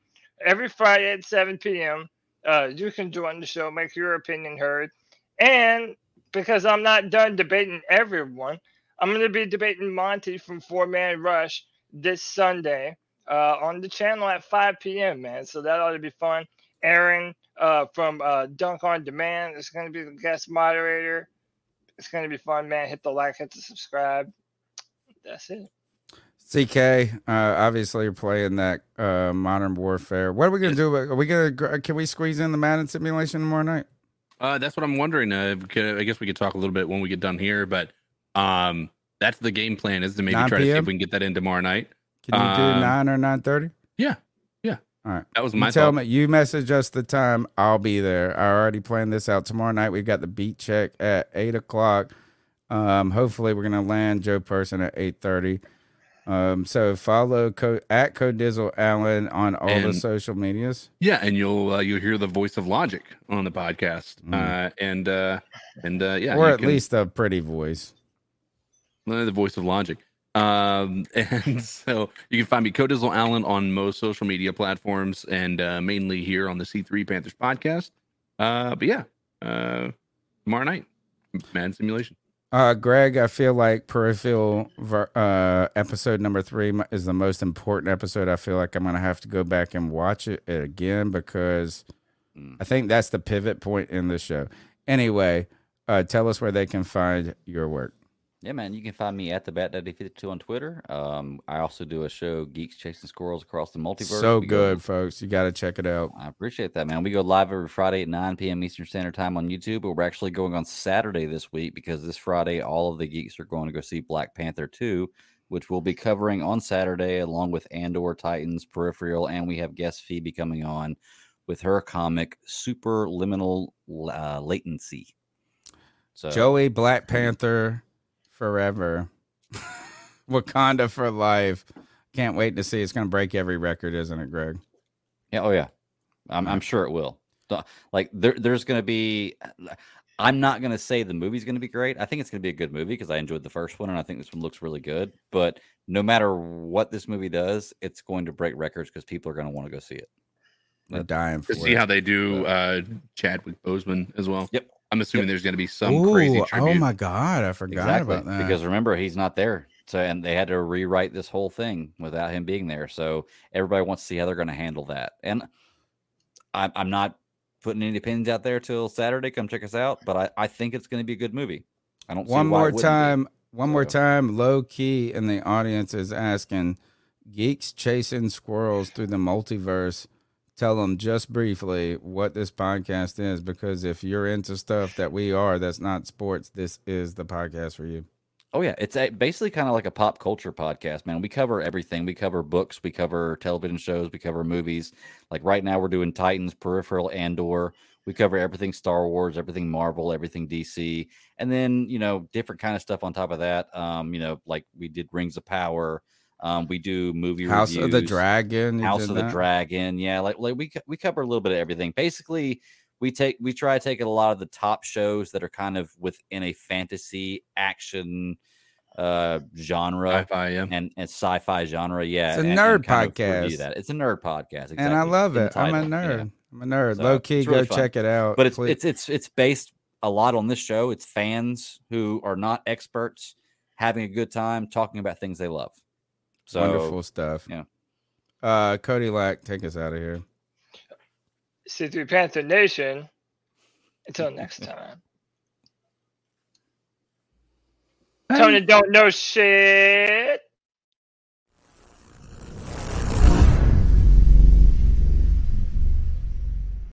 Every Friday at 7 p.m., uh, you can join the show, make your opinion heard. And because I'm not done debating everyone, I'm going to be debating Monty from Four Man Rush this Sunday uh, on the channel at 5 p.m., man. So that ought to be fun. Aaron uh, from uh, Dunk on Demand is going to be the guest moderator. It's going to be fun, man. Hit the like, hit the subscribe. That's it. CK, uh, obviously you're playing that uh, Modern Warfare. What are we gonna do? Are we gonna? Can we squeeze in the Madden simulation tomorrow night? Uh, that's what I'm wondering. Uh, could- I guess we could talk a little bit when we get done here, but um, that's the game plan is to maybe try to see if we can get that in tomorrow night. Can you do Um, nine or nine thirty? Yeah, yeah. All right. That was You my tell thought. me. You message us the time. I'll be there. I already planned this out. Tomorrow night we've got the beat check at eight o'clock. Um, hopefully we're gonna land Joe Person at eight thirty. Um, so follow co- at Codizzle Allen on all the social medias. Yeah, and you'll uh, you'll hear the voice of logic on the podcast, Mm. uh, and uh, and uh, yeah, or at can- least a pretty voice. Uh, the voice of logic. Um, [LAUGHS] and so you can find me Codizzle Allen on most social media platforms and uh, mainly here on the C3 Panthers podcast. Uh, but yeah, uh, tomorrow night, Madden Simulation. Uh, Greg, I feel like peripheral ver- uh, episode number three is the most important episode. I feel like I'm gonna have to go back and watch it again because I think that's the pivot point in the show. Anyway, uh, tell us where they can find your work. Yeah, man, you can find me at the Bat Daddy 52 on Twitter. Um, I also do a show, Geeks Chasing Squirrels Across the Multiverse. So We go- good, folks. You got to check it out. I appreciate that, man. We go live every Friday at 9 p.m. Eastern Standard Time on YouTube, but we're actually going on Saturday this week because this Friday, all of the geeks are going to go see Black Panther 2, which we'll be covering on Saturday along with Andor, Titans, Peripheral, and we have guest Phoebe coming on with her comic Superliminal uh, Latency. So Joey Black Panther forever. [LAUGHS] Wakanda for life. Can't wait to see. It's going to break every record, isn't it, Greg? Yeah. Oh yeah. I'm, I'm sure it will. Like there, there's going to be. I'm not going to say the movie's going to be great. I think it's going to be a good movie because I enjoyed the first one and I think this one looks really good. But no matter what this movie does, it's going to break records because people are going to want to go see it. We're dying for To see how they do uh, Chadwick Boseman as well. Yep. I'm assuming there's going to be some Ooh, crazy oh my God, I forgot about that. Because remember, he's not there. So and they had to rewrite this whole thing without him being there. So everybody wants to see how they're going to handle that. And I'm, I'm not putting any opinions out there till Saturday. Come check us out. But I, I think it's going to be a good movie. I don't one more time one more time low key in the audience is asking geeks chasing squirrels through the multiverse tell them just briefly what this podcast is because if you're into stuff that we are that's not sports this is the podcast for you Oh yeah, it's a, basically kind of like a pop culture podcast, man. We cover everything. We cover books, we cover television shows, we cover movies. Like right now, we're doing Titans, Peripheral, Andor. We cover everything Star Wars, everything Marvel, everything DC, and then you know different kind of stuff on top of that. Um, you know, like we did Rings of Power. Um, we do movie House of the Dragon, House did of the that? Dragon. Yeah, like like we we cover a little bit of everything. Basically, we take we try to take a lot of the top shows that are kind of within a fantasy action uh genre Sci-fi, yeah. and, and sci-fi genre yeah It's a and- and nerd kind of podcast. that. it's a nerd podcast exactly. and i love it i'm a entitled, yeah. nerd i'm a nerd So, low key really go fun. check it out but it's please. it's it's it's based a lot on this show it's fans who are not experts having a good time talking about things they love so wonderful stuff yeah uh cody lack take us out of here C3 Panther Nation. Until next [LAUGHS] time. Tony don't know shit.